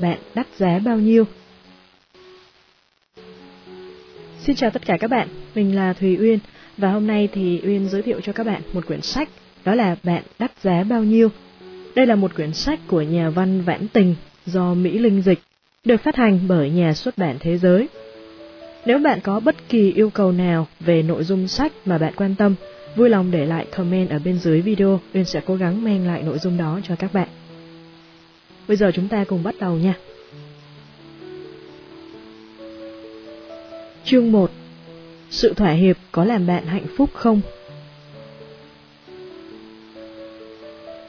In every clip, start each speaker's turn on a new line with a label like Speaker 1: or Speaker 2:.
Speaker 1: bạn đắt giá bao nhiêu. Xin chào tất cả các bạn, mình là Thùy Uyên và hôm nay thì Uyên giới thiệu cho các bạn một quyển sách đó là Bạn đắt giá bao nhiêu. Đây là một quyển sách của nhà văn Vãn Tình do Mỹ Linh dịch, được phát hành bởi nhà xuất bản thế giới. Nếu bạn có bất kỳ yêu cầu nào về nội dung sách mà bạn quan tâm, vui lòng để lại comment ở bên dưới video, Uyên sẽ cố gắng mang lại nội dung đó cho các bạn. Bây giờ chúng ta cùng bắt đầu nha. Chương 1 Sự thỏa hiệp có làm bạn hạnh phúc không?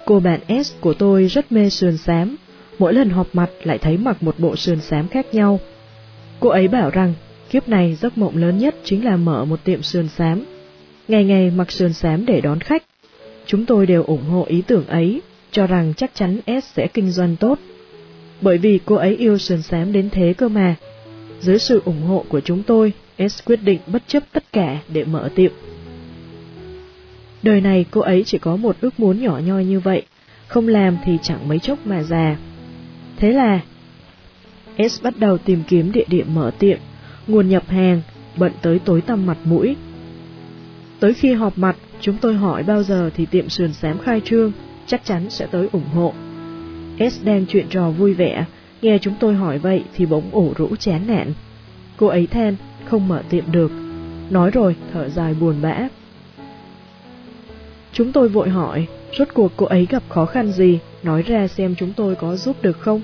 Speaker 1: Cô bạn S của tôi rất mê sườn xám, mỗi lần họp mặt lại thấy mặc một bộ sườn xám khác nhau. Cô ấy bảo rằng kiếp này giấc mộng lớn nhất chính là mở một tiệm sườn xám. Ngày ngày mặc sườn xám để đón khách. Chúng tôi đều ủng hộ ý tưởng ấy, cho rằng chắc chắn S sẽ kinh doanh tốt. Bởi vì cô ấy yêu sườn xám đến thế cơ mà. Dưới sự ủng hộ của chúng tôi, S quyết định bất chấp tất cả để mở tiệm. Đời này cô ấy chỉ có một ước muốn nhỏ nhoi như vậy, không làm thì chẳng mấy chốc mà già. Thế là S bắt đầu tìm kiếm địa điểm mở tiệm, nguồn nhập hàng, bận tới tối tăm mặt mũi. Tới khi họp mặt, chúng tôi hỏi bao giờ thì tiệm sườn xám khai trương, chắc chắn sẽ tới ủng hộ. S đang chuyện trò vui vẻ, nghe chúng tôi hỏi vậy thì bỗng ủ rũ chán nản. Cô ấy than, không mở tiệm được. Nói rồi, thở dài buồn bã. Chúng tôi vội hỏi, rốt cuộc cô ấy gặp khó khăn gì, nói ra xem chúng tôi có giúp được không?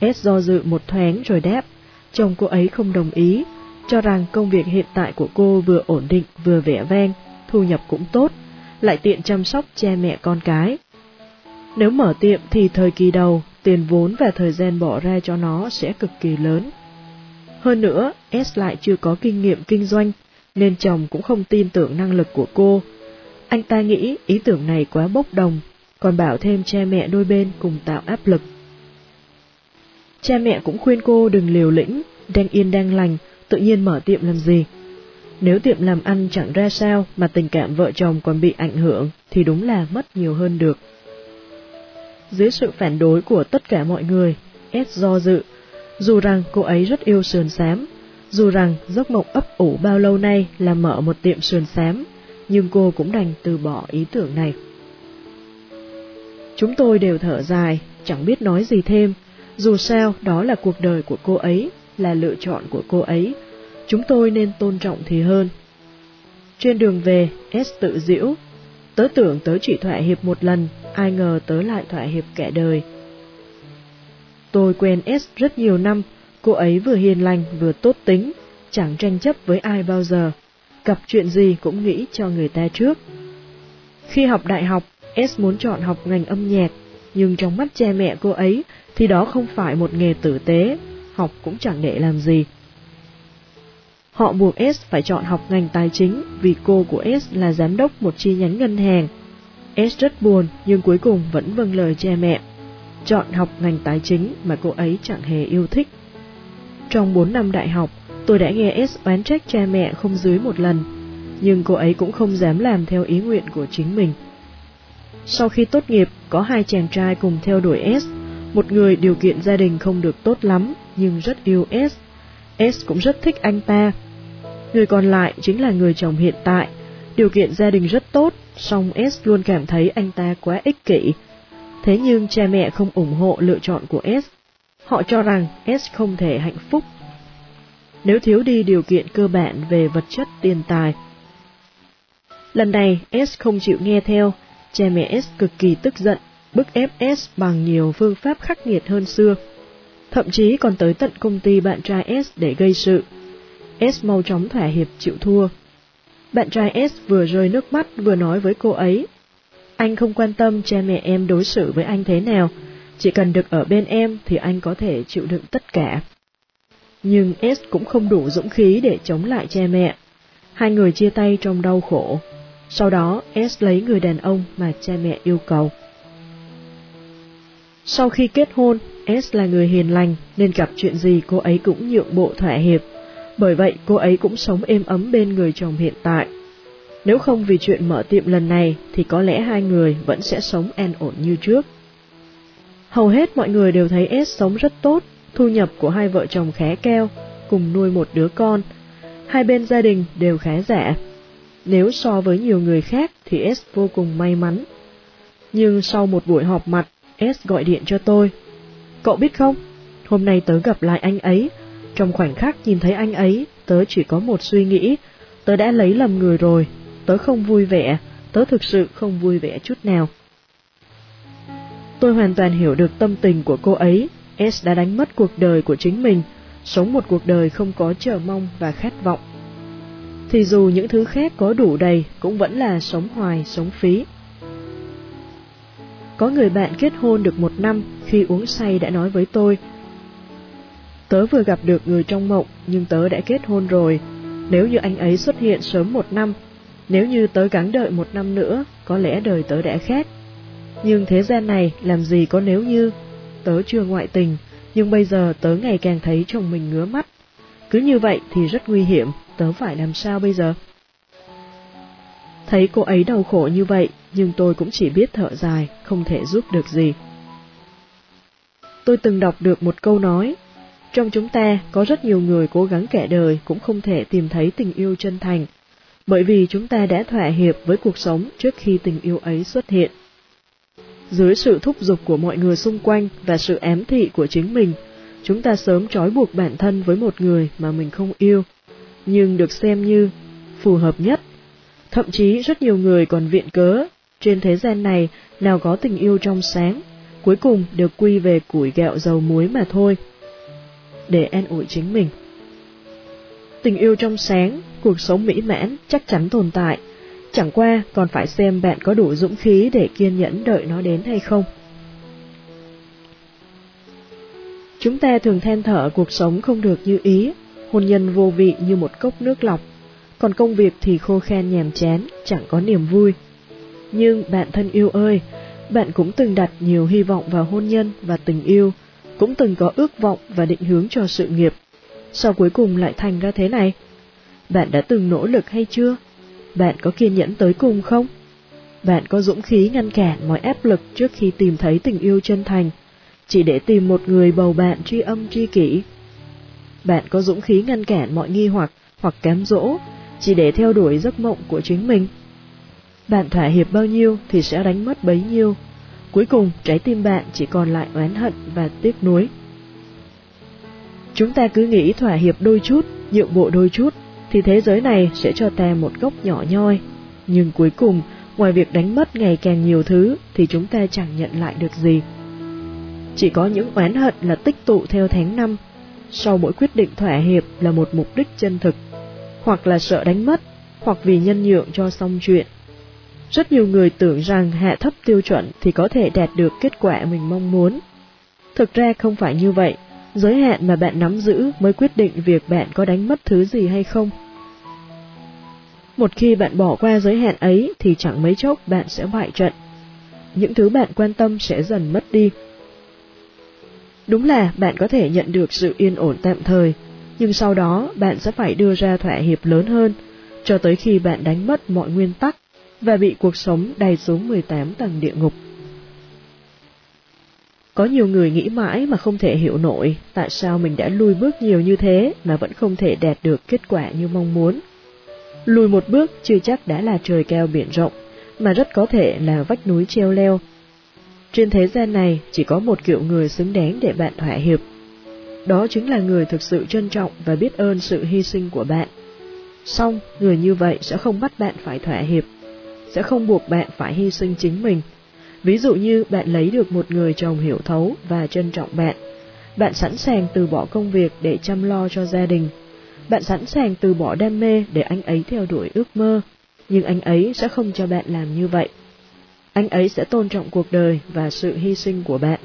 Speaker 1: S do dự một thoáng rồi đáp, chồng cô ấy không đồng ý, cho rằng công việc hiện tại của cô vừa ổn định vừa vẻ vang, thu nhập cũng tốt, lại tiện chăm sóc cha mẹ con cái. Nếu mở tiệm thì thời kỳ đầu, tiền vốn và thời gian bỏ ra cho nó sẽ cực kỳ lớn. Hơn nữa, S lại chưa có kinh nghiệm kinh doanh, nên chồng cũng không tin tưởng năng lực của cô. Anh ta nghĩ ý tưởng này quá bốc đồng, còn bảo thêm cha mẹ đôi bên cùng tạo áp lực. Cha mẹ cũng khuyên cô đừng liều lĩnh, đang yên đang lành, tự nhiên mở tiệm làm gì. Nếu tiệm làm ăn chẳng ra sao mà tình cảm vợ chồng còn bị ảnh hưởng thì đúng là mất nhiều hơn được. Dưới sự phản đối của tất cả mọi người, S do dự, dù rằng cô ấy rất yêu sườn xám, dù rằng giấc mộng ấp ủ bao lâu nay là mở một tiệm sườn xám, nhưng cô cũng đành từ bỏ ý tưởng này. Chúng tôi đều thở dài, chẳng biết nói gì thêm, dù sao đó là cuộc đời của cô ấy, là lựa chọn của cô ấy, chúng tôi nên tôn trọng thì hơn. Trên đường về, S tự diễu, tớ tưởng tớ chỉ thỏa hiệp một lần, ai ngờ tớ lại thỏa hiệp kẻ đời. Tôi quen S rất nhiều năm, cô ấy vừa hiền lành vừa tốt tính, chẳng tranh chấp với ai bao giờ, gặp chuyện gì cũng nghĩ cho người ta trước. Khi học đại học, S muốn chọn học ngành âm nhạc, nhưng trong mắt cha mẹ cô ấy thì đó không phải một nghề tử tế, học cũng chẳng để làm gì. Họ buộc S phải chọn học ngành tài chính vì cô của S là giám đốc một chi nhánh ngân hàng. S rất buồn nhưng cuối cùng vẫn vâng lời cha mẹ. Chọn học ngành tài chính mà cô ấy chẳng hề yêu thích. Trong 4 năm đại học, tôi đã nghe S oán trách cha mẹ không dưới một lần, nhưng cô ấy cũng không dám làm theo ý nguyện của chính mình. Sau khi tốt nghiệp, có hai chàng trai cùng theo đuổi S, một người điều kiện gia đình không được tốt lắm, nhưng rất yêu S. S cũng rất thích anh ta. Người còn lại chính là người chồng hiện tại, điều kiện gia đình rất tốt, song S luôn cảm thấy anh ta quá ích kỷ. Thế nhưng cha mẹ không ủng hộ lựa chọn của S. Họ cho rằng S không thể hạnh phúc. Nếu thiếu đi điều kiện cơ bản về vật chất tiền tài. Lần này S không chịu nghe theo, cha mẹ S cực kỳ tức giận, bức ép S bằng nhiều phương pháp khắc nghiệt hơn xưa. Thậm chí còn tới tận công ty bạn trai S để gây sự. S mau chóng thỏa hiệp chịu thua. Bạn trai S vừa rơi nước mắt vừa nói với cô ấy. Anh không quan tâm cha mẹ em đối xử với anh thế nào, chỉ cần được ở bên em thì anh có thể chịu đựng tất cả. Nhưng S cũng không đủ dũng khí để chống lại cha mẹ. Hai người chia tay trong đau khổ. Sau đó S lấy người đàn ông mà cha mẹ yêu cầu. Sau khi kết hôn, S là người hiền lành nên gặp chuyện gì cô ấy cũng nhượng bộ thỏa hiệp. Bởi vậy cô ấy cũng sống êm ấm bên người chồng hiện tại. Nếu không vì chuyện mở tiệm lần này thì có lẽ hai người vẫn sẽ sống an ổn như trước. Hầu hết mọi người đều thấy S sống rất tốt, thu nhập của hai vợ chồng khá keo, cùng nuôi một đứa con. Hai bên gia đình đều khá giả. Nếu so với nhiều người khác thì S vô cùng may mắn. Nhưng sau một buổi họp mặt, S gọi điện cho tôi. Cậu biết không, hôm nay tớ gặp lại anh ấy, trong khoảnh khắc nhìn thấy anh ấy, tớ chỉ có một suy nghĩ, tớ đã lấy lầm người rồi, tớ không vui vẻ, tớ thực sự không vui vẻ chút nào. Tôi hoàn toàn hiểu được tâm tình của cô ấy, S đã đánh mất cuộc đời của chính mình, sống một cuộc đời không có chờ mong và khát vọng. Thì dù những thứ khác có đủ đầy, cũng vẫn là sống hoài, sống phí. Có người bạn kết hôn được một năm, khi uống say đã nói với tôi, Tớ vừa gặp được người trong mộng, nhưng tớ đã kết hôn rồi. Nếu như anh ấy xuất hiện sớm một năm, nếu như tớ gắng đợi một năm nữa, có lẽ đời tớ đã khác. Nhưng thế gian này làm gì có nếu như, tớ chưa ngoại tình, nhưng bây giờ tớ ngày càng thấy chồng mình ngứa mắt. Cứ như vậy thì rất nguy hiểm, tớ phải làm sao bây giờ? Thấy cô ấy đau khổ như vậy, nhưng tôi cũng chỉ biết thở dài, không thể giúp được gì. Tôi từng đọc được một câu nói, trong chúng ta có rất nhiều người cố gắng kẻ đời cũng không thể tìm thấy tình yêu chân thành, bởi vì chúng ta đã thỏa hiệp với cuộc sống trước khi tình yêu ấy xuất hiện. Dưới sự thúc giục của mọi người xung quanh và sự ám thị của chính mình, chúng ta sớm trói buộc bản thân với một người mà mình không yêu, nhưng được xem như phù hợp nhất. Thậm chí rất nhiều người còn viện cớ, trên thế gian này nào có tình yêu trong sáng, cuối cùng đều quy về củi gạo dầu muối mà thôi. Để an ủi chính mình. Tình yêu trong sáng, cuộc sống mỹ mãn chắc chắn tồn tại, chẳng qua còn phải xem bạn có đủ dũng khí để kiên nhẫn đợi nó đến hay không. Chúng ta thường than thở cuộc sống không được như ý, hôn nhân vô vị như một cốc nước lọc, còn công việc thì khô khan nhàm chán, chẳng có niềm vui. Nhưng bạn thân yêu ơi, bạn cũng từng đặt nhiều hy vọng vào hôn nhân và tình yêu, cũng từng có ước vọng và định hướng cho sự nghiệp. Sao cuối cùng lại thành ra thế này? Bạn đã từng nỗ lực hay chưa? Bạn có kiên nhẫn tới cùng không? Bạn có dũng khí ngăn cản mọi áp lực trước khi tìm thấy tình yêu chân thành, chỉ để tìm một người bầu bạn tri âm tri kỷ? Bạn có dũng khí ngăn cản mọi nghi hoặc hoặc cám dỗ, chỉ để theo đuổi giấc mộng của chính mình? Bạn thỏa hiệp bao nhiêu thì sẽ đánh mất bấy nhiêu. Cuối cùng, trái tim bạn chỉ còn lại oán hận và tiếc nuối. Chúng ta cứ nghĩ thỏa hiệp đôi chút, nhượng bộ đôi chút, thì thế giới này sẽ cho ta một góc nhỏ nhoi. Nhưng cuối cùng, ngoài việc đánh mất ngày càng nhiều thứ, thì chúng ta chẳng nhận lại được gì. Chỉ có những oán hận là tích tụ theo tháng năm, sau mỗi quyết định thỏa hiệp là một mục đích chân thực, hoặc là sợ đánh mất, hoặc vì nhân nhượng cho xong chuyện. Rất nhiều người tưởng rằng hạ thấp tiêu chuẩn thì có thể đạt được kết quả mình mong muốn. Thực ra không phải như vậy, giới hạn mà bạn nắm giữ mới quyết định việc bạn có đánh mất thứ gì hay không. Một khi bạn bỏ qua giới hạn ấy thì chẳng mấy chốc bạn sẽ bại trận. Những thứ bạn quan tâm sẽ dần mất đi. Đúng là bạn có thể nhận được sự yên ổn tạm thời, nhưng sau đó bạn sẽ phải đưa ra thỏa hiệp lớn hơn, cho tới khi bạn đánh mất mọi nguyên tắc và bị cuộc sống đầy xuống 18 tầng địa ngục. Có nhiều người nghĩ mãi mà không thể hiểu nổi tại sao mình đã lùi bước nhiều như thế mà vẫn không thể đạt được kết quả như mong muốn. Lùi một bước chưa chắc đã là trời cao biển rộng, mà rất có thể là vách núi treo leo. Trên thế gian này chỉ có một kiểu người xứng đáng để bạn thỏa hiệp. Đó chính là người thực sự trân trọng và biết ơn sự hy sinh của bạn. Xong, người như vậy sẽ không bắt bạn phải thỏa hiệp, sẽ không buộc bạn phải hy sinh chính mình. Ví dụ như bạn lấy được một người chồng hiểu thấu và trân trọng bạn, bạn sẵn sàng từ bỏ công việc để chăm lo cho gia đình, bạn sẵn sàng từ bỏ đam mê để anh ấy theo đuổi ước mơ, nhưng anh ấy sẽ không cho bạn làm như vậy. Anh ấy sẽ tôn trọng cuộc đời và sự hy sinh của bạn.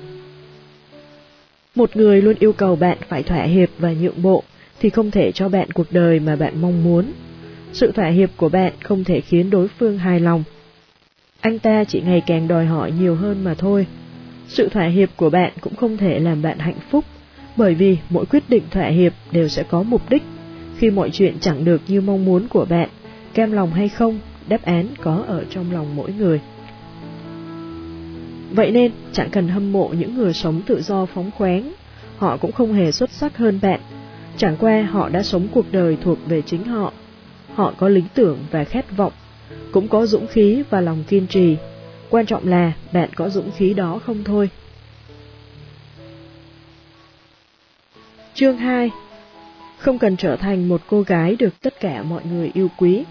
Speaker 1: Một người luôn yêu cầu bạn phải thỏa hiệp và nhượng bộ thì không thể cho bạn cuộc đời mà bạn mong muốn. Sự thỏa hiệp của bạn không thể khiến đối phương hài lòng. Anh ta chỉ ngày càng đòi hỏi nhiều hơn mà thôi. Sự thỏa hiệp của bạn cũng không thể làm bạn hạnh phúc, bởi vì mỗi quyết định thỏa hiệp đều sẽ có mục đích khi mọi chuyện chẳng được như mong muốn của bạn, cam lòng hay không, đáp án có ở trong lòng mỗi người. Vậy nên, chẳng cần hâm mộ những người sống tự do phóng khoáng, họ cũng không hề xuất sắc hơn bạn. Chẳng qua họ đã sống cuộc đời thuộc về chính họ. Họ có lý tưởng và khát vọng, cũng có dũng khí và lòng kiên trì. Quan trọng là bạn có dũng khí đó không thôi. Chương 2 Không cần trở thành một cô gái được tất cả mọi người yêu quý.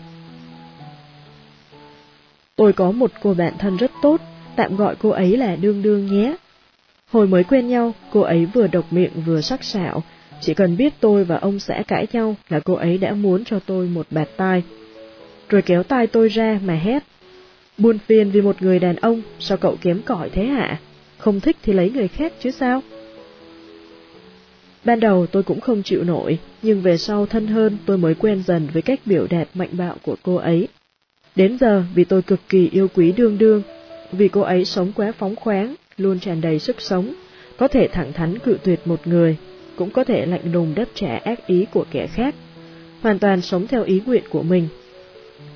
Speaker 1: Tôi có một cô bạn thân rất tốt, tạm gọi cô ấy là Đương Đương nhé. Hồi mới quen nhau, cô ấy vừa độc miệng vừa sắc sảo, chỉ cần biết tôi và ông sẽ cãi nhau là cô ấy đã muốn cho tôi một bạt tai. Rồi kéo tai tôi ra mà hét. Buồn phiền vì một người đàn ông, sao cậu kém cỏi thế hả? Không thích thì lấy người khác chứ sao? Ban đầu tôi cũng không chịu nổi, nhưng về sau thân hơn tôi mới quen dần với cách biểu đạt mạnh bạo của cô ấy. Đến giờ vì tôi cực kỳ yêu quý đương đương, vì cô ấy sống quá phóng khoáng, luôn tràn đầy sức sống, có thể thẳng thắn cự tuyệt một người, cũng có thể lạnh lùng đáp trả ác ý của kẻ khác, hoàn toàn sống theo ý nguyện của mình.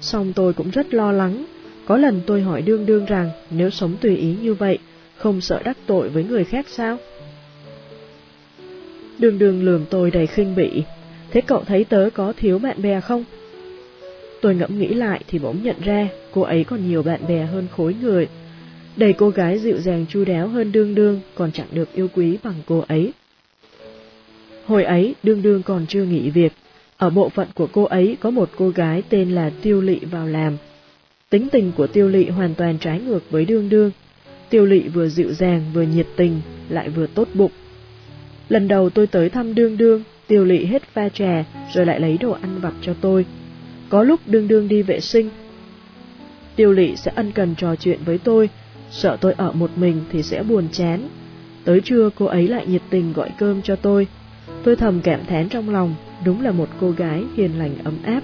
Speaker 1: Song tôi cũng rất lo lắng, có lần tôi hỏi đương đương rằng nếu sống tùy ý như vậy, không sợ đắc tội với người khác sao? Đường đường lườm tôi đầy khinh bỉ, thế cậu thấy tớ có thiếu bạn bè không? Tôi ngẫm nghĩ lại thì bỗng nhận ra cô ấy còn nhiều bạn bè hơn khối người. Đầy cô gái dịu dàng chu đáo hơn đương đương còn chẳng được yêu quý bằng cô ấy. Hồi ấy, đương đương còn chưa nghỉ việc. Ở bộ phận của cô ấy có một cô gái tên là Tiêu Lị vào làm. Tính tình của Tiêu Lị hoàn toàn trái ngược với đương đương. Tiêu Lị vừa dịu dàng vừa nhiệt tình, lại vừa tốt bụng. Lần đầu tôi tới thăm đương đương, Tiêu Lị hết pha trà rồi lại lấy đồ ăn vặt cho tôi. Có lúc đương đương đi vệ sinh. Tiêu Lị sẽ ân cần trò chuyện với tôi, sợ tôi ở một mình thì sẽ buồn chán. Tới trưa cô ấy lại nhiệt tình gọi cơm cho tôi. Tôi thầm cảm thán trong lòng, đúng là một cô gái hiền lành ấm áp.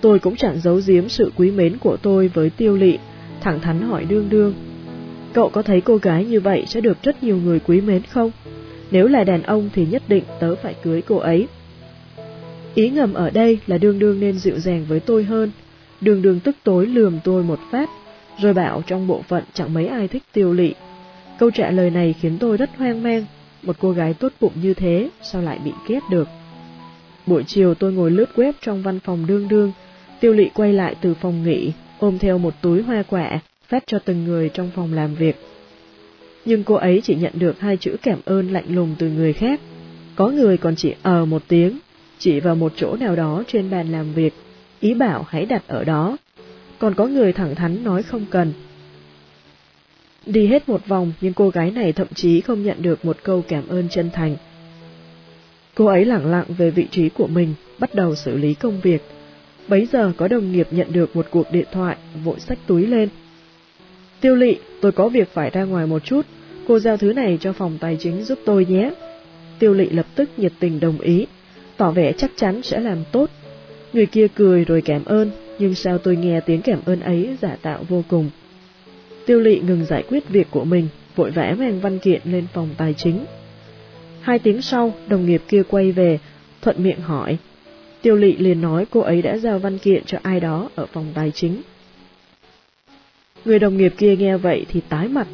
Speaker 1: Tôi cũng chẳng giấu giếm sự quý mến của tôi với tiêu lị, thẳng thắn hỏi đương đương. Cậu có thấy cô gái như vậy sẽ được rất nhiều người quý mến không? Nếu là đàn ông thì nhất định tớ phải cưới cô ấy. Ý ngầm ở đây là đương đương nên dịu dàng với tôi hơn. Đường đường tức tối lườm tôi một phát, rồi bảo trong bộ phận chẳng mấy ai thích tiêu lị. Câu trả lời này khiến tôi rất hoang mang, một cô gái tốt bụng như thế sao lại bị ghét được. Buổi chiều tôi ngồi lướt web trong văn phòng đương đương, tiêu lị quay lại từ phòng nghỉ, ôm theo một túi hoa quả, phát cho từng người trong phòng làm việc. Nhưng cô ấy chỉ nhận được hai chữ cảm ơn lạnh lùng từ người khác. Có người còn chỉ ờ một tiếng, chỉ vào một chỗ nào đó trên bàn làm việc, ý bảo hãy đặt ở đó. Còn có người thẳng thắn nói không cần. Đi hết một vòng nhưng cô gái này thậm chí không nhận được một câu cảm ơn chân thành. Cô ấy lặng lặng về vị trí của mình, bắt đầu xử lý công việc. Bấy giờ có đồng nghiệp nhận được một cuộc điện thoại, vội xách túi lên. Tiêu lị, tôi có việc phải ra ngoài một chút, cô giao thứ này cho phòng tài chính giúp tôi nhé. Tiêu lị lập tức nhiệt tình đồng ý, tỏ vẻ chắc chắn sẽ làm tốt. Người kia cười rồi cảm ơn, nhưng sao tôi nghe tiếng cảm ơn ấy giả tạo vô cùng. Tiêu lị ngừng giải quyết việc của mình, vội vã mang văn kiện lên phòng tài chính. Hai tiếng sau, đồng nghiệp kia quay về, thuận miệng hỏi. Tiêu lị liền nói cô ấy đã giao văn kiện cho ai đó ở phòng tài chính. Người đồng nghiệp kia nghe vậy thì tái mặt.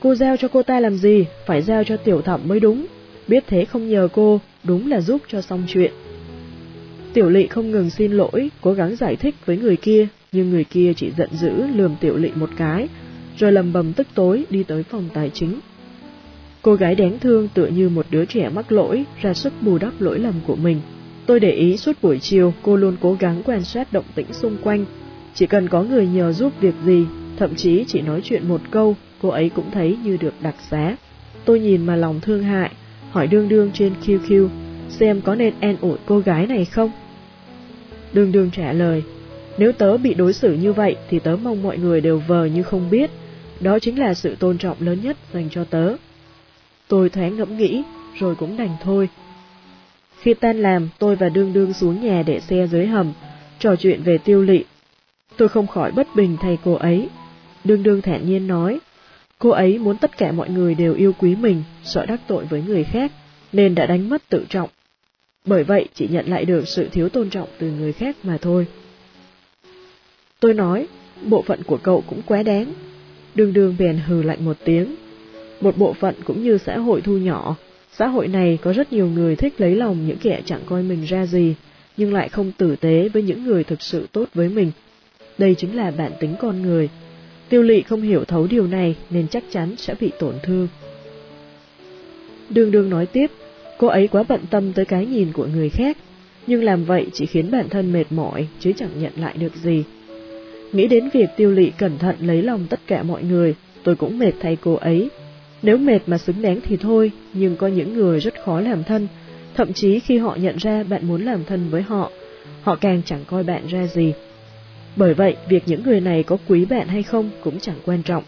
Speaker 1: Cô giao cho cô ta làm gì, phải giao cho tiểu thẩm mới đúng. Biết thế không nhờ cô, đúng là giúp cho xong chuyện. Tiểu lị không ngừng xin lỗi, cố gắng giải thích với người kia, nhưng người kia chỉ giận dữ lườm tiểu lị một cái, rồi lầm bầm tức tối đi tới phòng tài chính. Cô gái đáng thương tựa như một đứa trẻ mắc lỗi, ra sức bù đắp lỗi lầm của mình. Tôi để ý suốt buổi chiều cô luôn cố gắng quan sát động tĩnh xung quanh. Chỉ cần có người nhờ giúp việc gì, thậm chí chỉ nói chuyện một câu, cô ấy cũng thấy như được đặc xá. Tôi nhìn mà lòng thương hại, hỏi đương đương trên QQ, xem có nên an ủi cô gái này không? Đương đương trả lời, nếu tớ bị đối xử như vậy thì tớ mong mọi người đều vờ như không biết, đó chính là sự tôn trọng lớn nhất dành cho tớ. Tôi thoáng ngẫm nghĩ, rồi cũng đành thôi. Khi tan làm, tôi và Đương Đương xuống nhà để xe dưới hầm, trò chuyện về tiêu lị. Tôi không khỏi bất bình thay cô ấy. Đương Đương thản nhiên nói, cô ấy muốn tất cả mọi người đều yêu quý mình, sợ đắc tội với người khác, nên đã đánh mất tự trọng. Bởi vậy chỉ nhận lại được sự thiếu tôn trọng từ người khác mà thôi. Tôi nói, bộ phận của cậu cũng quá đáng, Đường đường bèn hừ lạnh một tiếng. Một bộ phận cũng như xã hội thu nhỏ, xã hội này có rất nhiều người thích lấy lòng những kẻ chẳng coi mình ra gì, nhưng lại không tử tế với những người thực sự tốt với mình. Đây chính là bản tính con người. Tiêu lỵ không hiểu thấu điều này nên chắc chắn sẽ bị tổn thương. Đường đường nói tiếp, cô ấy quá bận tâm tới cái nhìn của người khác, nhưng làm vậy chỉ khiến bản thân mệt mỏi chứ chẳng nhận lại được gì. Nghĩ đến việc tiêu lị cẩn thận lấy lòng tất cả mọi người, tôi cũng mệt thay cô ấy. Nếu mệt mà xứng đáng thì thôi, nhưng có những người rất khó làm thân, thậm chí khi họ nhận ra bạn muốn làm thân với họ, họ càng chẳng coi bạn ra gì. Bởi vậy, việc những người này có quý bạn hay không cũng chẳng quan trọng.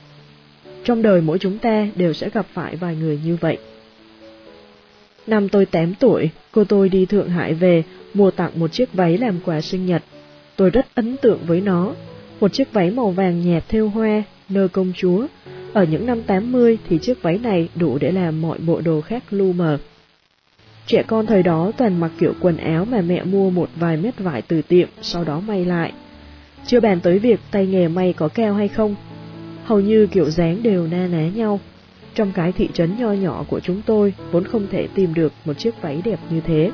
Speaker 1: Trong đời mỗi chúng ta đều sẽ gặp phải vài người như vậy. Năm tôi 8 tuổi, cô tôi đi Thượng Hải về, mua tặng một chiếc váy làm quà sinh nhật. Tôi rất ấn tượng với nó. Một chiếc váy màu vàng nhạt theo hoa, nơ công chúa. Ở những năm 80 thì chiếc váy này đủ để làm mọi bộ đồ khác lu mờ. Trẻ con thời đó toàn mặc kiểu quần áo mà mẹ mua một vài mét vải từ tiệm, sau đó may lại. Chưa bàn tới việc tay nghề may có cao hay không. Hầu như kiểu dáng đều na ná nhau. Trong cái thị trấn nho nhỏ của chúng tôi vốn không thể tìm được một chiếc váy đẹp như thế.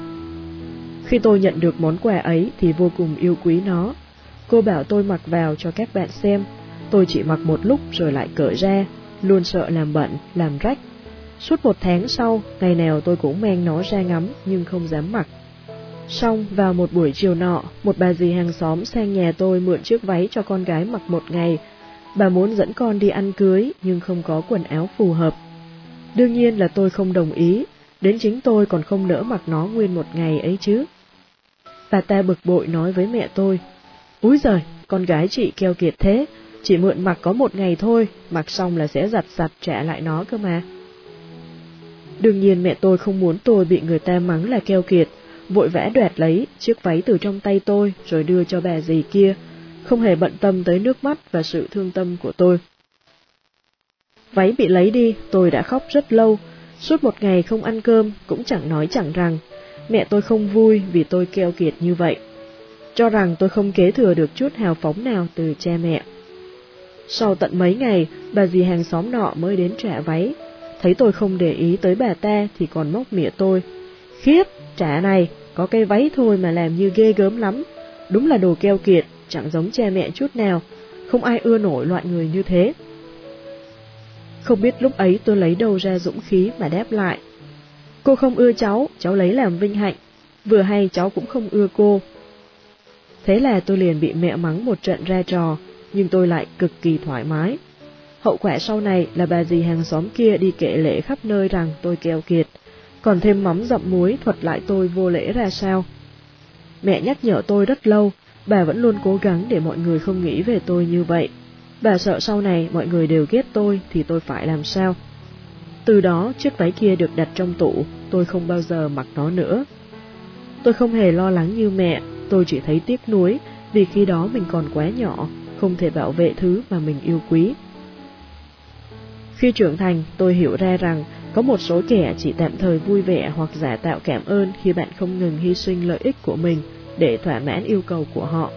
Speaker 1: Khi tôi nhận được món quà ấy thì vô cùng yêu quý nó. Cô bảo tôi mặc vào cho các bạn xem. Tôi chỉ mặc một lúc rồi lại cởi ra, luôn sợ làm bận, làm rách. Suốt một tháng sau, ngày nào tôi cũng mang nó ra ngắm nhưng không dám mặc. Xong, vào một buổi chiều nọ, một bà dì hàng xóm sang nhà tôi mượn chiếc váy cho con gái mặc một ngày. Bà muốn dẫn con đi ăn cưới nhưng không có quần áo phù hợp. Đương nhiên là tôi không đồng ý, đến chính tôi còn không nỡ mặc nó nguyên một ngày ấy chứ. Bà ta bực bội nói với mẹ tôi, Úi giời, con gái chị keo kiệt thế, chỉ mượn mặc có một ngày thôi, mặc xong là sẽ giặt giặt trả lại nó cơ mà. Đương nhiên mẹ tôi không muốn tôi bị người ta mắng là keo kiệt, vội vã đoạt lấy chiếc váy từ trong tay tôi rồi đưa cho bà dì kia, không hề bận tâm tới nước mắt và sự thương tâm của tôi. Váy bị lấy đi, tôi đã khóc rất lâu, suốt một ngày không ăn cơm, cũng chẳng nói chẳng rằng, mẹ tôi không vui vì tôi keo kiệt như vậy, cho rằng tôi không kế thừa được chút hào phóng nào từ cha mẹ. Sau tận mấy ngày, bà dì hàng xóm nọ mới đến trả váy, thấy tôi không để ý tới bà ta thì còn móc mỉa tôi. Khiếp, trả này, có cây váy thôi mà làm như ghê gớm lắm, đúng là đồ keo kiệt, chẳng giống cha mẹ chút nào, không ai ưa nổi loại người như thế. Không biết lúc ấy tôi lấy đâu ra dũng khí mà đáp lại. Cô không ưa cháu, cháu lấy làm vinh hạnh, vừa hay cháu cũng không ưa cô. Thế là tôi liền bị mẹ mắng một trận ra trò, nhưng tôi lại cực kỳ thoải mái. Hậu quả sau này là bà dì hàng xóm kia đi kể lễ khắp nơi rằng tôi keo kiệt, còn thêm mắm dặm muối thuật lại tôi vô lễ ra sao. Mẹ nhắc nhở tôi rất lâu, bà vẫn luôn cố gắng để mọi người không nghĩ về tôi như vậy. Bà sợ sau này mọi người đều ghét tôi thì tôi phải làm sao. Từ đó chiếc váy kia được đặt trong tủ, tôi không bao giờ mặc nó nữa. Tôi không hề lo lắng như mẹ, tôi chỉ thấy tiếc nuối vì khi đó mình còn quá nhỏ, không thể bảo vệ thứ mà mình yêu quý. Khi trưởng thành, tôi hiểu ra rằng có một số kẻ chỉ tạm thời vui vẻ hoặc giả tạo cảm ơn khi bạn không ngừng hy sinh lợi ích của mình để thỏa mãn yêu cầu của họ.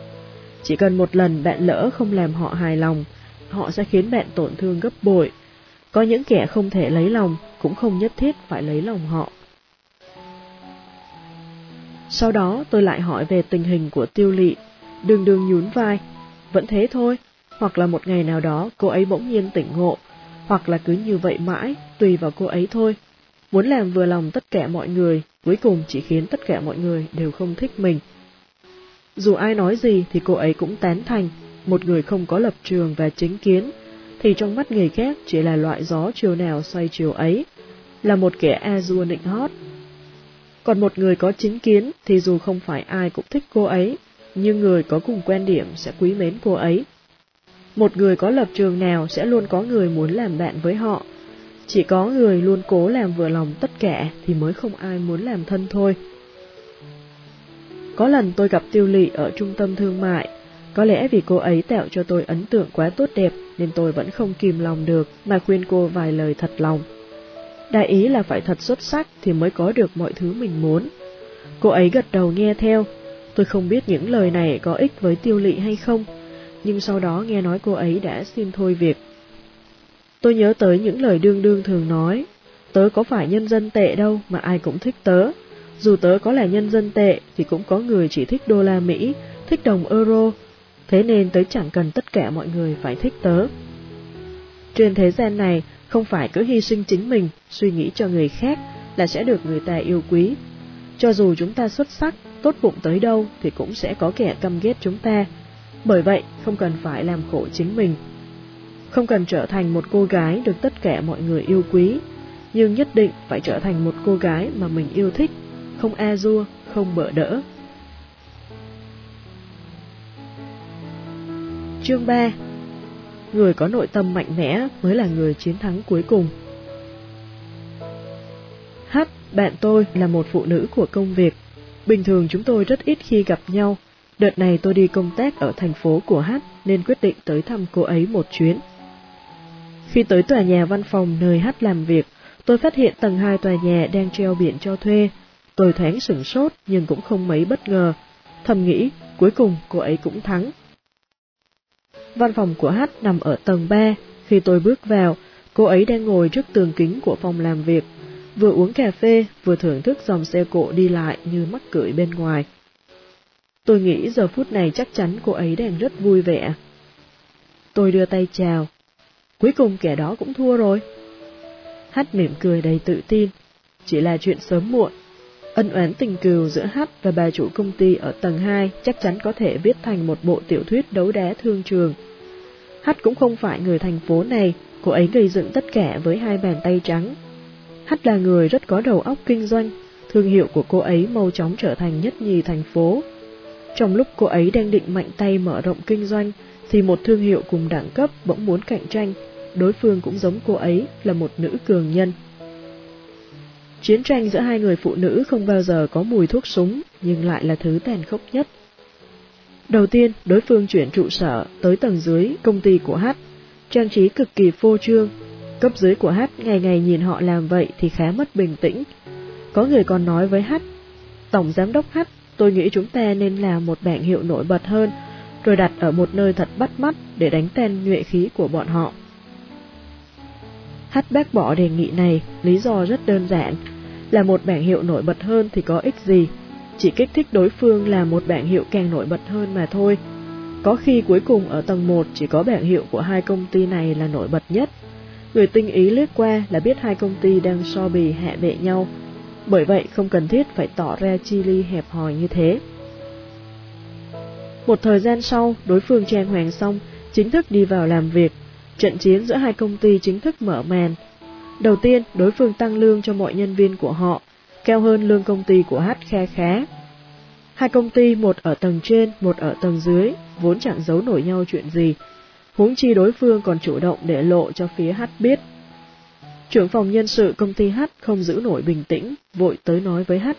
Speaker 1: Chỉ cần một lần bạn lỡ không làm họ hài lòng, họ sẽ khiến bạn tổn thương gấp bội. Có những kẻ không thể lấy lòng, cũng không nhất thiết phải lấy lòng họ. Sau đó tôi lại hỏi về tình hình của tiêu lị, đường đường nhún vai. Vẫn thế thôi, hoặc là một ngày nào đó cô ấy bỗng nhiên tỉnh ngộ, hoặc là cứ như vậy mãi, tùy vào cô ấy thôi. Muốn làm vừa lòng tất cả mọi người, cuối cùng chỉ khiến tất cả mọi người đều không thích mình. Dù ai nói gì thì cô ấy cũng tán thành, một người không có lập trường và chính kiến, thì trong mắt người khác chỉ là loại gió chiều nào xoay chiều ấy, là một kẻ a dua nịnh hót. Còn một người có chính kiến thì dù không phải ai cũng thích cô ấy, nhưng người có cùng quan điểm sẽ quý mến cô ấy. Một người có lập trường nào sẽ luôn có người muốn làm bạn với họ. Chỉ có người luôn cố làm vừa lòng tất cả thì mới không ai muốn làm thân thôi. Có lần tôi gặp tiêu lị ở trung tâm thương mại, có lẽ vì cô ấy tạo cho tôi ấn tượng quá tốt đẹp nên tôi vẫn không kìm lòng được mà khuyên cô vài lời thật lòng. Đại ý là phải thật xuất sắc thì mới có được mọi thứ mình muốn. Cô ấy gật đầu nghe theo, tôi không biết những lời này có ích với tiêu lị hay không, nhưng sau đó nghe nói cô ấy đã xin thôi việc. Tôi nhớ tới những lời đương đương thường nói, tớ có phải nhân dân tệ đâu mà ai cũng thích tớ. Dù tớ có là nhân dân tệ thì cũng có người chỉ thích đô la Mỹ, thích đồng euro, thế nên tớ chẳng cần tất cả mọi người phải thích tớ. Trên thế gian này, không phải cứ hy sinh chính mình, suy nghĩ cho người khác là sẽ được người ta yêu quý. Cho dù chúng ta xuất sắc, tốt bụng tới đâu thì cũng sẽ có kẻ căm ghét chúng ta. Bởi vậy, không cần phải làm khổ chính mình. Không cần trở thành một cô gái được tất cả mọi người yêu quý, nhưng nhất định phải trở thành một cô gái mà mình yêu thích, không a dua, không bỡ đỡ. Chương 3 Người có nội tâm mạnh mẽ mới là người chiến thắng cuối cùng. H, bạn tôi là một phụ nữ của công việc. Bình thường chúng tôi rất ít khi gặp nhau. Đợt này tôi đi công tác ở thành phố của H nên quyết định tới thăm cô ấy một chuyến. Khi tới tòa nhà văn phòng nơi H làm việc, tôi phát hiện tầng 2 tòa nhà đang treo biển cho thuê. Tôi thoáng sửng sốt nhưng cũng không mấy bất ngờ. Thầm nghĩ, cuối cùng cô ấy cũng thắng. Văn phòng của H nằm ở tầng 3. Khi tôi bước vào, cô ấy đang ngồi trước tường kính của phòng làm việc, vừa uống cà phê, vừa thưởng thức dòng xe cộ đi lại như mắc cười bên ngoài. Tôi nghĩ giờ phút này chắc chắn cô ấy đang rất vui vẻ. Tôi đưa tay chào. Cuối cùng kẻ đó cũng thua rồi. Hát mỉm cười đầy tự tin. Chỉ là chuyện sớm muộn. Ân oán tình cừu giữa Hát và bà chủ công ty ở tầng 2 chắc chắn có thể viết thành một bộ tiểu thuyết đấu đá thương trường. Hát cũng không phải người thành phố này, cô ấy gây dựng tất cả với hai bàn tay trắng. Hát là người rất có đầu óc kinh doanh, thương hiệu của cô ấy mau chóng trở thành nhất nhì thành phố. Trong lúc cô ấy đang định mạnh tay mở rộng kinh doanh, thì một thương hiệu cùng đẳng cấp bỗng muốn cạnh tranh, đối phương cũng giống cô ấy là một nữ cường nhân. Chiến tranh giữa hai người phụ nữ không bao giờ có mùi thuốc súng, nhưng lại là thứ tàn khốc nhất. Đầu tiên, đối phương chuyển trụ sở tới tầng dưới công ty của H, trang trí cực kỳ phô trương. Cấp dưới của H ngày ngày nhìn họ làm vậy thì khá mất bình tĩnh. Có người còn nói với H, Tổng Giám đốc H, tôi nghĩ chúng ta nên làm một bảng hiệu nổi bật hơn, rồi đặt ở một nơi thật bắt mắt để đánh tan nhuệ khí của bọn họ. H bác bỏ đề nghị này, lý do rất đơn giản, là một bảng hiệu nổi bật hơn thì có ích gì, chỉ kích thích đối phương là một bảng hiệu càng nổi bật hơn mà thôi. Có khi cuối cùng ở tầng 1 chỉ có bảng hiệu của hai công ty này là nổi bật nhất. Người tinh ý lướt qua là biết hai công ty đang so bì hạ bệ nhau, bởi vậy không cần thiết phải tỏ ra chi ly hẹp hòi như thế. Một thời gian sau, đối phương trang hoàng xong, chính thức đi vào làm việc. Trận chiến giữa hai công ty chính thức mở màn. Đầu tiên, đối phương tăng lương cho mọi nhân viên của họ, cao hơn lương công ty của H khe khá. Hai công ty một ở tầng trên, một ở tầng dưới, vốn chẳng giấu nổi nhau chuyện gì. Huống chi đối phương còn chủ động để lộ cho phía H biết. Trưởng phòng nhân sự công ty H không giữ nổi bình tĩnh, vội tới nói với H.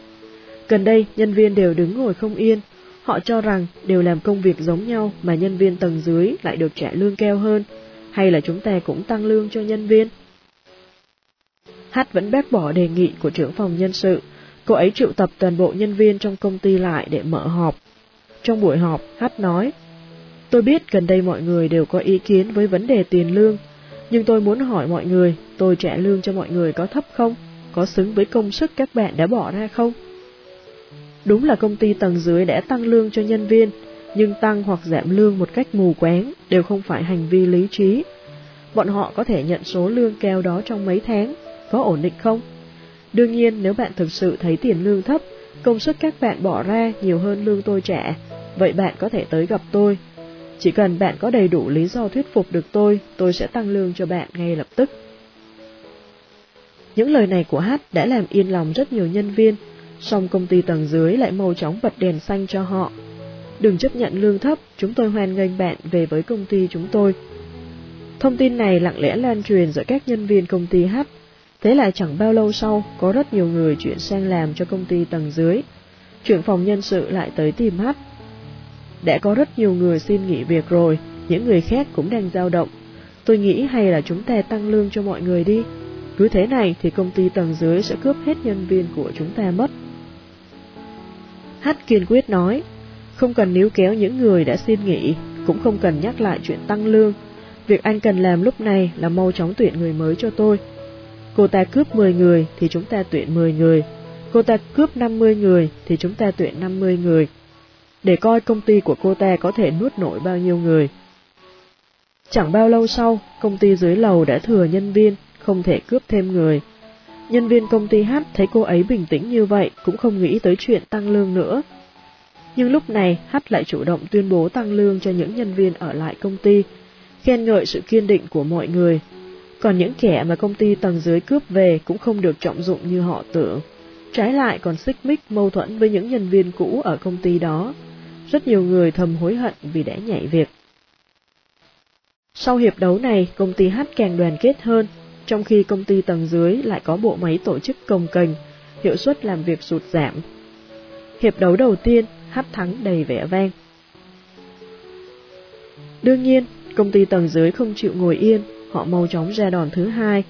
Speaker 1: Gần đây, nhân viên đều đứng ngồi không yên. Họ cho rằng đều làm công việc giống nhau mà nhân viên tầng dưới lại được trả lương cao hơn, hay là chúng ta cũng tăng lương cho nhân viên? Hát vẫn bác bỏ đề nghị của trưởng phòng nhân sự, cô ấy triệu tập toàn bộ nhân viên trong công ty lại để mở họp. Trong buổi họp, Hát nói, Tôi biết gần đây mọi người đều có ý kiến với vấn đề tiền lương, nhưng tôi muốn hỏi mọi người, tôi trả lương cho mọi người có thấp không? Có xứng với công sức các bạn đã bỏ ra không? Đúng là công ty tầng dưới đã tăng lương cho nhân viên, nhưng tăng hoặc giảm lương một cách mù quáng đều không phải hành vi lý trí. Bọn họ có thể nhận số lương cao đó trong mấy tháng, có ổn định không? Đương nhiên nếu bạn thực sự thấy tiền lương thấp, công sức các bạn bỏ ra nhiều hơn lương tôi trả, vậy bạn có thể tới gặp tôi. Chỉ cần bạn có đầy đủ lý do thuyết phục được tôi, tôi sẽ tăng lương cho bạn ngay lập tức. Những lời này của Hát đã làm yên lòng rất nhiều nhân viên, song công ty tầng dưới lại mau chóng bật đèn xanh cho họ. Đừng chấp nhận lương thấp, chúng tôi hoan nghênh bạn về với công ty chúng tôi. Thông tin này lặng lẽ lan truyền giữa các nhân viên công ty H Thế là chẳng bao lâu sau, có rất nhiều người chuyển sang làm cho công ty tầng dưới. Trưởng phòng nhân sự lại tới tìm hát. Đã có rất nhiều người xin nghỉ việc rồi, những người khác cũng đang dao động. Tôi nghĩ hay là chúng ta tăng lương cho mọi người đi. Cứ thế này thì công ty tầng dưới sẽ cướp hết nhân viên của chúng ta mất. Hát kiên quyết nói, không cần níu kéo những người đã xin nghỉ, cũng không cần nhắc lại chuyện tăng lương. Việc anh cần làm lúc này là mau chóng tuyển người mới cho tôi. Cô ta cướp 10 người thì chúng ta tuyển 10 người. Cô ta cướp 50 người thì chúng ta tuyển 50 người. Để coi công ty của cô ta có thể nuốt nổi bao nhiêu người. Chẳng bao lâu sau, công ty dưới lầu đã thừa nhân viên, không thể cướp thêm người. Nhân viên công ty H thấy cô ấy bình tĩnh như vậy cũng không nghĩ tới chuyện tăng lương nữa. Nhưng lúc này H lại chủ động tuyên bố tăng lương cho những nhân viên ở lại công ty, khen ngợi sự kiên định của mọi người. Còn những kẻ mà công ty tầng dưới cướp về cũng không được trọng dụng như họ tưởng. Trái lại còn xích mích mâu thuẫn với những nhân viên cũ ở công ty đó. Rất nhiều người thầm hối hận vì đã nhảy việc. Sau hiệp đấu này, công ty H càng đoàn kết hơn, trong khi công ty tầng dưới lại có bộ máy tổ chức công kềnh, hiệu suất làm việc sụt giảm. Hiệp đấu đầu tiên, H thắng đầy vẻ vang. Đương nhiên, công ty tầng dưới không chịu ngồi yên, họ mau chóng ra đòn thứ hai.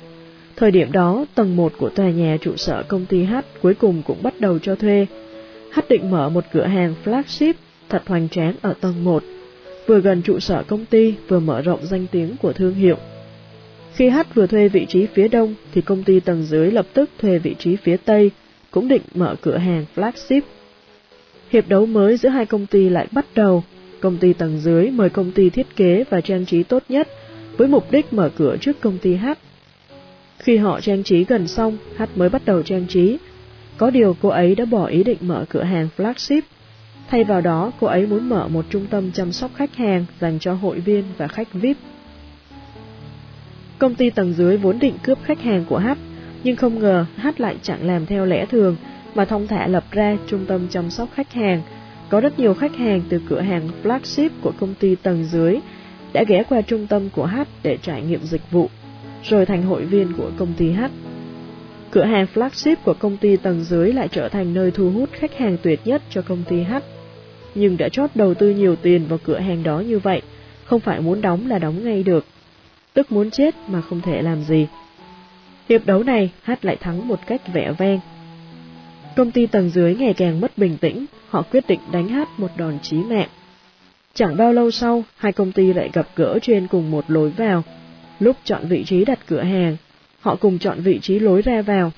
Speaker 1: Thời điểm đó, tầng 1 của tòa nhà trụ sở công ty H cuối cùng cũng bắt đầu cho thuê. H định mở một cửa hàng flagship thật hoành tráng ở tầng 1, vừa gần trụ sở công ty vừa mở rộng danh tiếng của thương hiệu. Khi H vừa thuê vị trí phía đông thì công ty tầng dưới lập tức thuê vị trí phía tây, cũng định mở cửa hàng flagship. Hiệp đấu mới giữa hai công ty lại bắt đầu. Công ty tầng dưới mời công ty thiết kế và trang trí tốt nhất với mục đích mở cửa trước công ty H. Khi họ trang trí gần xong, H mới bắt đầu trang trí. Có điều cô ấy đã bỏ ý định mở cửa hàng flagship. Thay vào đó, cô ấy muốn mở một trung tâm chăm sóc khách hàng dành cho hội viên và khách VIP. Công ty tầng dưới vốn định cướp khách hàng của H, nhưng không ngờ H lại chẳng làm theo lẽ thường, mà thông thả lập ra trung tâm chăm sóc khách hàng. Có rất nhiều khách hàng từ cửa hàng flagship của công ty tầng dưới đã ghé qua trung tâm của H để trải nghiệm dịch vụ, rồi thành hội viên của công ty H. Cửa hàng flagship của công ty tầng dưới lại trở thành nơi thu hút khách hàng tuyệt nhất cho công ty H. Nhưng đã chót đầu tư nhiều tiền vào cửa hàng đó như vậy, không phải muốn đóng là đóng ngay được. Tức muốn chết mà không thể làm gì. Hiệp đấu này, H lại thắng một cách vẻ vang. Công ty tầng dưới ngày càng mất bình tĩnh, họ quyết định đánh H một đòn chí mạng. Chẳng bao lâu sau, hai công ty lại gặp gỡ trên cùng một lối vào. Lúc chọn vị trí đặt cửa hàng, họ cùng chọn vị trí lối ra vào.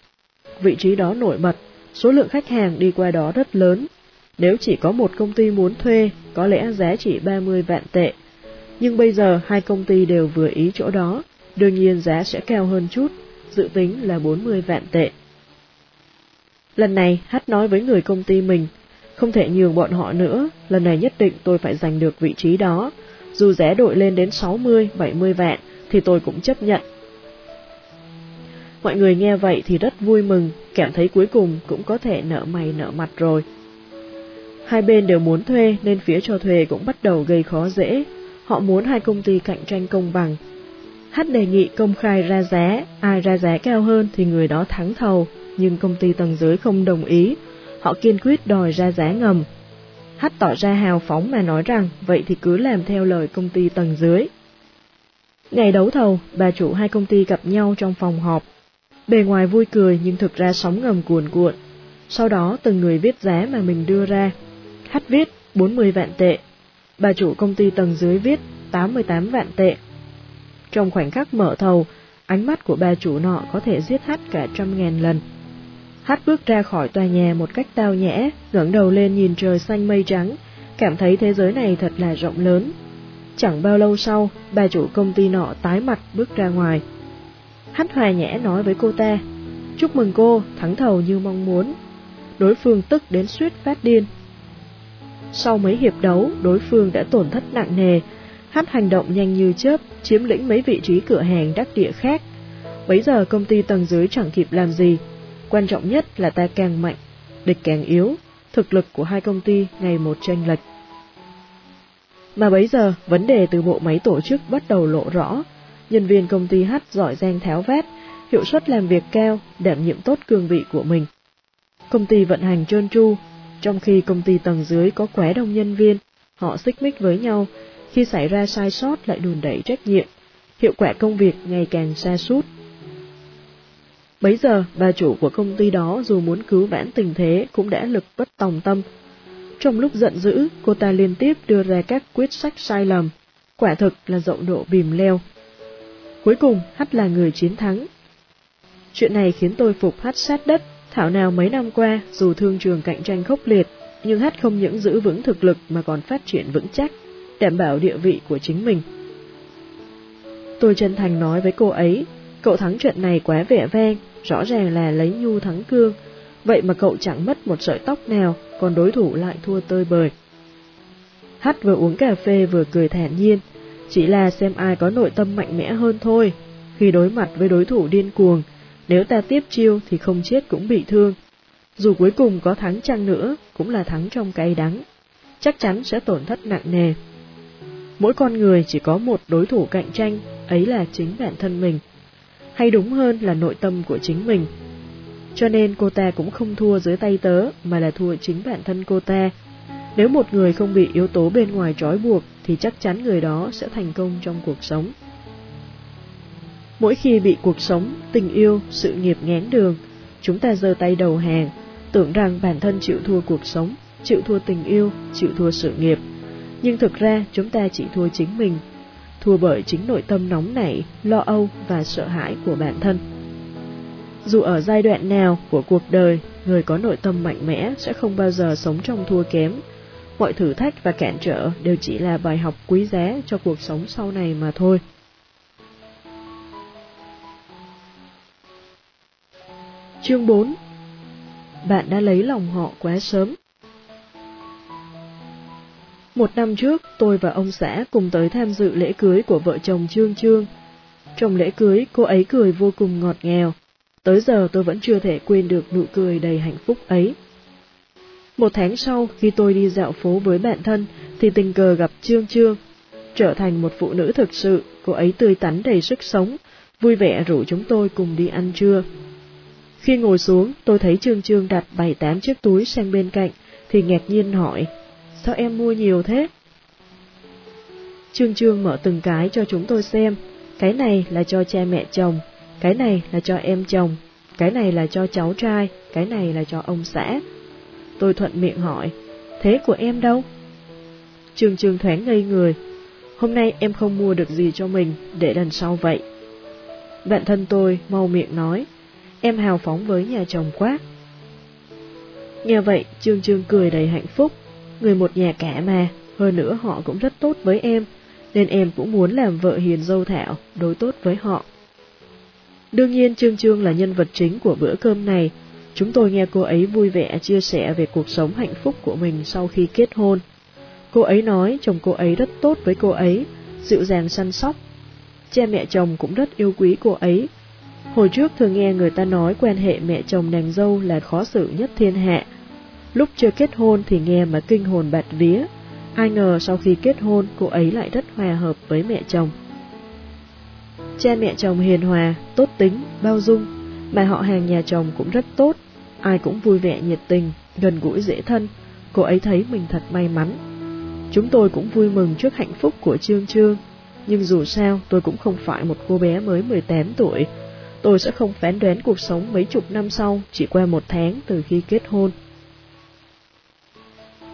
Speaker 1: Vị trí đó nổi bật, số lượng khách hàng đi qua đó rất lớn. Nếu chỉ có một công ty muốn thuê, có lẽ giá chỉ 30 vạn tệ. Nhưng bây giờ hai công ty đều vừa ý chỗ đó, đương nhiên giá sẽ cao hơn chút, dự tính là 40 vạn tệ. Lần này, Hát nói với người công ty mình, không thể nhường bọn họ nữa, lần này nhất định tôi phải giành được vị trí đó. Dù giá đội lên đến 60, 70 vạn, thì tôi cũng chấp nhận. Mọi người nghe vậy thì rất vui mừng, cảm thấy cuối cùng cũng có thể nợ mày nợ mặt rồi. Hai bên đều muốn thuê nên phía cho thuê cũng bắt đầu gây khó dễ. Họ muốn hai công ty cạnh tranh công bằng. Hát đề nghị công khai ra giá, ai ra giá cao hơn thì người đó thắng thầu, nhưng công ty tầng dưới không đồng ý, họ kiên quyết đòi ra giá ngầm. Hắt tỏ ra hào phóng mà nói rằng vậy thì cứ làm theo lời công ty tầng dưới. Ngày đấu thầu, bà chủ hai công ty gặp nhau trong phòng họp. Bề ngoài vui cười nhưng thực ra sóng ngầm cuồn cuộn. Sau đó từng người viết giá mà mình đưa ra. Hắt viết 40 vạn tệ. Bà chủ công ty tầng dưới viết 88 vạn tệ. Trong khoảnh khắc mở thầu, ánh mắt của bà chủ nọ có thể giết hắt cả trăm ngàn lần. Hát bước ra khỏi tòa nhà một cách tao nhã, ngẩng đầu lên nhìn trời xanh mây trắng, cảm thấy thế giới này thật là rộng lớn. Chẳng bao lâu sau, bà chủ công ty nọ tái mặt bước ra ngoài. Hát hòa nhã nói với cô ta, chúc mừng cô, thắng thầu như mong muốn. Đối phương tức đến suýt phát điên. Sau mấy hiệp đấu, đối phương đã tổn thất nặng nề, Hát hành động nhanh như chớp, chiếm lĩnh mấy vị trí cửa hàng đắc địa khác. Bấy giờ công ty tầng dưới chẳng kịp làm gì, Quan trọng nhất là ta càng mạnh, địch càng yếu, thực lực của hai công ty ngày một tranh lệch. Mà bấy giờ, vấn đề từ bộ máy tổ chức bắt đầu lộ rõ, nhân viên công ty H giỏi giang tháo vét hiệu suất làm việc cao, đảm nhiệm tốt cương vị của mình. Công ty vận hành trơn tru, trong khi công ty tầng dưới có quá đông nhân viên, họ xích mích với nhau, khi xảy ra sai sót lại đùn đẩy trách nhiệm, hiệu quả công việc ngày càng xa sút Bấy giờ, bà chủ của công ty đó dù muốn cứu vãn tình thế cũng đã lực bất tòng tâm. Trong lúc giận dữ, cô ta liên tiếp đưa ra các quyết sách sai lầm. quả thực là rộng độ bìm leo. Cuối cùng, Hắt là người chiến thắng. Chuyện này khiến tôi phục Hắt sát đất, thảo nào mấy năm qua, dù thương trường cạnh tranh khốc liệt, nhưng Hắt không những giữ vững thực lực mà còn phát triển vững chắc, đảm bảo địa vị của chính mình. Tôi chân thành nói với cô ấy, cậu thắng trận này quá vẻ vang, rõ ràng là lấy nhu thắng cương, vậy mà cậu chẳng mất một sợi tóc nào, còn đối thủ lại thua tơi bời. Hắt vừa uống cà phê vừa cười thản nhiên, chỉ là xem ai có nội tâm mạnh mẽ hơn thôi. Khi đối mặt với đối thủ điên cuồng, nếu ta tiếp chiêu thì không chết cũng bị thương. Dù cuối cùng có thắng chăng nữa, cũng là thắng trong cay đắng. Chắc chắn sẽ tổn thất nặng nề. Mỗi con người chỉ có một đối thủ cạnh tranh, ấy là chính bản thân mình. Hay đúng hơn là nội tâm của chính mình. Cho nên cô ta cũng không thua dưới tay tớ, mà là thua chính bản thân cô ta. Nếu một người không bị yếu tố bên ngoài trói buộc, thì chắc chắn người đó sẽ thành công trong cuộc sống. Mỗi khi bị cuộc sống, tình yêu, sự nghiệp ngén đường, chúng ta giơ tay đầu hàng, tưởng rằng bản thân chịu thua cuộc sống, chịu thua tình yêu, chịu thua sự nghiệp. Nhưng thực ra chúng ta chỉ thua chính mình, thua bởi chính nội tâm nóng nảy, lo âu và sợ hãi của bản thân. Dù ở giai đoạn nào của cuộc đời, người có nội tâm mạnh mẽ sẽ không bao giờ sống trong thua kém. Mọi thử thách và cản trở đều chỉ là bài học quý giá cho cuộc sống sau này mà thôi. Chương 4 Bạn đã lấy lòng họ quá sớm một năm trước, tôi và ông xã cùng tới tham dự lễ cưới của vợ chồng Trương Trương. Trong lễ cưới, cô ấy cười vô cùng ngọt ngào. Tới giờ tôi vẫn chưa thể quên được nụ cười đầy hạnh phúc ấy. Một tháng sau, khi tôi đi dạo phố với bạn thân, thì tình cờ gặp Trương Trương. Trở thành một phụ nữ thực sự, cô ấy tươi tắn đầy sức sống, vui vẻ rủ chúng tôi cùng đi ăn trưa. Khi ngồi xuống, tôi thấy Trương Trương đặt bảy tám chiếc túi sang bên cạnh, thì ngạc nhiên hỏi, sao em mua nhiều thế? Trương Trương mở từng cái cho chúng tôi xem, cái này là cho cha mẹ chồng, cái này là cho em chồng, cái này là cho cháu trai, cái này là cho ông xã. Tôi thuận miệng hỏi, thế của em đâu? Trương Trương thoáng ngây người, hôm nay em không mua được gì cho mình, để lần sau vậy. Bạn thân tôi mau miệng nói, em hào phóng với nhà chồng quá. Nghe vậy, Trương Trương cười đầy hạnh phúc, người một nhà cả mà, hơn nữa họ cũng rất tốt với em, nên em cũng muốn làm vợ hiền dâu thảo, đối tốt với họ. Đương nhiên Trương Trương là nhân vật chính của bữa cơm này, chúng tôi nghe cô ấy vui vẻ chia sẻ về cuộc sống hạnh phúc của mình sau khi kết hôn. Cô ấy nói chồng cô ấy rất tốt với cô ấy, dịu dàng săn sóc. Cha mẹ chồng cũng rất yêu quý cô ấy, Hồi trước thường nghe người ta nói quan hệ mẹ chồng nàng dâu là khó xử nhất thiên hạ. Lúc chưa kết hôn thì nghe mà kinh hồn bạt vía. Ai ngờ sau khi kết hôn cô ấy lại rất hòa hợp với mẹ chồng. Cha mẹ chồng hiền hòa, tốt tính, bao dung, mà họ hàng nhà chồng cũng rất tốt, ai cũng vui vẻ nhiệt tình, gần gũi dễ thân, cô ấy thấy mình thật may mắn. Chúng tôi cũng vui mừng trước hạnh phúc của Trương Trương, nhưng dù sao tôi cũng không phải một cô bé mới 18 tuổi, tôi sẽ không phán đoán cuộc sống mấy chục năm sau chỉ qua một tháng từ khi kết hôn.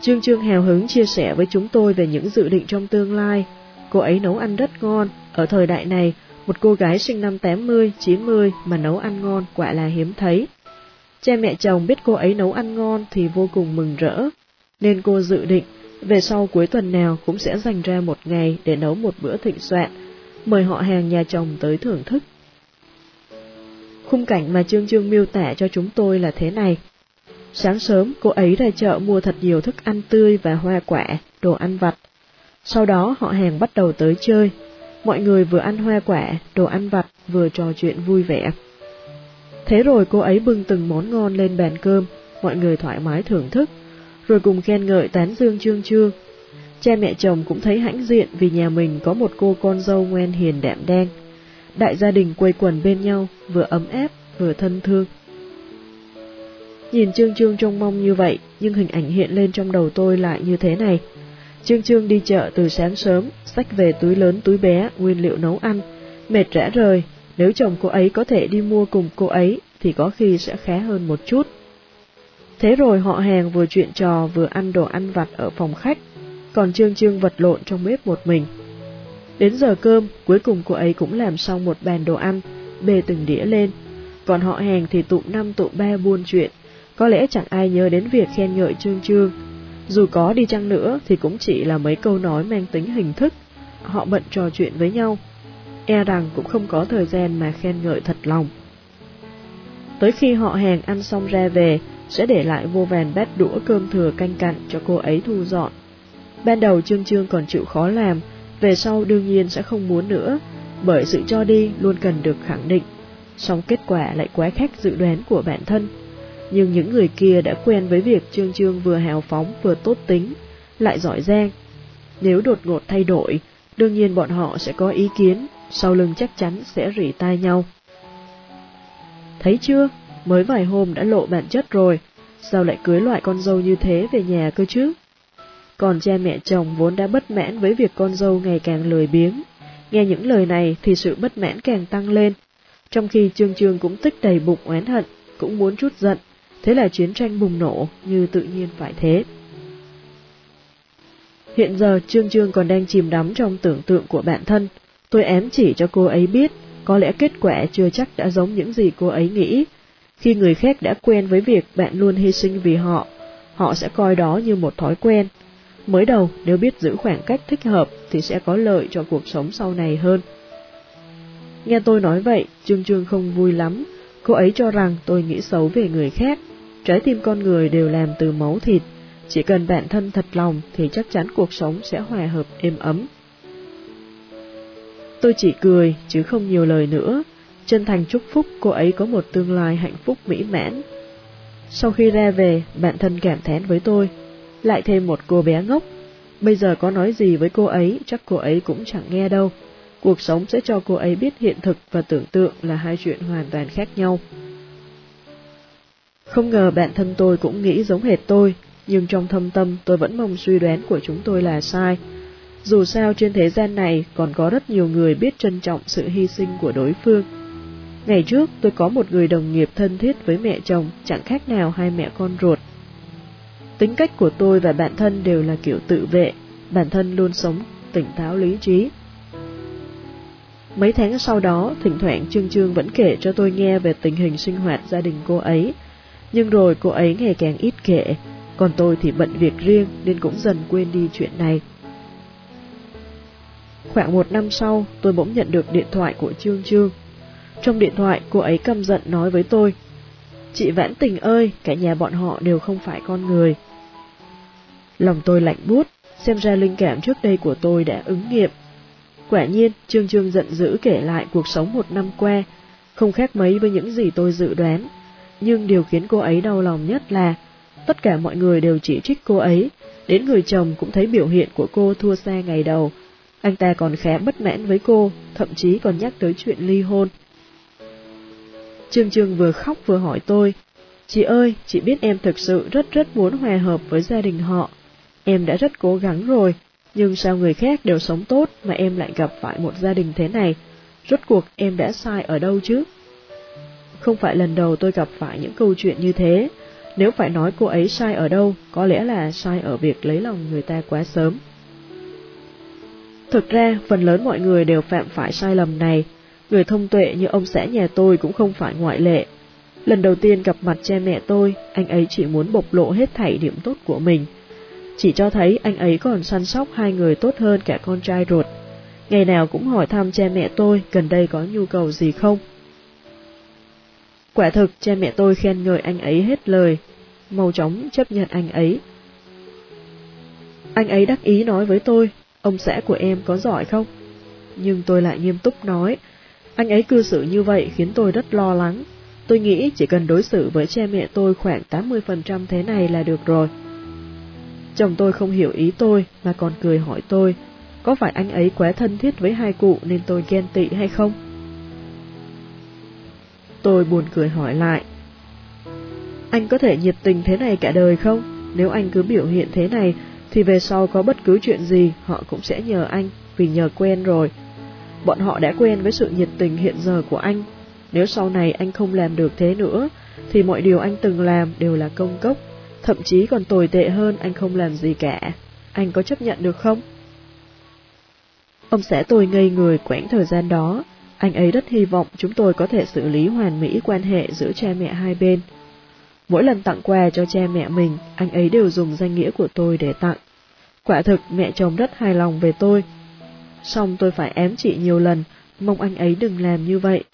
Speaker 1: Trương Trương hào hứng chia sẻ với chúng tôi về những dự định trong tương lai. Cô ấy nấu ăn rất ngon, ở thời đại này, một cô gái sinh năm 80, 90 mà nấu ăn ngon quả là hiếm thấy. Cha mẹ chồng biết cô ấy nấu ăn ngon thì vô cùng mừng rỡ, nên cô dự định về sau cuối tuần nào cũng sẽ dành ra một ngày để nấu một bữa thịnh soạn, mời họ hàng nhà chồng tới thưởng thức. Khung cảnh mà Trương Trương miêu tả cho chúng tôi là thế này. Sáng sớm, cô ấy ra chợ mua thật nhiều thức ăn tươi và hoa quả, đồ ăn vặt. Sau đó họ hàng bắt đầu tới chơi. Mọi người vừa ăn hoa quả, đồ ăn vặt, vừa trò chuyện vui vẻ. Thế rồi cô ấy bưng từng món ngon lên bàn cơm, mọi người thoải mái thưởng thức, rồi cùng khen ngợi tán dương trương trương. Cha mẹ chồng cũng thấy hãnh diện vì nhà mình có một cô con dâu ngoan hiền đạm đen đại gia đình quây quần bên nhau, vừa ấm áp, vừa thân thương. Nhìn Trương Trương trông mong như vậy, nhưng hình ảnh hiện lên trong đầu tôi lại như thế này. Trương Trương đi chợ từ sáng sớm, xách về túi lớn túi bé, nguyên liệu nấu ăn, mệt rã rời, nếu chồng cô ấy có thể đi mua cùng cô ấy, thì có khi sẽ khá hơn một chút. Thế rồi họ hàng vừa chuyện trò vừa ăn đồ ăn vặt ở phòng khách, còn Trương Trương vật lộn trong bếp một mình. Đến giờ cơm, cuối cùng cô ấy cũng làm xong một bàn đồ ăn, bê từng đĩa lên. Còn họ hàng thì tụ năm tụ ba buôn chuyện, có lẽ chẳng ai nhớ đến việc khen ngợi Trương Trương. Dù có đi chăng nữa thì cũng chỉ là mấy câu nói mang tính hình thức, họ bận trò chuyện với nhau. E rằng cũng không có thời gian mà khen ngợi thật lòng. Tới khi họ hàng ăn xong ra về, sẽ để lại vô vàn bát đũa cơm thừa canh cặn cho cô ấy thu dọn. Ban đầu Trương Trương còn chịu khó làm, về sau đương nhiên sẽ không muốn nữa, bởi sự cho đi luôn cần được khẳng định, song kết quả lại quá khác dự đoán của bản thân. Nhưng những người kia đã quen với việc Trương Trương vừa hào phóng vừa tốt tính, lại giỏi giang. Nếu đột ngột thay đổi, đương nhiên bọn họ sẽ có ý kiến, sau lưng chắc chắn sẽ rỉ tai nhau. Thấy chưa, mới vài hôm đã lộ bản chất rồi, sao lại cưới loại con dâu như thế về nhà cơ chứ? Còn cha mẹ chồng vốn đã bất mãn với việc con dâu ngày càng lười biếng. Nghe những lời này thì sự bất mãn càng tăng lên, trong khi Trương Trương cũng tích đầy bụng oán hận, cũng muốn chút giận, thế là chiến tranh bùng nổ như tự nhiên phải thế. Hiện giờ Trương Trương còn đang chìm đắm trong tưởng tượng của bản thân, tôi ém chỉ cho cô ấy biết, có lẽ kết quả chưa chắc đã giống những gì cô ấy nghĩ. Khi người khác đã quen với việc bạn luôn hy sinh vì họ, họ sẽ coi đó như một thói quen, Mới đầu, nếu biết giữ khoảng cách thích hợp thì sẽ có lợi cho cuộc sống sau này hơn. Nghe tôi nói vậy, Trương Trương không vui lắm, cô ấy cho rằng tôi nghĩ xấu về người khác. Trái tim con người đều làm từ máu thịt, chỉ cần bản thân thật lòng thì chắc chắn cuộc sống sẽ hòa hợp êm ấm. Tôi chỉ cười, chứ không nhiều lời nữa, chân thành chúc phúc cô ấy có một tương lai hạnh phúc mỹ mãn. Sau khi ra về, bạn thân cảm thán với tôi, lại thêm một cô bé ngốc. Bây giờ có nói gì với cô ấy, chắc cô ấy cũng chẳng nghe đâu. Cuộc sống sẽ cho cô ấy biết hiện thực và tưởng tượng là hai chuyện hoàn toàn khác nhau. Không ngờ bạn thân tôi cũng nghĩ giống hệt tôi, nhưng trong thâm tâm tôi vẫn mong suy đoán của chúng tôi là sai. Dù sao trên thế gian này còn có rất nhiều người biết trân trọng sự hy sinh của đối phương. Ngày trước tôi có một người đồng nghiệp thân thiết với mẹ chồng, chẳng khác nào hai mẹ con ruột. Tính cách của tôi và bản thân đều là kiểu tự vệ, bản thân luôn sống tỉnh táo lý trí. Mấy tháng sau đó, thỉnh thoảng Trương Trương vẫn kể cho tôi nghe về tình hình sinh hoạt gia đình cô ấy, nhưng rồi cô ấy ngày càng ít kể, còn tôi thì bận việc riêng nên cũng dần quên đi chuyện này. Khoảng một năm sau, tôi bỗng nhận được điện thoại của Trương Trương. Trong điện thoại, cô ấy căm giận nói với tôi, Chị Vãn Tình ơi, cả nhà bọn họ đều không phải con người. Lòng tôi lạnh bút, xem ra linh cảm trước đây của tôi đã ứng nghiệm. Quả nhiên, Trương Trương giận dữ kể lại cuộc sống một năm qua, không khác mấy với những gì tôi dự đoán. Nhưng điều khiến cô ấy đau lòng nhất là, tất cả mọi người đều chỉ trích cô ấy, đến người chồng cũng thấy biểu hiện của cô thua xa ngày đầu. Anh ta còn khá bất mãn với cô, thậm chí còn nhắc tới chuyện ly hôn. Trương Trương vừa khóc vừa hỏi tôi, Chị ơi, chị biết em thực sự rất rất muốn hòa hợp với gia đình họ. Em đã rất cố gắng rồi, nhưng sao người khác đều sống tốt mà em lại gặp phải một gia đình thế này? Rốt cuộc em đã sai ở đâu chứ? Không phải lần đầu tôi gặp phải những câu chuyện như thế. Nếu phải nói cô ấy sai ở đâu, có lẽ là sai ở việc lấy lòng người ta quá sớm. Thực ra, phần lớn mọi người đều phạm phải sai lầm này, Người thông tuệ như ông xã nhà tôi cũng không phải ngoại lệ. Lần đầu tiên gặp mặt cha mẹ tôi, anh ấy chỉ muốn bộc lộ hết thảy điểm tốt của mình. Chỉ cho thấy anh ấy còn săn sóc hai người tốt hơn cả con trai ruột. Ngày nào cũng hỏi thăm cha mẹ tôi gần đây có nhu cầu gì không. Quả thực cha mẹ tôi khen ngợi anh ấy hết lời, mau chóng chấp nhận anh ấy. Anh ấy đắc ý nói với tôi, ông xã của em có giỏi không? Nhưng tôi lại nghiêm túc nói, anh ấy cư xử như vậy khiến tôi rất lo lắng. Tôi nghĩ chỉ cần đối xử với cha mẹ tôi khoảng 80% thế này là được rồi. Chồng tôi không hiểu ý tôi mà còn cười hỏi tôi, có phải anh ấy quá thân thiết với hai cụ nên tôi ghen tị hay không? Tôi buồn cười hỏi lại, anh có thể nhiệt tình thế này cả đời không? Nếu anh cứ biểu hiện thế này, thì về sau có bất cứ chuyện gì họ cũng sẽ nhờ anh, vì nhờ quen rồi, Bọn họ đã quen với sự nhiệt tình hiện giờ của anh. Nếu sau này anh không làm được thế nữa, thì mọi điều anh từng làm đều là công cốc, thậm chí còn tồi tệ hơn anh không làm gì cả. Anh có chấp nhận được không? Ông xã tôi ngây người quãng thời gian đó, anh ấy rất hy vọng chúng tôi có thể xử lý hoàn mỹ quan hệ giữa cha mẹ hai bên. Mỗi lần tặng quà cho cha mẹ mình, anh ấy đều dùng danh nghĩa của tôi để tặng. Quả thực mẹ chồng rất hài lòng về tôi. Xong tôi phải ém chị nhiều lần, mong anh ấy đừng làm như vậy.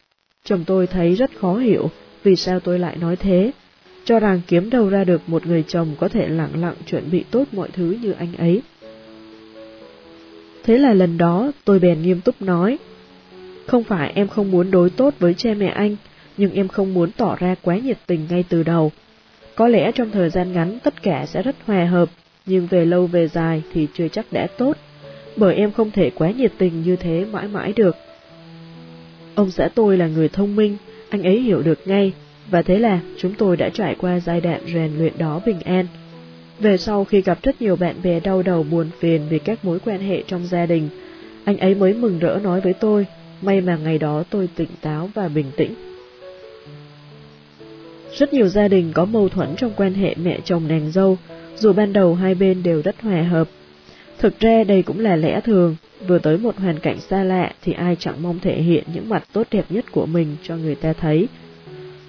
Speaker 1: Chồng tôi thấy rất khó hiểu vì sao tôi lại nói thế, cho rằng kiếm đâu ra được một người chồng có thể lặng lặng chuẩn bị tốt mọi thứ như anh ấy. Thế là lần đó tôi bèn nghiêm túc nói, không phải em không muốn đối tốt với cha mẹ anh, nhưng em không muốn tỏ ra quá nhiệt tình ngay từ đầu. Có lẽ trong thời gian ngắn tất cả sẽ rất hòa hợp, nhưng về lâu về dài thì chưa chắc đã tốt, bởi em không thể quá nhiệt tình như thế mãi mãi được. Ông xã tôi là người thông minh, anh ấy hiểu được ngay, và thế là chúng tôi đã trải qua giai đoạn rèn luyện đó bình an. Về sau khi gặp rất nhiều bạn bè đau đầu buồn phiền vì các mối quan hệ trong gia đình, anh ấy mới mừng rỡ nói với tôi, may mà ngày đó tôi tỉnh táo và bình tĩnh. Rất nhiều gia đình có mâu thuẫn trong quan hệ mẹ chồng nàng dâu, dù ban đầu hai bên đều rất hòa hợp. Thực ra đây cũng là lẽ thường, vừa tới một hoàn cảnh xa lạ thì ai chẳng mong thể hiện những mặt tốt đẹp nhất của mình cho người ta thấy.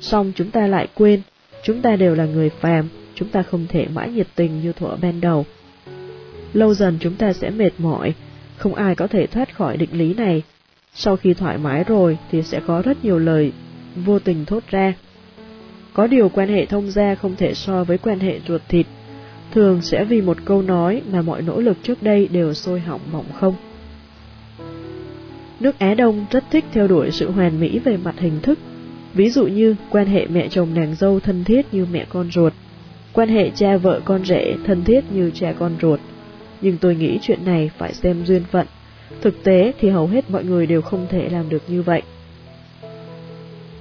Speaker 1: Xong chúng ta lại quên, chúng ta đều là người phàm, chúng ta không thể mãi nhiệt tình như thuở ban đầu. Lâu dần chúng ta sẽ mệt mỏi, không ai có thể thoát khỏi định lý này. Sau khi thoải mái rồi thì sẽ có rất nhiều lời vô tình thốt ra. Có điều quan hệ thông gia không thể so với quan hệ ruột thịt, thường sẽ vì một câu nói mà mọi nỗ lực trước đây đều sôi hỏng mỏng không. Nước Á Đông rất thích theo đuổi sự hoàn mỹ về mặt hình thức, ví dụ như quan hệ mẹ chồng nàng dâu thân thiết như mẹ con ruột, quan hệ cha vợ con rể thân thiết như cha con ruột. Nhưng tôi nghĩ chuyện này phải xem duyên phận, thực tế thì hầu hết mọi người đều không thể làm được như vậy.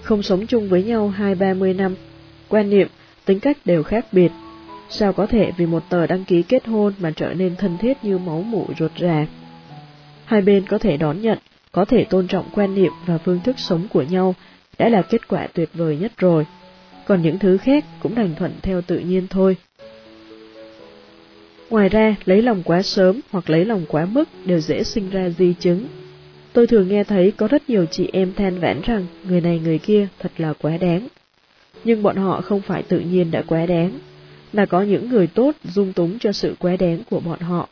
Speaker 1: Không sống chung với nhau hai ba mươi năm, quan niệm, tính cách đều khác biệt. Sao có thể vì một tờ đăng ký kết hôn mà trở nên thân thiết như máu mủ ruột rà? Hai bên có thể đón nhận, có thể tôn trọng quan niệm và phương thức sống của nhau đã là kết quả tuyệt vời nhất rồi. Còn những thứ khác cũng đành thuận theo tự nhiên thôi. Ngoài ra, lấy lòng quá sớm hoặc lấy lòng quá mức đều dễ sinh ra di chứng. Tôi thường nghe thấy có rất nhiều chị em than vãn rằng người này người kia thật là quá đáng. Nhưng bọn họ không phải tự nhiên đã quá đáng, mà có những người tốt dung túng cho sự quá đáng của bọn họ.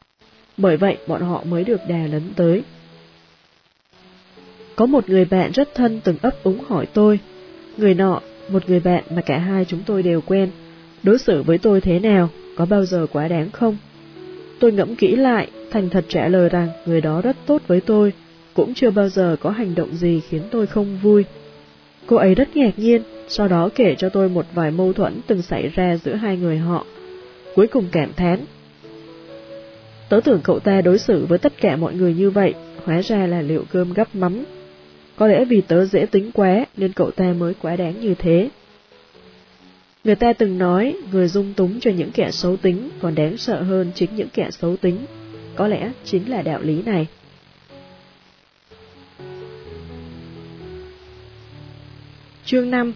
Speaker 1: Bởi vậy bọn họ mới được đà lấn tới. Có một người bạn rất thân từng ấp úng hỏi tôi, người nọ, một người bạn mà cả hai chúng tôi đều quen, đối xử với tôi thế nào, có bao giờ quá đáng không? Tôi ngẫm kỹ lại, thành thật trả lời rằng người đó rất tốt với tôi, cũng chưa bao giờ có hành động gì khiến tôi không vui. Cô ấy rất ngạc nhiên, sau đó kể cho tôi một vài mâu thuẫn từng xảy ra giữa hai người họ. Cuối cùng cảm thán. Tớ tưởng cậu ta đối xử với tất cả mọi người như vậy, hóa ra là liệu cơm gấp mắm. Có lẽ vì tớ dễ tính quá nên cậu ta mới quá đáng như thế. Người ta từng nói người dung túng cho những kẻ xấu tính còn đáng sợ hơn chính những kẻ xấu tính. Có lẽ chính là đạo lý này. Chương 5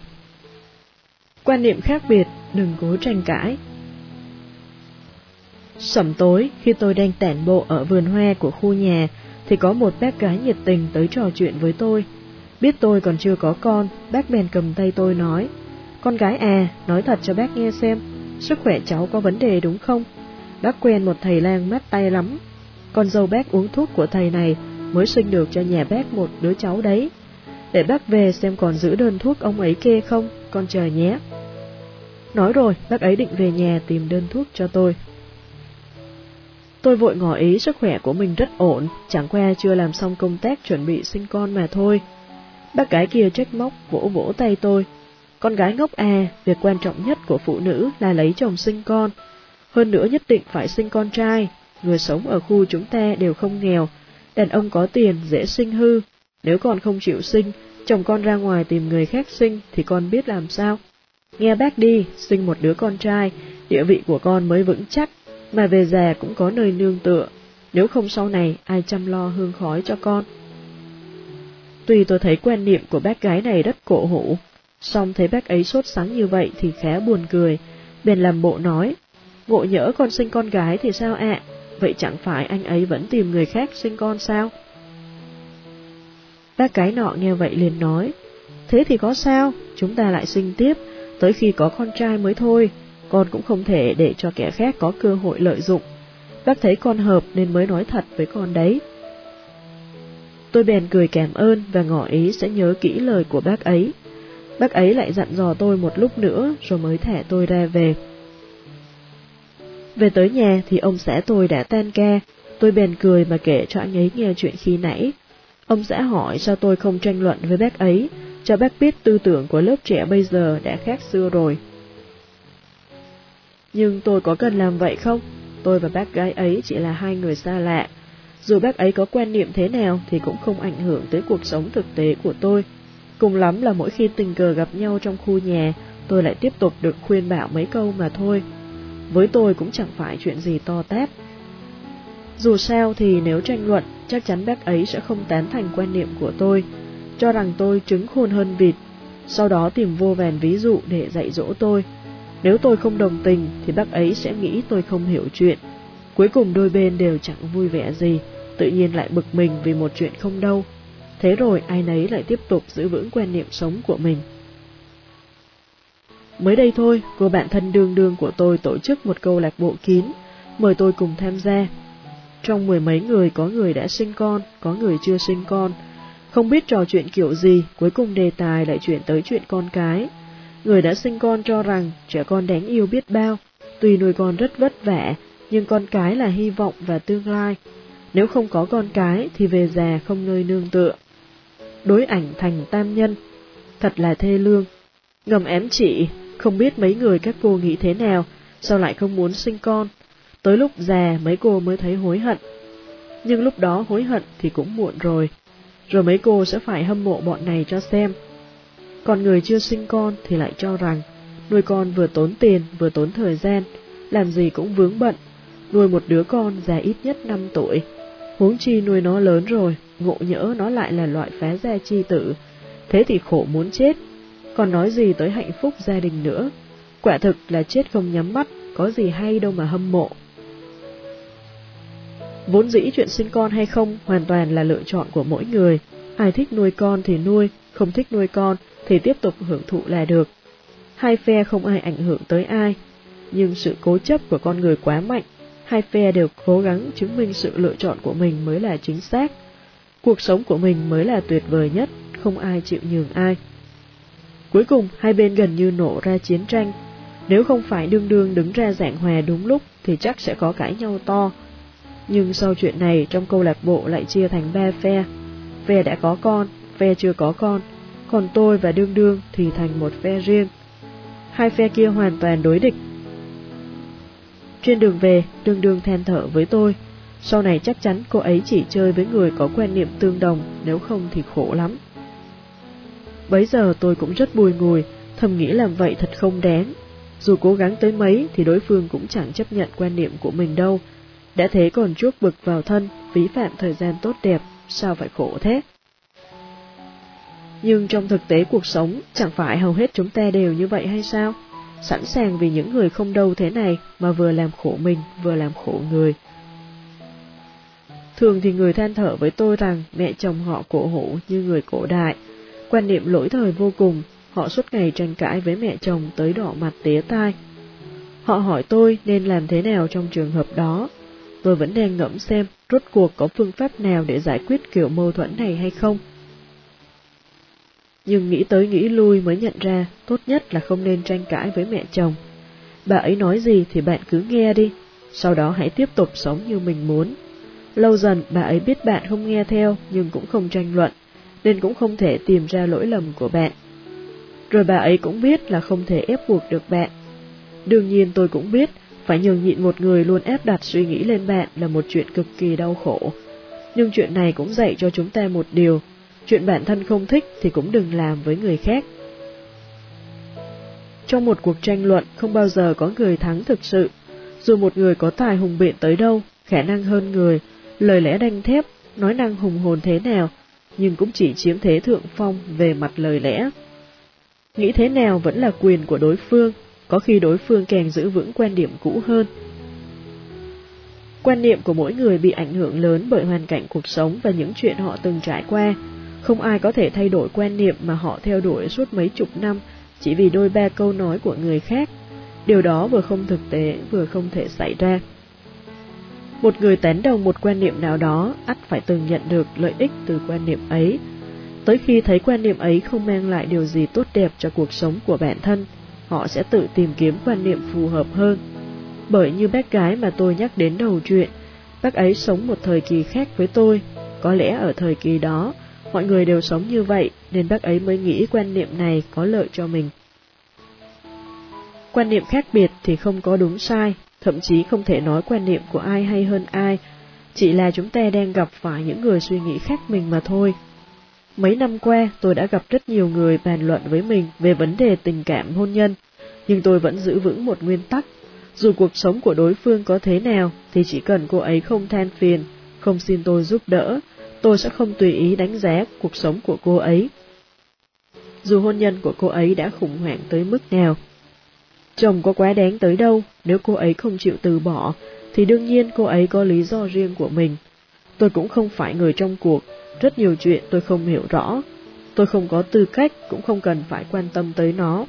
Speaker 1: Quan niệm khác biệt, đừng cố tranh cãi. Sẩm tối, khi tôi đang tản bộ ở vườn hoa của khu nhà, thì có một bác gái nhiệt tình tới trò chuyện với tôi. Biết tôi còn chưa có con, bác bèn cầm tay tôi nói, con gái à, nói thật cho bác nghe xem, sức khỏe cháu có vấn đề đúng không? Bác quen một thầy lang mát tay lắm. Con dâu bác uống thuốc của thầy này mới sinh được cho nhà bác một đứa cháu đấy. Để bác về xem còn giữ đơn thuốc ông ấy kê không, con chờ nhé. Nói rồi, bác ấy định về nhà tìm đơn thuốc cho tôi. Tôi vội ngỏ ý sức khỏe của mình rất ổn, chẳng qua chưa làm xong công tác chuẩn bị sinh con mà thôi. Bác gái kia trách móc, vỗ vỗ tay tôi. Con gái ngốc à, việc quan trọng nhất của phụ nữ là lấy chồng sinh con. Hơn nữa nhất định phải sinh con trai, người sống ở khu chúng ta đều không nghèo, đàn ông có tiền dễ sinh hư, nếu còn không chịu sinh, chồng con ra ngoài tìm người khác sinh thì con biết làm sao. Nghe bác đi, sinh một đứa con trai, địa vị của con mới vững chắc, mà về già cũng có nơi nương tựa, nếu không sau này ai chăm lo hương khói cho con. Tuy tôi thấy quan niệm của bác gái này rất cổ hủ, xong thấy bác ấy sốt sắng như vậy thì khá buồn cười, bèn làm bộ nói, ngộ nhỡ con sinh con gái thì sao ạ, vậy chẳng phải anh ấy vẫn tìm người khác sinh con sao? Bác cái nọ nghe vậy liền nói, thế thì có sao, chúng ta lại sinh tiếp, tới khi có con trai mới thôi, con cũng không thể để cho kẻ khác có cơ hội lợi dụng. Bác thấy con hợp nên mới nói thật với con đấy. Tôi bèn cười cảm ơn và ngỏ ý sẽ nhớ kỹ lời của bác ấy. Bác ấy lại dặn dò tôi một lúc nữa rồi mới thả tôi ra về. Về tới nhà thì ông xã tôi đã tan ca, tôi bèn cười mà kể cho anh ấy nghe chuyện khi nãy. Ông xã hỏi sao tôi không tranh luận với bác ấy, cho bác biết tư tưởng của lớp trẻ bây giờ đã khác xưa rồi. Nhưng tôi có cần làm vậy không? Tôi và bác gái ấy chỉ là hai người xa lạ. Dù bác ấy có quan niệm thế nào thì cũng không ảnh hưởng tới cuộc sống thực tế của tôi. Cùng lắm là mỗi khi tình cờ gặp nhau trong khu nhà, tôi lại tiếp tục được khuyên bảo mấy câu mà thôi. Với tôi cũng chẳng phải chuyện gì to tát. Dù sao thì nếu tranh luận, chắc chắn bác ấy sẽ không tán thành quan niệm của tôi, cho rằng tôi trứng khôn hơn vịt, sau đó tìm vô vàn ví dụ để dạy dỗ tôi. Nếu tôi không đồng tình thì bác ấy sẽ nghĩ tôi không hiểu chuyện. Cuối cùng đôi bên đều chẳng vui vẻ gì, tự nhiên lại bực mình vì một chuyện không đâu. Thế rồi ai nấy lại tiếp tục giữ vững quan niệm sống của mình. Mới đây thôi, cô bạn thân đương đương của tôi tổ chức một câu lạc bộ kín, mời tôi cùng tham gia. Trong mười mấy người có người đã sinh con, có người chưa sinh con. Không biết trò chuyện kiểu gì, cuối cùng đề tài lại chuyển tới chuyện con cái. Người đã sinh con cho rằng trẻ con đáng yêu biết bao, tuy nuôi con rất vất vả, nhưng con cái là hy vọng và tương lai. Nếu không có con cái thì về già không nơi nương tựa. Đối ảnh thành tam nhân, thật là thê lương. Ngầm ém chị không biết mấy người các cô nghĩ thế nào, sao lại không muốn sinh con. Tới lúc già mấy cô mới thấy hối hận. Nhưng lúc đó hối hận thì cũng muộn rồi. Rồi mấy cô sẽ phải hâm mộ bọn này cho xem. Còn người chưa sinh con thì lại cho rằng nuôi con vừa tốn tiền vừa tốn thời gian, làm gì cũng vướng bận. Nuôi một đứa con già ít nhất 5 tuổi, huống chi nuôi nó lớn rồi, ngộ nhỡ nó lại là loại phá gia chi tử, thế thì khổ muốn chết. Còn nói gì tới hạnh phúc gia đình nữa, quả thực là chết không nhắm mắt, có gì hay đâu mà hâm mộ. Vốn dĩ chuyện sinh con hay không hoàn toàn là lựa chọn của mỗi người, ai thích nuôi con thì nuôi, không thích nuôi con thì tiếp tục hưởng thụ là được. Hai phe không ai ảnh hưởng tới ai, nhưng sự cố chấp của con người quá mạnh, hai phe đều cố gắng chứng minh sự lựa chọn của mình mới là chính xác. Cuộc sống của mình mới là tuyệt vời nhất, không ai chịu nhường ai. Cuối cùng, hai bên gần như nổ ra chiến tranh. Nếu không phải đương đương đứng ra giảng hòa đúng lúc thì chắc sẽ có cãi nhau to. Nhưng sau chuyện này trong câu lạc bộ lại chia thành ba phe. Phe đã có con, phe chưa có con, còn tôi và đương đương thì thành một phe riêng. Hai phe kia hoàn toàn đối địch. Trên đường về, đương đương than thở với tôi, sau này chắc chắn cô ấy chỉ chơi với người có quan niệm tương đồng, nếu không thì khổ lắm. Bấy giờ tôi cũng rất bùi ngùi, thầm nghĩ làm vậy thật không đáng. Dù cố gắng tới mấy thì đối phương cũng chẳng chấp nhận quan niệm của mình đâu. Đã thế còn chuốc bực vào thân, vi phạm thời gian tốt đẹp, sao phải khổ thế? Nhưng trong thực tế cuộc sống, chẳng phải hầu hết chúng ta đều như vậy hay sao? Sẵn sàng vì những người không đâu thế này mà vừa làm khổ mình, vừa làm khổ người. Thường thì người than thở với tôi rằng mẹ chồng họ cổ hủ như người cổ đại, quan niệm lỗi thời vô cùng, họ suốt ngày tranh cãi với mẹ chồng tới đỏ mặt tía tai. Họ hỏi tôi nên làm thế nào trong trường hợp đó. Tôi vẫn đang ngẫm xem rốt cuộc có phương pháp nào để giải quyết kiểu mâu thuẫn này hay không nhưng nghĩ tới nghĩ lui mới nhận ra tốt nhất là không nên tranh cãi với mẹ chồng. Bà ấy nói gì thì bạn cứ nghe đi, sau đó hãy tiếp tục sống như mình muốn. Lâu dần bà ấy biết bạn không nghe theo nhưng cũng không tranh luận, nên cũng không thể tìm ra lỗi lầm của bạn. Rồi bà ấy cũng biết là không thể ép buộc được bạn. Đương nhiên tôi cũng biết, phải nhường nhịn một người luôn ép đặt suy nghĩ lên bạn là một chuyện cực kỳ đau khổ. Nhưng chuyện này cũng dạy cho chúng ta một điều, Chuyện bản thân không thích thì cũng đừng làm với người khác. Trong một cuộc tranh luận không bao giờ có người thắng thực sự. Dù một người có tài hùng biện tới đâu, khả năng hơn người, lời lẽ đanh thép, nói năng hùng hồn thế nào, nhưng cũng chỉ chiếm thế thượng phong về mặt lời lẽ. Nghĩ thế nào vẫn là quyền của đối phương, có khi đối phương càng giữ vững quan điểm cũ hơn. Quan niệm của mỗi người bị ảnh hưởng lớn bởi hoàn cảnh cuộc sống và những chuyện họ từng trải qua, không ai có thể thay đổi quan niệm mà họ theo đuổi suốt mấy chục năm chỉ vì đôi ba câu nói của người khác. Điều đó vừa không thực tế, vừa không thể xảy ra. Một người tán đồng một quan niệm nào đó, ắt phải từng nhận được lợi ích từ quan niệm ấy. Tới khi thấy quan niệm ấy không mang lại điều gì tốt đẹp cho cuộc sống của bản thân, họ sẽ tự tìm kiếm quan niệm phù hợp hơn. Bởi như bác gái mà tôi nhắc đến đầu chuyện, bác ấy sống một thời kỳ khác với tôi, có lẽ ở thời kỳ đó, mọi người đều sống như vậy nên bác ấy mới nghĩ quan niệm này có lợi cho mình. Quan niệm khác biệt thì không có đúng sai, thậm chí không thể nói quan niệm của ai hay hơn ai, chỉ là chúng ta đang gặp phải những người suy nghĩ khác mình mà thôi. Mấy năm qua, tôi đã gặp rất nhiều người bàn luận với mình về vấn đề tình cảm hôn nhân, nhưng tôi vẫn giữ vững một nguyên tắc. Dù cuộc sống của đối phương có thế nào, thì chỉ cần cô ấy không than phiền, không xin tôi giúp đỡ, tôi sẽ không tùy ý đánh giá cuộc sống của cô ấy. Dù hôn nhân của cô ấy đã khủng hoảng tới mức nào. Chồng có quá đáng tới đâu, nếu cô ấy không chịu từ bỏ, thì đương nhiên cô ấy có lý do riêng của mình. Tôi cũng không phải người trong cuộc, rất nhiều chuyện tôi không hiểu rõ. Tôi không có tư cách, cũng không cần phải quan tâm tới nó.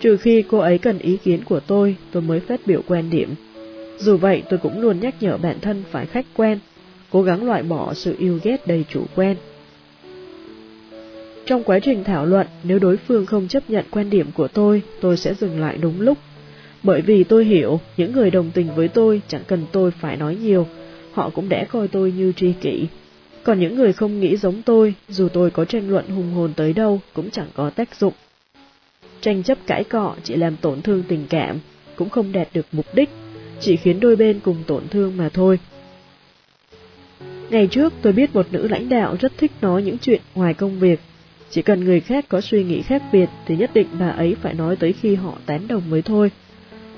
Speaker 1: Trừ khi cô ấy cần ý kiến của tôi, tôi mới phát biểu quan điểm. Dù vậy, tôi cũng luôn nhắc nhở bản thân phải khách quan, cố gắng loại bỏ sự yêu ghét đầy chủ quen. Trong quá trình thảo luận, nếu đối phương không chấp nhận quan điểm của tôi, tôi sẽ dừng lại đúng lúc. Bởi vì tôi hiểu, những người đồng tình với tôi chẳng cần tôi phải nói nhiều, họ cũng đã coi tôi như tri kỷ. Còn những người không nghĩ giống tôi, dù tôi có tranh luận hùng hồn tới đâu, cũng chẳng có tác dụng. Tranh chấp cãi cọ chỉ làm tổn thương tình cảm, cũng không đạt được mục đích, chỉ khiến đôi bên cùng tổn thương mà thôi. Ngày trước tôi biết một nữ lãnh đạo rất thích nói những chuyện ngoài công việc. Chỉ cần người khác có suy nghĩ khác biệt thì nhất định bà ấy phải nói tới khi họ tán đồng mới thôi.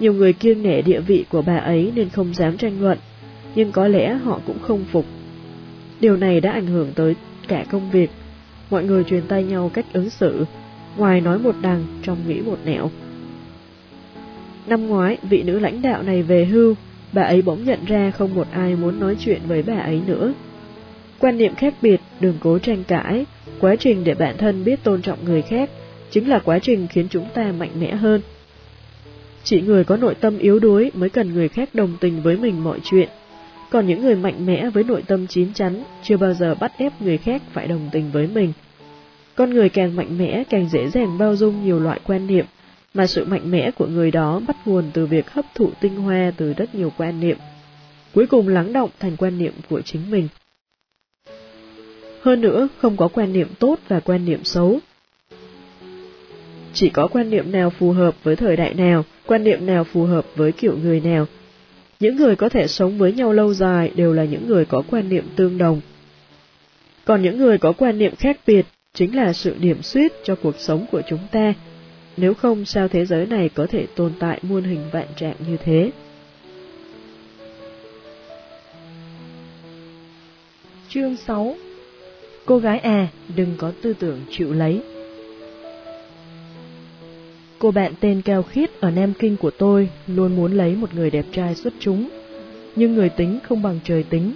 Speaker 1: Nhiều người kiêng nể địa vị của bà ấy nên không dám tranh luận, nhưng có lẽ họ cũng không phục. Điều này đã ảnh hưởng tới cả công việc. Mọi người truyền tay nhau cách ứng xử, ngoài nói một đằng, trong nghĩ một nẻo. Năm ngoái, vị nữ lãnh đạo này về hưu, bà ấy bỗng nhận ra không một ai muốn nói chuyện với bà ấy nữa. Quan niệm khác biệt, đừng cố tranh cãi, quá trình để bản thân biết tôn trọng người khác, chính là quá trình khiến chúng ta mạnh mẽ hơn. Chỉ người có nội tâm yếu đuối mới cần người khác đồng tình với mình mọi chuyện, còn những người mạnh mẽ với nội tâm chín chắn chưa bao giờ bắt ép người khác phải đồng tình với mình. Con người càng mạnh mẽ càng dễ dàng bao dung nhiều loại quan niệm, mà sự mạnh mẽ của người đó bắt nguồn từ việc hấp thụ tinh hoa từ rất nhiều quan niệm, cuối cùng lắng động thành quan niệm của chính mình. Hơn nữa, không có quan niệm tốt và quan niệm xấu. Chỉ có quan niệm nào phù hợp với thời đại nào, quan niệm nào phù hợp với kiểu người nào. Những người có thể sống với nhau lâu dài đều là những người có quan niệm tương đồng. Còn những người có quan niệm khác biệt chính là sự điểm xuyết cho cuộc sống của chúng ta, nếu không sao thế giới này có thể tồn tại muôn hình vạn trạng như thế. Chương 6 Cô gái à, đừng có tư tưởng chịu lấy. Cô bạn tên Cao Khiết ở Nam Kinh của tôi luôn muốn lấy một người đẹp trai xuất chúng, nhưng người tính không bằng trời tính.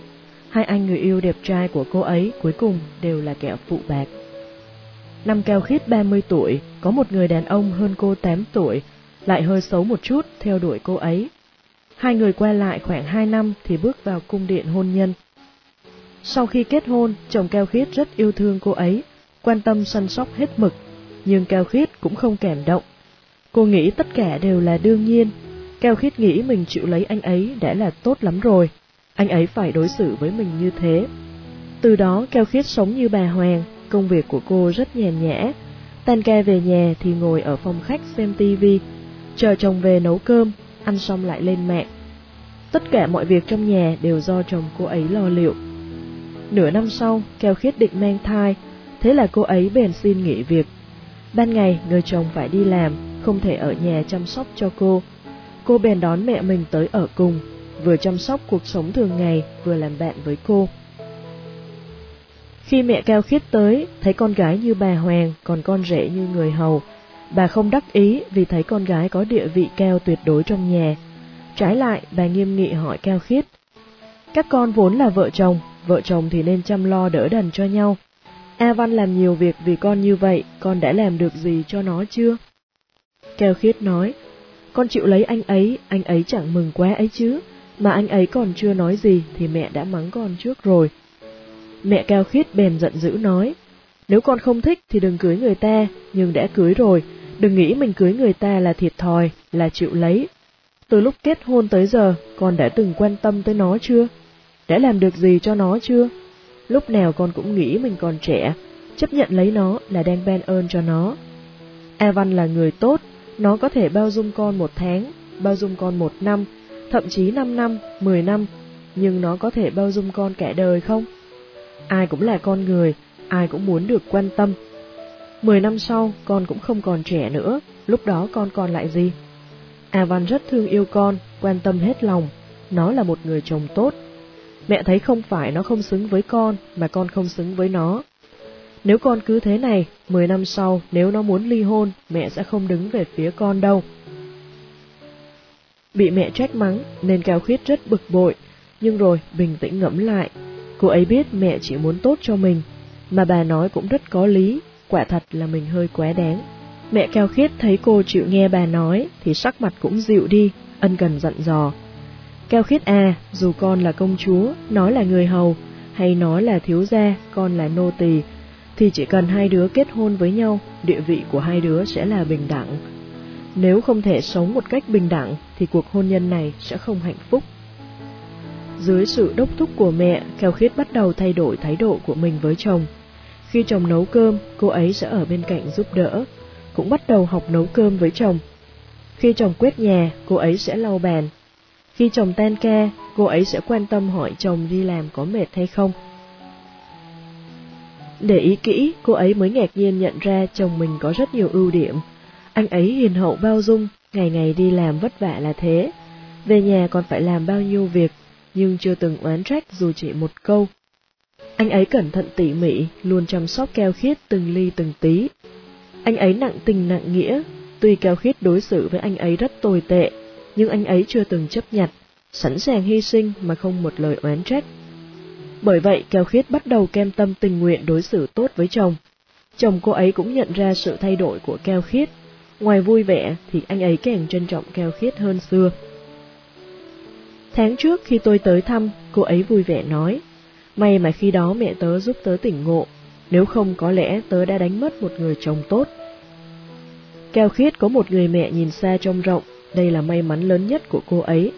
Speaker 1: Hai anh người yêu đẹp trai của cô ấy cuối cùng đều là kẻ phụ bạc. Năm Cao Khiết 30 tuổi, có một người đàn ông hơn cô 8 tuổi, lại hơi xấu một chút theo đuổi cô ấy. Hai người qua lại khoảng 2 năm thì bước vào cung điện hôn nhân. Sau khi kết hôn, chồng Cao Khiết rất yêu thương cô ấy, quan tâm săn sóc hết mực, nhưng Cao Khiết cũng không cảm động. Cô nghĩ tất cả đều là đương nhiên. Cao Khiết nghĩ mình chịu lấy anh ấy đã là tốt lắm rồi, anh ấy phải đối xử với mình như thế. Từ đó Cao Khiết sống như bà Hoàng, công việc của cô rất nhàn nhã. Tan ca về nhà thì ngồi ở phòng khách xem tivi, chờ chồng về nấu cơm, ăn xong lại lên mạng. Tất cả mọi việc trong nhà đều do chồng cô ấy lo liệu. Nửa năm sau, Keo Khiết định mang thai, thế là cô ấy bèn xin nghỉ việc. Ban ngày, người chồng phải đi làm, không thể ở nhà chăm sóc cho cô. Cô bèn đón mẹ mình tới ở cùng, vừa chăm sóc cuộc sống thường ngày, vừa làm bạn với cô. Khi mẹ Cao Khiết tới, thấy con gái như bà Hoàng, còn con rể như người hầu. Bà không đắc ý vì thấy con gái có địa vị cao tuyệt đối trong nhà. Trái lại, bà nghiêm nghị hỏi Cao Khiết. Các con vốn là vợ chồng, vợ chồng thì nên chăm lo đỡ đần cho nhau. A Văn làm nhiều việc vì con như vậy, con đã làm được gì cho nó chưa? Cao khiết nói, con chịu lấy anh ấy, anh ấy chẳng mừng quá ấy chứ, mà anh ấy còn chưa nói gì thì mẹ đã mắng con trước rồi. Mẹ Keo khiết bèn giận dữ nói, nếu con không thích thì đừng cưới người ta, nhưng đã cưới rồi, đừng nghĩ mình cưới người ta là thiệt thòi, là chịu lấy. Từ lúc kết hôn tới giờ, con đã từng quan tâm tới nó chưa? Đã làm được gì cho nó chưa? Lúc nào con cũng nghĩ mình còn trẻ, chấp nhận lấy nó là đang ban ơn cho nó. Evan là người tốt, nó có thể bao dung con một tháng, bao dung con một năm, thậm chí năm năm, mười năm, nhưng nó có thể bao dung con cả đời không? Ai cũng là con người, ai cũng muốn được quan tâm. Mười năm sau, con cũng không còn trẻ nữa, lúc đó con còn lại gì? Avan rất thương yêu con, quan tâm hết lòng, nó là một người chồng tốt. Mẹ thấy không phải nó không xứng với con, mà con không xứng với nó. Nếu con cứ thế này, 10 năm sau nếu nó muốn ly hôn, mẹ sẽ không đứng về phía con đâu. Bị mẹ trách mắng nên Cao Khuyết rất bực bội, nhưng rồi bình tĩnh ngẫm lại. Cô ấy biết mẹ chỉ muốn tốt cho mình, mà bà nói cũng rất có lý, quả thật là mình hơi quá đáng. Mẹ Cao Khiết thấy cô chịu nghe bà nói thì sắc mặt cũng dịu đi, ân cần dặn dò. Cao Khiết à, dù con là công chúa, nói là người hầu, hay nói là thiếu gia, con là nô tỳ, thì chỉ cần hai đứa kết hôn với nhau, địa vị của hai đứa sẽ là bình đẳng. Nếu không thể sống một cách bình đẳng thì cuộc hôn nhân này sẽ không hạnh phúc. Dưới sự đốc thúc của mẹ, kheo Khiết bắt đầu thay đổi thái độ của mình với chồng. Khi chồng nấu cơm, cô ấy sẽ ở bên cạnh giúp đỡ, cũng bắt đầu học nấu cơm với chồng. Khi chồng quét nhà, cô ấy sẽ lau bàn. Khi chồng tan ca, cô ấy sẽ quan tâm hỏi chồng đi làm có mệt hay không. Để ý kỹ, cô ấy mới ngạc nhiên nhận ra chồng mình có rất nhiều ưu điểm. Anh ấy hiền hậu bao dung, ngày ngày đi làm vất vả là thế. Về nhà còn phải làm bao nhiêu việc, nhưng chưa từng oán trách dù chỉ một câu. Anh ấy cẩn thận tỉ mỉ, luôn chăm sóc keo khiết từng ly từng tí. Anh ấy nặng tình nặng nghĩa, tuy keo khiết đối xử với anh ấy rất tồi tệ, nhưng anh ấy chưa từng chấp nhận, sẵn sàng hy sinh mà không một lời oán trách. Bởi vậy Keo Khiết bắt đầu kem tâm tình nguyện đối xử tốt với chồng. Chồng cô ấy cũng nhận ra sự thay đổi của Keo Khiết, ngoài vui vẻ thì anh ấy càng trân trọng Keo Khiết hơn xưa. Tháng trước khi tôi tới thăm, cô ấy vui vẻ nói, may mà khi đó mẹ tớ giúp tớ tỉnh ngộ, nếu không có lẽ tớ đã đánh mất một người chồng tốt. Keo Khiết có một người mẹ nhìn xa trông rộng, đây là may mắn lớn nhất của cô ấy.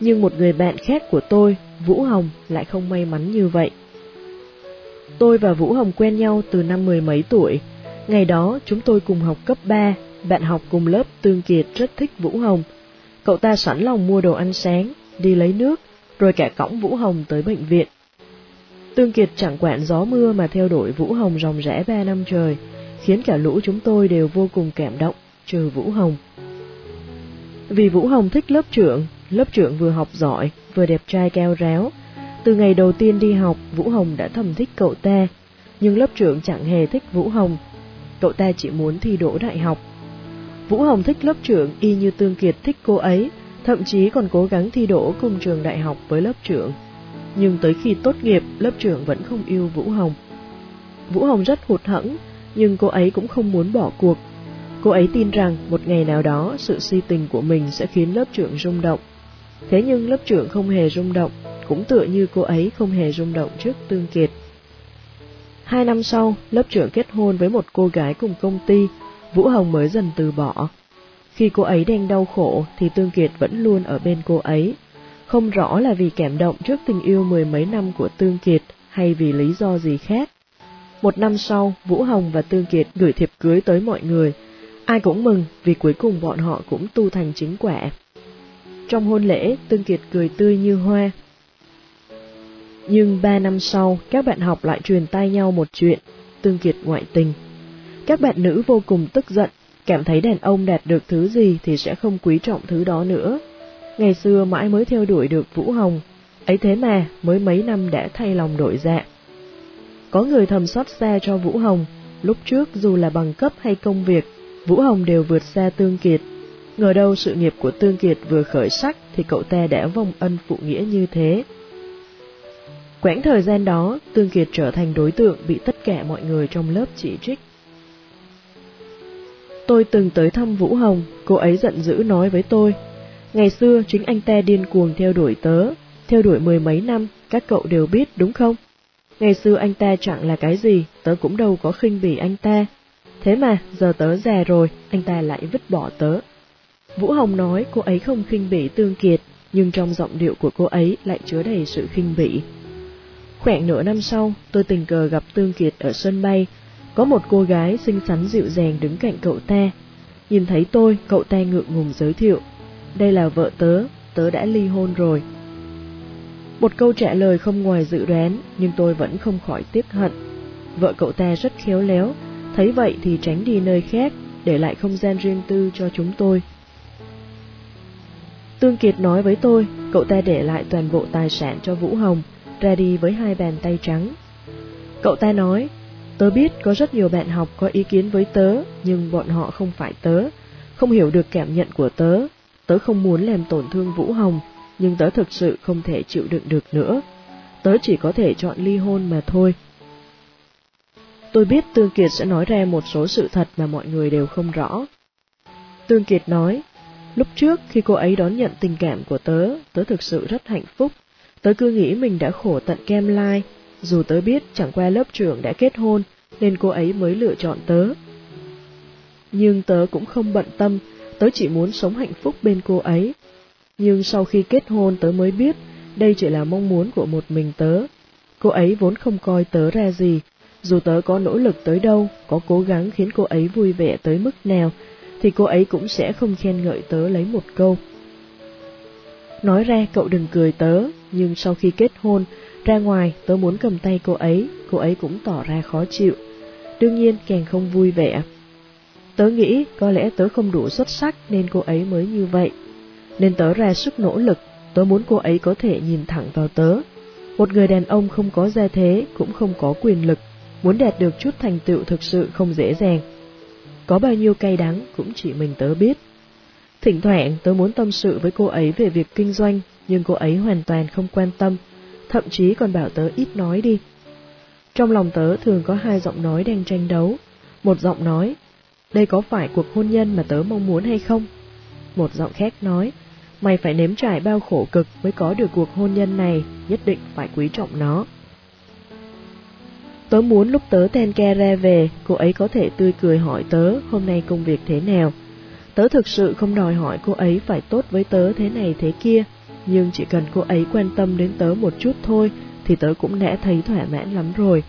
Speaker 1: Nhưng một người bạn khác của tôi, Vũ Hồng, lại không may mắn như vậy. Tôi và Vũ Hồng quen nhau từ năm mười mấy tuổi. Ngày đó chúng tôi cùng học cấp 3, bạn học cùng lớp Tương Kiệt rất thích Vũ Hồng. Cậu ta sẵn lòng mua đồ ăn sáng, đi lấy nước, rồi cả cõng Vũ Hồng tới bệnh viện. Tương Kiệt chẳng quản gió mưa mà theo đuổi Vũ Hồng ròng rẽ ba năm trời, khiến cả lũ chúng tôi đều vô cùng cảm động, trừ Vũ Hồng. Vì Vũ Hồng thích lớp trưởng, lớp trưởng vừa học giỏi, vừa đẹp trai cao ráo. Từ ngày đầu tiên đi học, Vũ Hồng đã thầm thích cậu ta, nhưng lớp trưởng chẳng hề thích Vũ Hồng. Cậu ta chỉ muốn thi đỗ đại học. Vũ Hồng thích lớp trưởng y như Tương Kiệt thích cô ấy, thậm chí còn cố gắng thi đỗ cùng trường đại học với lớp trưởng. Nhưng tới khi tốt nghiệp, lớp trưởng vẫn không yêu Vũ Hồng. Vũ Hồng rất hụt hẫng, nhưng cô ấy cũng không muốn bỏ cuộc. Cô ấy tin rằng một ngày nào đó sự si tình của mình sẽ khiến lớp trưởng rung động. Thế nhưng lớp trưởng không hề rung động, cũng tựa như cô ấy không hề rung động trước Tương Kiệt. Hai năm sau, lớp trưởng kết hôn với một cô gái cùng công ty, Vũ Hồng mới dần từ bỏ. Khi cô ấy đang đau khổ thì Tương Kiệt vẫn luôn ở bên cô ấy. Không rõ là vì cảm động trước tình yêu mười mấy năm của Tương Kiệt hay vì lý do gì khác. Một năm sau, Vũ Hồng và Tương Kiệt gửi thiệp cưới tới mọi người. Ai cũng mừng vì cuối cùng bọn họ cũng tu thành chính quả. Trong hôn lễ, Tương Kiệt cười tươi như hoa. Nhưng ba năm sau, các bạn học lại truyền tay nhau một chuyện, Tương Kiệt ngoại tình. Các bạn nữ vô cùng tức giận, cảm thấy đàn ông đạt được thứ gì thì sẽ không quý trọng thứ đó nữa. Ngày xưa mãi mới theo đuổi được Vũ Hồng, ấy thế mà mới mấy năm đã thay lòng đổi dạ. Có người thầm xót xa cho Vũ Hồng, lúc trước dù là bằng cấp hay công việc, Vũ Hồng đều vượt xa Tương Kiệt. Ngờ đâu sự nghiệp của Tương Kiệt vừa khởi sắc thì cậu ta đã vong ân phụ nghĩa như thế. Quãng thời gian đó, Tương Kiệt trở thành đối tượng bị tất cả mọi người trong lớp chỉ trích. Tôi từng tới thăm Vũ Hồng, cô ấy giận dữ nói với tôi. Ngày xưa chính anh ta điên cuồng theo đuổi tớ, theo đuổi mười mấy năm, các cậu đều biết đúng không? Ngày xưa anh ta chẳng là cái gì, tớ cũng đâu có khinh bỉ anh ta. Thế mà, giờ tớ già rồi, anh ta lại vứt bỏ tớ. Vũ Hồng nói cô ấy không khinh bỉ Tương Kiệt, nhưng trong giọng điệu của cô ấy lại chứa đầy sự khinh bỉ. Khoảng nửa năm sau, tôi tình cờ gặp Tương Kiệt ở sân bay, có một cô gái xinh xắn dịu dàng đứng cạnh cậu ta. Nhìn thấy tôi, cậu ta ngượng ngùng giới thiệu. Đây là vợ tớ, tớ đã ly hôn rồi. Một câu trả lời không ngoài dự đoán, nhưng tôi vẫn không khỏi tiếc hận. Vợ cậu ta rất khéo léo, thấy vậy thì tránh đi nơi khác, để lại không gian riêng tư cho chúng tôi. Tương Kiệt nói với tôi, cậu ta để lại toàn bộ tài sản cho Vũ Hồng, ra đi với hai bàn tay trắng. Cậu ta nói, tớ biết có rất nhiều bạn học có ý kiến với tớ, nhưng bọn họ không phải tớ, không hiểu được cảm nhận của tớ. Tớ không muốn làm tổn thương Vũ Hồng, nhưng tớ thực sự không thể chịu đựng được nữa. Tớ chỉ có thể chọn ly hôn mà thôi. Tôi biết Tương Kiệt sẽ nói ra một số sự thật mà mọi người đều không rõ. Tương Kiệt nói, lúc trước khi cô ấy đón nhận tình cảm của tớ, tớ thực sự rất hạnh phúc. Tớ cứ nghĩ mình đã khổ tận kem lai, dù tớ biết chẳng qua lớp trưởng đã kết hôn, nên cô ấy mới lựa chọn tớ. Nhưng tớ cũng không bận tâm, tớ chỉ muốn sống hạnh phúc bên cô ấy. Nhưng sau khi kết hôn tớ mới biết, đây chỉ là mong muốn của một mình tớ. Cô ấy vốn không coi tớ ra gì, dù tớ có nỗ lực tới đâu, có cố gắng khiến cô ấy vui vẻ tới mức nào, thì cô ấy cũng sẽ không khen ngợi tớ lấy một câu. Nói ra cậu đừng cười tớ, nhưng sau khi kết hôn, ra ngoài tớ muốn cầm tay cô ấy, cô ấy cũng tỏ ra khó chịu. Đương nhiên càng không vui vẻ. Tớ nghĩ có lẽ tớ không đủ xuất sắc nên cô ấy mới như vậy. Nên tớ ra sức nỗ lực, tớ muốn cô ấy có thể nhìn thẳng vào tớ. Một người đàn ông không có gia thế, cũng không có quyền lực, muốn đạt được chút thành tựu thực sự không dễ dàng. Có bao nhiêu cay đắng cũng chỉ mình tớ biết. Thỉnh thoảng tớ muốn tâm sự với cô ấy về việc kinh doanh, nhưng cô ấy hoàn toàn không quan tâm, thậm chí còn bảo tớ ít nói đi. Trong lòng tớ thường có hai giọng nói đang tranh đấu. Một giọng nói, đây có phải cuộc hôn nhân mà tớ mong muốn hay không? Một giọng khác nói, mày phải nếm trải bao khổ cực mới có được cuộc hôn nhân này, nhất định phải quý trọng nó. Tớ muốn lúc tớ ten ke ra về, cô ấy có thể tươi cười hỏi tớ hôm nay công việc thế nào. Tớ thực sự không đòi hỏi cô ấy phải tốt với tớ thế này thế kia, nhưng chỉ cần cô ấy quan tâm đến tớ một chút thôi thì tớ cũng đã thấy thỏa mãn lắm rồi.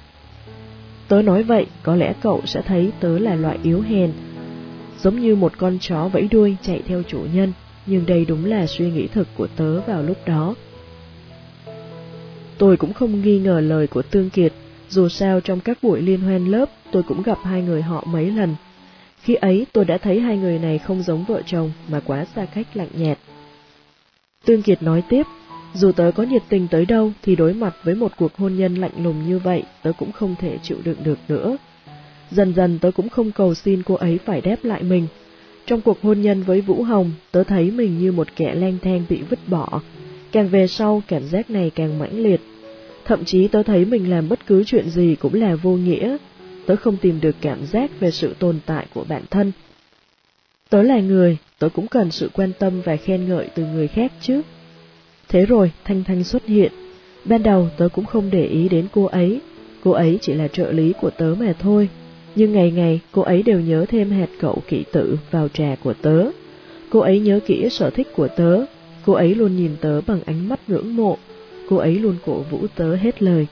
Speaker 1: Tớ nói vậy, có lẽ cậu sẽ thấy tớ là loại yếu hèn, giống như một con chó vẫy đuôi chạy theo chủ nhân, nhưng đây đúng là suy nghĩ thực của tớ vào lúc đó. Tôi cũng không nghi ngờ lời của Tương Kiệt, dù sao trong các buổi liên hoan lớp tôi cũng gặp hai người họ mấy lần. Khi ấy tôi đã thấy hai người này không giống vợ chồng mà quá xa cách lạnh nhạt. Tương Kiệt nói tiếp, dù tớ có nhiệt tình tới đâu thì đối mặt với một cuộc hôn nhân lạnh lùng như vậy tớ cũng không thể chịu đựng được nữa. Dần dần tớ cũng không cầu xin cô ấy phải đáp lại mình. Trong cuộc hôn nhân với Vũ Hồng, tớ thấy mình như một kẻ lang thang bị vứt bỏ. Càng về sau, cảm giác này càng mãnh liệt. Thậm chí tớ thấy mình làm bất cứ chuyện gì cũng là vô nghĩa. Tớ không tìm được cảm giác về sự tồn tại của bản thân. Tớ là người, tớ cũng cần sự quan tâm và khen ngợi từ người khác chứ. Thế rồi, Thanh Thanh xuất hiện. Ban đầu tớ cũng không để ý đến cô ấy, cô ấy chỉ là trợ lý của tớ mà thôi. Nhưng ngày ngày cô ấy đều nhớ thêm hạt cậu kỵ tử vào trà của tớ. Cô ấy nhớ kỹ sở thích của tớ, cô ấy luôn nhìn tớ bằng ánh mắt ngưỡng mộ, cô ấy luôn cổ vũ tớ hết lời.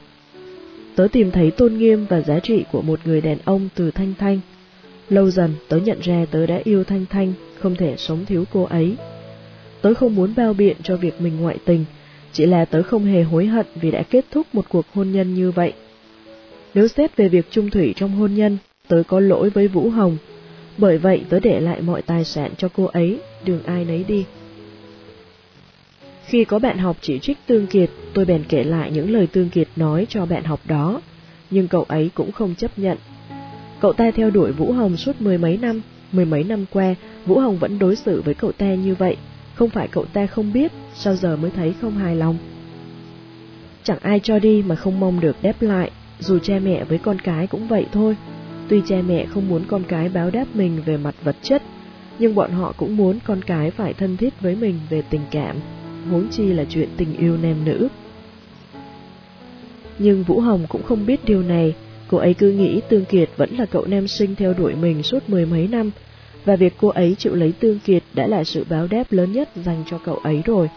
Speaker 1: Tớ tìm thấy tôn nghiêm và giá trị của một người đàn ông từ Thanh Thanh. Lâu dần tớ nhận ra tớ đã yêu Thanh Thanh, không thể sống thiếu cô ấy. Tớ không muốn bao biện cho việc mình ngoại tình, chỉ là tớ không hề hối hận vì đã kết thúc một cuộc hôn nhân như vậy. Nếu xét về việc trung thủy trong hôn nhân, tớ có lỗi với Vũ Hồng, bởi vậy tớ để lại mọi tài sản cho cô ấy, đường ai nấy đi. Khi có bạn học chỉ trích Tương Kiệt, tôi bèn kể lại những lời Tương Kiệt nói cho bạn học đó, nhưng cậu ấy cũng không chấp nhận. Cậu ta theo đuổi Vũ Hồng suốt mười mấy năm, mười mấy năm qua, Vũ Hồng vẫn đối xử với cậu ta như vậy, không phải cậu ta không biết, sao giờ mới thấy không hài lòng. Chẳng ai cho đi mà không mong được đáp lại, dù cha mẹ với con cái cũng vậy thôi. Tuy cha mẹ không muốn con cái báo đáp mình về mặt vật chất, nhưng bọn họ cũng muốn con cái phải thân thiết với mình về tình cảm, huống chi là chuyện tình yêu nam nữ. Nhưng Vũ Hồng cũng không biết điều này, cô ấy cứ nghĩ Tương Kiệt vẫn là cậu nam sinh theo đuổi mình suốt mười mấy năm, và việc cô ấy chịu lấy Tương Kiệt đã là sự báo đáp lớn nhất dành cho cậu ấy rồi.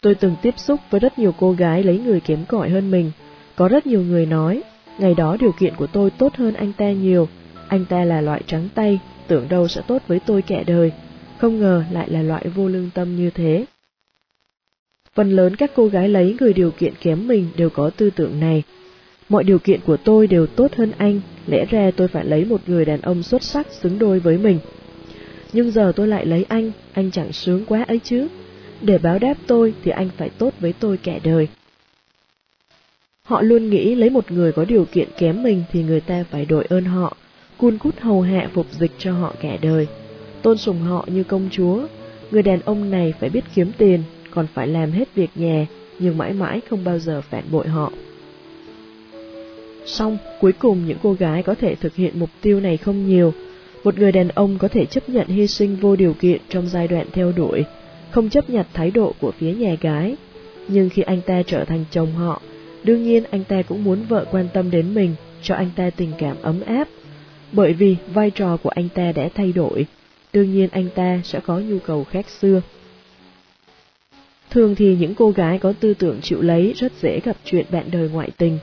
Speaker 1: Tôi từng tiếp xúc với rất nhiều cô gái lấy người kém cỏi hơn mình, có rất nhiều người nói, ngày đó điều kiện của tôi tốt hơn anh ta nhiều, anh ta là loại trắng tay, tưởng đâu sẽ tốt với tôi kẻ đời, không ngờ lại là loại vô lương tâm như thế. Phần lớn các cô gái lấy người điều kiện kém mình đều có tư tưởng này. Mọi điều kiện của tôi đều tốt hơn anh, lẽ ra tôi phải lấy một người đàn ông xuất sắc xứng đôi với mình. Nhưng giờ tôi lại lấy anh, anh chẳng sướng quá ấy chứ. Để báo đáp tôi thì anh phải tốt với tôi kẻ đời. Họ luôn nghĩ lấy một người có điều kiện kém mình thì người ta phải đội ơn họ, cun cút hầu hạ phục dịch cho họ kẻ đời, tôn sùng họ như công chúa. Người đàn ông này phải biết kiếm tiền, còn phải làm hết việc nhà, nhưng mãi mãi không bao giờ phản bội họ. Xong, cuối cùng những cô gái có thể thực hiện mục tiêu này không nhiều. Một người đàn ông có thể chấp nhận hy sinh vô điều kiện trong giai đoạn theo đuổi, không chấp nhận thái độ của phía nhà gái. Nhưng khi anh ta trở thành chồng họ, đương nhiên anh ta cũng muốn vợ quan tâm đến mình, cho anh ta tình cảm ấm áp. Bởi vì vai trò của anh ta đã thay đổi, đương nhiên anh ta sẽ có nhu cầu khác xưa. Thường thì những cô gái có tư tưởng chịu lấy rất dễ gặp chuyện bạn đời ngoại tình.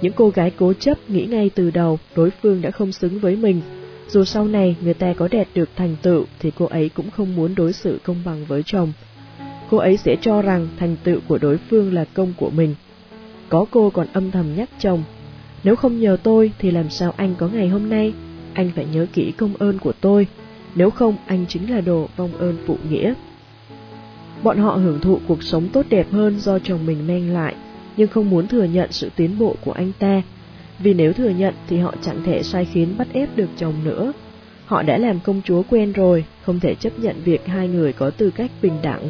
Speaker 1: Những cô gái cố chấp nghĩ ngay từ đầu đối phương đã không xứng với mình. Dù sau này người ta có đẹp được thành tựu thì cô ấy cũng không muốn đối xử công bằng với chồng. Cô ấy sẽ cho rằng thành tựu của đối phương là công của mình. Có cô còn âm thầm nhắc chồng, nếu không nhờ tôi thì làm sao anh có ngày hôm nay, anh phải nhớ kỹ công ơn của tôi, nếu không anh chính là đồ vong ơn phụ nghĩa. Bọn họ hưởng thụ cuộc sống tốt đẹp hơn do chồng mình mang lại, nhưng không muốn thừa nhận sự tiến bộ của anh ta, vì nếu thừa nhận thì họ chẳng thể sai khiến bắt ép được chồng nữa. Họ đã làm công chúa quen rồi, không thể chấp nhận việc hai người có tư cách bình đẳng.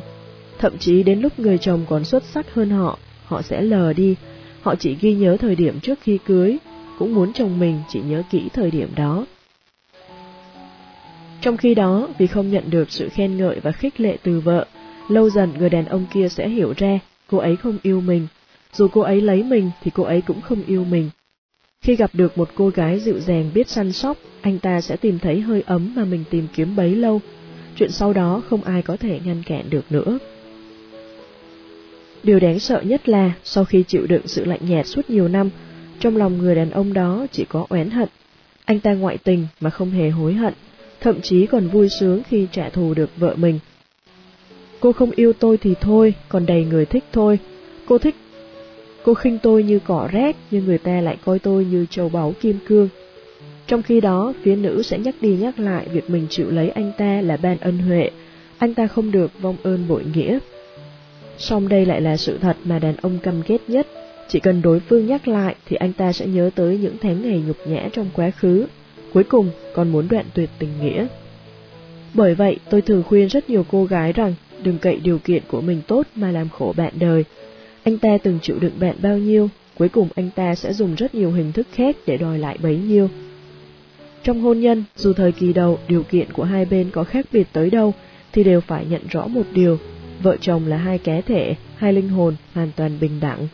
Speaker 1: Thậm chí đến lúc người chồng còn xuất sắc hơn họ, họ sẽ lờ đi, họ chỉ ghi nhớ thời điểm trước khi cưới, cũng muốn chồng mình chỉ nhớ kỹ thời điểm đó. Trong khi đó, vì không nhận được sự khen ngợi và khích lệ từ vợ, lâu dần người đàn ông kia sẽ hiểu ra cô ấy không yêu mình. Dù cô ấy lấy mình thì cô ấy cũng không yêu mình. Khi gặp được một cô gái dịu dàng biết săn sóc, anh ta sẽ tìm thấy hơi ấm mà mình tìm kiếm bấy lâu. Chuyện sau đó không ai có thể ngăn cản được nữa. Điều đáng sợ nhất là, sau khi chịu đựng sự lạnh nhạt suốt nhiều năm, trong lòng người đàn ông đó chỉ có oán hận. Anh ta ngoại tình mà không hề hối hận, thậm chí còn vui sướng khi trả thù được vợ mình. Cô không yêu tôi thì thôi, còn đầy người thích thôi. Cô thích... Cô khinh tôi như cỏ rác, nhưng người ta lại coi tôi như châu báu kim cương. Trong khi đó, phía nữ sẽ nhắc đi nhắc lại việc mình chịu lấy anh ta là ban ân huệ, anh ta không được vong ơn bội nghĩa. Song đây lại là sự thật mà đàn ông căm ghét nhất, chỉ cần đối phương nhắc lại thì anh ta sẽ nhớ tới những tháng ngày nhục nhã trong quá khứ, cuối cùng còn muốn đoạn tuyệt tình nghĩa. Bởi vậy, tôi thường khuyên rất nhiều cô gái rằng đừng cậy điều kiện của mình tốt mà làm khổ bạn đời. Anh ta từng chịu đựng bạn bao nhiêu, cuối cùng anh ta sẽ dùng rất nhiều hình thức khác để đòi lại bấy nhiêu. Trong hôn nhân, dù thời kỳ đầu điều kiện của hai bên có khác biệt tới đâu, thì đều phải nhận rõ một điều, vợ chồng là hai cá thể, hai linh hồn hoàn toàn bình đẳng.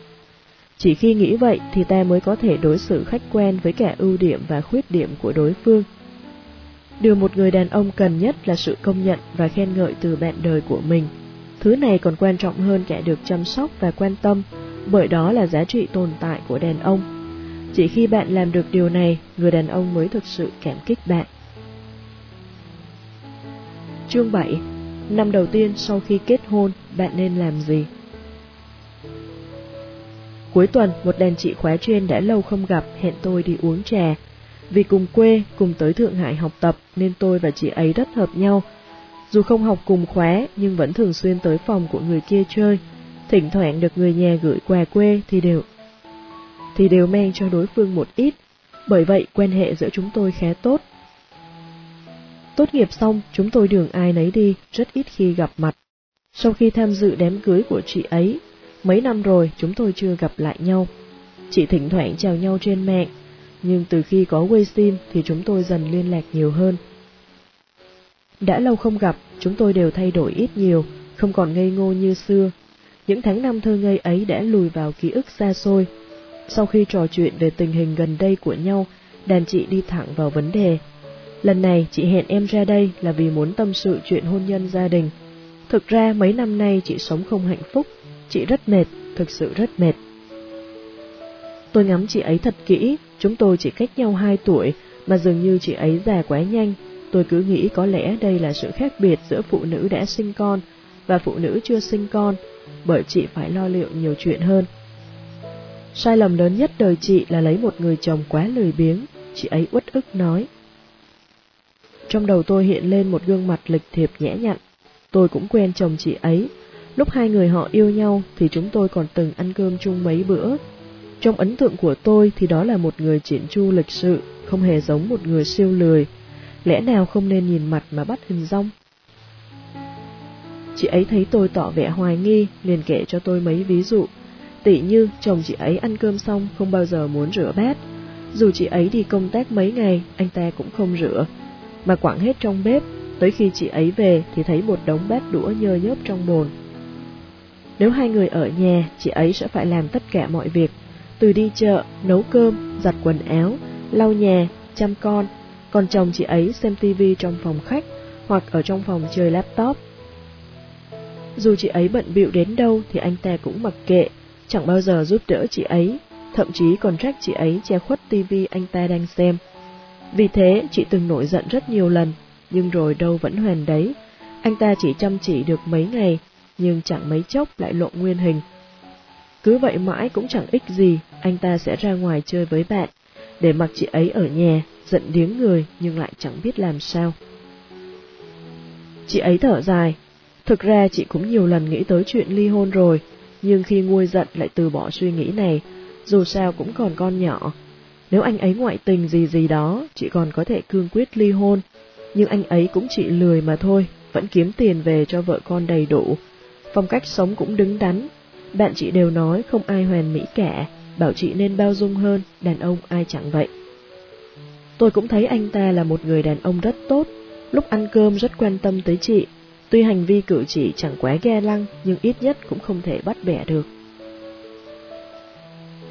Speaker 1: Chỉ khi nghĩ vậy thì ta mới có thể đối xử khách quan với cả ưu điểm và khuyết điểm của đối phương. Điều một người đàn ông cần nhất là sự công nhận và khen ngợi từ bạn đời của mình. Thứ này còn quan trọng hơn kẻ được chăm sóc và quan tâm, bởi đó là giá trị tồn tại của đàn ông. Chỉ khi bạn làm được điều này, người đàn ông mới thực sự cảm kích bạn. Chương 7 Năm đầu tiên sau khi kết hôn, bạn nên làm gì? Cuối tuần, một đàn chị khóa trên đã lâu không gặp hẹn tôi đi uống trà. Vì cùng quê, cùng tới Thượng Hải học tập nên tôi và chị ấy rất hợp nhau. Dù không học cùng khóa nhưng vẫn thường xuyên tới phòng của người kia chơi. Thỉnh thoảng được người nhà gửi quà quê thì đều thì đều mang cho đối phương một ít. Bởi vậy quan hệ giữa chúng tôi khá tốt. Tốt nghiệp xong, chúng tôi đường ai nấy đi, rất ít khi gặp mặt. Sau khi tham dự đám cưới của chị ấy, Mấy năm rồi chúng tôi chưa gặp lại nhau. Chỉ thỉnh thoảng chào nhau trên mạng, nhưng từ khi có Weixin thì chúng tôi dần liên lạc nhiều hơn. Đã lâu không gặp, chúng tôi đều thay đổi ít nhiều, không còn ngây ngô như xưa. Những tháng năm thơ ngây ấy đã lùi vào ký ức xa xôi. Sau khi trò chuyện về tình hình gần đây của nhau, đàn chị đi thẳng vào vấn đề. Lần này chị hẹn em ra đây là vì muốn tâm sự chuyện hôn nhân gia đình. Thực ra mấy năm nay chị sống không hạnh phúc, chị rất mệt, thực sự rất mệt. Tôi ngắm chị ấy thật kỹ, chúng tôi chỉ cách nhau 2 tuổi, mà dường như chị ấy già quá nhanh. Tôi cứ nghĩ có lẽ đây là sự khác biệt giữa phụ nữ đã sinh con và phụ nữ chưa sinh con, bởi chị phải lo liệu nhiều chuyện hơn. Sai lầm lớn nhất đời chị là lấy một người chồng quá lười biếng, chị ấy uất ức nói. Trong đầu tôi hiện lên một gương mặt lịch thiệp nhẽ nhặn. Tôi cũng quen chồng chị ấy. Lúc hai người họ yêu nhau thì chúng tôi còn từng ăn cơm chung mấy bữa. Trong ấn tượng của tôi thì đó là một người triển chu lịch sự, không hề giống một người siêu lười. Lẽ nào không nên nhìn mặt mà bắt hình rong? Chị ấy thấy tôi tỏ vẻ hoài nghi, liền kể cho tôi mấy ví dụ. Tỷ như chồng chị ấy ăn cơm xong không bao giờ muốn rửa bát. Dù chị ấy đi công tác mấy ngày, anh ta cũng không rửa, mà quẳng hết trong bếp, tới khi chị ấy về thì thấy một đống bát đũa nhơ nhớp trong bồn. Nếu hai người ở nhà, chị ấy sẽ phải làm tất cả mọi việc, từ đi chợ, nấu cơm, giặt quần áo, lau nhà, chăm con, còn chồng chị ấy xem tivi trong phòng khách hoặc ở trong phòng chơi laptop. Dù chị ấy bận bịu đến đâu thì anh ta cũng mặc kệ, chẳng bao giờ giúp đỡ chị ấy, thậm chí còn trách chị ấy che khuất tivi anh ta đang xem. Vì thế, chị từng nổi giận rất nhiều lần, nhưng rồi đâu vẫn hoàn đấy. Anh ta chỉ chăm chỉ được mấy ngày, nhưng chẳng mấy chốc lại lộ nguyên hình. Cứ vậy mãi cũng chẳng ích gì, anh ta sẽ ra ngoài chơi với bạn, để mặc chị ấy ở nhà, giận điếng người nhưng lại chẳng biết làm sao. Chị ấy thở dài, thực ra chị cũng nhiều lần nghĩ tới chuyện ly hôn rồi, nhưng khi nguôi giận lại từ bỏ suy nghĩ này, dù sao cũng còn con nhỏ, nếu anh ấy ngoại tình gì gì đó, chị còn có thể cương quyết ly hôn, nhưng anh ấy cũng chỉ lười mà thôi, vẫn kiếm tiền về cho vợ con đầy đủ. Phong cách sống cũng đứng đắn, bạn chị đều nói không ai hoàn mỹ cả, bảo chị nên bao dung hơn, đàn ông ai chẳng vậy. Tôi cũng thấy anh ta là một người đàn ông rất tốt, lúc ăn cơm rất quan tâm tới chị, tuy hành vi cử chỉ chẳng quá ghe lăng nhưng ít nhất cũng không thể bắt bẻ được.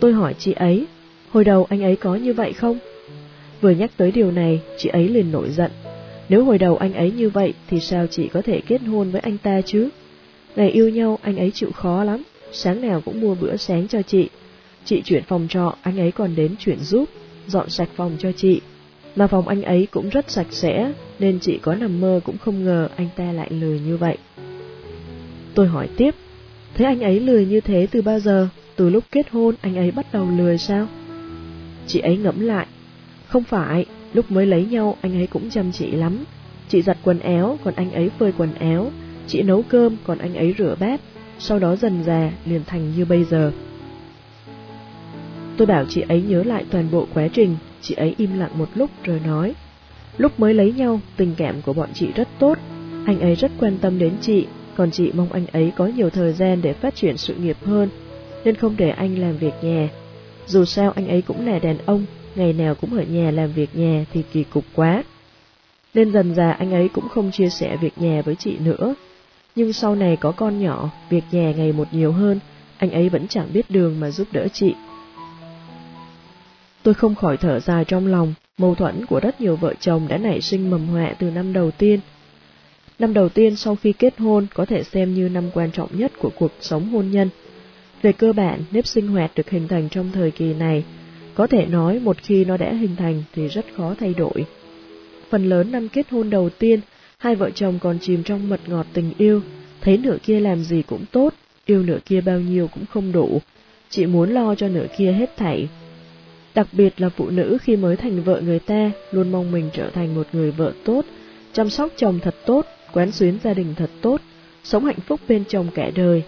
Speaker 1: Tôi hỏi chị ấy, Hồi đầu anh ấy có như vậy không? Vừa nhắc tới điều này, chị ấy liền nổi giận. Nếu hồi đầu anh ấy như vậy thì sao chị có thể kết hôn với anh ta chứ? Ngày yêu nhau anh ấy chịu khó lắm, sáng nào cũng mua bữa sáng cho chị. Chị chuyển phòng trọ, anh ấy còn đến chuyển giúp, dọn sạch phòng cho chị. Mà phòng anh ấy cũng rất sạch sẽ, nên chị có nằm mơ cũng không ngờ anh ta lại lười như vậy. Tôi hỏi tiếp, thế anh ấy lười như thế từ bao giờ? Từ lúc kết hôn anh ấy bắt đầu lười sao? Chị ấy ngẫm lại. Không phải, lúc mới lấy nhau anh ấy cũng chăm chỉ lắm. Chị giặt quần áo, còn anh ấy phơi quần áo. Chị nấu cơm, còn anh ấy rửa bát. Sau đó dần già, liền thành như bây giờ. Tôi bảo chị ấy nhớ lại toàn bộ quá trình, chị ấy im lặng một lúc rồi nói. Lúc mới lấy nhau, tình cảm của bọn chị rất tốt. Anh ấy rất quan tâm đến chị, còn chị mong anh ấy có nhiều thời gian để phát triển sự nghiệp hơn, nên không để anh làm việc nhà, dù sao anh ấy cũng là đàn ông, ngày nào cũng ở nhà làm việc nhà thì kỳ cục quá. Nên dần già anh ấy cũng không chia sẻ việc nhà với chị nữa. Nhưng sau này có con nhỏ, việc nhà ngày một nhiều hơn, anh ấy vẫn chẳng biết đường mà giúp đỡ chị. Tôi không khỏi thở dài trong lòng, mâu thuẫn của rất nhiều vợ chồng đã nảy sinh mầm họa từ năm đầu tiên. Năm đầu tiên sau khi kết hôn có thể xem như năm quan trọng nhất của cuộc sống hôn nhân. Về cơ bản, nếp sinh hoạt được hình thành trong thời kỳ này, có thể nói một khi nó đã hình thành thì rất khó thay đổi. Phần lớn năm kết hôn đầu tiên, hai vợ chồng còn chìm trong mật ngọt tình yêu, thấy nửa kia làm gì cũng tốt, yêu nửa kia bao nhiêu cũng không đủ, chỉ muốn lo cho nửa kia hết thảy. Đặc biệt là phụ nữ khi mới thành vợ người ta, luôn mong mình trở thành một người vợ tốt, chăm sóc chồng thật tốt, quán xuyến gia đình thật tốt, sống hạnh phúc bên chồng cả đời,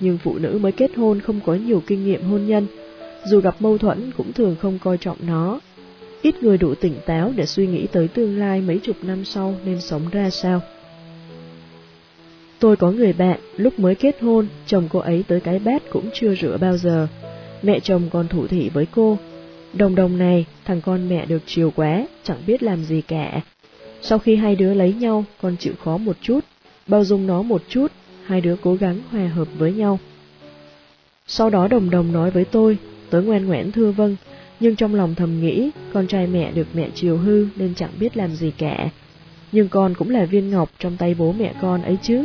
Speaker 1: nhưng phụ nữ mới kết hôn không có nhiều kinh nghiệm hôn nhân, dù gặp mâu thuẫn cũng thường không coi trọng nó. Ít người đủ tỉnh táo để suy nghĩ tới tương lai mấy chục năm sau nên sống ra sao. Tôi có người bạn, lúc mới kết hôn, chồng cô ấy tới cái bát cũng chưa rửa bao giờ. Mẹ chồng còn thủ thị với cô. Đồng đồng này, thằng con mẹ được chiều quá, chẳng biết làm gì cả. Sau khi hai đứa lấy nhau, con chịu khó một chút, bao dung nó một chút, hai đứa cố gắng hòa hợp với nhau. Sau đó đồng đồng nói với tôi, tớ ngoan ngoãn thưa vâng, nhưng trong lòng thầm nghĩ, con trai mẹ được mẹ chiều hư nên chẳng biết làm gì cả. Nhưng con cũng là viên ngọc trong tay bố mẹ con ấy chứ.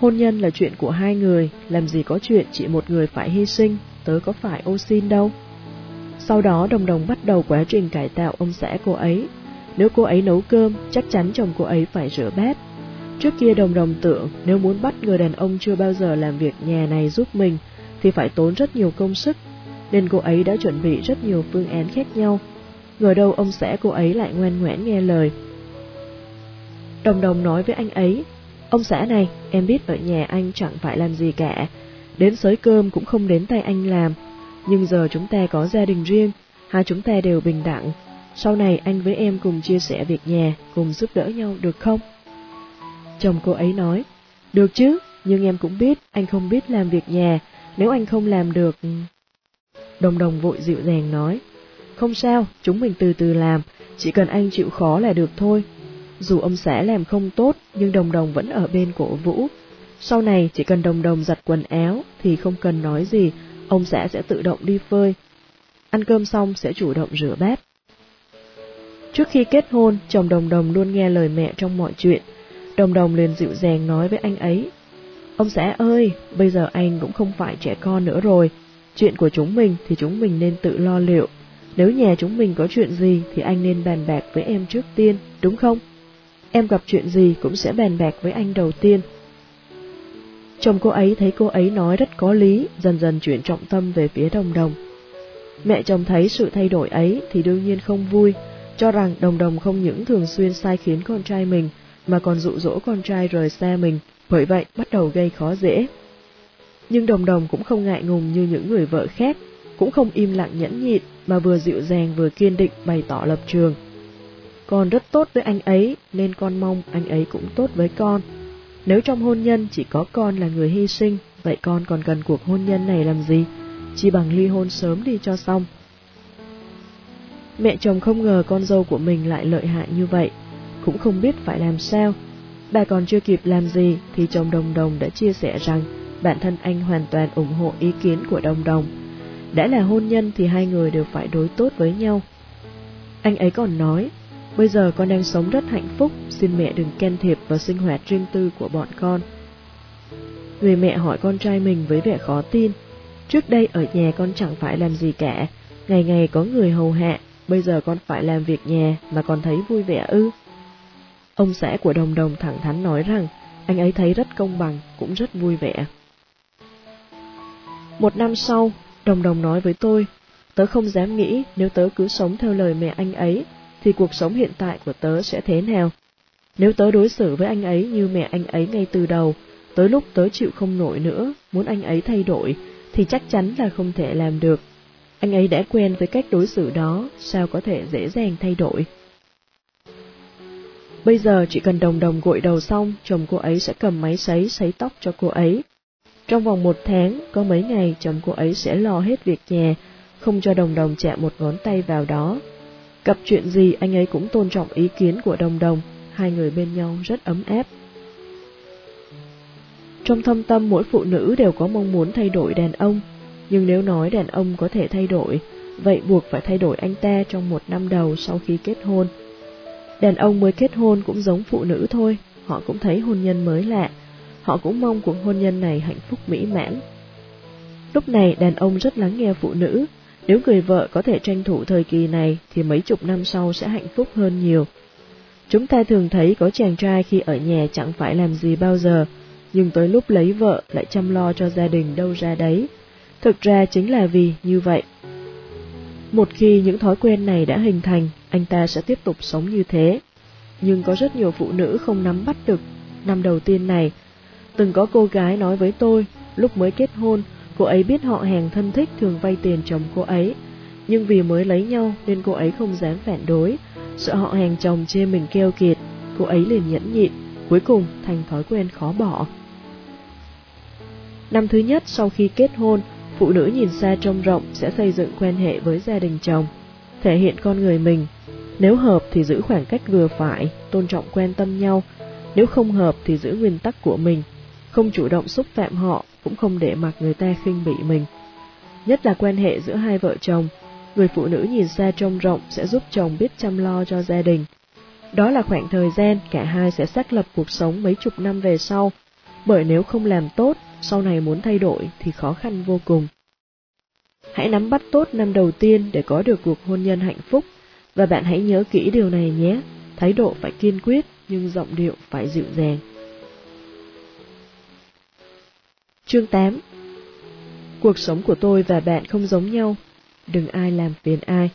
Speaker 1: Hôn nhân là chuyện của hai người, làm gì có chuyện chỉ một người phải hy sinh, tớ có phải ô xin đâu. Sau đó đồng đồng bắt đầu quá trình cải tạo ông xã cô ấy. Nếu cô ấy nấu cơm, chắc chắn chồng cô ấy phải rửa bát. Trước kia đồng đồng tưởng nếu muốn bắt người đàn ông chưa bao giờ làm việc nhà này giúp mình, thì phải tốn rất nhiều công sức, nên cô ấy đã chuẩn bị rất nhiều phương án khác nhau. Ngờ đâu ông xã cô ấy lại ngoan ngoãn nghe lời. Đồng đồng nói với anh ấy, Ông xã này, em biết ở nhà anh chẳng phải làm gì cả, đến sới cơm cũng không đến tay anh làm, nhưng giờ chúng ta có gia đình riêng, hai chúng ta đều bình đẳng, sau này anh với em cùng chia sẻ việc nhà, cùng giúp đỡ nhau được không? Chồng cô ấy nói, được chứ, nhưng em cũng biết anh không biết làm việc nhà, nếu anh không làm được... Đồng đồng vội dịu dàng nói, không sao, chúng mình từ từ làm, chỉ cần anh chịu khó là được thôi, dù ông xã làm không tốt, nhưng đồng đồng vẫn ở bên cổ vũ. Sau này chỉ cần đồng đồng giặt quần áo thì không cần nói gì, ông xã sẽ tự động đi phơi. Ăn cơm xong sẽ chủ động rửa bát. Trước khi kết hôn, chồng đồng đồng luôn nghe lời mẹ trong mọi chuyện. Đồng đồng liền dịu dàng nói với anh ấy. Ông xã ơi, bây giờ anh cũng không phải trẻ con nữa rồi. Chuyện của chúng mình thì chúng mình nên tự lo liệu. Nếu nhà chúng mình có chuyện gì thì anh nên bàn bạc với em trước tiên, đúng không? em gặp chuyện gì cũng sẽ bàn bạc với anh đầu tiên. Chồng cô ấy thấy cô ấy nói rất có lý, dần dần chuyển trọng tâm về phía đồng đồng. Mẹ chồng thấy sự thay đổi ấy thì đương nhiên không vui, cho rằng đồng đồng không những thường xuyên sai khiến con trai mình, mà còn dụ dỗ con trai rời xa mình, bởi vậy bắt đầu gây khó dễ. Nhưng đồng đồng cũng không ngại ngùng như những người vợ khác, cũng không im lặng nhẫn nhịn, mà vừa dịu dàng vừa kiên định bày tỏ lập trường. Con rất tốt với anh ấy, nên con mong anh ấy cũng tốt với con. Nếu trong hôn nhân chỉ có con là người hy sinh, vậy con còn cần cuộc hôn nhân này làm gì? Chỉ bằng ly hôn sớm đi cho xong. Mẹ chồng không ngờ con dâu của mình lại lợi hại như vậy, cũng không biết phải làm sao. Bà còn chưa kịp làm gì thì chồng đồng đồng đã chia sẻ rằng bản thân anh hoàn toàn ủng hộ ý kiến của đồng đồng. Đã là hôn nhân thì hai người đều phải đối tốt với nhau. Anh ấy còn nói, Bây giờ con đang sống rất hạnh phúc, xin mẹ đừng can thiệp vào sinh hoạt riêng tư của bọn con. Người mẹ hỏi con trai mình với vẻ khó tin. Trước đây ở nhà con chẳng phải làm gì cả, ngày ngày có người hầu hạ, bây giờ con phải làm việc nhà mà còn thấy vui vẻ ư. Ông xã của đồng đồng thẳng thắn nói rằng anh ấy thấy rất công bằng, cũng rất vui vẻ. Một năm sau, đồng đồng nói với tôi, tớ không dám nghĩ nếu tớ cứ sống theo lời mẹ anh ấy thì cuộc sống hiện tại của tớ sẽ thế nào? Nếu tớ đối xử với anh ấy như mẹ anh ấy ngay từ đầu, tới lúc tớ chịu không nổi nữa, muốn anh ấy thay đổi, thì chắc chắn là không thể làm được. Anh ấy đã quen với cách đối xử đó, sao có thể dễ dàng thay đổi? Bây giờ chỉ cần đồng đồng gội đầu xong, chồng cô ấy sẽ cầm máy sấy sấy tóc cho cô ấy. Trong vòng một tháng, có mấy ngày chồng cô ấy sẽ lo hết việc nhà, không cho đồng đồng chạm một ngón tay vào đó, Gặp chuyện gì anh ấy cũng tôn trọng ý kiến của đồng đồng, hai người bên nhau rất ấm áp. Trong thâm tâm mỗi phụ nữ đều có mong muốn thay đổi đàn ông, nhưng nếu nói đàn ông có thể thay đổi, vậy buộc phải thay đổi anh ta trong một năm đầu sau khi kết hôn. Đàn ông mới kết hôn cũng giống phụ nữ thôi, họ cũng thấy hôn nhân mới lạ, họ cũng mong cuộc hôn nhân này hạnh phúc mỹ mãn. Lúc này đàn ông rất lắng nghe phụ nữ, nếu người vợ có thể tranh thủ thời kỳ này thì mấy chục năm sau sẽ hạnh phúc hơn nhiều. Chúng ta thường thấy có chàng trai khi ở nhà chẳng phải làm gì bao giờ, nhưng tới lúc lấy vợ lại chăm lo cho gia đình đâu ra đấy. Thực ra chính là vì như vậy. Một khi những thói quen này đã hình thành, anh ta sẽ tiếp tục sống như thế. Nhưng có rất nhiều phụ nữ không nắm bắt được năm đầu tiên này. Từng có cô gái nói với tôi, lúc mới kết hôn, Cô ấy biết họ hàng thân thích thường vay tiền chồng cô ấy, nhưng vì mới lấy nhau nên cô ấy không dám phản đối, sợ họ hàng chồng chê mình keo kiệt, cô ấy liền nhẫn nhịn, cuối cùng thành thói quen khó bỏ. Năm thứ nhất sau khi kết hôn, phụ nữ nhìn xa trông rộng sẽ xây dựng quan hệ với gia đình chồng, thể hiện con người mình. Nếu hợp thì giữ khoảng cách vừa phải, tôn trọng quan tâm nhau, nếu không hợp thì giữ nguyên tắc của mình, không chủ động xúc phạm họ, cũng không để mặc người ta khinh bị mình. Nhất là quan hệ giữa hai vợ chồng, người phụ nữ nhìn xa trông rộng sẽ giúp chồng biết chăm lo cho gia đình. Đó là khoảng thời gian cả hai sẽ xác lập cuộc sống mấy chục năm về sau, bởi nếu không làm tốt, sau này muốn thay đổi thì khó khăn vô cùng. Hãy nắm bắt tốt năm đầu tiên để có được cuộc hôn nhân hạnh phúc, và bạn hãy nhớ kỹ điều này nhé, thái độ phải kiên quyết nhưng giọng điệu phải dịu dàng. Chương 8 Cuộc sống của tôi và bạn không giống nhau, đừng ai làm phiền ai.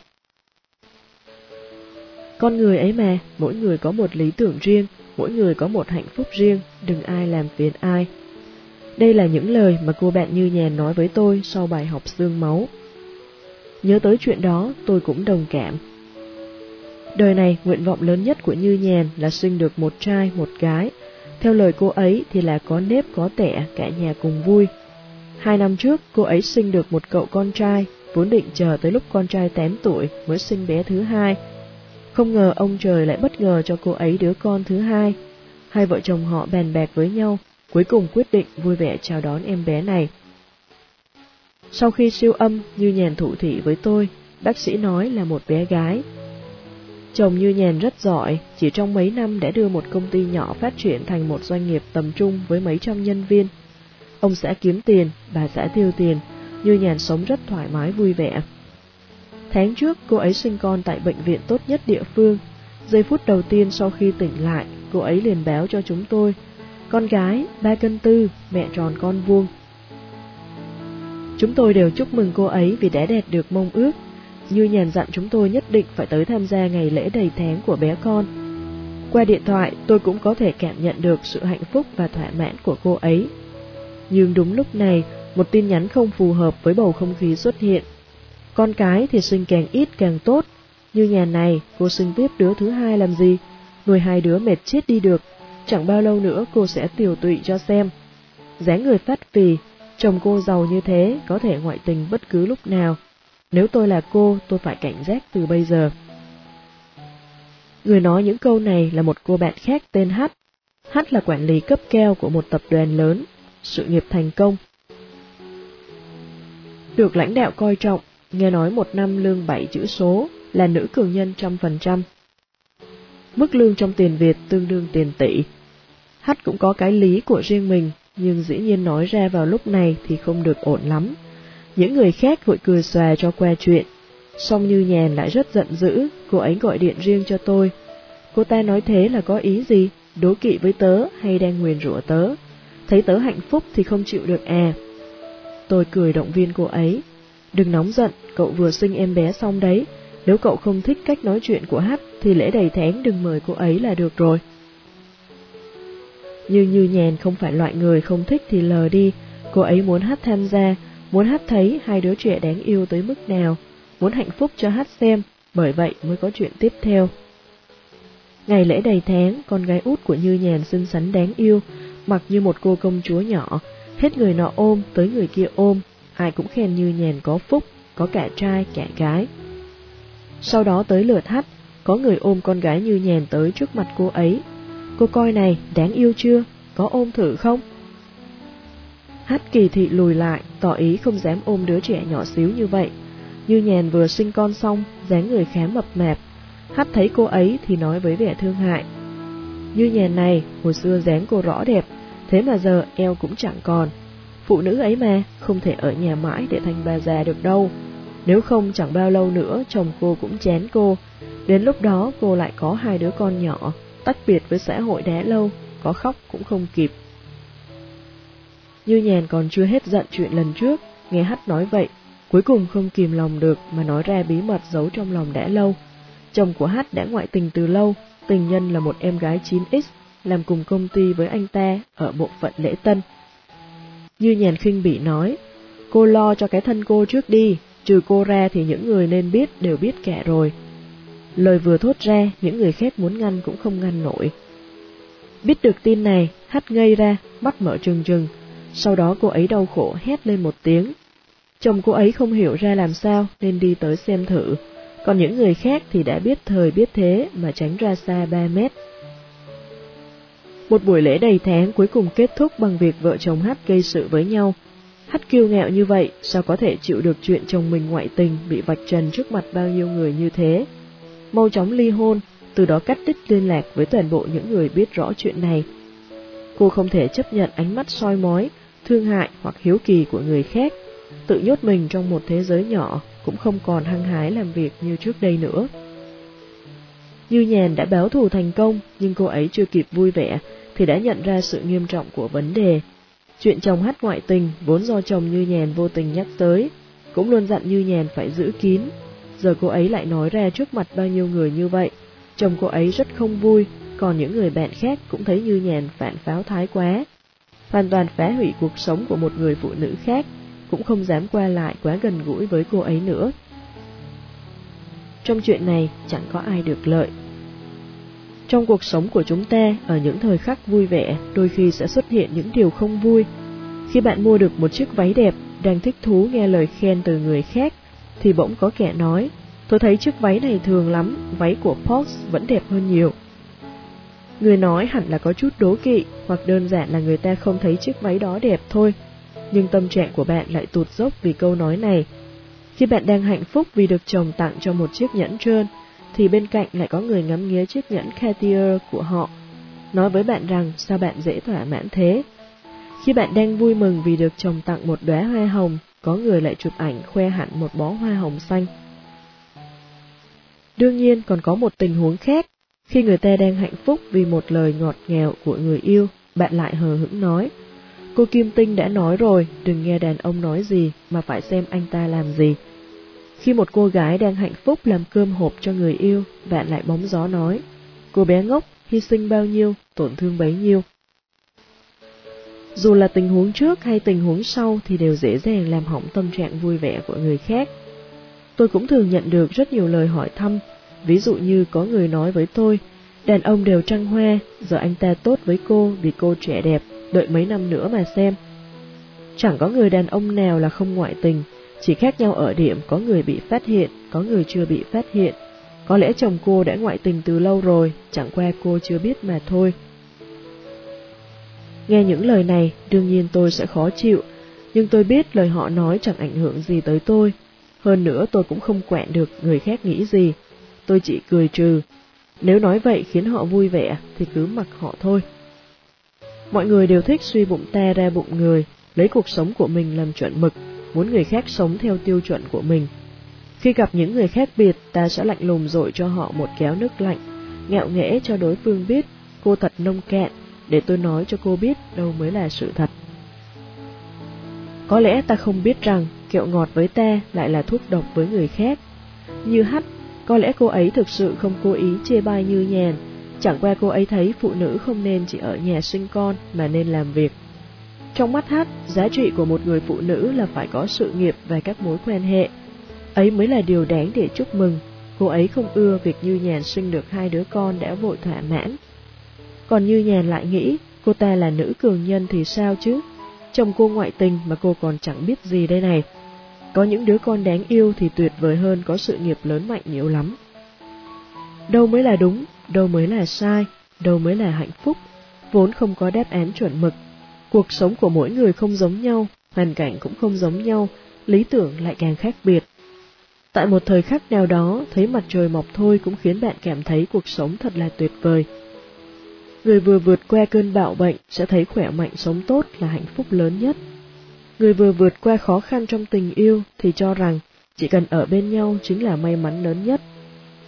Speaker 1: Con người ấy mà, mỗi người có một lý tưởng riêng, mỗi người có một hạnh phúc riêng, đừng ai làm phiền ai. Đây là những lời mà cô bạn Như Nhàn nói với tôi sau bài học xương máu. Nhớ tới chuyện đó, tôi cũng đồng cảm. Đời này, nguyện vọng lớn nhất của Như Nhàn là sinh được một trai, một gái. Theo lời cô ấy thì là có nếp có tẻ, cả nhà cùng vui. Hai năm trước, cô ấy sinh được một cậu con trai, vốn định chờ tới lúc con trai 8 tuổi mới sinh bé thứ hai. Không ngờ ông trời lại bất ngờ cho cô ấy đứa con thứ hai. Hai vợ chồng họ bàn bạc với nhau, cuối cùng quyết định vui vẻ chào đón em bé này. Sau khi siêu âm, Như Nhàn thủ thị với tôi, bác sĩ nói là một bé gái. Chồng Như Nhàn rất giỏi, chỉ trong mấy năm đã đưa một công ty nhỏ phát triển thành một doanh nghiệp tầm trung với mấy trăm nhân viên. Ông xã kiếm tiền, bà xã tiêu tiền, Như Nhàn sống rất thoải mái vui vẻ. Tháng trước, cô ấy sinh con tại bệnh viện tốt nhất địa phương. Giây phút đầu tiên sau khi tỉnh lại, cô ấy liền báo cho chúng tôi con gái, ba cân tư, mẹ tròn con vuông. Chúng tôi đều chúc mừng cô ấy vì đã đạt được mong ước. Như nhàn dặn chúng tôi nhất định phải tới tham gia ngày lễ đầy tháng của bé con. Qua điện thoại, tôi cũng có thể cảm nhận được sự hạnh phúc và thỏa mãn của cô ấy. Nhưng đúng lúc này, một tin nhắn không phù hợp với bầu không khí xuất hiện. Con cái thì sinh càng ít càng tốt. Như nhà này, cô sinh tiếp đứa thứ hai làm gì? Nuôi hai đứa mệt chết đi được, chẳng bao lâu nữa cô sẽ tiểu tụy cho xem. dáng người phát phì, chồng cô giàu như thế có thể ngoại tình bất cứ lúc nào. Nếu tôi là cô, tôi phải cảnh giác từ bây giờ. Người nói những câu này là một cô bạn khác tên H. H là quản lý cấp cao của một tập đoàn lớn, sự nghiệp thành công. Được lãnh đạo coi trọng, nghe nói một năm lương 7 chữ số, là nữ cường nhân trăm phần trăm. Mức lương trong tiền Việt tương đương tiền tỷ. H cũng có cái lý của riêng mình, nhưng dĩ nhiên nói ra vào lúc này thì không được ổn lắm. Những người khác vội cười xòa cho qua chuyện. Song như nhàn lại rất giận dữ, cô ấy gọi điện riêng cho tôi. Cô ta nói thế là có ý gì? Đố kỵ với tớ hay đang nguyền rủa tớ? Thấy tớ hạnh phúc thì không chịu được à? Tôi cười động viên cô ấy. Đừng nóng giận, cậu vừa sinh em bé xong đấy, nếu cậu không thích cách nói chuyện của Hát thì lễ đầy tháng đừng mời cô ấy là được rồi. Nhưng Như Nhàn không phải loại người không thích thì lờ đi, cô ấy muốn Hát tham gia, muốn Hát thấy hai đứa trẻ đáng yêu tới mức nào, muốn hạnh phúc cho Hát xem, bởi vậy mới có chuyện tiếp theo. Ngày lễ đầy tháng, con gái út của Như Nhàn xinh xắn đáng yêu, mặc như một cô công chúa nhỏ, hết người nọ ôm tới người kia ôm, ai cũng khen Như Nhàn có phúc, có cả trai cả gái. Sau đó tới lượt hát, có người ôm con gái như nhàn tới trước mặt cô ấy. Cô coi này, đáng yêu chưa? Có ôm thử không? Hát kỳ thị lùi lại, tỏ ý không dám ôm đứa trẻ nhỏ xíu như vậy. Như nhàn vừa sinh con xong, dáng người khá mập mạp. Hát thấy cô ấy thì nói với vẻ thương hại. Như nhàn này, hồi xưa dáng cô rõ đẹp, thế mà giờ eo cũng chẳng còn. Phụ nữ ấy mà, không thể ở nhà mãi để thành bà già được đâu. Nếu không chẳng bao lâu nữa chồng cô cũng chén cô, đến lúc đó cô lại có hai đứa con nhỏ, tách biệt với xã hội đã lâu, có khóc cũng không kịp. Như nhàn còn chưa hết giận chuyện lần trước, nghe hắt nói vậy, cuối cùng không kìm lòng được mà nói ra bí mật giấu trong lòng đã lâu. Chồng của hát đã ngoại tình từ lâu, tình nhân là một em gái 9X, làm cùng công ty với anh ta ở bộ phận lễ tân. Như nhàn khinh bị nói, cô lo cho cái thân cô trước đi, Trừ cô ra thì những người nên biết đều biết cả rồi. Lời vừa thốt ra, những người khác muốn ngăn cũng không ngăn nổi. Biết được tin này, hắt ngây ra, mắt mở trừng trừng. Sau đó cô ấy đau khổ hét lên một tiếng. Chồng cô ấy không hiểu ra làm sao nên đi tới xem thử. Còn những người khác thì đã biết thời biết thế mà tránh ra xa 3 mét. Một buổi lễ đầy tháng cuối cùng kết thúc bằng việc vợ chồng hát gây sự với nhau. Hát kiêu ngạo như vậy, sao có thể chịu được chuyện chồng mình ngoại tình bị vạch trần trước mặt bao nhiêu người như thế? Mau chóng ly hôn, từ đó cắt đứt liên lạc với toàn bộ những người biết rõ chuyện này. Cô không thể chấp nhận ánh mắt soi mói, thương hại hoặc hiếu kỳ của người khác, tự nhốt mình trong một thế giới nhỏ cũng không còn hăng hái làm việc như trước đây nữa. Như nhàn đã báo thù thành công, nhưng cô ấy chưa kịp vui vẻ, thì đã nhận ra sự nghiêm trọng của vấn đề. Chuyện chồng hát ngoại tình vốn do chồng Như Nhàn vô tình nhắc tới, cũng luôn dặn Như Nhàn phải giữ kín. Giờ cô ấy lại nói ra trước mặt bao nhiêu người như vậy, chồng cô ấy rất không vui, còn những người bạn khác cũng thấy Như Nhàn phản pháo thái quá. Hoàn toàn phá hủy cuộc sống của một người phụ nữ khác, cũng không dám qua lại quá gần gũi với cô ấy nữa. Trong chuyện này chẳng có ai được lợi. Trong cuộc sống của chúng ta, ở những thời khắc vui vẻ, đôi khi sẽ xuất hiện những điều không vui. Khi bạn mua được một chiếc váy đẹp, đang thích thú nghe lời khen từ người khác, thì bỗng có kẻ nói, tôi thấy chiếc váy này thường lắm, váy của Pox vẫn đẹp hơn nhiều. Người nói hẳn là có chút đố kỵ, hoặc đơn giản là người ta không thấy chiếc váy đó đẹp thôi. Nhưng tâm trạng của bạn lại tụt dốc vì câu nói này. Khi bạn đang hạnh phúc vì được chồng tặng cho một chiếc nhẫn trơn, thì bên cạnh lại có người ngắm nghía chiếc nhẫn Cartier của họ, nói với bạn rằng sao bạn dễ thỏa mãn thế. Khi bạn đang vui mừng vì được chồng tặng một đóa hoa hồng, có người lại chụp ảnh khoe hẳn một bó hoa hồng xanh. Đương nhiên còn có một tình huống khác, khi người ta đang hạnh phúc vì một lời ngọt ngào của người yêu, bạn lại hờ hững nói, cô Kim Tinh đã nói rồi, đừng nghe đàn ông nói gì mà phải xem anh ta làm gì. Khi một cô gái đang hạnh phúc làm cơm hộp cho người yêu, bạn lại bóng gió nói, cô bé ngốc, hy sinh bao nhiêu, tổn thương bấy nhiêu. Dù là tình huống trước hay tình huống sau thì đều dễ dàng làm hỏng tâm trạng vui vẻ của người khác. Tôi cũng thường nhận được rất nhiều lời hỏi thăm, ví dụ như có người nói với tôi, đàn ông đều trăng hoa, giờ anh ta tốt với cô vì cô trẻ đẹp, đợi mấy năm nữa mà xem. Chẳng có người đàn ông nào là không ngoại tình, chỉ khác nhau ở điểm có người bị phát hiện, có người chưa bị phát hiện. Có lẽ chồng cô đã ngoại tình từ lâu rồi, chẳng qua cô chưa biết mà thôi. Nghe những lời này, đương nhiên tôi sẽ khó chịu, nhưng tôi biết lời họ nói chẳng ảnh hưởng gì tới tôi. Hơn nữa tôi cũng không quẹn được người khác nghĩ gì. Tôi chỉ cười trừ. Nếu nói vậy khiến họ vui vẻ, thì cứ mặc họ thôi. Mọi người đều thích suy bụng ta ra bụng người, lấy cuộc sống của mình làm chuẩn mực, muốn người khác sống theo tiêu chuẩn của mình. Khi gặp những người khác biệt, ta sẽ lạnh lùng dội cho họ một kéo nước lạnh, ngạo nghễ cho đối phương biết cô thật nông cạn, để tôi nói cho cô biết đâu mới là sự thật. Có lẽ ta không biết rằng kẹo ngọt với ta lại là thuốc độc với người khác. Như hắt, có lẽ cô ấy thực sự không cố ý chê bai như nhàn, chẳng qua cô ấy thấy phụ nữ không nên chỉ ở nhà sinh con mà nên làm việc. Trong mắt hát, giá trị của một người phụ nữ là phải có sự nghiệp và các mối quan hệ. Ấy mới là điều đáng để chúc mừng. Cô ấy không ưa việc Như Nhàn sinh được hai đứa con đã vội thỏa mãn. Còn Như Nhàn lại nghĩ, cô ta là nữ cường nhân thì sao chứ? Chồng cô ngoại tình mà cô còn chẳng biết gì đây này. Có những đứa con đáng yêu thì tuyệt vời hơn có sự nghiệp lớn mạnh nhiều lắm. Đâu mới là đúng, đâu mới là sai, đâu mới là hạnh phúc, vốn không có đáp án chuẩn mực Cuộc sống của mỗi người không giống nhau, hoàn cảnh cũng không giống nhau, lý tưởng lại càng khác biệt. Tại một thời khắc nào đó, thấy mặt trời mọc thôi cũng khiến bạn cảm thấy cuộc sống thật là tuyệt vời. Người vừa vượt qua cơn bạo bệnh sẽ thấy khỏe mạnh sống tốt là hạnh phúc lớn nhất. Người vừa vượt qua khó khăn trong tình yêu thì cho rằng chỉ cần ở bên nhau chính là may mắn lớn nhất.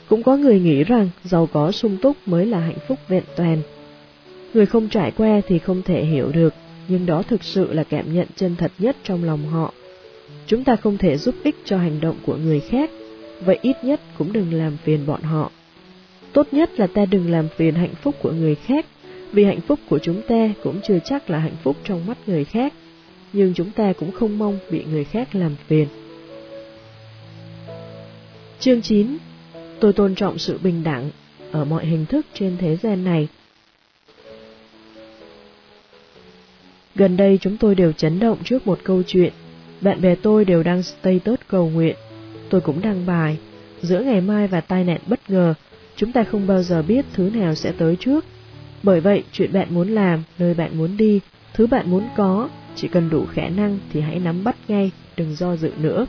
Speaker 1: Cũng có người nghĩ rằng giàu có sung túc mới là hạnh phúc vẹn toàn. Người không trải qua thì không thể hiểu được nhưng đó thực sự là cảm nhận chân thật nhất trong lòng họ. Chúng ta không thể giúp ích cho hành động của người khác, vậy ít nhất cũng đừng làm phiền bọn họ. Tốt nhất là ta đừng làm phiền hạnh phúc của người khác, vì hạnh phúc của chúng ta cũng chưa chắc là hạnh phúc trong mắt người khác, nhưng chúng ta cũng không mong bị người khác làm phiền. Chương 9 Tôi tôn trọng sự bình đẳng ở mọi hình thức trên thế gian này Gần đây chúng tôi đều chấn động trước một câu chuyện. Bạn bè tôi đều đăng status cầu nguyện. Tôi cũng đăng bài. Giữa ngày mai và tai nạn bất ngờ, chúng ta không bao giờ biết thứ nào sẽ tới trước. Bởi vậy, chuyện bạn muốn làm, nơi bạn muốn đi, thứ bạn muốn có, chỉ cần đủ khả năng thì hãy nắm bắt ngay, đừng do dự nữa.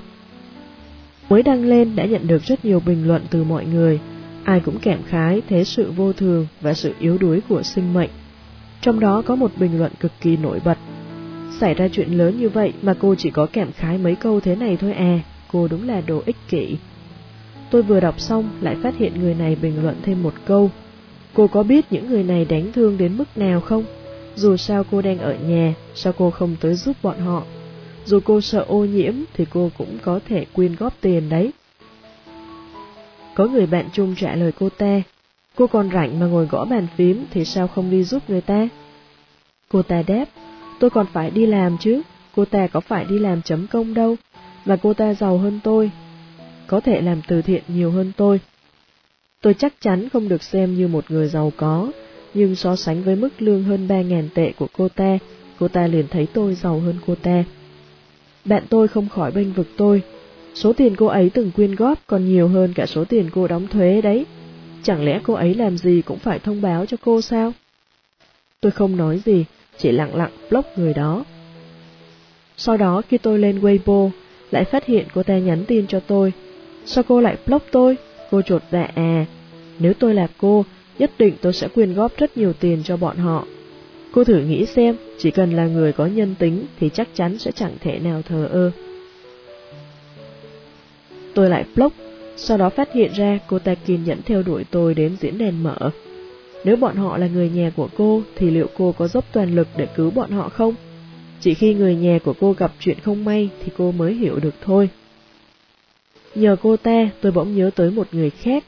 Speaker 1: Mới đăng lên đã nhận được rất nhiều bình luận từ mọi người, ai cũng cảm khái thế sự vô thường và sự yếu đuối của sinh mệnh. Trong đó có một bình luận cực kỳ nổi bật. Xảy ra chuyện lớn như vậy mà cô chỉ có cảm khái mấy câu thế này thôi à, cô đúng là đồ ích kỷ. Tôi vừa đọc xong lại phát hiện người này bình luận thêm một câu. Cô có biết những người này đánh thương đến mức nào không? Dù sao cô đang ở nhà, sao cô không tới giúp bọn họ? Dù cô sợ ô nhiễm thì cô cũng có thể quyên góp tiền đấy. Có người bạn chung trả lời cô ta, cô còn rảnh mà ngồi gõ bàn phím thì sao không đi giúp người ta? Cô ta đáp, tôi còn phải đi làm chứ, cô ta có phải đi làm chấm công đâu, mà cô ta giàu hơn tôi, có thể làm từ thiện nhiều hơn tôi. Tôi chắc chắn không được xem như một người giàu có, nhưng so sánh với mức lương hơn 3.000 tệ của cô ta, cô ta liền thấy tôi giàu hơn cô ta. Bạn tôi không khỏi bênh vực tôi, số tiền cô ấy từng quyên góp còn nhiều hơn cả số tiền cô đóng thuế đấy. Chẳng lẽ cô ấy làm gì cũng phải thông báo cho cô sao? Tôi không nói gì, chỉ lặng lặng block người đó. Sau đó khi tôi lên Weibo, lại phát hiện cô ta nhắn tin cho tôi. Sao cô lại block tôi? Cô trột dạ à. Nếu tôi là cô, nhất định tôi sẽ quyên góp rất nhiều tiền cho bọn họ. Cô thử nghĩ xem, chỉ cần là người có nhân tính thì chắc chắn sẽ chẳng thể nào thờ ơ. Tôi lại block, sau đó phát hiện ra cô ta kiên nhẫn theo đuổi tôi đến diễn đèn mở. Nếu bọn họ là người nhà của cô thì liệu cô có dốc toàn lực để cứu bọn họ không? Chỉ khi người nhà của cô gặp chuyện không may thì cô mới hiểu được thôi. Nhờ cô ta, tôi bỗng nhớ tới một người khác,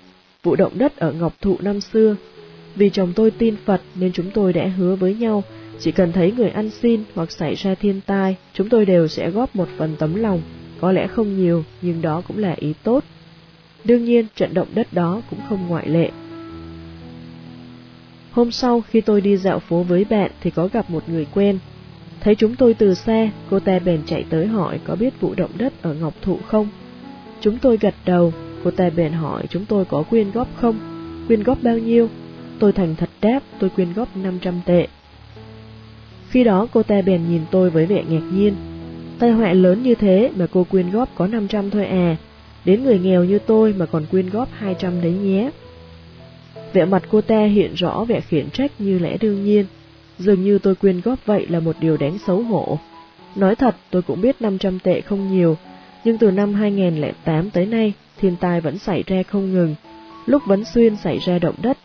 Speaker 1: vụ động đất ở Ngọc Thụ năm xưa. Vì chồng tôi tin Phật nên chúng tôi đã hứa với nhau, chỉ cần thấy người ăn xin hoặc xảy ra thiên tai, chúng tôi đều sẽ góp một phần tấm lòng, có lẽ không nhiều, nhưng đó cũng là ý tốt. Đương nhiên, trận động đất đó cũng không ngoại lệ. Hôm sau, khi tôi đi dạo phố với bạn thì có gặp một người quen. Thấy chúng tôi từ xe, cô ta bèn chạy tới hỏi có biết vụ động đất ở Ngọc Thụ không. Chúng tôi gật đầu, cô ta bèn hỏi chúng tôi có quyên góp không, quyên góp bao nhiêu. Tôi thành thật đáp tôi quyên góp 500 tệ. Khi đó cô ta bèn nhìn tôi với vẻ ngạc nhiên. Tai họa lớn như thế mà cô quyên góp có 500 thôi à, đến người nghèo như tôi mà còn quyên góp 200 đấy nhé. Vẻ mặt cô ta hiện rõ vẻ khiển trách như lẽ đương nhiên, dường như tôi quyên góp vậy là một điều đáng xấu hổ. Nói thật, tôi cũng biết 500 tệ không nhiều, nhưng từ năm 2008 tới nay, thiên tai vẫn xảy ra không ngừng, lúc vẫn xuyên xảy ra động đất.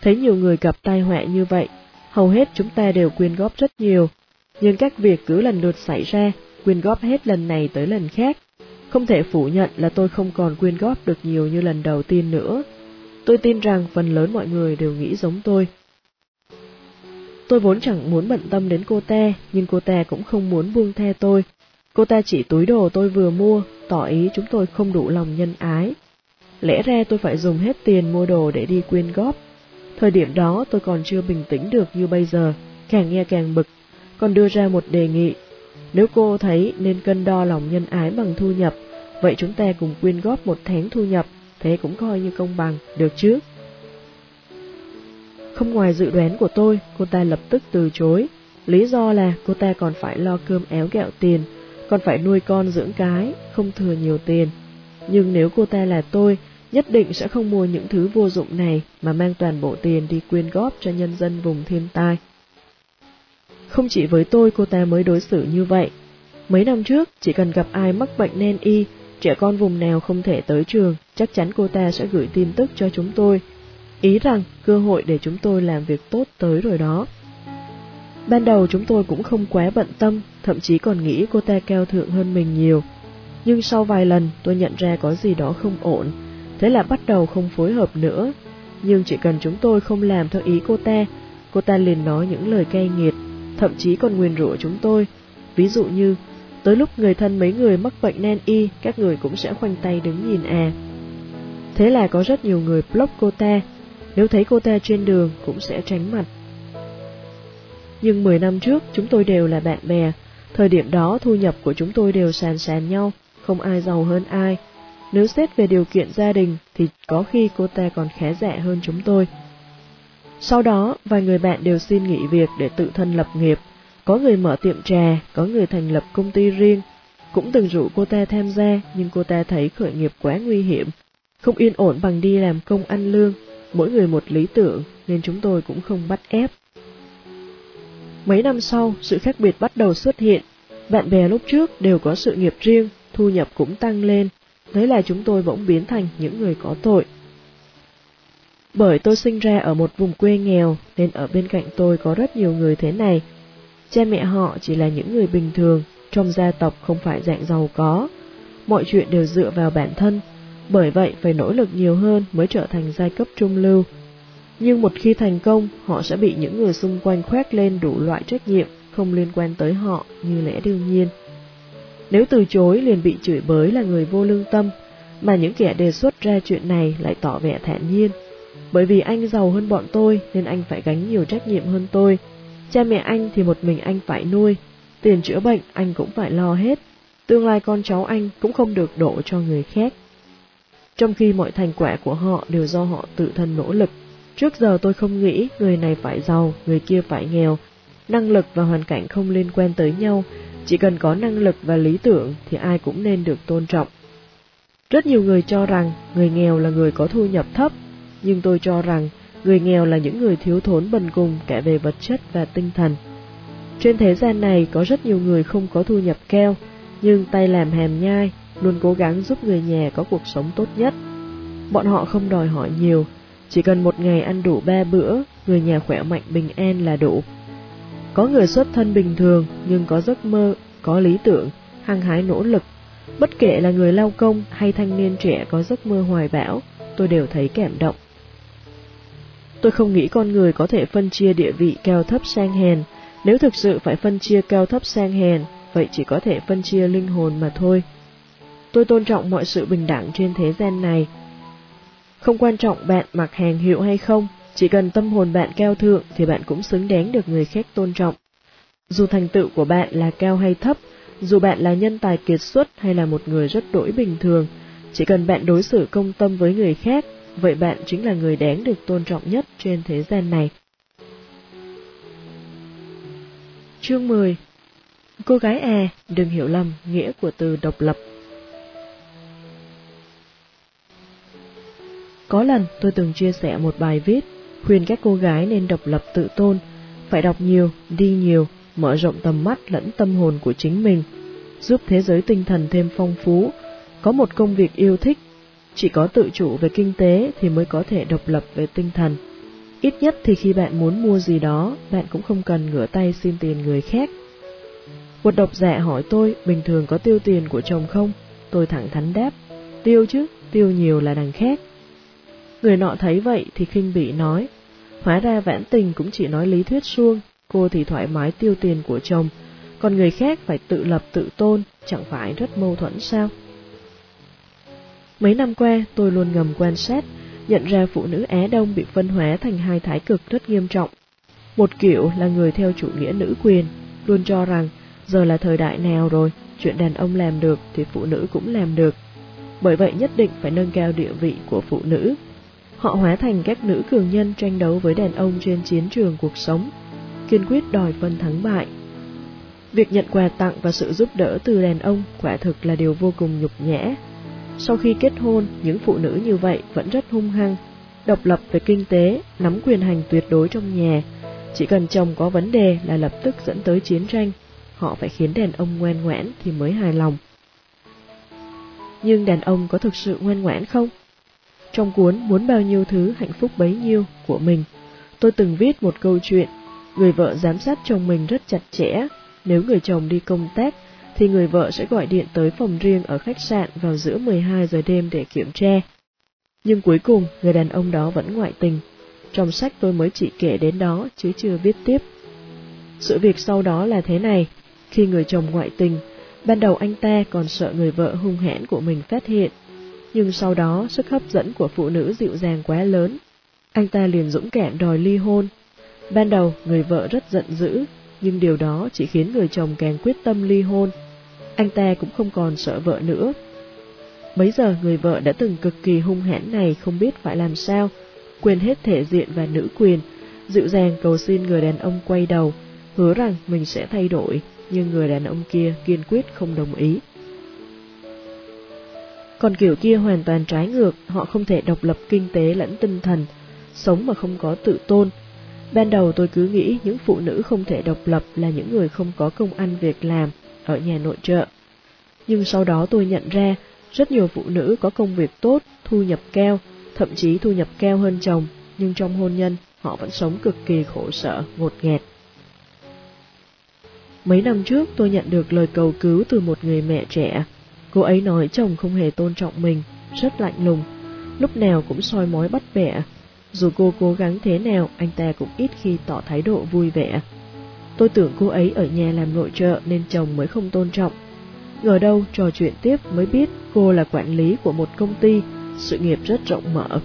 Speaker 1: Thấy nhiều người gặp tai họa như vậy, hầu hết chúng ta đều quyên góp rất nhiều, nhưng các việc cứ lần lượt xảy ra, quyên góp hết lần này tới lần khác. Không thể phủ nhận là tôi không còn quyên góp được nhiều như lần đầu tiên nữa. Tôi tin rằng phần lớn mọi người đều nghĩ giống tôi. Tôi vốn chẳng muốn bận tâm đến cô ta, nhưng cô ta cũng không muốn buông tha tôi. Cô ta chỉ túi đồ tôi vừa mua, tỏ ý chúng tôi không đủ lòng nhân ái. Lẽ ra tôi phải dùng hết tiền mua đồ để đi quyên góp. Thời điểm đó tôi còn chưa bình tĩnh được như bây giờ, càng nghe càng bực, còn đưa ra một đề nghị. Nếu cô thấy nên cân đo lòng nhân ái bằng thu nhập, vậy chúng ta cùng quyên góp một tháng thu nhập, thế cũng coi như công bằng, được chứ? Không ngoài dự đoán của tôi, cô ta lập tức từ chối. Lý do là cô ta còn phải lo cơm éo gạo tiền, còn phải nuôi con dưỡng cái, không thừa nhiều tiền. Nhưng nếu cô ta là tôi, nhất định sẽ không mua những thứ vô dụng này mà mang toàn bộ tiền đi quyên góp cho nhân dân vùng thiên tai. Không chỉ với tôi cô ta mới đối xử như vậy. Mấy năm trước, chỉ cần gặp ai mắc bệnh nên y, trẻ con vùng nào không thể tới trường, chắc chắn cô ta sẽ gửi tin tức cho chúng tôi. Ý rằng cơ hội để chúng tôi làm việc tốt tới rồi đó. Ban đầu chúng tôi cũng không quá bận tâm, thậm chí còn nghĩ cô ta cao thượng hơn mình nhiều. Nhưng sau vài lần tôi nhận ra có gì đó không ổn, thế là bắt đầu không phối hợp nữa. Nhưng chỉ cần chúng tôi không làm theo ý cô ta, cô ta liền nói những lời cay nghiệt, thậm chí còn nguyền rủa chúng tôi. Ví dụ như, tới lúc người thân mấy người mắc bệnh nan y, các người cũng sẽ khoanh tay đứng nhìn à. Thế là có rất nhiều người block cô ta, nếu thấy cô ta trên đường cũng sẽ tránh mặt. Nhưng 10 năm trước chúng tôi đều là bạn bè, thời điểm đó thu nhập của chúng tôi đều sàn sàn nhau, không ai giàu hơn ai. Nếu xét về điều kiện gia đình thì có khi cô ta còn khá giả hơn chúng tôi. Sau đó, vài người bạn đều xin nghỉ việc để tự thân lập nghiệp. Có người mở tiệm trà, có người thành lập công ty riêng. Cũng từng rủ cô ta tham gia, nhưng cô ta thấy khởi nghiệp quá nguy hiểm. Không yên ổn bằng đi làm công ăn lương, mỗi người một lý tưởng, nên chúng tôi cũng không bắt ép. Mấy năm sau, sự khác biệt bắt đầu xuất hiện. Bạn bè lúc trước đều có sự nghiệp riêng, thu nhập cũng tăng lên. Thế là chúng tôi bỗng biến thành những người có tội. Bởi tôi sinh ra ở một vùng quê nghèo, nên ở bên cạnh tôi có rất nhiều người thế này. Cha mẹ họ chỉ là những người bình thường, trong gia tộc không phải dạng giàu có. Mọi chuyện đều dựa vào bản thân, bởi vậy phải nỗ lực nhiều hơn mới trở thành giai cấp trung lưu. Nhưng một khi thành công, họ sẽ bị những người xung quanh khoét lên đủ loại trách nhiệm không liên quan tới họ như lẽ đương nhiên. Nếu từ chối liền bị chửi bới là người vô lương tâm, mà những kẻ đề xuất ra chuyện này lại tỏ vẻ thản nhiên. Bởi vì anh giàu hơn bọn tôi nên anh phải gánh nhiều trách nhiệm hơn tôi. Cha mẹ anh thì một mình anh phải nuôi, tiền chữa bệnh anh cũng phải lo hết. Tương lai con cháu anh cũng không được đổ cho người khác. Trong khi mọi thành quả của họ đều do họ tự thân nỗ lực. Trước giờ tôi không nghĩ người này phải giàu, người kia phải nghèo. Năng lực và hoàn cảnh không liên quan tới nhau, chỉ cần có năng lực và lý tưởng thì ai cũng nên được tôn trọng. Rất nhiều người cho rằng người nghèo là người có thu nhập thấp, nhưng tôi cho rằng người nghèo là những người thiếu thốn bần cùng cả về vật chất và tinh thần. Trên thế gian này có rất nhiều người không có thu nhập keo nhưng tay làm hàm nhai, luôn cố gắng giúp người nhà có cuộc sống tốt nhất. Bọn họ không đòi hỏi nhiều, chỉ cần một ngày ăn đủ ba bữa, người nhà khỏe mạnh bình an là đủ. Có người xuất thân bình thường nhưng có giấc mơ, có lý tưởng, hăng hái nỗ lực. Bất kể là người lao công hay thanh niên trẻ có giấc mơ hoài bão, tôi đều thấy cảm động. Tôi không nghĩ con người có thể phân chia địa vị cao thấp sang hèn, nếu thực sự phải phân chia cao thấp sang hèn, vậy chỉ có thể phân chia linh hồn mà thôi. Tôi tôn trọng mọi sự bình đẳng trên thế gian này. Không quan trọng bạn mặc hàng hiệu hay không, chỉ cần tâm hồn bạn cao thượng thì bạn cũng xứng đáng được người khác tôn trọng. Dù thành tựu của bạn là cao hay thấp, dù bạn là nhân tài kiệt xuất hay là một người rất đổi bình thường, chỉ cần bạn đối xử công tâm với người khác, vậy bạn chính là người đáng được tôn trọng nhất trên thế gian này. Chương 10 Cô gái à, đừng hiểu lầm nghĩa của từ độc lập. Có lần tôi từng chia sẻ một bài viết khuyên các cô gái nên độc lập tự tôn, phải đọc nhiều, đi nhiều, mở rộng tầm mắt lẫn tâm hồn của chính mình, giúp thế giới tinh thần thêm phong phú, có một công việc yêu thích, chỉ có tự chủ về kinh tế thì mới có thể độc lập về tinh thần. Ít nhất thì khi bạn muốn mua gì đó, bạn cũng không cần ngửa tay xin tiền người khác. Một độc giả hỏi tôi bình thường có tiêu tiền của chồng không? Tôi thẳng thắn đáp, tiêu chứ, tiêu nhiều là đằng khác. Người nọ thấy vậy thì khinh bị nói, hóa ra vãn tình cũng chỉ nói lý thuyết suông, cô thì thoải mái tiêu tiền của chồng, còn người khác phải tự lập tự tôn, chẳng phải rất mâu thuẫn sao? Mấy năm qua, tôi luôn ngầm quan sát, nhận ra phụ nữ Á Đông bị phân hóa thành hai thái cực rất nghiêm trọng. Một kiểu là người theo chủ nghĩa nữ quyền, luôn cho rằng giờ là thời đại nào rồi, chuyện đàn ông làm được thì phụ nữ cũng làm được. Bởi vậy nhất định phải nâng cao địa vị của phụ nữ. Họ hóa thành các nữ cường nhân tranh đấu với đàn ông trên chiến trường cuộc sống, kiên quyết đòi phân thắng bại. Việc nhận quà tặng và sự giúp đỡ từ đàn ông quả thực là điều vô cùng nhục nhã. Sau khi kết hôn, những phụ nữ như vậy vẫn rất hung hăng, độc lập về kinh tế, nắm quyền hành tuyệt đối trong nhà. Chỉ cần chồng có vấn đề là lập tức dẫn tới chiến tranh, họ phải khiến đàn ông ngoan ngoãn thì mới hài lòng. Nhưng đàn ông có thực sự ngoan ngoãn không? Trong cuốn Muốn bao nhiêu thứ hạnh phúc bấy nhiêu của mình, tôi từng viết một câu chuyện, người vợ giám sát chồng mình rất chặt chẽ, nếu người chồng đi công tác thì người vợ sẽ gọi điện tới phòng riêng ở khách sạn vào giữa 12 giờ đêm để kiểm tra. Nhưng cuối cùng, người đàn ông đó vẫn ngoại tình. Trong sách tôi mới chỉ kể đến đó chứ chưa viết tiếp. Sự việc sau đó là thế này, khi người chồng ngoại tình, ban đầu anh ta còn sợ người vợ hung hãn của mình phát hiện, nhưng sau đó sức hấp dẫn của phụ nữ dịu dàng quá lớn. Anh ta liền dũng cảm đòi ly hôn. Ban đầu, người vợ rất giận dữ, nhưng điều đó chỉ khiến người chồng càng quyết tâm ly hôn. Anh ta cũng không còn sợ vợ nữa. Bấy giờ người vợ đã từng cực kỳ hung hãn này không biết phải làm sao, quên hết thể diện và nữ quyền, dịu dàng cầu xin người đàn ông quay đầu, hứa rằng mình sẽ thay đổi, nhưng người đàn ông kia kiên quyết không đồng ý. Còn kiểu kia hoàn toàn trái ngược, họ không thể độc lập kinh tế lẫn tinh thần, sống mà không có tự tôn. Ban đầu tôi cứ nghĩ những phụ nữ không thể độc lập là những người không có công ăn việc làm ở nhà nội trợ. Nhưng sau đó tôi nhận ra rất nhiều phụ nữ có công việc tốt, thu nhập cao, thậm chí thu nhập cao hơn chồng, nhưng trong hôn nhân họ vẫn sống cực kỳ khổ sở, ngột nghẹt. Mấy năm trước tôi nhận được lời cầu cứu từ một người mẹ trẻ. Cô ấy nói chồng không hề tôn trọng mình, rất lạnh lùng, lúc nào cũng soi mói bắt bẻ. Dù cô cố gắng thế nào, anh ta cũng ít khi tỏ thái độ vui vẻ. Tôi tưởng cô ấy ở nhà làm nội trợ nên chồng mới không tôn trọng. Ngờ đâu trò chuyện tiếp mới biết cô là quản lý của một công ty, sự nghiệp rất rộng mở.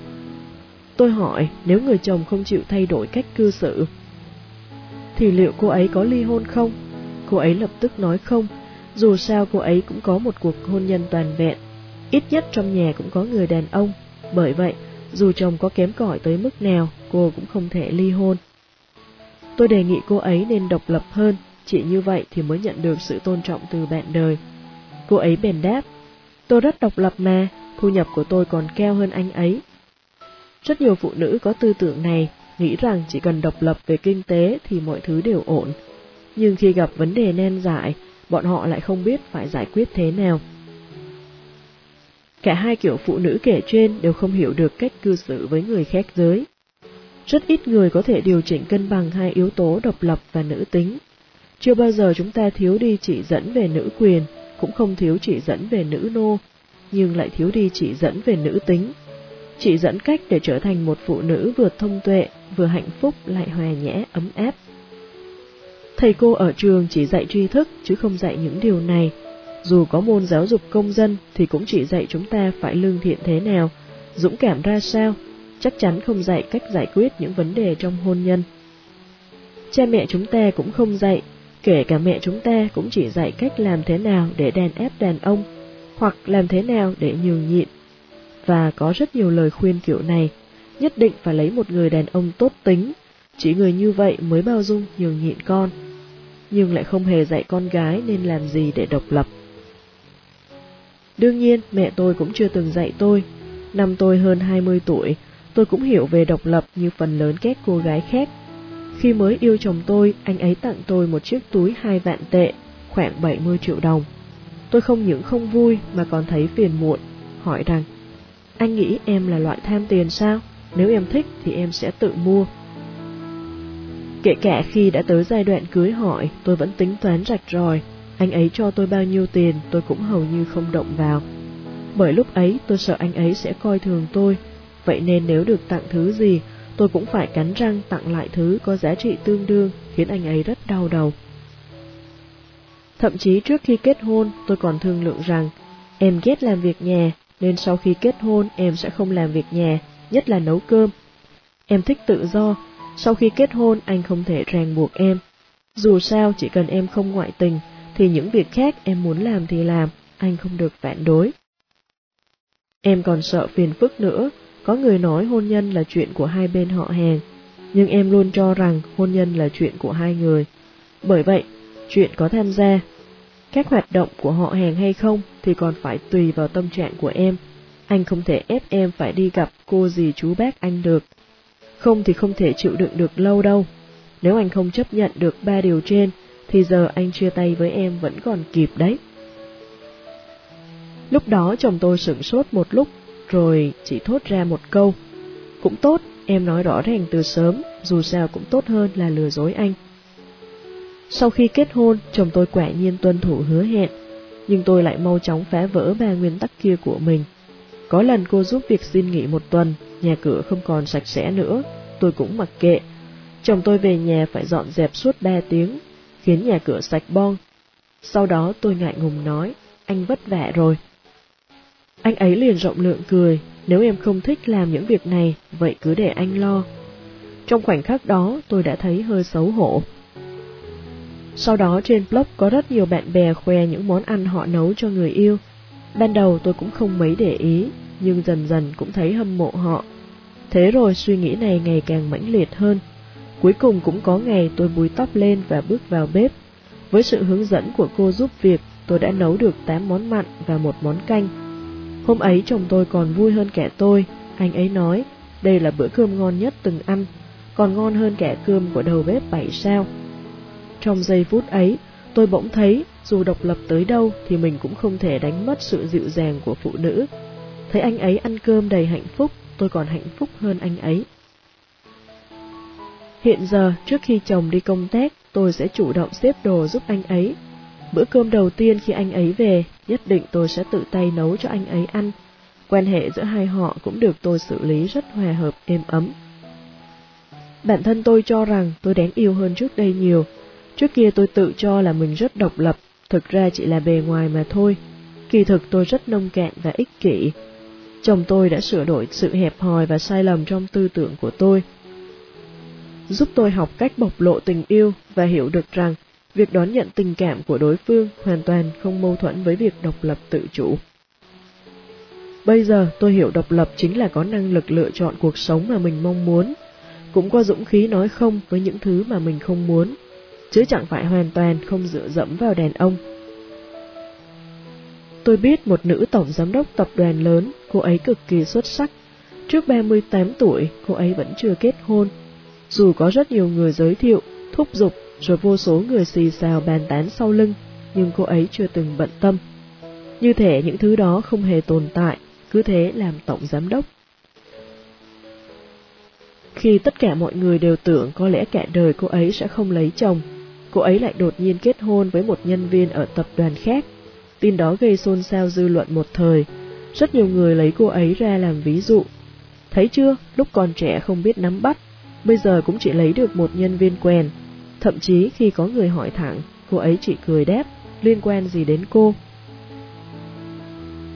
Speaker 1: Tôi hỏi nếu người chồng không chịu thay đổi cách cư xử, thì liệu cô ấy có ly hôn không? Cô ấy lập tức nói không, dù sao cô ấy cũng có một cuộc hôn nhân toàn vẹn, ít nhất trong nhà cũng có người đàn ông, bởi vậy dù chồng có kém cỏi tới mức nào, cô cũng không thể ly hôn. Tôi đề nghị cô ấy nên độc lập hơn, chỉ như vậy thì mới nhận được sự tôn trọng từ bạn đời. Cô ấy bèn đáp, tôi rất độc lập mà, thu nhập của tôi còn cao hơn anh ấy. Rất nhiều phụ nữ có tư tưởng này, nghĩ rằng chỉ cần độc lập về kinh tế thì mọi thứ đều ổn. Nhưng khi gặp vấn đề nan giải, bọn họ lại không biết phải giải quyết thế nào. Cả hai kiểu phụ nữ kể trên đều không hiểu được cách cư xử với người khác giới. Rất ít người có thể điều chỉnh cân bằng hai yếu tố độc lập và nữ tính. Chưa bao giờ chúng ta thiếu đi chỉ dẫn về nữ quyền, cũng không thiếu chỉ dẫn về nữ nô, nhưng lại thiếu đi chỉ dẫn về nữ tính. Chỉ dẫn cách để trở thành một phụ nữ vừa thông tuệ, vừa hạnh phúc lại hòa nhã, ấm áp. Thầy cô ở trường chỉ dạy tri thức chứ không dạy những điều này. Dù có môn giáo dục công dân thì cũng chỉ dạy chúng ta phải lương thiện thế nào, dũng cảm ra sao, chắc chắn không dạy cách giải quyết những vấn đề trong hôn nhân. Cha mẹ chúng ta cũng không dạy, kể cả mẹ chúng ta cũng chỉ dạy cách làm thế nào để đàn ép đàn ông, hoặc làm thế nào để nhường nhịn. Và có rất nhiều lời khuyên kiểu này, nhất định phải lấy một người đàn ông tốt tính, chỉ người như vậy mới bao dung nhường nhịn con, nhưng lại không hề dạy con gái nên làm gì để độc lập. Đương nhiên, mẹ tôi cũng chưa từng dạy tôi. Năm tôi hơn 20 tuổi, tôi cũng hiểu về độc lập như phần lớn các cô gái khác. Khi mới yêu chồng tôi, anh ấy tặng tôi một chiếc túi hai vạn tệ, khoảng 70 triệu đồng. Tôi không những không vui mà còn thấy phiền muộn, hỏi rằng, anh nghĩ em là loại tham tiền sao? Nếu em thích thì em sẽ tự mua. Kể cả khi đã tới giai đoạn cưới hỏi, tôi vẫn tính toán rạch ròi, anh ấy cho tôi bao nhiêu tiền tôi cũng hầu như không động vào. Bởi lúc ấy tôi sợ anh ấy sẽ coi thường tôi, vậy nên nếu được tặng thứ gì, tôi cũng phải cắn răng tặng lại thứ có giá trị tương đương, khiến anh ấy rất đau đầu. Thậm chí trước khi kết hôn, tôi còn thương lượng rằng, em ghét làm việc nhà, nên sau khi kết hôn em sẽ không làm việc nhà, nhất là nấu cơm. Em thích tự do, sau khi kết hôn anh không thể ràng buộc em. Dù sao chỉ cần em không ngoại tình, thì những việc khác em muốn làm thì làm, anh không được phản đối. Em còn sợ phiền phức nữa, có người nói hôn nhân là chuyện của hai bên họ hàng, nhưng em luôn cho rằng hôn nhân là chuyện của hai người. Bởi vậy, chuyện có tham gia, các hoạt động của họ hàng hay không thì còn phải tùy vào tâm trạng của em. Anh không thể ép em phải đi gặp cô gì chú bác anh được. Không thì không thể chịu đựng được lâu đâu. Nếu anh không chấp nhận được ba điều trên, thì giờ anh chia tay với em vẫn còn kịp đấy. Lúc đó chồng tôi sửng sốt một lúc, rồi chỉ thốt ra một câu. Cũng tốt, em nói rõ ràng từ sớm, dù sao cũng tốt hơn là lừa dối anh. Sau khi kết hôn, chồng tôi quả nhiên tuân thủ hứa hẹn, nhưng tôi lại mau chóng phá vỡ ba nguyên tắc kia của mình. Có lần cô giúp việc xin nghỉ một tuần, nhà cửa không còn sạch sẽ nữa, tôi cũng mặc kệ. Chồng tôi về nhà phải dọn dẹp suốt ba tiếng, khiến nhà cửa sạch bon. Sau đó tôi ngại ngùng nói, anh vất vả rồi. Anh ấy liền rộng lượng cười, nếu em không thích làm những việc này, vậy cứ để anh lo. Trong khoảnh khắc đó, tôi đã thấy hơi xấu hổ. Sau đó trên blog có rất nhiều bạn bè khoe những món ăn họ nấu cho người yêu. Ban đầu tôi cũng không mấy để ý, nhưng dần dần cũng thấy hâm mộ họ. Thế rồi suy nghĩ này ngày càng mãnh liệt hơn. Cuối cùng cũng có ngày tôi búi tóc lên và bước vào bếp. Với sự hướng dẫn của cô giúp việc, tôi đã nấu được 8 món mặn và một món canh. Hôm ấy chồng tôi còn vui hơn kẻ tôi, anh ấy nói, đây là bữa cơm ngon nhất từng ăn, còn ngon hơn kẻ cơm của đầu bếp 7 sao. Trong giây phút ấy, tôi bỗng thấy dù độc lập tới đâu thì mình cũng không thể đánh mất sự dịu dàng của phụ nữ. Thấy anh ấy ăn cơm đầy hạnh phúc, tôi còn hạnh phúc hơn anh ấy. Hiện giờ, trước khi chồng đi công tác, tôi sẽ chủ động xếp đồ giúp anh ấy. Bữa cơm đầu tiên khi anh ấy về, nhất định tôi sẽ tự tay nấu cho anh ấy ăn. Quan hệ giữa hai họ cũng được tôi xử lý rất hòa hợp, êm ấm. Bản thân tôi cho rằng tôi đáng yêu hơn trước đây nhiều. Trước kia tôi tự cho là mình rất độc lập, thực ra chỉ là bề ngoài mà thôi. Kỳ thực tôi rất nông cạn và ích kỷ. Chồng tôi đã sửa đổi sự hẹp hòi và sai lầm trong tư tưởng của tôi giúp tôi học cách bộc lộ tình yêu và hiểu được rằng việc đón nhận tình cảm của đối phương hoàn toàn không mâu thuẫn với việc độc lập tự chủ. Bây giờ tôi hiểu độc lập chính là có năng lực lựa chọn cuộc sống mà mình mong muốn, cũng có dũng khí nói không với những thứ mà mình không muốn, chứ chẳng phải hoàn toàn không dựa dẫm vào đàn ông. Tôi biết một nữ tổng giám đốc tập đoàn lớn, cô ấy cực kỳ xuất sắc. Trước 38 tuổi, cô ấy vẫn chưa kết hôn dù có rất nhiều người giới thiệu, thúc giục, rồi vô số người xì xào bàn tán sau lưng, nhưng cô ấy chưa từng bận tâm. Như thể những thứ đó không hề tồn tại, cứ thế làm tổng giám đốc. Khi tất cả mọi người đều tưởng có lẽ cả đời cô ấy sẽ không lấy chồng, cô ấy lại đột nhiên kết hôn với một nhân viên ở tập đoàn khác. Tin đó gây xôn xao dư luận một thời, rất nhiều người lấy cô ấy ra làm ví dụ. Thấy chưa, lúc còn trẻ không biết nắm bắt, bây giờ cũng chỉ lấy được một nhân viên quen. Thậm chí khi có người hỏi thẳng, cô ấy chỉ cười đáp, liên quan gì đến cô.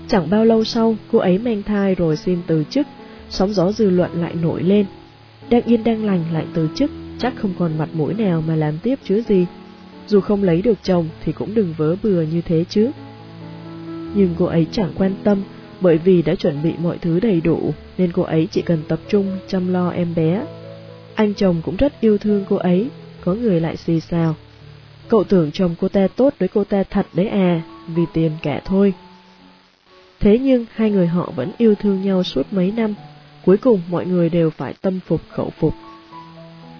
Speaker 1: Chẳng bao lâu sau, cô ấy mang thai rồi xin từ chức, sóng gió dư luận lại nổi lên. Đang yên đang lành lại từ chức, chắc không còn mặt mũi nào mà làm tiếp chứ gì. Dù không lấy được chồng thì cũng đừng vớ bừa như thế chứ. Nhưng cô ấy chẳng quan tâm, bởi vì đã chuẩn bị mọi thứ đầy đủ, nên cô ấy chỉ cần tập trung chăm lo em bé anh chồng cũng rất yêu thương cô ấy, có người lại xì xào. Cậu tưởng chồng cô ta tốt với cô ta thật đấy à, vì tiền cả thôi. Thế nhưng hai người họ vẫn yêu thương nhau suốt mấy năm, cuối cùng mọi người đều phải tâm phục khẩu phục.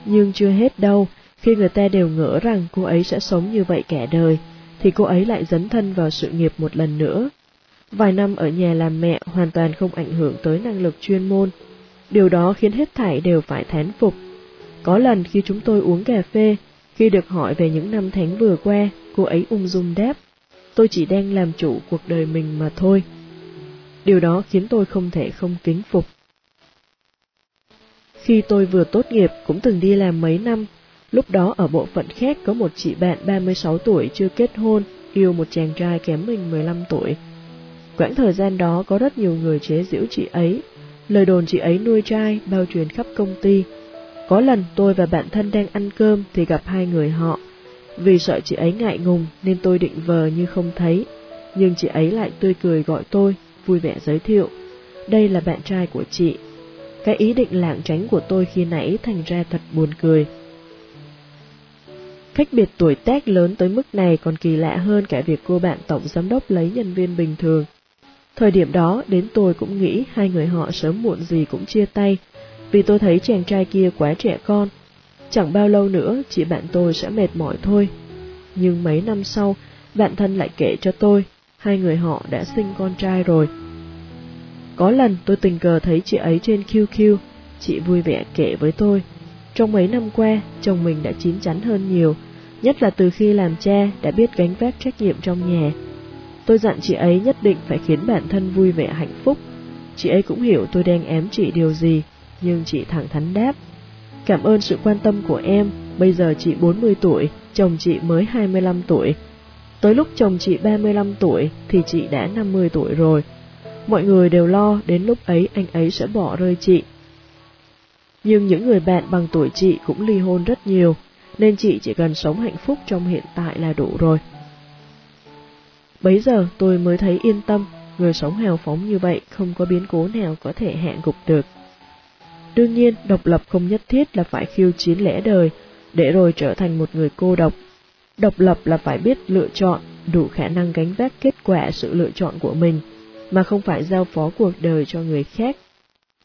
Speaker 1: Nhưng chưa hết đâu, khi người ta đều ngỡ rằng cô ấy sẽ sống như vậy cả đời, thì cô ấy lại dấn thân vào sự nghiệp một lần nữa. Vài năm ở nhà làm mẹ hoàn toàn không ảnh hưởng tới năng lực chuyên môn. Điều đó khiến hết thảy đều phải thán phục có lần khi chúng tôi uống cà phê, khi được hỏi về những năm tháng vừa qua, cô ấy ung dung đáp, tôi chỉ đang làm chủ cuộc đời mình mà thôi. Điều đó khiến tôi không thể không kính phục. Khi tôi vừa tốt nghiệp cũng từng đi làm mấy năm, lúc đó ở bộ phận khác có một chị bạn 36 tuổi chưa kết hôn, yêu một chàng trai kém mình 15 tuổi. Quãng thời gian đó có rất nhiều người chế giễu chị ấy, lời đồn chị ấy nuôi trai bao truyền khắp công ty, có lần tôi và bạn thân đang ăn cơm thì gặp hai người họ. Vì sợ chị ấy ngại ngùng nên tôi định vờ như không thấy, nhưng chị ấy lại tươi cười gọi tôi, vui vẻ giới thiệu. Đây là bạn trai của chị. Cái ý định lảng tránh của tôi khi nãy thành ra thật buồn cười. Cách biệt tuổi tác lớn tới mức này còn kỳ lạ hơn cả việc cô bạn tổng giám đốc lấy nhân viên bình thường. Thời điểm đó đến tôi cũng nghĩ hai người họ sớm muộn gì cũng chia tay, vì tôi thấy chàng trai kia quá trẻ con. Chẳng bao lâu nữa chị bạn tôi sẽ mệt mỏi thôi. Nhưng mấy năm sau, bạn thân lại kể cho tôi, hai người họ đã sinh con trai rồi. Có lần tôi tình cờ thấy chị ấy trên QQ, chị vui vẻ kể với tôi. Trong mấy năm qua, chồng mình đã chín chắn hơn nhiều, nhất là từ khi làm cha đã biết gánh vác trách nhiệm trong nhà. Tôi dặn chị ấy nhất định phải khiến bản thân vui vẻ hạnh phúc. Chị ấy cũng hiểu tôi đang ém chị điều gì, nhưng chị thẳng thắn đáp. Cảm ơn sự quan tâm của em, bây giờ chị 40 tuổi, chồng chị mới 25 tuổi. Tới lúc chồng chị 35 tuổi thì chị đã 50 tuổi rồi. Mọi người đều lo đến lúc ấy anh ấy sẽ bỏ rơi chị. Nhưng những người bạn bằng tuổi chị cũng ly hôn rất nhiều, nên chị chỉ cần sống hạnh phúc trong hiện tại là đủ rồi. Bấy giờ tôi mới thấy yên tâm, người sống hào phóng như vậy không có biến cố nào có thể hạ gục được. Đương nhiên, độc lập không nhất thiết là phải khiêu chiến lẽ đời, để rồi trở thành một người cô độc. Độc lập là phải biết lựa chọn, đủ khả năng gánh vác kết quả sự lựa chọn của mình, mà không phải giao phó cuộc đời cho người khác.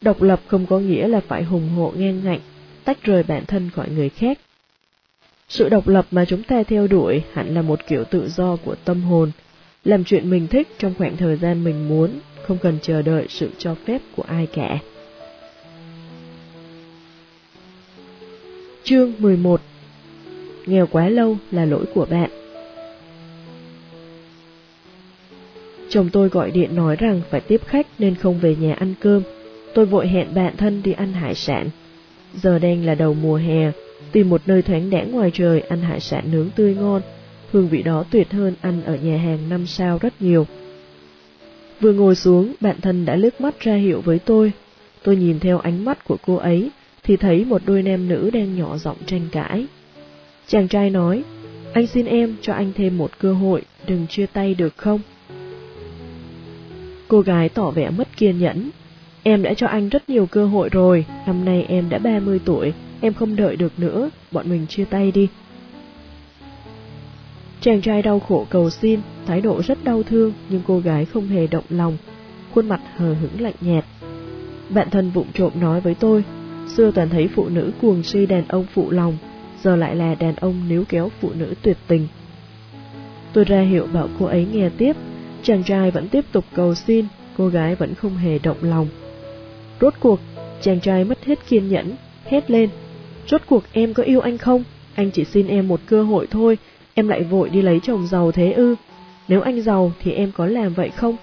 Speaker 1: Độc lập không có nghĩa là phải hùng hộ ngang ngạnh, tách rời bản thân khỏi người khác. Sự độc lập mà chúng ta theo đuổi hẳn là một kiểu tự do của tâm hồn, làm chuyện mình thích trong khoảng thời gian mình muốn, không cần chờ đợi sự cho phép của ai cả. Chương 11 Nghèo quá lâu là lỗi của bạn Chồng tôi gọi điện nói rằng phải tiếp khách nên không về nhà ăn cơm. Tôi vội hẹn bạn thân đi ăn hải sản. Giờ đang là đầu mùa hè, tìm một nơi thoáng đãng ngoài trời ăn hải sản nướng tươi ngon. Hương vị đó tuyệt hơn ăn ở nhà hàng năm sao rất nhiều. Vừa ngồi xuống, bạn thân đã lướt mắt ra hiệu với tôi. Tôi nhìn theo ánh mắt của cô ấy, thì thấy một đôi nam nữ đang nhỏ giọng tranh cãi. Chàng trai nói, anh xin em cho anh thêm một cơ hội, đừng chia tay được không? Cô gái tỏ vẻ mất kiên nhẫn. Em đã cho anh rất nhiều cơ hội rồi, năm nay em đã 30 tuổi, em không đợi được nữa, bọn mình chia tay đi. Chàng trai đau khổ cầu xin, thái độ rất đau thương, nhưng cô gái không hề động lòng, khuôn mặt hờ hững lạnh nhạt. Bạn thân vụng trộm nói với tôi, xưa toàn thấy phụ nữ cuồng si đàn ông phụ lòng, giờ lại là đàn ông níu kéo phụ nữ tuyệt tình. Tôi ra hiệu bảo cô ấy nghe tiếp, chàng trai vẫn tiếp tục cầu xin, cô gái vẫn không hề động lòng. Rốt cuộc, chàng trai mất hết kiên nhẫn, hét lên. Rốt cuộc em có yêu anh không? Anh chỉ xin em một cơ hội thôi, em lại vội đi lấy chồng giàu thế ư. Nếu anh giàu thì em có làm vậy không?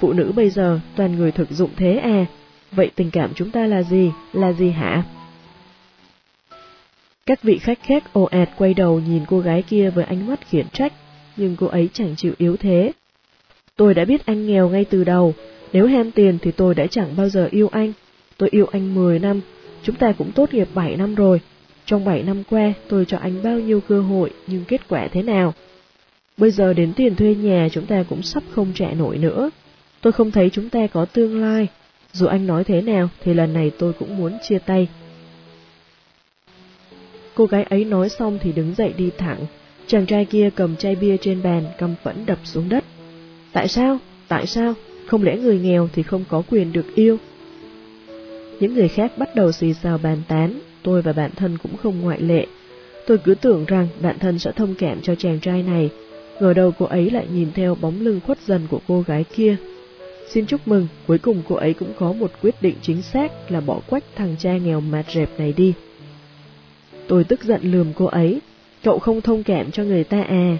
Speaker 1: Phụ nữ bây giờ toàn người thực dụng thế à? Vậy tình cảm chúng ta là gì? Là gì hả? Các vị khách khác ồ ạt quay đầu nhìn cô gái kia với ánh mắt khiển trách, nhưng cô ấy chẳng chịu yếu thế. Tôi đã biết anh nghèo ngay từ đầu, nếu ham tiền thì tôi đã chẳng bao giờ yêu anh. Tôi yêu anh 10 năm, chúng ta cũng tốt nghiệp 7 năm rồi. Trong 7 năm qua, tôi cho anh bao nhiêu cơ hội, nhưng kết quả thế nào? Bây giờ đến tiền thuê nhà chúng ta cũng sắp không trả nổi nữa. Tôi không thấy chúng ta có tương lai. Dù anh nói thế nào thì lần này tôi cũng muốn chia tay. Cô gái ấy nói xong thì đứng dậy đi thẳng. Chàng trai kia cầm chai bia trên bàn, cầm phẫn đập xuống đất. Tại sao? Tại sao? Không lẽ người nghèo thì không có quyền được yêu? Những người khác bắt đầu xì xào bàn tán, tôi và bạn thân cũng không ngoại lệ. Tôi cứ tưởng rằng bạn thân sẽ thông cảm cho chàng trai này, ngờ đầu cô ấy lại nhìn theo bóng lưng khuất dần của cô gái kia. Xin chúc mừng, cuối cùng cô ấy cũng có một quyết định chính xác là bỏ quách thằng cha nghèo mạt rẹp này đi. Tôi tức giận lườm cô ấy, cậu không thông cảm cho người ta à,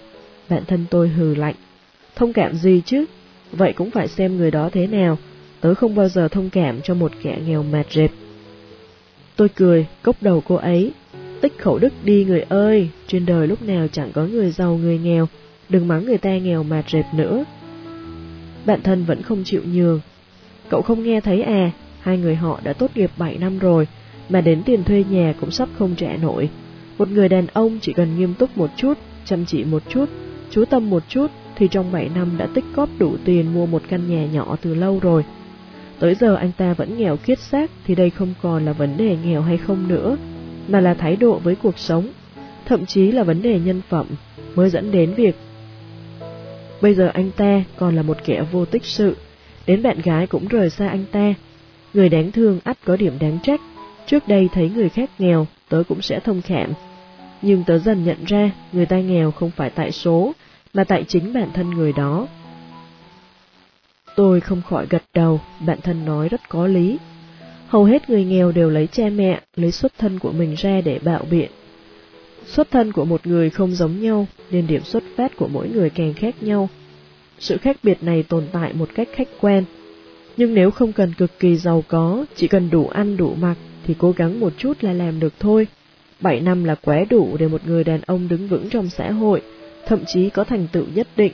Speaker 1: bạn thân tôi hừ lạnh. Thông cảm gì chứ? Vậy cũng phải xem người đó thế nào, tớ không bao giờ thông cảm cho một kẻ nghèo mạt rệp. Tôi cười, cốc đầu cô ấy. Tích khẩu đức đi người ơi, trên đời lúc nào chẳng có người giàu người nghèo, đừng mắng người ta nghèo mạt rệp nữa. Bạn thân vẫn không chịu nhường. Cậu không nghe thấy à, hai người họ đã tốt nghiệp 7 năm rồi, mà đến tiền thuê nhà cũng sắp không trả nổi. Một người đàn ông chỉ cần nghiêm túc một chút, chăm chỉ một chút, chú tâm một chút thì trong 7 năm đã tích góp đủ tiền mua một căn nhà nhỏ từ lâu rồi. Tới giờ anh ta vẫn nghèo kiết xác thì đây không còn là vấn đề nghèo hay không nữa, mà là thái độ với cuộc sống, thậm chí là vấn đề nhân phẩm mới dẫn đến việc Bây giờ anh ta còn là một kẻ vô tích sự, đến bạn gái cũng rời xa anh ta. Người đáng thương ắt có điểm đáng trách, trước đây thấy người khác nghèo, tớ cũng sẽ thông cảm. Nhưng tớ dần nhận ra người ta nghèo không phải tại số, mà tại chính bản thân người đó. Tôi không khỏi gật đầu, bản thân nói rất có lý. Hầu hết người nghèo đều lấy cha mẹ, lấy xuất thân của mình ra để bạo biện. Xuất thân của một người không giống nhau, nên điểm xuất phát của mỗi người càng khác nhau. Sự khác biệt này tồn tại một cách khách quan. Nhưng nếu không cần cực kỳ giàu có, chỉ cần đủ ăn đủ mặc, thì cố gắng một chút là làm được thôi. Bảy năm là quá đủ để một người đàn ông đứng vững trong xã hội, thậm chí có thành tựu nhất định.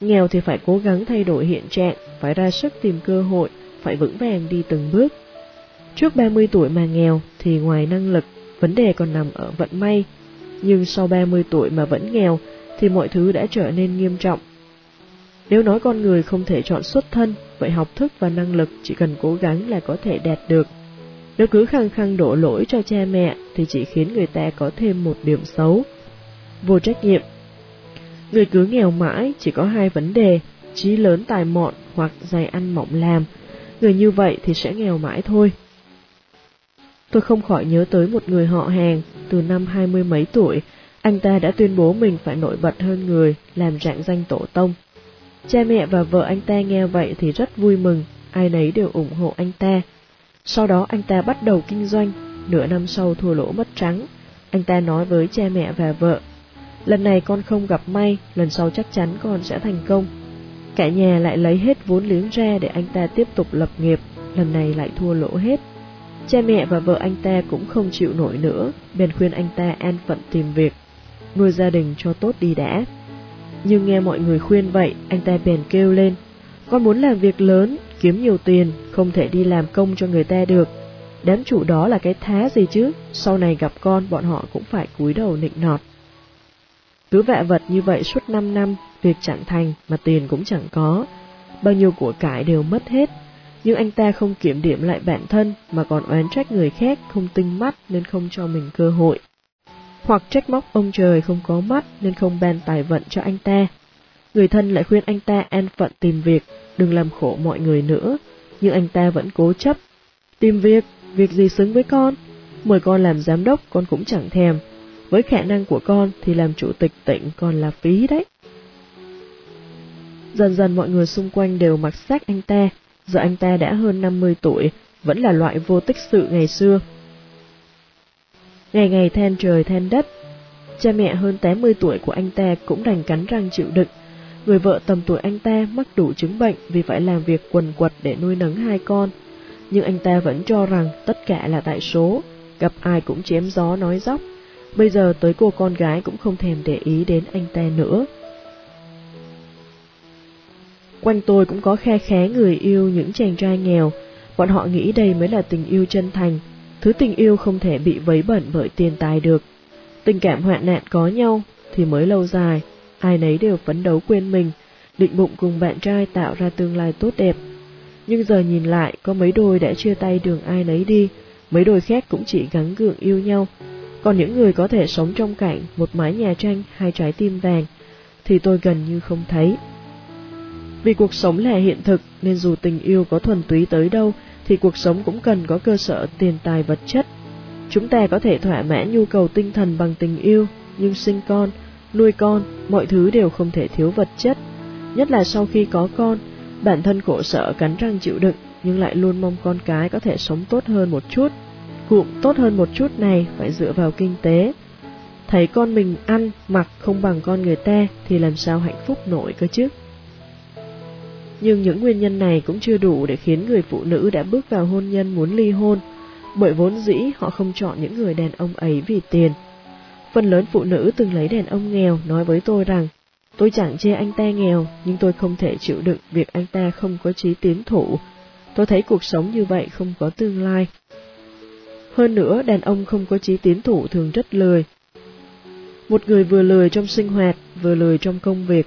Speaker 1: Nghèo thì phải cố gắng thay đổi hiện trạng, phải ra sức tìm cơ hội, phải vững vàng đi từng bước. Trước 30 tuổi mà nghèo, thì ngoài năng lực, vấn đề còn nằm ở vận may. Nhưng sau 30 tuổi mà vẫn nghèo thì mọi thứ đã trở nên nghiêm trọng. Nếu nói con người không thể chọn xuất thân, vậy học thức và năng lực chỉ cần cố gắng là có thể đạt được. Nếu cứ khăng khăng đổ lỗi cho cha mẹ thì chỉ khiến người ta có thêm một điểm xấu. Vô trách nhiệm Người cứ nghèo mãi chỉ có hai vấn đề, trí lớn tài mọn hoặc dày ăn mỏng làm. Người như vậy thì sẽ nghèo mãi thôi. Tôi không khỏi nhớ tới một người họ hàng, từ năm hai mươi mấy tuổi, anh ta đã tuyên bố mình phải nổi bật hơn người, làm rạng danh tổ tông. Cha mẹ và vợ anh ta nghe vậy thì rất vui mừng, ai nấy đều ủng hộ anh ta. Sau đó anh ta bắt đầu kinh doanh, nửa năm sau thua lỗ mất trắng. Anh ta nói với cha mẹ và vợ, lần này con không gặp may, lần sau chắc chắn con sẽ thành công. Cả nhà lại lấy hết vốn liếng ra để anh ta tiếp tục lập nghiệp, lần này lại thua lỗ hết. Cha mẹ và vợ anh ta cũng không chịu nổi nữa, bèn khuyên anh ta an phận tìm việc, nuôi gia đình cho tốt đi đã. Nhưng nghe mọi người khuyên vậy, anh ta bèn kêu lên, con muốn làm việc lớn, kiếm nhiều tiền, không thể đi làm công cho người ta được. Đám chủ đó là cái thá gì chứ, sau này gặp con bọn họ cũng phải cúi đầu nịnh nọt. Cứ vạ vật như vậy suốt 5 năm, việc chẳng thành mà tiền cũng chẳng có. Bao nhiêu của cải đều mất hết, nhưng anh ta không kiểm điểm lại bản thân mà còn oán trách người khác không tinh mắt nên không cho mình cơ hội. Hoặc trách móc ông trời không có mắt nên không ban tài vận cho anh ta. Người thân lại khuyên anh ta an phận tìm việc, đừng làm khổ mọi người nữa, nhưng anh ta vẫn cố chấp. Tìm việc, việc gì xứng với con? Mời con làm giám đốc con cũng chẳng thèm, với khả năng của con thì làm chủ tịch tỉnh còn là phí đấy. Dần dần mọi người xung quanh đều mặc xác anh ta, giờ anh ta đã hơn 50 tuổi, vẫn là loại vô tích sự ngày xưa. Ngày ngày than trời than đất, cha mẹ hơn 80 tuổi của anh ta cũng đành cắn răng chịu đựng. Người vợ tầm tuổi anh ta mắc đủ chứng bệnh vì phải làm việc quần quật để nuôi nấng hai con. Nhưng anh ta vẫn cho rằng tất cả là tại số, gặp ai cũng chém gió nói dóc. Bây giờ tới cô con gái cũng không thèm để ý đến anh ta nữa. Quanh tôi cũng có khe khé người yêu những chàng trai nghèo, bọn họ nghĩ đây mới là tình yêu chân thành, thứ tình yêu không thể bị vấy bẩn bởi tiền tài được. Tình cảm hoạn nạn có nhau thì mới lâu dài, ai nấy đều phấn đấu quên mình, định bụng cùng bạn trai tạo ra tương lai tốt đẹp. Nhưng giờ nhìn lại, có mấy đôi đã chia tay đường ai nấy đi, mấy đôi khác cũng chỉ gắng gượng yêu nhau. Còn những người có thể sống trong cảnh một mái nhà tranh, hai trái tim vàng, thì tôi gần như không thấy. Vì cuộc sống là hiện thực nên dù tình yêu có thuần túy tới đâu thì cuộc sống cũng cần có cơ sở tiền tài vật chất. Chúng ta có thể thỏa mãn nhu cầu tinh thần bằng tình yêu, nhưng sinh con, nuôi con, mọi thứ đều không thể thiếu vật chất. Nhất là sau khi có con, bản thân khổ sở cắn răng chịu đựng nhưng lại luôn mong con cái có thể sống tốt hơn một chút. Cụm tốt hơn một chút này phải dựa vào kinh tế. Thấy con mình ăn, mặc không bằng con người ta thì làm sao hạnh phúc nổi cơ chứ? nhưng những nguyên nhân này cũng chưa đủ để khiến người phụ nữ đã bước vào hôn nhân muốn ly hôn, bởi vốn dĩ họ không chọn những người đàn ông ấy vì tiền. Phần lớn phụ nữ từng lấy đàn ông nghèo nói với tôi rằng, tôi chẳng chê anh ta nghèo, nhưng tôi không thể chịu đựng việc anh ta không có trí tiến thủ. Tôi thấy cuộc sống như vậy không có tương lai. Hơn nữa, đàn ông không có trí tiến thủ thường rất lười. Một người vừa lười trong sinh hoạt, vừa lười trong công việc,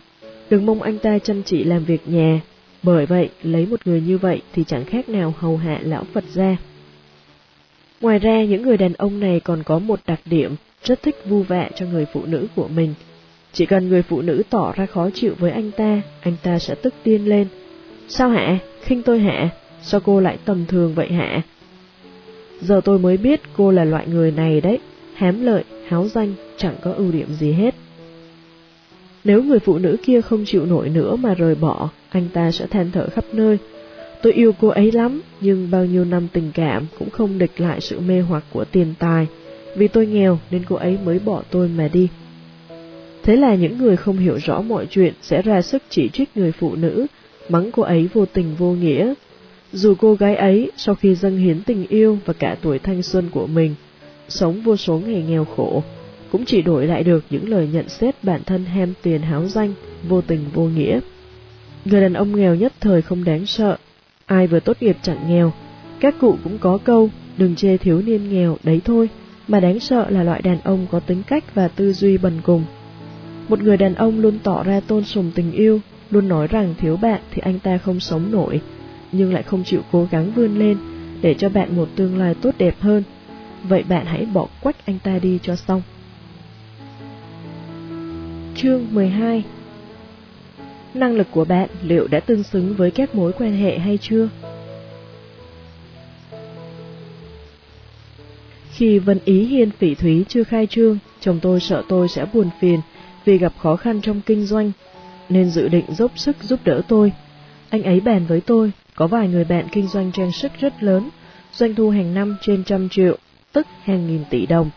Speaker 1: đừng mong anh ta chăm chỉ làm việc nhà, bởi vậy, lấy một người như vậy thì chẳng khác nào hầu hạ lão Phật gia. Ngoài ra, những người đàn ông này còn có một đặc điểm rất thích vu vạ cho người phụ nữ của mình. Chỉ cần người phụ nữ tỏ ra khó chịu với anh ta, anh ta sẽ tức điên lên. Sao hả? khinh tôi hả? Sao cô lại tầm thường vậy hả? Giờ tôi mới biết cô là loại người này đấy, hám lợi, háo danh, chẳng có ưu điểm gì hết. Nếu người phụ nữ kia không chịu nổi nữa mà rời bỏ, anh ta sẽ than thở khắp nơi. Tôi yêu cô ấy lắm, nhưng bao nhiêu năm tình cảm cũng không địch lại sự mê hoặc của tiền tài. Vì tôi nghèo nên cô ấy mới bỏ tôi mà đi. Thế là những người không hiểu rõ mọi chuyện sẽ ra sức chỉ trích người phụ nữ, mắng cô ấy vô tình vô nghĩa. Dù cô gái ấy sau khi dâng hiến tình yêu và cả tuổi thanh xuân của mình, sống vô số ngày nghèo khổ, cũng chỉ đổi lại được những lời nhận xét bản thân ham tiền háo danh, vô tình vô nghĩa. Người đàn ông nghèo nhất thời không đáng sợ, ai vừa tốt nghiệp chẳng nghèo, các cụ cũng có câu, Đừng chê thiếu niên nghèo, đấy thôi, mà đáng sợ là loại đàn ông có tính cách và tư duy bần cùng. Một người đàn ông luôn tỏ ra tôn sùng tình yêu, luôn nói rằng thiếu bạn thì anh ta không sống nổi, nhưng lại không chịu cố gắng vươn lên để cho bạn một tương lai tốt đẹp hơn. Vậy bạn hãy bỏ quách anh ta đi cho xong. Chương 12 Năng lực của bạn liệu đã tương xứng với các mối quan hệ hay chưa? Khi Vân Ý Hiên Phỉ Thúy chưa khai trương, chồng tôi sợ tôi sẽ buồn phiền vì gặp khó khăn trong kinh doanh, nên dự định dốc sức giúp đỡ tôi. Anh ấy bàn với tôi, có vài người bạn kinh doanh trang sức rất lớn, doanh thu hàng năm trên trăm triệu, tức hàng nghìn tỷ đồng.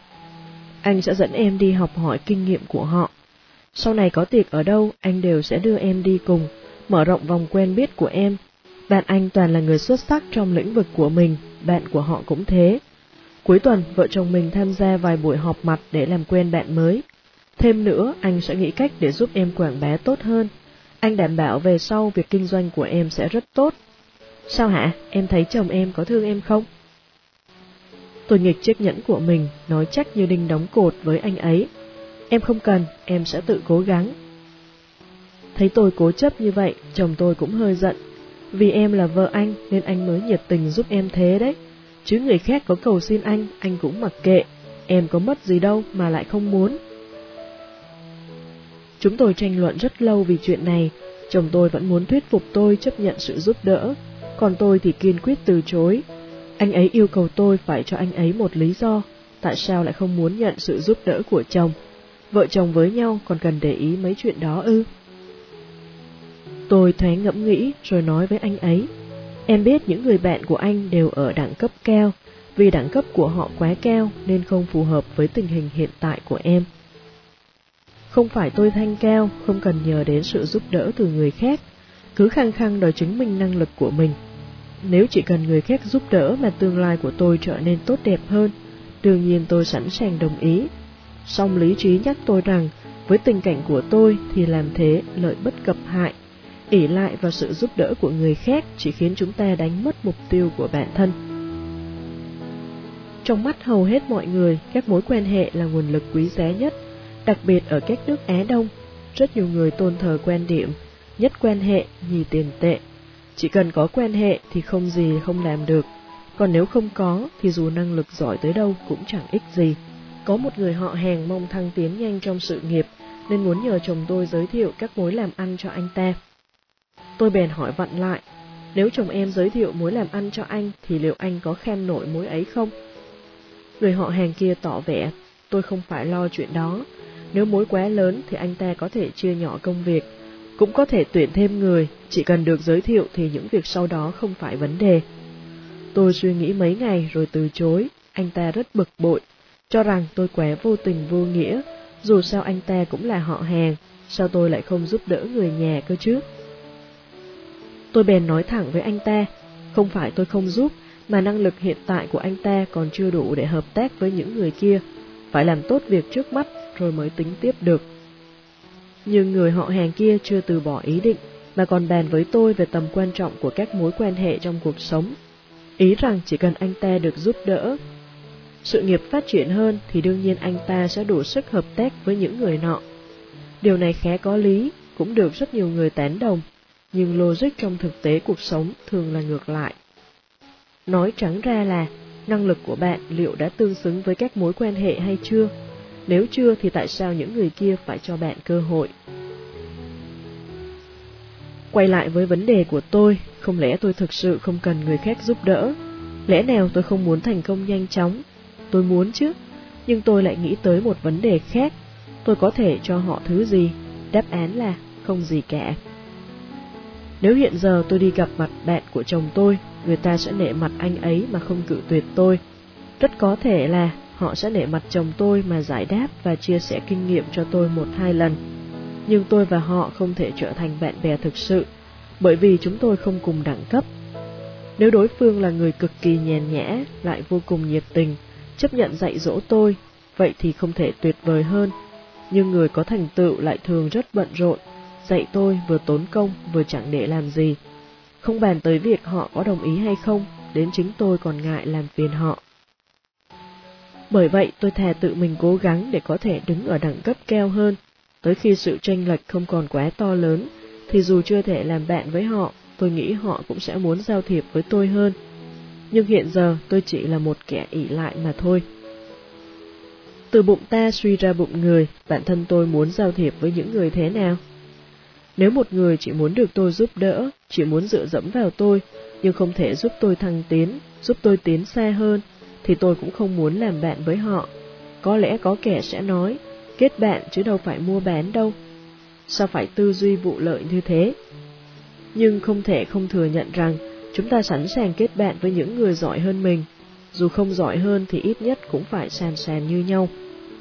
Speaker 1: Anh sẽ dẫn em đi học hỏi kinh nghiệm của họ. Sau này có tiệc ở đâu, anh đều sẽ đưa em đi cùng, mở rộng vòng quen biết của em. Bạn anh toàn là người xuất sắc trong lĩnh vực của mình, bạn của họ cũng thế. Cuối tuần, vợ chồng mình tham gia vài buổi họp mặt để làm quen bạn mới. Thêm nữa, anh sẽ nghĩ cách để giúp em quảng bá tốt hơn. Anh đảm bảo về sau việc kinh doanh của em sẽ rất tốt. Sao hả? Em thấy chồng em có thương em không? Tôi nghịch chiếc nhẫn của mình, nói chắc như đinh đóng cột với anh ấy. Em không cần, em sẽ tự cố gắng. Thấy tôi cố chấp như vậy, chồng tôi cũng hơi giận. Vì em là vợ anh nên anh mới nhiệt tình giúp em thế đấy. Chứ người khác có cầu xin anh, anh cũng mặc kệ. Em có mất gì đâu mà lại không muốn. Chúng tôi tranh luận rất lâu vì chuyện này, chồng tôi vẫn muốn thuyết phục tôi chấp nhận sự giúp đỡ, còn tôi thì kiên quyết từ chối. Anh ấy yêu cầu tôi phải cho anh ấy một lý do, tại sao lại không muốn nhận sự giúp đỡ của chồng. Vợ chồng với nhau còn cần để ý mấy chuyện đó ư. Tôi thoáng ngẫm nghĩ rồi nói với anh ấy, em biết những người bạn của anh đều ở đẳng cấp cao, vì đẳng cấp của họ quá cao nên không phù hợp với tình hình hiện tại của em. Không phải tôi thanh cao, không cần nhờ đến sự giúp đỡ từ người khác, cứ khăng khăng đòi chứng minh năng lực của mình. Nếu chỉ cần người khác giúp đỡ mà tương lai của tôi trở nên tốt đẹp hơn, đương nhiên tôi sẵn sàng đồng ý. Song lý trí nhắc tôi rằng, với tình cảnh của tôi thì làm thế lợi bất cập hại. ỷ lại vào sự giúp đỡ của người khác chỉ khiến chúng ta đánh mất mục tiêu của bản thân. Trong mắt hầu hết mọi người, các mối quan hệ là nguồn lực quý giá nhất, đặc biệt ở các nước Á Đông. Rất nhiều người tôn thờ quan điểm, nhất quan hệ, nhì tiền tệ. Chỉ cần có quen hệ thì không gì không làm được, còn nếu không có thì dù năng lực giỏi tới đâu cũng chẳng ích gì. Có một người họ hàng mong thăng tiến nhanh trong sự nghiệp, nên muốn nhờ chồng tôi giới thiệu các mối làm ăn cho anh ta. Tôi bèn hỏi vặn lại, nếu chồng em giới thiệu mối làm ăn cho anh thì liệu anh có khen nổi mối ấy không? Người họ hàng kia tỏ vẻ, tôi không phải lo chuyện đó, nếu mối quá lớn thì anh ta có thể chia nhỏ công việc, cũng có thể tuyển thêm người, chỉ cần được giới thiệu thì những việc sau đó không phải vấn đề. Tôi suy nghĩ mấy ngày rồi từ chối, anh ta rất bực bội, cho rằng tôi quá vô tình vô nghĩa, dù sao anh ta cũng là họ hàng, sao tôi lại không giúp đỡ người nhà cơ chứ? Tôi bèn nói thẳng với anh ta, không phải tôi không giúp, mà năng lực hiện tại của anh ta còn chưa đủ để hợp tác với những người kia, phải làm tốt việc trước mắt rồi mới tính tiếp được. Nhưng người họ hàng kia chưa từ bỏ ý định, mà còn bàn với tôi về tầm quan trọng của các mối quan hệ trong cuộc sống. Ý rằng chỉ cần anh ta được giúp đỡ, sự nghiệp phát triển hơn thì đương nhiên anh ta sẽ đủ sức hợp tác với những người nọ. Điều này khá có lý, cũng được rất nhiều người tán đồng, nhưng logic trong thực tế cuộc sống thường là ngược lại. Nói trắng ra là, năng lực của bạn liệu đã tương xứng với các mối quan hệ hay chưa? Nếu chưa thì tại sao những người kia phải cho bạn cơ hội? Quay lại với vấn đề của tôi, không lẽ tôi thực sự không cần người khác giúp đỡ? Lẽ nào tôi không muốn thành công nhanh chóng? Tôi muốn chứ, nhưng tôi lại nghĩ tới một vấn đề khác. Tôi có thể cho họ thứ gì? Đáp án là không gì cả. Nếu hiện giờ tôi đi gặp mặt bạn của chồng tôi, người ta sẽ nể mặt anh ấy mà không cự tuyệt tôi. Rất có thể là họ sẽ nể mặt chồng tôi mà giải đáp và chia sẻ kinh nghiệm cho tôi một hai lần. Nhưng tôi và họ không thể trở thành bạn bè thực sự, bởi vì chúng tôi không cùng đẳng cấp. Nếu đối phương là người cực kỳ nhàn nhã, lại vô cùng nhiệt tình, chấp nhận dạy dỗ tôi, vậy thì không thể tuyệt vời hơn. Nhưng người có thành tựu lại thường rất bận rộn, dạy tôi vừa tốn công vừa chẳng để làm gì. Không bàn tới việc họ có đồng ý hay không, đến chính tôi còn ngại làm phiền họ. Bởi vậy tôi thà tự mình cố gắng để có thể đứng ở đẳng cấp cao hơn, tới khi sự tranh lệch không còn quá to lớn, thì dù chưa thể làm bạn với họ, tôi nghĩ họ cũng sẽ muốn giao thiệp với tôi hơn. Nhưng hiện giờ tôi chỉ là một kẻ ỷ lại mà thôi. Từ bụng ta suy ra bụng người, bản thân tôi muốn giao thiệp với những người thế nào? Nếu một người chỉ muốn được tôi giúp đỡ, chỉ muốn dựa dẫm vào tôi, nhưng không thể giúp tôi thăng tiến, giúp tôi tiến xa hơn, thì tôi cũng không muốn làm bạn với họ. Có lẽ có kẻ sẽ nói, kết bạn chứ đâu phải mua bán đâu. Sao phải tư duy vụ lợi như thế? Nhưng không thể không thừa nhận rằng chúng ta sẵn sàng kết bạn với những người giỏi hơn mình. Dù không giỏi hơn thì ít nhất cũng phải sàn sàn như nhau.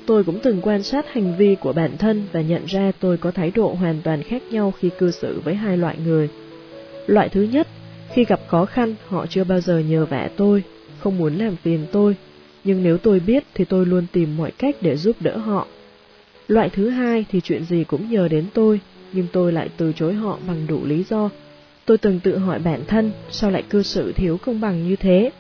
Speaker 1: Tôi cũng từng quan sát hành vi của bản thân và nhận ra tôi có thái độ hoàn toàn khác nhau khi cư xử với hai loại người. Loại thứ nhất, khi gặp khó khăn, họ chưa bao giờ nhờ vả tôi, không muốn làm phiền tôi, nhưng nếu tôi biết thì tôi luôn tìm mọi cách để giúp đỡ họ. Loại thứ hai thì chuyện gì cũng nhờ đến tôi, nhưng tôi lại từ chối họ bằng đủ lý do. Tôi từng tự hỏi bản thân, sao lại cư xử thiếu công bằng như thế?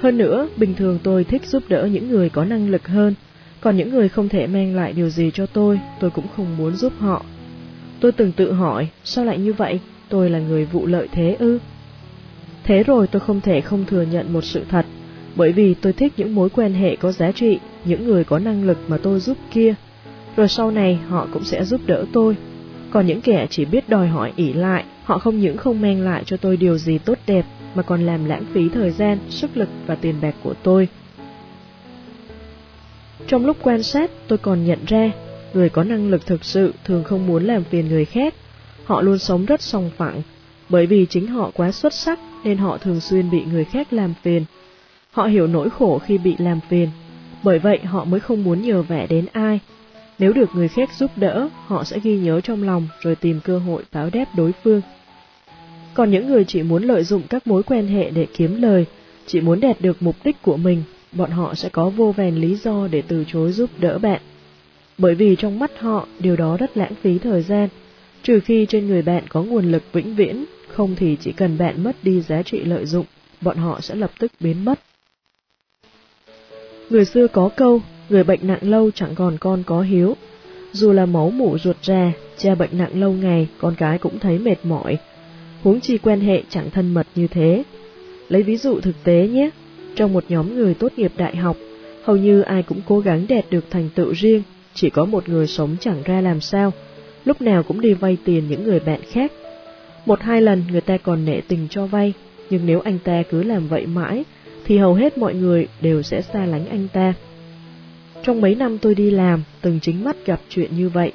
Speaker 1: Hơn nữa, bình thường tôi thích giúp đỡ những người có năng lực hơn, còn những người không thể mang lại điều gì cho tôi, tôi cũng không muốn giúp họ. Tôi từng tự hỏi, sao lại như vậy? Tôi là người vụ lợi thế ư? Thế rồi tôi không thể không thừa nhận một sự thật, bởi vì tôi thích những mối quan hệ có giá trị, những người có năng lực mà tôi giúp kia. Rồi sau này họ cũng sẽ giúp đỡ tôi. Còn những kẻ chỉ biết đòi hỏi ỉ lại, họ không những không mang lại cho tôi điều gì tốt đẹp, mà còn làm lãng phí thời gian, sức lực và tiền bạc của tôi. Trong lúc quan sát, tôi còn nhận ra, người có năng lực thực sự thường không muốn làm phiền người khác. Họ luôn sống rất song phẳng, bởi vì chính họ quá xuất sắc nên họ thường xuyên bị người khác làm phiền. Họ hiểu nỗi khổ khi bị làm phiền, bởi vậy họ mới không muốn nhờ vả đến ai. Nếu được người khác giúp đỡ, họ sẽ ghi nhớ trong lòng rồi tìm cơ hội báo đáp đối phương. Còn những người chỉ muốn lợi dụng các mối quan hệ để kiếm lời, chỉ muốn đạt được mục đích của mình bọn họ sẽ có vô vàn lý do để từ chối giúp đỡ bạn. Bởi vì trong mắt họ, điều đó rất lãng phí thời gian, trừ khi trên người bạn có nguồn lực vĩnh viễn, không thì chỉ cần bạn mất đi giá trị lợi dụng, bọn họ sẽ lập tức biến mất. Người xưa có câu, người bệnh nặng lâu chẳng còn con có hiếu. Dù là máu mủ ruột ra, cha bệnh nặng lâu ngày, con cái cũng thấy mệt mỏi. Huống chi quan hệ chẳng thân mật như thế. Lấy ví dụ thực tế nhé, trong một nhóm người tốt nghiệp đại học, hầu như ai cũng cố gắng đạt được thành tựu riêng, chỉ có một người sống chẳng ra làm sao, lúc nào cũng đi vay tiền những người bạn khác. Một hai lần người ta còn nể tình cho vay, nhưng nếu anh ta cứ làm vậy mãi, thì hầu hết mọi người đều sẽ xa lánh anh ta. Trong mấy năm tôi đi làm, từng chính mắt gặp chuyện như vậy.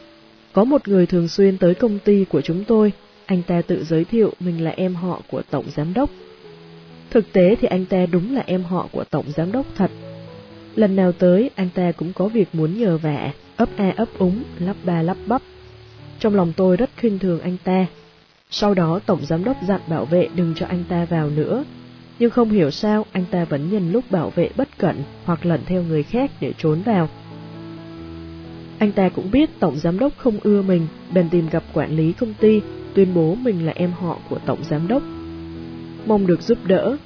Speaker 1: Có một người thường xuyên tới công ty của chúng tôi, anh ta tự giới thiệu mình là em họ của tổng giám đốc. Thực tế thì anh ta đúng là em họ của tổng giám đốc thật. Lần nào tới, anh ta cũng có việc muốn nhờ vả, ấp a ấp úng, lắp ba lắp bắp. Trong lòng tôi rất khinh thường anh ta. Sau đó tổng giám đốc dặn bảo vệ đừng cho anh ta vào nữa. Nhưng không hiểu sao anh ta vẫn nhân lúc bảo vệ bất cẩn hoặc lẩn theo người khác để trốn vào. Anh ta cũng biết tổng giám đốc không ưa mình, bèn tìm gặp quản lý công ty, tuyên bố mình là em họ của tổng giám đốc mong được giúp đỡ.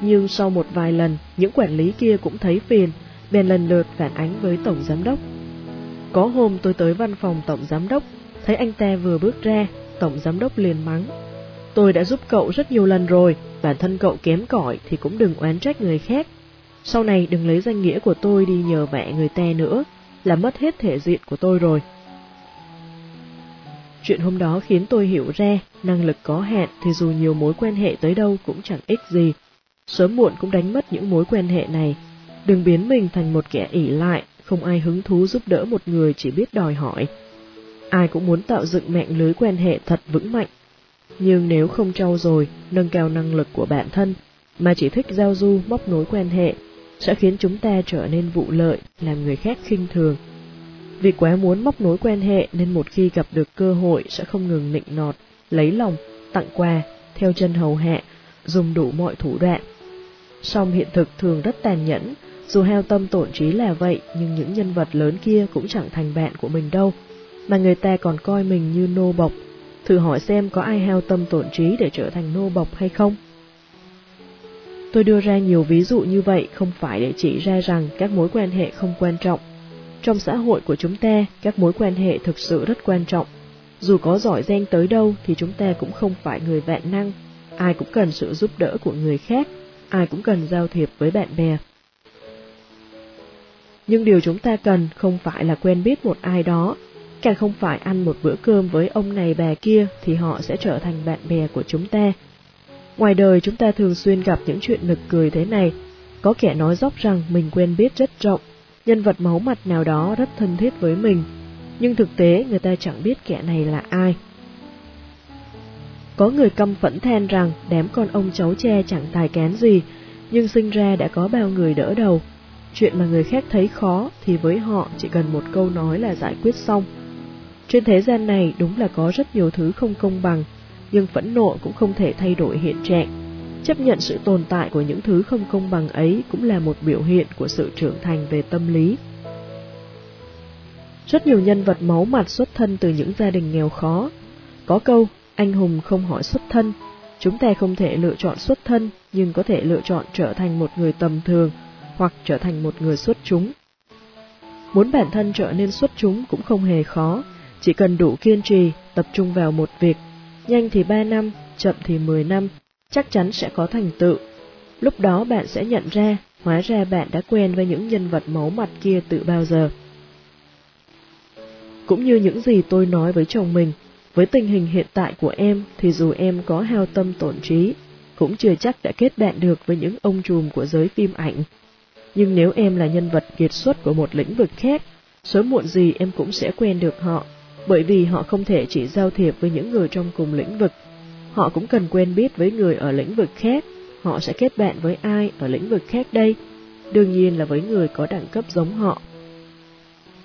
Speaker 1: Nhưng sau một vài lần, những quản lý kia cũng thấy phiền, bèn lần lượt phản ánh với Tổng Giám Đốc. Có hôm tôi tới văn phòng Tổng Giám Đốc, thấy anh ta vừa bước ra, Tổng Giám Đốc liền mắng. Tôi đã giúp cậu rất nhiều lần rồi, bản thân cậu kém cỏi thì cũng đừng oán trách người khác. Sau này đừng lấy danh nghĩa của tôi đi nhờ vẽ người ta nữa, là mất hết thể diện của tôi rồi. Chuyện hôm đó khiến tôi hiểu ra, năng lực có hạn thì dù nhiều mối quan hệ tới đâu cũng chẳng ích gì. Sớm muộn cũng đánh mất những mối quan hệ này. Đừng biến mình thành một kẻ ỉ lại, không ai hứng thú giúp đỡ một người chỉ biết đòi hỏi. Ai cũng muốn tạo dựng mạng lưới quan hệ thật vững mạnh. Nhưng nếu không trau dồi, nâng cao năng lực của bản thân, mà chỉ thích giao du móc nối quan hệ, sẽ khiến chúng ta trở nên vụ lợi, làm người khác khinh thường, vì quá muốn móc nối quan hệ nên một khi gặp được cơ hội sẽ không ngừng nịnh nọt, lấy lòng, tặng quà, theo chân hầu hạ, dùng đủ mọi thủ đoạn. Song hiện thực thường rất tàn nhẫn, dù heo tâm tổn trí là vậy nhưng những nhân vật lớn kia cũng chẳng thành bạn của mình đâu, mà người ta còn coi mình như nô bộc. Thử hỏi xem có ai heo tâm tổn trí để trở thành nô bộc hay không? Tôi đưa ra nhiều ví dụ như vậy không phải để chỉ ra rằng các mối quan hệ không quan trọng. Trong xã hội của chúng ta, các mối quan hệ thực sự rất quan trọng. Dù có giỏi giang tới đâu thì chúng ta cũng không phải người vạn năng. Ai cũng cần sự giúp đỡ của người khác, ai cũng cần giao thiệp với bạn bè. Nhưng điều chúng ta cần không phải là quen biết một ai đó, càng không phải ăn một bữa cơm với ông này bà kia thì họ sẽ trở thành bạn bè của chúng ta. Ngoài đời chúng ta thường xuyên gặp những chuyện nực cười thế này, có kẻ nói dốc rằng mình quen biết rất rộng, nhân vật máu mặt nào đó rất thân thiết với mình, nhưng thực tế người ta chẳng biết kẻ này là ai. Có người căm phẫn than rằng đám con ông cháu che chẳng tài cán gì, nhưng sinh ra đã có bao người đỡ đầu. Chuyện mà người khác thấy khó thì với họ chỉ cần một câu nói là giải quyết xong. Trên thế gian này đúng là có rất nhiều thứ không công bằng, nhưng phẫn nộ cũng không thể thay đổi hiện trạng. Chấp nhận sự tồn tại của những thứ không công bằng ấy cũng là một biểu hiện của sự trưởng thành về tâm lý. Rất nhiều nhân vật máu mặt xuất thân từ những gia đình nghèo khó. Có câu, anh hùng không hỏi xuất thân, chúng ta không thể lựa chọn xuất thân, nhưng có thể lựa chọn trở thành một người tầm thường, hoặc trở thành một người xuất chúng. Muốn bản thân trở nên xuất chúng cũng không hề khó, chỉ cần đủ kiên trì, tập trung vào một việc, nhanh thì 3 năm, chậm thì 10 năm, chắc chắn sẽ có thành tựu. Lúc đó bạn sẽ nhận ra, hóa ra bạn đã quen với những nhân vật máu mặt kia từ bao giờ. Cũng như những gì tôi nói với chồng mình, với tình hình hiện tại của em thì dù em có hao tâm tổn trí, cũng chưa chắc đã kết bạn được với những ông trùm của giới phim ảnh. Nhưng nếu em là nhân vật kiệt xuất của một lĩnh vực khác, sớm muộn gì em cũng sẽ quen được họ, bởi vì họ không thể chỉ giao thiệp với những người trong cùng lĩnh vực. Họ cũng cần quen biết với người ở lĩnh vực khác, họ sẽ kết bạn với ai ở lĩnh vực khác đây? Đương nhiên là với người có đẳng cấp giống họ.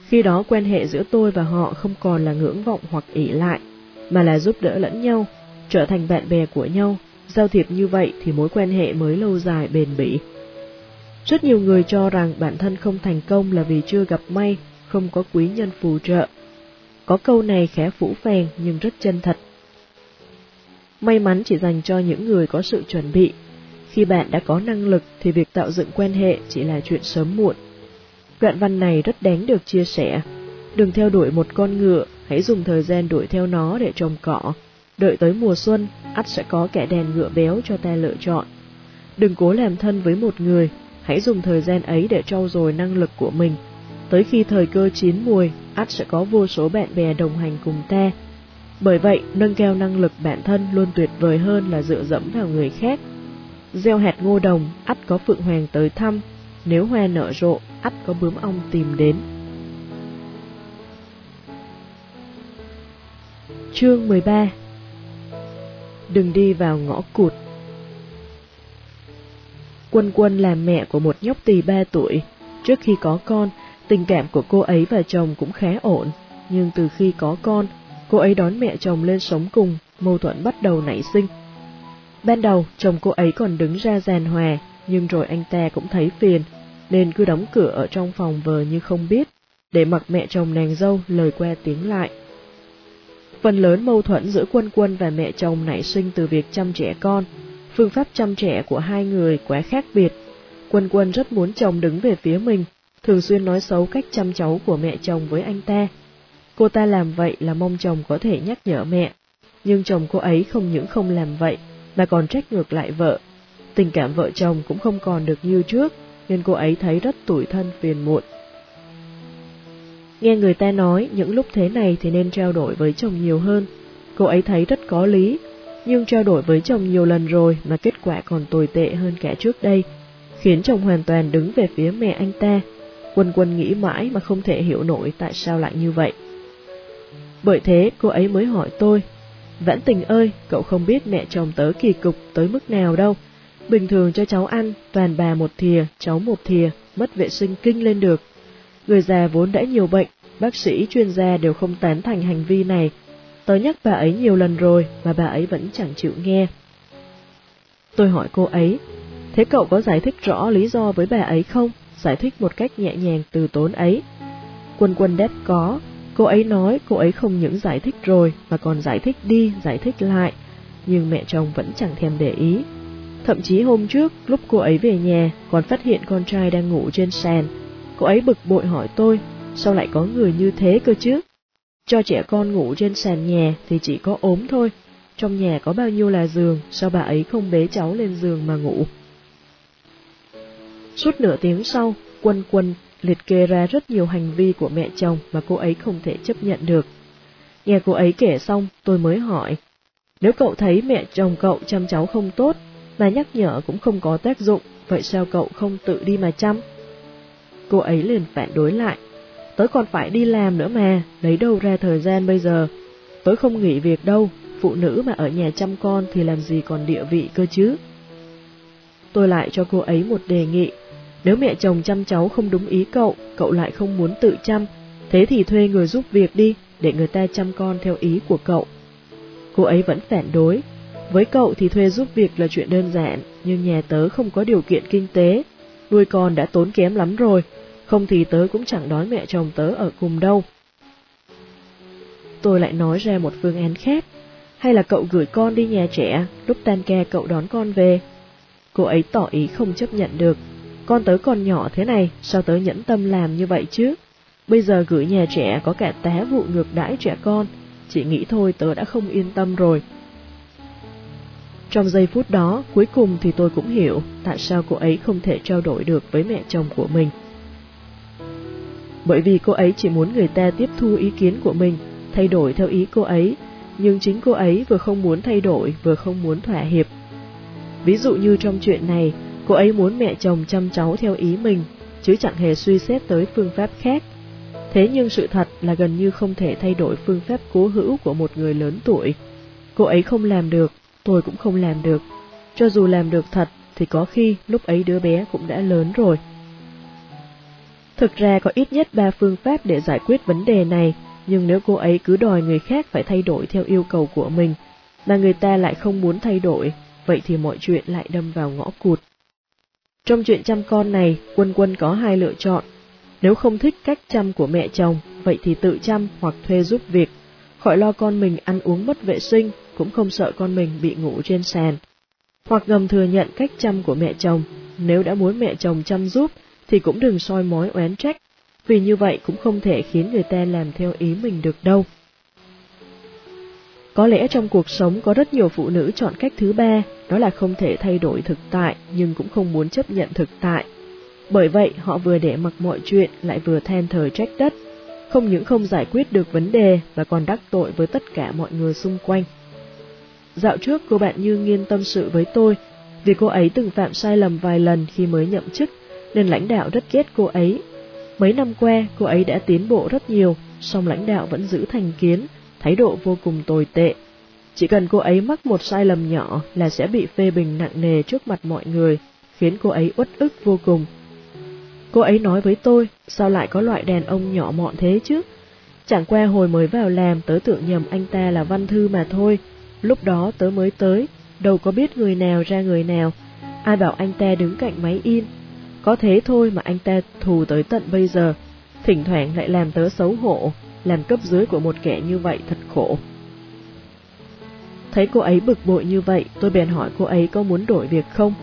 Speaker 1: Khi đó quan hệ giữa tôi và họ không còn là ngưỡng vọng hoặc ỷ lại, mà là giúp đỡ lẫn nhau, trở thành bạn bè của nhau, giao thiệp như vậy thì mối quan hệ mới lâu dài bền bỉ. Rất nhiều người cho rằng bản thân không thành công là vì chưa gặp may, không có quý nhân phù trợ. Có câu này khẽ phủ phèn nhưng rất chân thật. May mắn chỉ dành cho những người có sự chuẩn bị. Khi bạn đã có năng lực thì việc tạo dựng quan hệ chỉ là chuyện sớm muộn. Đoạn văn này rất đáng được chia sẻ. Đừng theo đuổi một con ngựa, hãy dùng thời gian đuổi theo nó để trồng cỏ. Đợi tới mùa xuân, ắt sẽ có kẻ đèn ngựa béo cho ta lựa chọn. Đừng cố làm thân với một người, hãy dùng thời gian ấy để trau dồi năng lực của mình. Tới khi thời cơ chín mùi, ắt sẽ có vô số bạn bè đồng hành cùng ta. Bởi vậy, nâng cao năng lực bản thân luôn tuyệt vời hơn là dựa dẫm vào người khác. Gieo hạt ngô đồng, ắt có phượng hoàng tới thăm, nếu hoa nở rộ, ắt có bướm ong tìm đến. Chương 13 Đừng đi vào ngõ cụt Quân Quân là mẹ của một nhóc tỳ ba tuổi. Trước khi có con, tình cảm của cô ấy và chồng cũng khá ổn, nhưng từ khi có con, cô ấy đón mẹ chồng lên sống cùng, mâu thuẫn bắt đầu nảy sinh. Ban đầu, chồng cô ấy còn đứng ra giàn hòa, nhưng rồi anh ta cũng thấy phiền, nên cứ đóng cửa ở trong phòng vờ như không biết, để mặc mẹ chồng nàng dâu lời qua tiếng lại. Phần lớn mâu thuẫn giữa quân quân và mẹ chồng nảy sinh từ việc chăm trẻ con, Phương pháp chăm trẻ của hai người quá khác biệt. Quân quân rất muốn chồng đứng về phía mình, thường xuyên nói xấu cách chăm cháu của mẹ chồng với anh ta. Cô ta làm vậy là mong chồng có thể nhắc nhở mẹ, nhưng chồng cô ấy không những không làm vậy, mà còn trách ngược lại vợ. Tình cảm vợ chồng cũng không còn được như trước, nên cô ấy thấy rất tủi thân phiền muộn. Nghe người ta nói những lúc thế này thì nên trao đổi với chồng nhiều hơn. Cô ấy thấy rất có lý, nhưng trao đổi với chồng nhiều lần rồi mà kết quả còn tồi tệ hơn cả trước đây, khiến chồng hoàn toàn đứng về phía mẹ anh ta. Quân quân nghĩ mãi mà không thể hiểu nổi tại sao lại như vậy. Bởi thế cô ấy mới hỏi tôi, Vãn tình ơi, cậu không biết mẹ chồng tớ kỳ cục tới mức nào đâu. Bình thường cho cháu ăn, toàn bà một thìa, cháu một thìa, mất vệ sinh kinh lên được. Người già vốn đã nhiều bệnh, bác sĩ chuyên gia đều không tán thành hành vi này, Tớ nhắc bà ấy nhiều lần rồi mà bà ấy vẫn chẳng chịu nghe. Tôi hỏi cô ấy, thế cậu có giải thích rõ lý do với bà ấy không? Giải thích một cách nhẹ nhàng từ tốn ấy. Quân quân đáp có, cô ấy nói cô ấy không những giải thích rồi mà còn giải thích đi, giải thích lại, nhưng mẹ chồng vẫn chẳng thèm để ý. Thậm chí hôm trước, lúc cô ấy về nhà, còn phát hiện con trai đang ngủ trên sàn. Cô ấy bực bội hỏi tôi, sao lại có người như thế cơ chứ? Cho trẻ con ngủ trên sàn nhà thì chỉ có ốm thôi. Trong nhà có bao nhiêu là giường, sao bà ấy không bế cháu lên giường mà ngủ? Suốt nửa tiếng sau, quân quân liệt kê ra rất nhiều hành vi của mẹ chồng mà cô ấy không thể chấp nhận được. Nghe cô ấy kể xong, tôi mới hỏi, nếu cậu thấy mẹ chồng cậu chăm cháu không tốt, mà nhắc nhở cũng không có tác dụng, vậy sao cậu không tự đi mà chăm? Cô ấy liền phản đối lại, tớ còn phải đi làm nữa mà, lấy đâu ra thời gian bây giờ. Tớ không nghỉ việc đâu, phụ nữ mà ở nhà chăm con thì làm gì còn địa vị cơ chứ. Tôi lại cho cô ấy một đề nghị, nếu mẹ chồng chăm cháu không đúng ý cậu, cậu lại không muốn tự chăm, thế thì thuê người giúp việc đi, để người ta chăm con theo ý của cậu. Cô ấy vẫn phản đối, với cậu thì thuê giúp việc là chuyện đơn giản, nhưng nhà tớ không có điều kiện kinh tế, nuôi con đã tốn kém lắm rồi, không thì tớ cũng chẳng đói mẹ chồng tớ ở cùng đâu. Tôi lại nói ra một phương án khác, hay là cậu gửi con đi nhà trẻ, lúc tan ca cậu đón con về. Cô ấy tỏ ý không chấp nhận được, con tớ còn nhỏ thế này, sao tớ nhẫn tâm làm như vậy chứ? Bây giờ gửi nhà trẻ có cả tá vụ ngược đãi trẻ con, chỉ nghĩ thôi tớ đã không yên tâm rồi. Trong giây phút đó, cuối cùng thì tôi cũng hiểu tại sao cô ấy không thể trao đổi được với mẹ chồng của mình. Bởi vì cô ấy chỉ muốn người ta tiếp thu ý kiến của mình, thay đổi theo ý cô ấy, nhưng chính cô ấy vừa không muốn thay đổi vừa không muốn thỏa hiệp. Ví dụ như trong chuyện này, cô ấy muốn mẹ chồng chăm cháu theo ý mình, chứ chẳng hề suy xét tới phương pháp khác. Thế nhưng sự thật là gần như không thể thay đổi phương pháp cố hữu của một người lớn tuổi. Cô ấy không làm được, tôi cũng không làm được. Cho dù làm được thật, thì có khi lúc ấy đứa bé cũng đã lớn rồi. Thực ra có ít nhất ba phương pháp để giải quyết vấn đề này, nhưng nếu cô ấy cứ đòi người khác phải thay đổi theo yêu cầu của mình, mà người ta lại không muốn thay đổi, vậy thì mọi chuyện lại đâm vào ngõ cụt. Trong chuyện chăm con này, quân quân có hai lựa chọn. Nếu không thích cách chăm của mẹ chồng, vậy thì tự chăm hoặc thuê giúp việc, khỏi lo con mình ăn uống mất vệ sinh, cũng không sợ con mình bị ngủ trên sàn. Hoặc ngầm thừa nhận cách chăm của mẹ chồng, nếu đã muốn mẹ chồng chăm giúp, thì cũng đừng soi mói oán trách, vì như vậy cũng không thể khiến người ta làm theo ý mình được đâu. Có lẽ trong cuộc sống có rất nhiều phụ nữ chọn cách thứ ba, đó là không thể thay đổi thực tại nhưng cũng không muốn chấp nhận thực tại. Bởi vậy họ vừa để mặc mọi chuyện lại vừa than thở trách đất, không những không giải quyết được vấn đề và còn đắc tội với tất cả mọi người xung quanh. Dạo trước cô bạn Như Nghiên tâm sự với tôi, vì cô ấy từng phạm sai lầm vài lần khi mới nhậm chức, nên lãnh đạo rất ghét cô ấy. Mấy năm qua, cô ấy đã tiến bộ rất nhiều, song lãnh đạo vẫn giữ thành kiến, thái độ vô cùng tồi tệ. Chỉ cần cô ấy mắc một sai lầm nhỏ là sẽ bị phê bình nặng nề trước mặt mọi người, khiến cô ấy uất ức vô cùng. Cô ấy nói với tôi, sao lại có loại đàn ông nhỏ mọn thế chứ? Chẳng qua hồi mới vào làm tớ tưởng nhầm anh ta là văn thư mà thôi, lúc đó tớ mới tới, đâu có biết người nào ra người nào, ai bảo anh ta đứng cạnh máy in. Có thế thôi mà anh ta thù tới tận bây giờ, thỉnh thoảng lại làm tớ xấu hổ, làm cấp dưới của một kẻ như vậy thật khổ. Thấy cô ấy bực bội như vậy, tôi bèn hỏi cô ấy có muốn đổi việc không.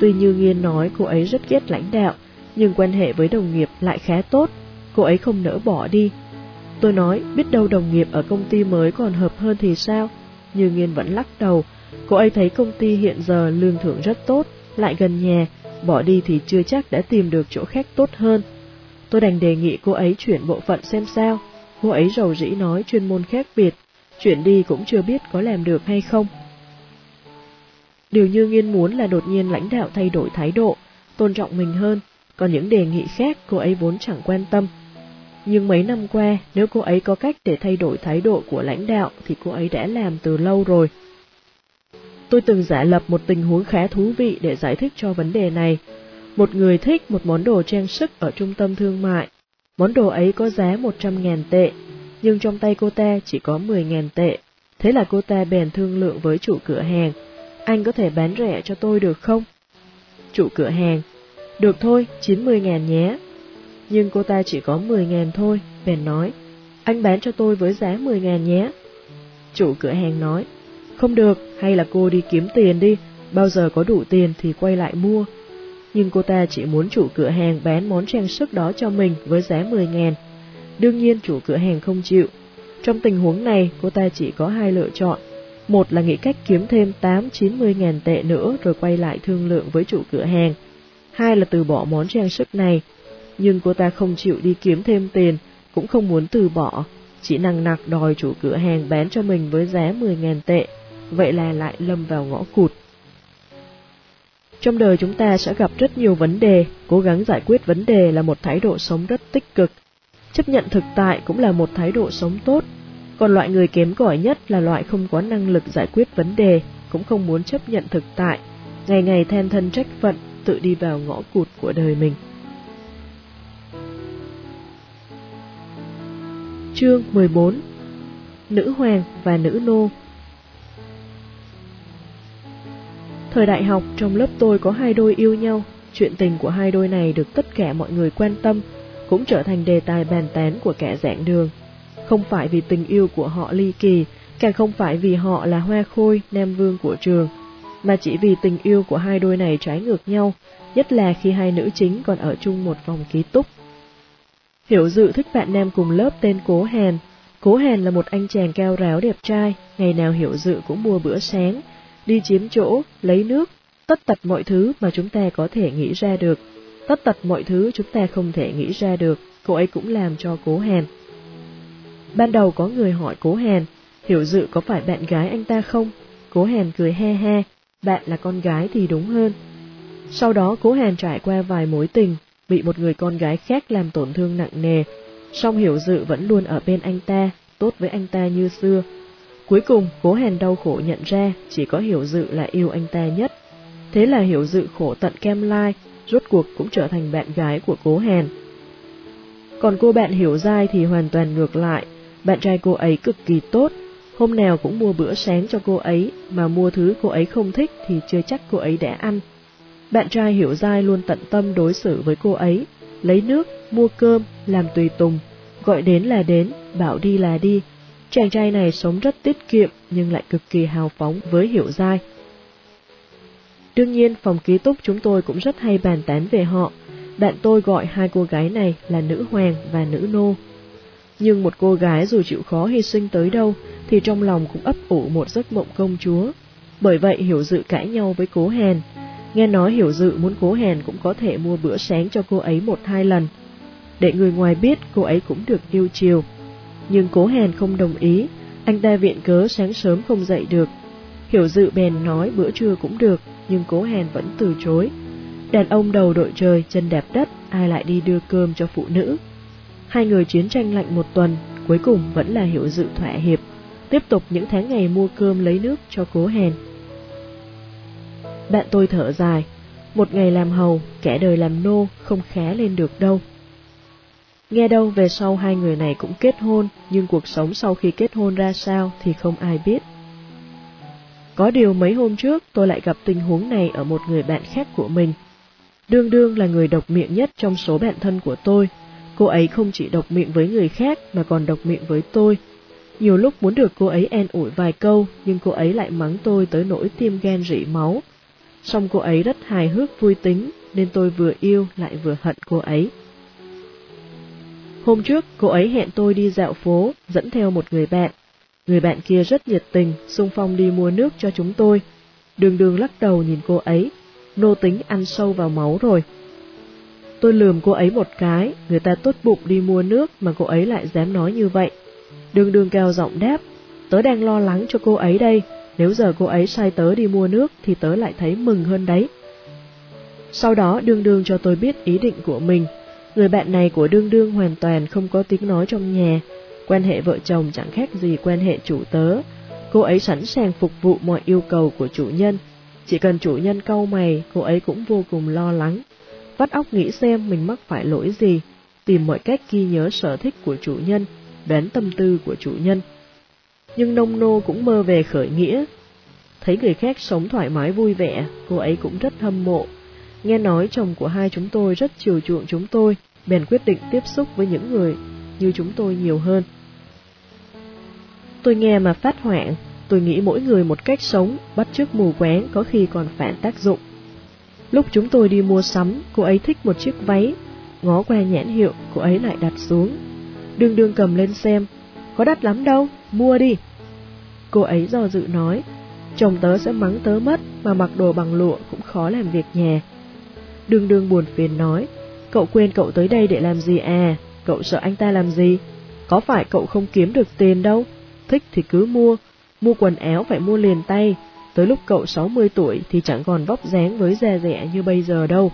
Speaker 1: Tuy như Nghiên nói cô ấy rất ghét lãnh đạo, nhưng quan hệ với đồng nghiệp lại khá tốt, cô ấy không nỡ bỏ đi. Tôi nói, biết đâu đồng nghiệp ở công ty mới còn hợp hơn thì sao? Như Nghiên vẫn lắc đầu, cô ấy thấy công ty hiện giờ lương thưởng rất tốt, lại gần nhà, bỏ đi thì chưa chắc đã tìm được chỗ khác tốt hơn. Tôi đành đề nghị cô ấy chuyển bộ phận xem sao, cô ấy rầu rĩ nói chuyên môn khác biệt, chuyển đi cũng chưa biết có làm được hay không. Điều như nghiên muốn là đột nhiên lãnh đạo thay đổi thái độ, tôn trọng mình hơn, còn những đề nghị khác cô ấy vốn chẳng quan tâm. Nhưng mấy năm qua, nếu cô ấy có cách để thay đổi thái độ của lãnh đạo thì cô ấy đã làm từ lâu rồi. Tôi từng giả lập một tình huống khá thú vị để giải thích cho vấn đề này. Một người thích một món đồ trang sức ở trung tâm thương mại. Món đồ ấy có giá 100.000 tệ, nhưng trong tay cô ta chỉ có 10.000 tệ. Thế là cô ta bèn thương lượng với chủ cửa hàng. Anh có thể bán rẻ cho tôi được không? Chủ cửa hàng. Được thôi, 90.000 nhé. Nhưng cô ta chỉ có 10.000 thôi, bèn nói. Anh bán cho tôi với giá 10.000 nhé. Chủ cửa hàng nói. Không được, hay là cô đi kiếm tiền đi, bao giờ có đủ tiền thì quay lại mua. Nhưng cô ta chỉ muốn chủ cửa hàng bán món trang sức đó cho mình với giá 10.000 Đương nhiên chủ cửa hàng không chịu. Trong tình huống này, cô ta chỉ có hai lựa chọn. Một là nghĩ cách kiếm thêm 8-90 ngàn tệ nữa rồi quay lại thương lượng với chủ cửa hàng. Hai là từ bỏ món trang sức này. Nhưng cô ta không chịu đi kiếm thêm tiền, cũng không muốn từ bỏ, chỉ năng nặc đòi chủ cửa hàng bán cho mình với giá 10 ngàn tệ, vậy là lại lâm vào ngõ cụt. Trong đời chúng ta sẽ gặp rất nhiều vấn đề, cố gắng giải quyết vấn đề là một thái độ sống rất tích cực. Chấp nhận thực tại cũng là một thái độ sống tốt, còn loại người kém cỏi nhất là loại không có năng lực giải quyết vấn đề, cũng không muốn chấp nhận thực tại, ngày ngày than thân trách phận, tự đi vào ngõ cụt của đời mình. Chương 14 Nữ hoàng và nữ nô. Thời đại học trong lớp tôi có hai đôi yêu nhau, chuyện tình của hai đôi này được tất cả mọi người quan tâm, cũng trở thành đề tài bàn tán của kẻ dạng đường. Không phải vì tình yêu của họ ly kỳ, càng không phải vì họ là hoa khôi, nam vương của trường, mà chỉ vì tình yêu của hai đôi này trái ngược nhau, nhất là khi hai nữ chính còn ở chung một phòng ký túc. Hiểu dự thích bạn nam cùng lớp tên Cố Hàn. Cố Hàn là một anh chàng cao ráo đẹp trai, ngày nào Hiểu dự cũng mua bữa sáng, đi chiếm chỗ, lấy nước, tất tật mọi thứ mà chúng ta có thể nghĩ ra được. Tất tật mọi thứ chúng ta không thể nghĩ ra được, cô ấy cũng làm cho Cố Hàn. Ban đầu có người hỏi Cố Hàn, Hiểu dự có phải bạn gái anh ta không? Cố Hàn cười he he, bạn là con gái thì đúng hơn. Sau đó Cố Hàn trải qua vài mối tình, bị một người con gái khác làm tổn thương nặng nề, song hiểu dự vẫn luôn ở bên anh ta, tốt với anh ta như xưa. Cuối cùng, cố hèn đau khổ nhận ra chỉ có hiểu dự là yêu anh ta nhất. Thế là hiểu dự khổ tận kem lai, rốt cuộc cũng trở thành bạn gái của cố hèn. Còn cô bạn hiểu dai thì hoàn toàn ngược lại, bạn trai cô ấy cực kỳ tốt, hôm nào cũng mua bữa sáng cho cô ấy, mà mua thứ cô ấy không thích thì chưa chắc cô ấy đã ăn. Bạn trai hiểu dai luôn tận tâm đối xử với cô ấy, lấy nước, mua cơm, làm tùy tùng, gọi đến là đến, bảo đi là đi. Chàng trai này sống rất tiết kiệm nhưng lại cực kỳ hào phóng với hiểu dai. Đương nhiên, phòng ký túc chúng tôi cũng rất hay bàn tán về họ. Bạn tôi gọi hai cô gái này là nữ hoàng và nữ nô. Nhưng một cô gái dù chịu khó hy sinh tới đâu thì trong lòng cũng ấp ủ một giấc mộng công chúa. Bởi vậy hiểu dự cãi nhau với cố hèn, Nghe nói hiểu dự muốn cố hèn cũng có thể mua bữa sáng cho cô ấy một hai lần. Để người ngoài biết cô ấy cũng được yêu chiều. Nhưng cố hèn không đồng ý, anh ta viện cớ sáng sớm không dậy được. Hiểu dự bèn nói bữa trưa cũng được, nhưng cố hèn vẫn từ chối. Đàn ông đầu đội trời, chân đẹp đất, ai lại đi đưa cơm cho phụ nữ. Hai người chiến tranh lạnh một tuần, cuối cùng vẫn là hiệu dự thỏa hiệp, tiếp tục những tháng ngày mua cơm lấy nước cho cố hèn. Bạn tôi thở dài, một ngày làm hầu, kẻ đời làm nô không khá lên được đâu. Nghe đâu về sau hai người này cũng kết hôn, nhưng cuộc sống sau khi kết hôn ra sao thì không ai biết. Có điều mấy hôm trước tôi lại gặp tình huống này ở một người bạn khác của mình. Đương đương là người độc miệng nhất trong số bạn thân của tôi. Cô ấy không chỉ độc miệng với người khác mà còn độc miệng với tôi. Nhiều lúc muốn được cô ấy en ủi vài câu, nhưng cô ấy lại mắng tôi tới nỗi tim gan rỉ máu, song cô ấy rất hài hước vui tính, nên tôi vừa yêu lại vừa hận cô ấy. Hôm trước, cô ấy hẹn tôi đi dạo phố, dẫn theo một người bạn. Người bạn kia rất nhiệt tình, xung phong đi mua nước cho chúng tôi. Đường đường lắc đầu nhìn cô ấy, nô tính ăn sâu vào máu rồi. Tôi lườm cô ấy một cái, người ta tốt bụng đi mua nước mà cô ấy lại dám nói như vậy. Đường đường cao giọng đáp, tớ đang lo lắng cho cô ấy đây, nếu giờ cô ấy sai tớ đi mua nước thì tớ lại thấy mừng hơn đấy. Sau đó đương đương cho tôi biết ý định của mình. Người bạn này của đương đương hoàn toàn không có tiếng nói trong nhà. Quan hệ vợ chồng chẳng khác gì quan hệ chủ tớ. Cô ấy sẵn sàng phục vụ mọi yêu cầu của chủ nhân. Chỉ cần chủ nhân câu mày, cô ấy cũng vô cùng lo lắng. Vắt óc nghĩ xem mình mắc phải lỗi gì, tìm mọi cách ghi nhớ sở thích của chủ nhân, đoán tâm tư của chủ nhân nhưng nông nô cũng mơ về khởi nghĩa. Thấy người khác sống thoải mái vui vẻ, cô ấy cũng rất hâm mộ. Nghe nói chồng của hai chúng tôi rất chiều chuộng chúng tôi, bèn quyết định tiếp xúc với những người như chúng tôi nhiều hơn. Tôi nghe mà phát hoảng, tôi nghĩ mỗi người một cách sống, bắt chước mù quáng có khi còn phản tác dụng. Lúc chúng tôi đi mua sắm, cô ấy thích một chiếc váy, ngó qua nhãn hiệu, cô ấy lại đặt xuống. Đương đương cầm lên xem, có đắt lắm đâu, mua đi. Cô ấy do dự nói, chồng tớ sẽ mắng tớ mất, mà mặc đồ bằng lụa cũng khó làm việc nhà. Đương đương buồn phiền nói, cậu quên cậu tới đây để làm gì à, cậu sợ anh ta làm gì? Có phải cậu không kiếm được tiền đâu, thích thì cứ mua, mua quần áo phải mua liền tay, tới lúc cậu 60 tuổi thì chẳng còn vóc dáng với da rẻ như bây giờ đâu.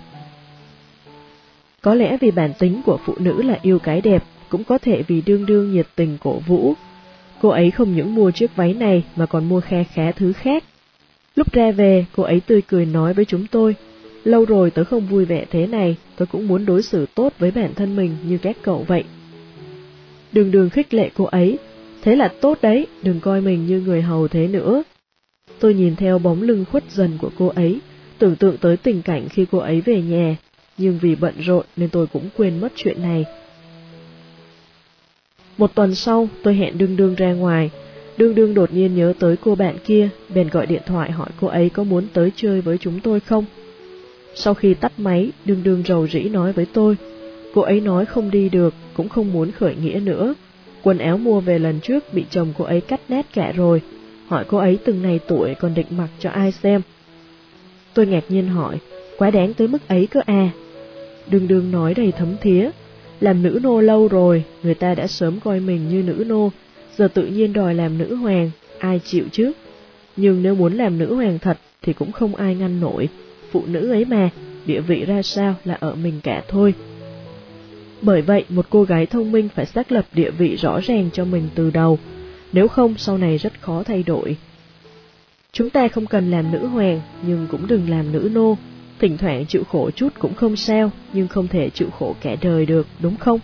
Speaker 1: Có lẽ vì bản tính của phụ nữ là yêu cái đẹp, cũng có thể vì đương đương nhiệt tình cổ vũ. Cô ấy không những mua chiếc váy này mà còn mua khe khá thứ khác. Lúc ra về, cô ấy tươi cười nói với chúng tôi, lâu rồi tớ không vui vẻ thế này, tớ cũng muốn đối xử tốt với bản thân mình như các cậu vậy. Đường đường khích lệ cô ấy, thế là tốt đấy, đừng coi mình như người hầu thế nữa. Tôi nhìn theo bóng lưng khuất dần của cô ấy, tưởng tượng tới tình cảnh khi cô ấy về nhà, nhưng vì bận rộn nên tôi cũng quên mất chuyện này. Một tuần sau, tôi hẹn đương đương ra ngoài. Đương đương đột nhiên nhớ tới cô bạn kia, bèn gọi điện thoại hỏi cô ấy có muốn tới chơi với chúng tôi không. Sau khi tắt máy, đương đương rầu rĩ nói với tôi, cô ấy nói không đi được, cũng không muốn khởi nghĩa nữa. Quần áo mua về lần trước bị chồng cô ấy cắt nét cả rồi, hỏi cô ấy từng này tuổi còn định mặc cho ai xem. Tôi ngạc nhiên hỏi, quá đáng tới mức ấy cơ à? Đường đường nói đầy thấm thía, làm nữ nô lâu rồi, người ta đã sớm coi mình như nữ nô, giờ tự nhiên đòi làm nữ hoàng, ai chịu chứ? Nhưng nếu muốn làm nữ hoàng thật thì cũng không ai ngăn nổi, phụ nữ ấy mà, địa vị ra sao là ở mình cả thôi. Bởi vậy, một cô gái thông minh phải xác lập địa vị rõ ràng cho mình từ đầu, nếu không sau này rất khó thay đổi. Chúng ta không cần làm nữ hoàng, nhưng cũng đừng làm nữ nô, thỉnh thoảng chịu khổ chút cũng không sao, nhưng không thể chịu khổ cả đời được, đúng không?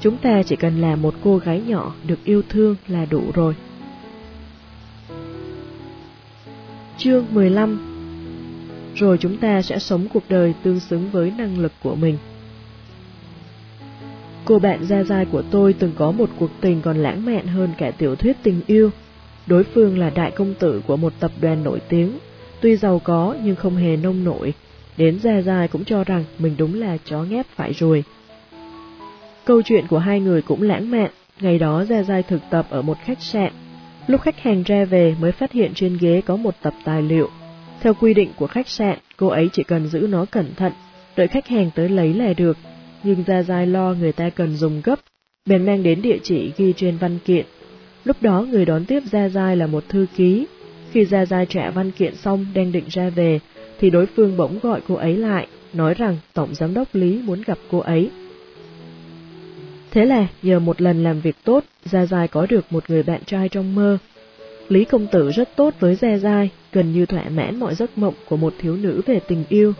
Speaker 1: Chúng ta chỉ cần là một cô gái nhỏ được yêu thương là đủ rồi. Chương 15 Rồi chúng ta sẽ sống cuộc đời tương xứng với năng lực của mình. Cô bạn Gia Giai của tôi từng có một cuộc tình còn lãng mạn hơn cả tiểu thuyết tình yêu. Đối phương là đại công tử của một tập đoàn nổi tiếng, tuy giàu có nhưng không hề nông nổi, đến Gia Giai cũng cho rằng mình đúng là chó ngáp phải rồi. Câu chuyện của hai người cũng lãng mạn, ngày đó Gia Giai thực tập ở một khách sạn. Lúc khách hàng ra về mới phát hiện trên ghế có một tập tài liệu. Theo quy định của khách sạn, cô ấy chỉ cần giữ nó cẩn thận, đợi khách hàng tới lấy là được, nhưng Gia Giai lo người ta cần dùng gấp, bèn mang đến địa chỉ ghi trên văn kiện. Lúc đó người đón tiếp Gia Giai là một thư ký. Khi Gia Giai trả văn kiện xong đang định ra về, thì đối phương bỗng gọi cô ấy lại, nói rằng Tổng Giám đốc Lý muốn gặp cô ấy. Thế là nhờ một lần làm việc tốt, Gia Giai có được một người bạn trai trong mơ. Lý Công Tử rất tốt với Gia Giai, gần như thỏa mãn mọi giấc mộng của một thiếu nữ về tình yêu.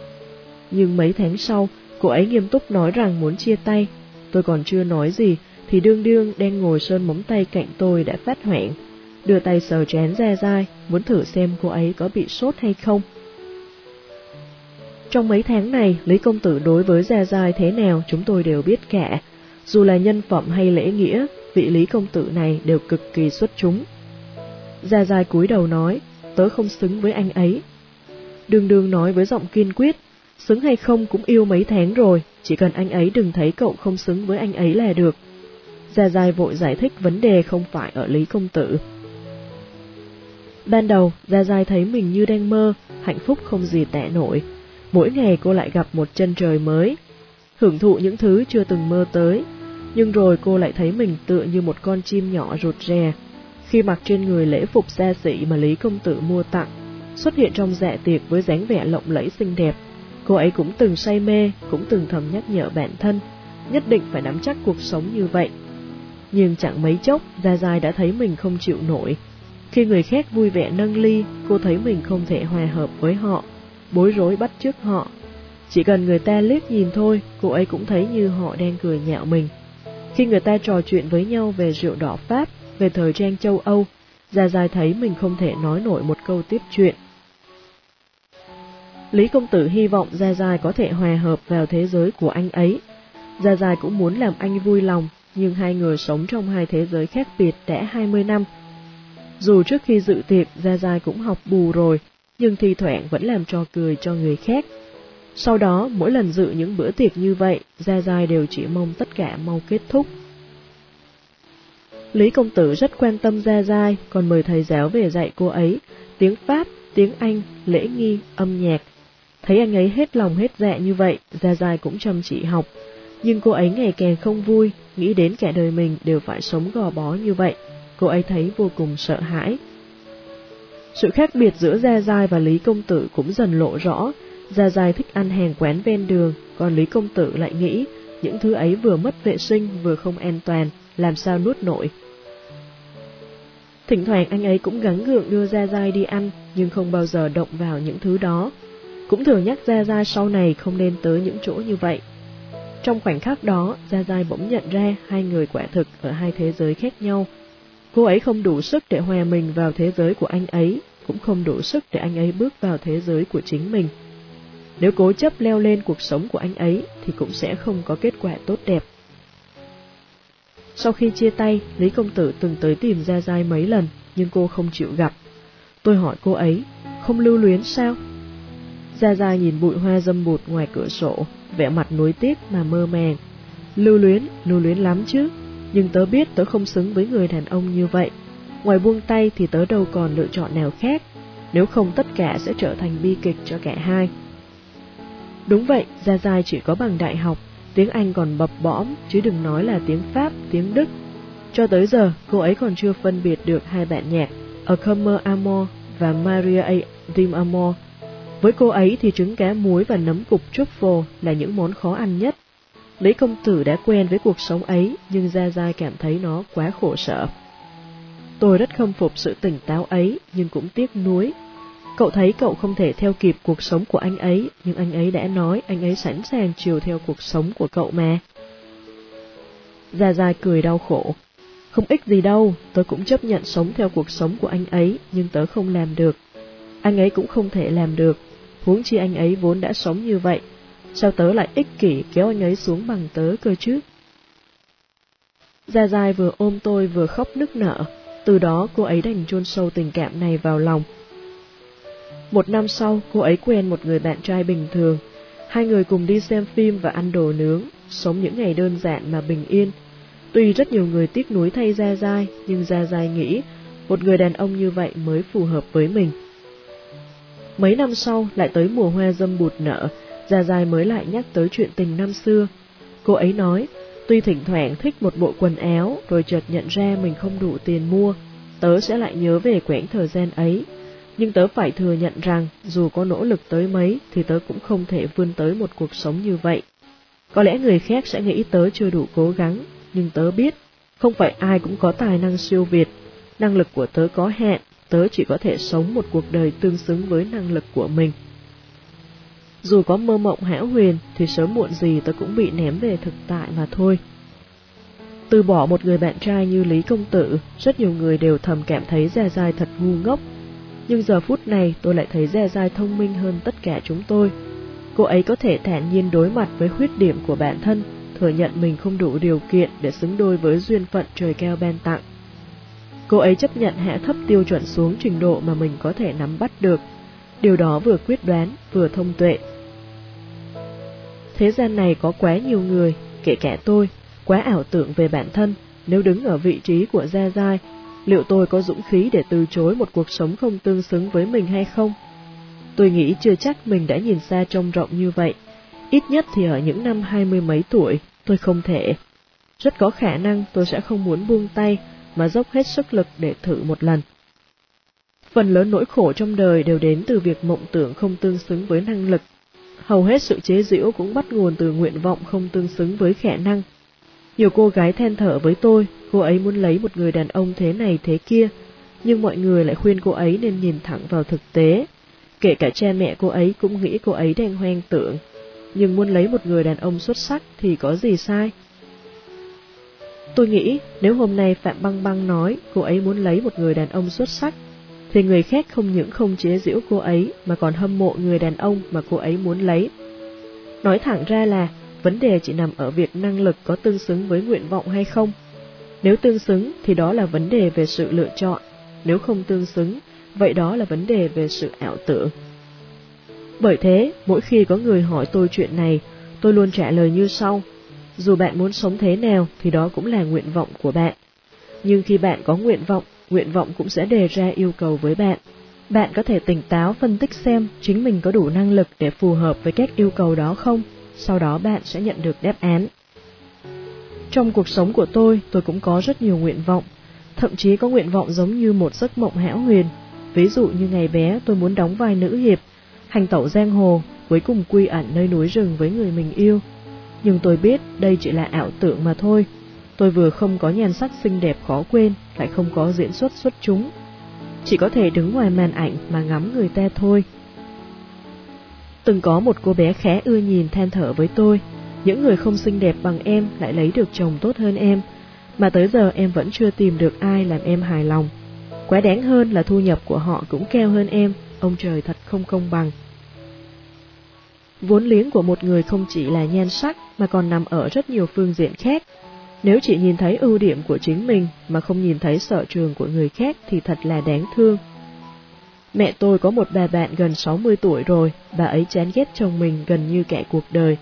Speaker 1: Nhưng mấy tháng sau, cô ấy nghiêm túc nói rằng muốn chia tay. Tôi còn chưa nói gì, thì đương đương đang ngồi sơn móng tay cạnh tôi đã phát hoảng, đưa tay sờ chén Gia Giai, muốn thử xem cô ấy có bị sốt hay không. Trong mấy tháng này, Lý Công Tử đối với Gia Giai thế nào chúng tôi đều biết cả. Dù là nhân phẩm hay lễ nghĩa, vị Lý Công Tử này đều cực kỳ xuất chúng. Gia Giai cúi đầu nói, tớ không xứng với anh ấy. Đường đường nói với giọng kiên quyết, xứng hay không cũng yêu mấy tháng rồi, chỉ cần anh ấy đừng thấy cậu không xứng với anh ấy là được. Gia Giai vội giải thích vấn đề không phải ở Lý Công Tử. Ban đầu, Gia Giai thấy mình như đang mơ, hạnh phúc không gì tệ nổi, mỗi ngày cô lại gặp một chân trời mới, hưởng thụ những thứ chưa từng mơ tới, nhưng rồi cô lại thấy mình tựa như một con chim nhỏ rụt rè, khi mặc trên người lễ phục xa xỉ mà Lý Công Tử mua tặng, xuất hiện trong dạ tiệc với dáng vẻ lộng lẫy xinh đẹp. Cô ấy cũng từng say mê, cũng từng thầm nhắc nhở bản thân, nhất định phải nắm chắc cuộc sống như vậy. Nhưng chẳng mấy chốc, Gia Giai đã thấy mình không chịu nổi. Khi người khác vui vẻ nâng ly, cô thấy mình không thể hòa hợp với họ, bối rối bắt chước họ. Chỉ cần người ta liếc nhìn thôi, cô ấy cũng thấy như họ đang cười nhạo mình. Khi người ta trò chuyện với nhau về rượu đỏ Pháp, về thời trang châu Âu, Gia Giai thấy mình không thể nói nổi một câu tiếp chuyện. Lý Công Tử hy vọng Gia Giai có thể hòa hợp vào thế giới của anh ấy. Gia Giai cũng muốn làm anh vui lòng, nhưng hai người sống trong hai thế giới khác biệt đã 20 năm. Dù trước khi dự tiệc Gia Giai cũng học bù rồi, nhưng thi thoảng vẫn làm trò cười cho người khác. Sau đó, mỗi lần dự những bữa tiệc như vậy, Gia Giai đều chỉ mong tất cả mau kết thúc. Lý Công Tử rất quan tâm Gia Giai, còn mời thầy giáo về dạy cô ấy, tiếng Pháp, tiếng Anh, lễ nghi, âm nhạc. Thấy anh ấy hết lòng hết dạ như vậy, Gia Giai cũng chăm chỉ học. Nhưng cô ấy ngày càng không vui, nghĩ đến cả đời mình đều phải sống gò bó như vậy. Cô ấy thấy vô cùng sợ hãi. Sự khác biệt giữa Gia Giai và Lý Công Tử cũng dần lộ rõ. Gia Giai thích ăn hàng quán ven đường, còn Lý Công Tử lại nghĩ những thứ ấy vừa mất vệ sinh vừa không an toàn, làm sao nuốt nổi. Thỉnh thoảng anh ấy cũng gắng gượng đưa Gia Giai đi ăn, nhưng không bao giờ động vào những thứ đó. Cũng thường nhắc Gia gia sau này không nên tới những chỗ như vậy. Trong khoảnh khắc đó, Gia gia bỗng nhận ra hai người quả thực ở hai thế giới khác nhau. Cô ấy không đủ sức để hòa mình vào thế giới của anh ấy, cũng không đủ sức để anh ấy bước vào thế giới của chính mình. Nếu cố chấp leo lên cuộc sống của anh ấy thì cũng sẽ không có kết quả tốt đẹp. Sau khi chia tay, Lý Công Tử từng tới tìm Gia Giai mấy lần, nhưng cô không chịu gặp. Tôi hỏi cô ấy, không lưu luyến sao? Gia Gia nhìn bụi hoa dâm bụt ngoài cửa sổ, vẻ mặt nuối tiếc mà mơ màng. Lưu luyến, lưu luyến lắm chứ, nhưng tớ biết tớ không xứng với người đàn ông như vậy. Ngoài buông tay thì tớ đâu còn lựa chọn nào khác, nếu không tất cả sẽ trở thành bi kịch cho cả hai. Đúng vậy, Gia Gia chỉ có bằng đại học, tiếng Anh còn bập bõm, chứ đừng nói là tiếng Pháp, tiếng Đức. Cho tới giờ, cô ấy còn chưa phân biệt được hai bản nhạc, A Comer Amor và Maria A. Dim Amor. Với cô ấy thì trứng cá muối và nấm cục truffle là những món khó ăn nhất. Lý công tử đã quen với cuộc sống ấy, nhưng Gia gia cảm thấy nó quá khổ sở. Tôi rất khâm phục sự tỉnh táo ấy, nhưng cũng tiếc nuối Cậu thấy cậu không thể theo kịp cuộc sống của anh ấy, nhưng anh ấy đã nói anh ấy sẵn sàng chiều theo cuộc sống của cậu mà. Gia Gia cười đau khổ. Không ích gì đâu, tớ cũng chấp nhận sống theo cuộc sống của anh ấy, nhưng tớ không làm được. Anh ấy cũng không thể làm được, huống chi anh ấy vốn đã sống như vậy. Sao tớ lại ích kỷ kéo anh ấy xuống bằng tớ cơ chứ? Gia Giai vừa ôm tôi vừa khóc nức nở, từ đó cô ấy đành chôn sâu tình cảm này vào lòng, một năm sau, cô ấy quen một người bạn trai bình thường. Hai người cùng đi xem phim và ăn đồ nướng, sống những ngày đơn giản mà bình yên. Tuy rất nhiều người tiếc nuối thay Gia Giai, nhưng Gia Giai nghĩ một người đàn ông như vậy mới phù hợp với mình. Mấy năm sau, lại tới mùa hoa dâm bụt nở, Gia Giai mới lại nhắc tới chuyện tình năm xưa. Cô ấy nói, tuy thỉnh thoảng thích một bộ quần áo, rồi chợt nhận ra mình không đủ tiền mua, tớ sẽ lại nhớ về quãng thời gian ấy, nhưng tớ phải thừa nhận rằng dù có nỗ lực tới mấy thì tớ cũng không thể vươn tới một cuộc sống như vậy. Có lẽ người khác sẽ nghĩ tớ chưa đủ cố gắng, nhưng tớ biết không phải ai cũng có tài năng siêu việt. Năng lực của tớ có hạn, tớ chỉ có thể sống một cuộc đời tương xứng với năng lực của mình. Dù có mơ mộng hão huyền thì sớm muộn gì tớ cũng bị ném về thực tại mà thôi. Từ bỏ một người bạn trai như Lý Công Tử, rất nhiều người đều thầm cảm thấy Gia Giai thật ngu ngốc nhưng giờ phút này tôi lại thấy Gia Giai thông minh hơn tất cả chúng tôi. Cô ấy có thể thản nhiên đối mặt với khuyết điểm của bản thân, thừa nhận mình không đủ điều kiện để xứng đôi với duyên phận trời cao ban tặng. Cô ấy chấp nhận hạ thấp tiêu chuẩn xuống trình độ mà mình có thể nắm bắt được. Điều đó vừa quyết đoán, vừa thông tuệ. Thế gian này có quá nhiều người, kể cả tôi, quá ảo tưởng về bản thân, nếu đứng ở vị trí của Gia Giai liệu tôi có dũng khí để từ chối một cuộc sống không tương xứng với mình hay không? Tôi nghĩ chưa chắc mình đã nhìn xa trông rộng như vậy, ít nhất thì ở những năm hai mươi mấy tuổi, tôi không thể. Rất có khả năng tôi sẽ không muốn buông tay mà dốc hết sức lực để thử một lần. Phần lớn nỗi khổ trong đời đều đến từ việc mộng tưởng không tương xứng với năng lực. Hầu hết sự chế giễu cũng bắt nguồn từ nguyện vọng không tương xứng với khả năng. Nhiều cô gái than thở với tôi, cô ấy muốn lấy một người đàn ông thế này thế kia, nhưng mọi người lại khuyên cô ấy nên nhìn thẳng vào thực tế. Kể cả cha mẹ cô ấy cũng nghĩ cô ấy đang hoang tưởng, nhưng muốn lấy một người đàn ông xuất sắc thì có gì sai? Tôi nghĩ nếu hôm nay Phạm Băng Băng nói cô ấy muốn lấy một người đàn ông xuất sắc, thì người khác không những không chế giễu cô ấy mà còn hâm mộ người đàn ông mà cô ấy muốn lấy. Nói thẳng ra là vấn đề chỉ nằm ở việc năng lực có tương xứng với nguyện vọng hay không. Nếu tương xứng thì đó là vấn đề về sự lựa chọn, nếu không tương xứng, vậy đó là vấn đề về sự ảo tưởng. Bởi thế, mỗi khi có người hỏi tôi chuyện này, tôi luôn trả lời như sau. Dù bạn muốn sống thế nào thì đó cũng là nguyện vọng của bạn. Nhưng khi bạn có nguyện vọng, nguyện vọng cũng sẽ đề ra yêu cầu với bạn. Bạn có thể tỉnh táo phân tích xem chính mình có đủ năng lực để phù hợp với các yêu cầu đó không, sau đó bạn sẽ nhận được đáp án. Trong cuộc sống của tôi, tôi cũng có rất nhiều nguyện vọng, thậm chí có nguyện vọng giống như một giấc mộng hão huyền. Ví dụ như ngày bé tôi muốn đóng vai nữ hiệp, hành tẩu giang hồ, cuối cùng quy ẩn nơi núi rừng với người mình yêu. Nhưng tôi biết đây chỉ là ảo tưởng mà thôi. Tôi vừa không có nhan sắc xinh đẹp khó quên, lại không có diễn xuất xuất chúng. Chỉ có thể đứng ngoài màn ảnh mà ngắm người ta thôi. Từng có một cô bé khẽ ưa nhìn than thở với tôi, những người không xinh đẹp bằng em lại lấy được chồng tốt hơn em, mà tới giờ em vẫn chưa tìm được ai làm em hài lòng. Quá đáng hơn là thu nhập của họ cũng keo hơn em, ông trời thật không công bằng. Vốn liếng của một người không chỉ là nhan sắc mà còn nằm ở rất nhiều phương diện khác. Nếu chỉ nhìn thấy ưu điểm của chính mình mà không nhìn thấy sở trường của người khác thì thật là đáng thương. Mẹ tôi có một bà bạn gần 60 tuổi rồi, bà ấy chán ghét chồng mình gần như cả cuộc đời.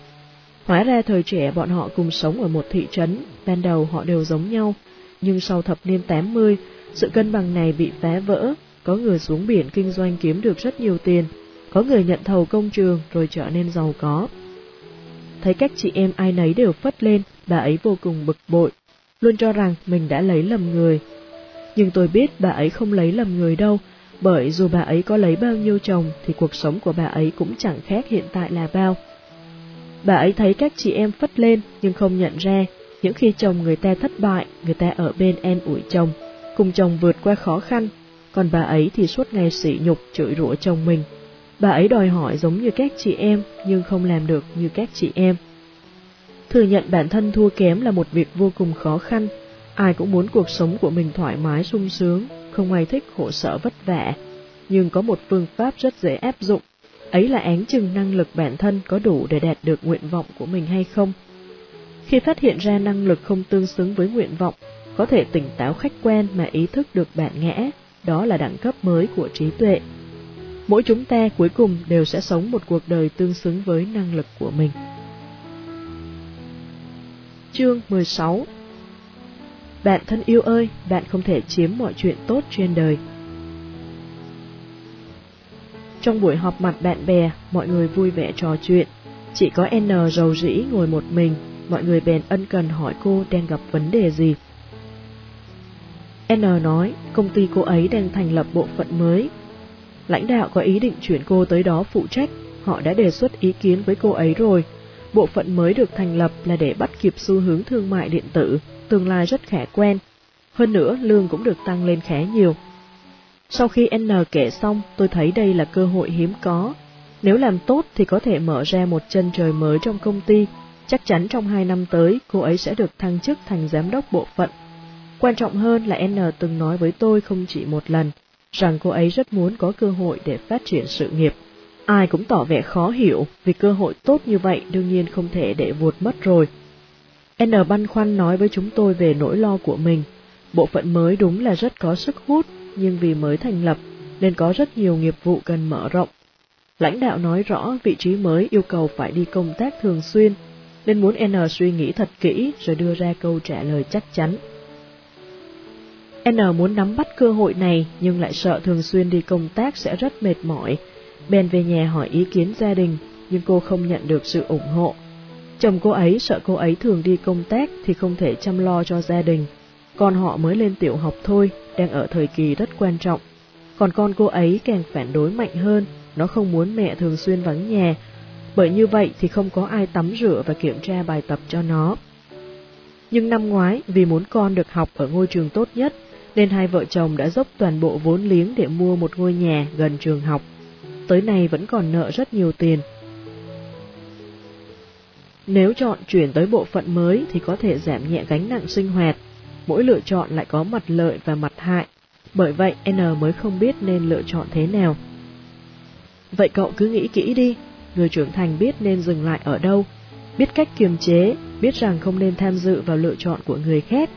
Speaker 1: Hóa ra thời trẻ bọn họ cùng sống ở một thị trấn, ban đầu họ đều giống nhau, nhưng sau thập niên 80, sự cân bằng này bị phá vỡ, có người xuống biển kinh doanh kiếm được rất nhiều tiền, có người nhận thầu công trường rồi trở nên giàu có. Thấy các chị em ai nấy đều phất lên, bà ấy vô cùng bực bội, luôn cho rằng mình đã lấy lầm người. Nhưng tôi biết bà ấy không lấy lầm người đâu, bởi dù bà ấy có lấy bao nhiêu chồng thì cuộc sống của bà ấy cũng chẳng khác hiện tại là bao. Bà ấy thấy các chị em phất lên nhưng không nhận ra, những khi chồng người ta thất bại, người ta ở bên em ủi chồng, cùng chồng vượt qua khó khăn, còn bà ấy thì suốt ngày sỉ nhục chửi rủa chồng mình. Bà ấy đòi hỏi giống như các chị em nhưng không làm được như các chị em. Thừa nhận bản thân thua kém là một việc vô cùng khó khăn, ai cũng muốn cuộc sống của mình thoải mái sung sướng, không ai thích khổ sở vất vả. Nhưng có một phương pháp rất dễ áp dụng, ấy là án chừng năng lực bản thân có đủ để đạt được nguyện vọng của mình hay không. Khi phát hiện ra năng lực không tương xứng với nguyện vọng, có thể tỉnh táo khách quan mà ý thức được bản ngã, đó là đẳng cấp mới của trí tuệ. Mỗi chúng ta cuối cùng đều sẽ sống một cuộc đời tương xứng với năng lực của mình. Chương 16 Bạn thân yêu ơi, bạn không thể chiếm mọi chuyện tốt trên đời. Trong buổi họp mặt bạn bè, mọi người vui vẻ trò chuyện. Chỉ có N rầu rĩ ngồi một mình, mọi người bèn ân cần hỏi cô đang gặp vấn đề gì. N nói công ty cô ấy đang thành lập bộ phận mới. Lãnh đạo có ý định chuyển cô tới đó phụ trách, họ đã đề xuất ý kiến với cô ấy rồi. Bộ phận mới được thành lập là để bắt kịp xu hướng thương mại điện tử, tương lai rất khả quen. Hơn nữa, lương cũng được tăng lên khá nhiều. Sau khi N kể xong, tôi thấy đây là cơ hội hiếm có. Nếu làm tốt thì có thể mở ra một chân trời mới trong công ty. Chắc chắn trong hai năm tới, cô ấy sẽ được thăng chức thành giám đốc bộ phận. Quan trọng hơn là N từng nói với tôi không chỉ một lần, rằng cô ấy rất muốn có cơ hội để phát triển sự nghiệp. Ai cũng tỏ vẻ khó hiểu, vì cơ hội tốt như vậy đương nhiên không thể để vụt mất rồi. N băn khoăn nói với chúng tôi về nỗi lo của mình. Bộ phận mới đúng là rất có sức hút, nhưng vì mới thành lập nên có rất nhiều nghiệp vụ cần mở rộng. Lãnh đạo nói rõ vị trí mới yêu cầu phải đi công tác thường xuyên, nên muốn N suy nghĩ thật kỹ rồi đưa ra câu trả lời chắc chắn. N muốn nắm bắt cơ hội này nhưng lại sợ thường xuyên đi công tác sẽ rất mệt mỏi. Bèn về nhà hỏi ý kiến gia đình, nhưng cô không nhận được sự ủng hộ. Chồng cô ấy sợ cô ấy thường đi công tác thì không thể chăm lo cho gia đình, con họ mới lên tiểu học thôi, đang ở thời kỳ rất quan trọng. Còn con cô ấy càng phản đối mạnh hơn, nó không muốn mẹ thường xuyên vắng nhà, bởi như vậy thì không có ai tắm rửa và kiểm tra bài tập cho nó. Nhưng năm ngoái, vì muốn con được học ở ngôi trường tốt nhất, nên hai vợ chồng đã dốc toàn bộ vốn liếng để mua một ngôi nhà gần trường học. Tới nay vẫn còn nợ rất nhiều tiền. Nếu chọn chuyển tới bộ phận mới thì có thể giảm nhẹ gánh nặng sinh hoạt, mỗi lựa chọn lại có mặt lợi và mặt hại, bởi vậy N mới không biết nên lựa chọn thế nào. Vậy cậu cứ nghĩ kỹ đi, người trưởng thành biết nên dừng lại ở đâu, biết cách kiềm chế, biết rằng không nên tham dự vào lựa chọn của người khác.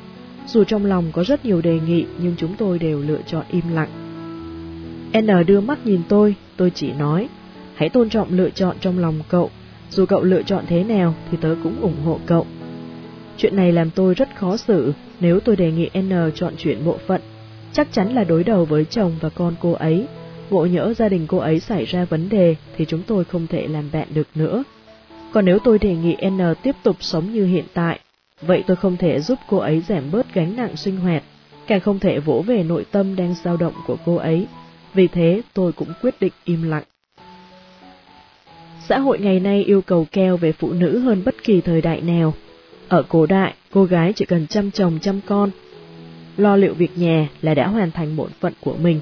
Speaker 1: Dù trong lòng có rất nhiều đề nghị nhưng chúng tôi đều lựa chọn im lặng. N đưa mắt nhìn tôi, tôi chỉ nói, hãy tôn trọng lựa chọn trong lòng cậu, dù cậu lựa chọn thế nào thì tớ cũng ủng hộ cậu. Chuyện này làm tôi rất khó xử, nếu tôi đề nghị N chọn chuyện bộ phận, chắc chắn là đối đầu với chồng và con cô ấy. Ngộ nhỡ gia đình cô ấy xảy ra vấn đề thì chúng tôi không thể làm bạn được nữa. Còn nếu tôi đề nghị N tiếp tục sống như hiện tại, vậy tôi không thể giúp cô ấy giảm bớt gánh nặng sinh hoạt, càng không thể vỗ về nội tâm đang dao động của cô ấy. Vì thế tôi cũng quyết định im lặng. Xã hội ngày nay yêu cầu keo về phụ nữ hơn bất kỳ thời đại nào. Ở cổ đại, cô gái chỉ cần chăm chồng chăm con, lo liệu việc nhà là đã hoàn thành bổn phận của mình.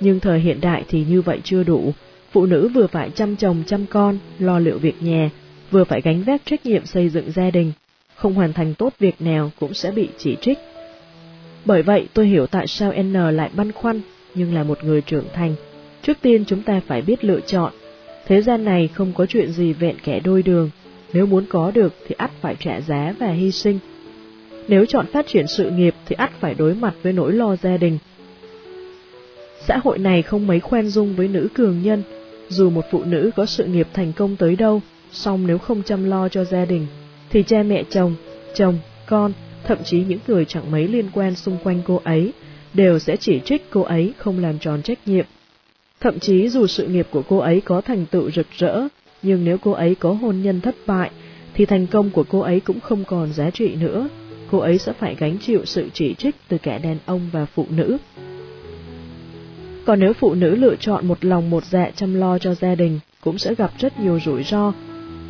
Speaker 1: Nhưng thời hiện đại thì như vậy chưa đủ, phụ nữ vừa phải chăm chồng chăm con, lo liệu việc nhà, vừa phải gánh vác trách nhiệm xây dựng gia đình, không hoàn thành tốt việc nào cũng sẽ bị chỉ trích. Bởi vậy tôi hiểu tại sao N lại băn khoăn, nhưng là một người trưởng thành. Trước tiên chúng ta phải biết lựa chọn. Thế gian này không có chuyện gì vẹn kẻ đôi đường, nếu muốn có được thì ắt phải trả giá và hy sinh. Nếu chọn phát triển sự nghiệp thì ắt phải đối mặt với nỗi lo gia đình. Xã hội này không mấy khoan dung với nữ cường nhân, dù một phụ nữ có sự nghiệp thành công tới đâu, song nếu không chăm lo cho gia đình, thì cha mẹ chồng, chồng, con, thậm chí những người chẳng mấy liên quan xung quanh cô ấy, đều sẽ chỉ trích cô ấy không làm tròn trách nhiệm. Thậm chí dù sự nghiệp của cô ấy có thành tựu rực rỡ, nhưng nếu cô ấy có hôn nhân thất bại, thì thành công của cô ấy cũng không còn giá trị nữa. Cô ấy sẽ phải gánh chịu sự chỉ trích từ cả đàn ông và phụ nữ. Còn nếu phụ nữ lựa chọn một lòng một dạ chăm lo cho gia đình, cũng sẽ gặp rất nhiều rủi ro.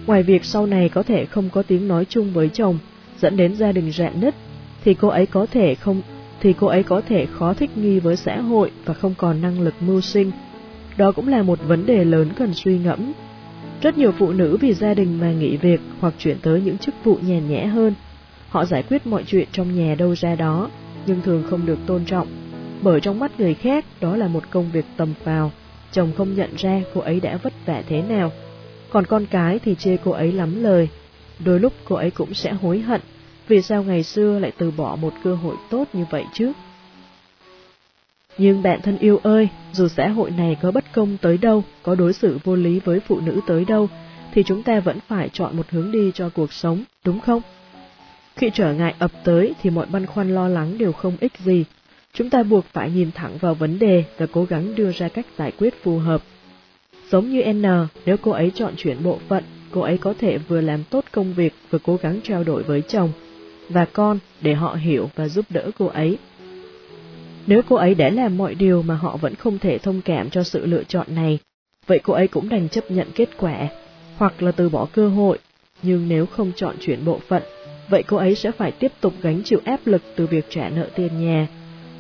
Speaker 1: Ngoài việc sau này có thể không có tiếng nói chung với chồng, dẫn đến gia đình rạn nứt, thì cô ấy có thể không thì cô ấy có thể khó thích nghi với xã hội và không còn năng lực mưu sinh. Đó cũng là một vấn đề lớn cần suy ngẫm. Rất nhiều phụ nữ vì gia đình mà nghỉ việc hoặc chuyển tới những chức vụ nhàn nhẽ hơn. Họ giải quyết mọi chuyện trong nhà đâu ra đó, nhưng thường không được tôn trọng, bởi trong mắt người khác đó là một công việc tầm phào, chồng không nhận ra cô ấy đã vất vả thế nào. Còn con cái thì chê cô ấy lắm lời, đôi lúc cô ấy cũng sẽ hối hận vì sao ngày xưa lại từ bỏ một cơ hội tốt như vậy chứ? Nhưng bạn thân yêu ơi, dù xã hội này có bất công tới đâu, có đối xử vô lý với phụ nữ tới đâu, thì chúng ta vẫn phải chọn một hướng đi cho cuộc sống, đúng không? Khi trở ngại ập tới thì mọi băn khoăn lo lắng đều không ích gì. Chúng ta buộc phải nhìn thẳng vào vấn đề và cố gắng đưa ra cách giải quyết phù hợp. Giống như N, nếu cô ấy chọn chuyển bộ phận, cô ấy có thể vừa làm tốt công việc vừa cố gắng trao đổi với chồng và con để họ hiểu và giúp đỡ cô ấy. Nếu cô ấy đã làm mọi điều mà họ vẫn không thể thông cảm cho sự lựa chọn này, vậy cô ấy cũng đành chấp nhận kết quả, hoặc là từ bỏ cơ hội, nhưng nếu không chọn chuyển bộ phận, vậy cô ấy sẽ phải tiếp tục gánh chịu áp lực từ việc trả nợ tiền nhà.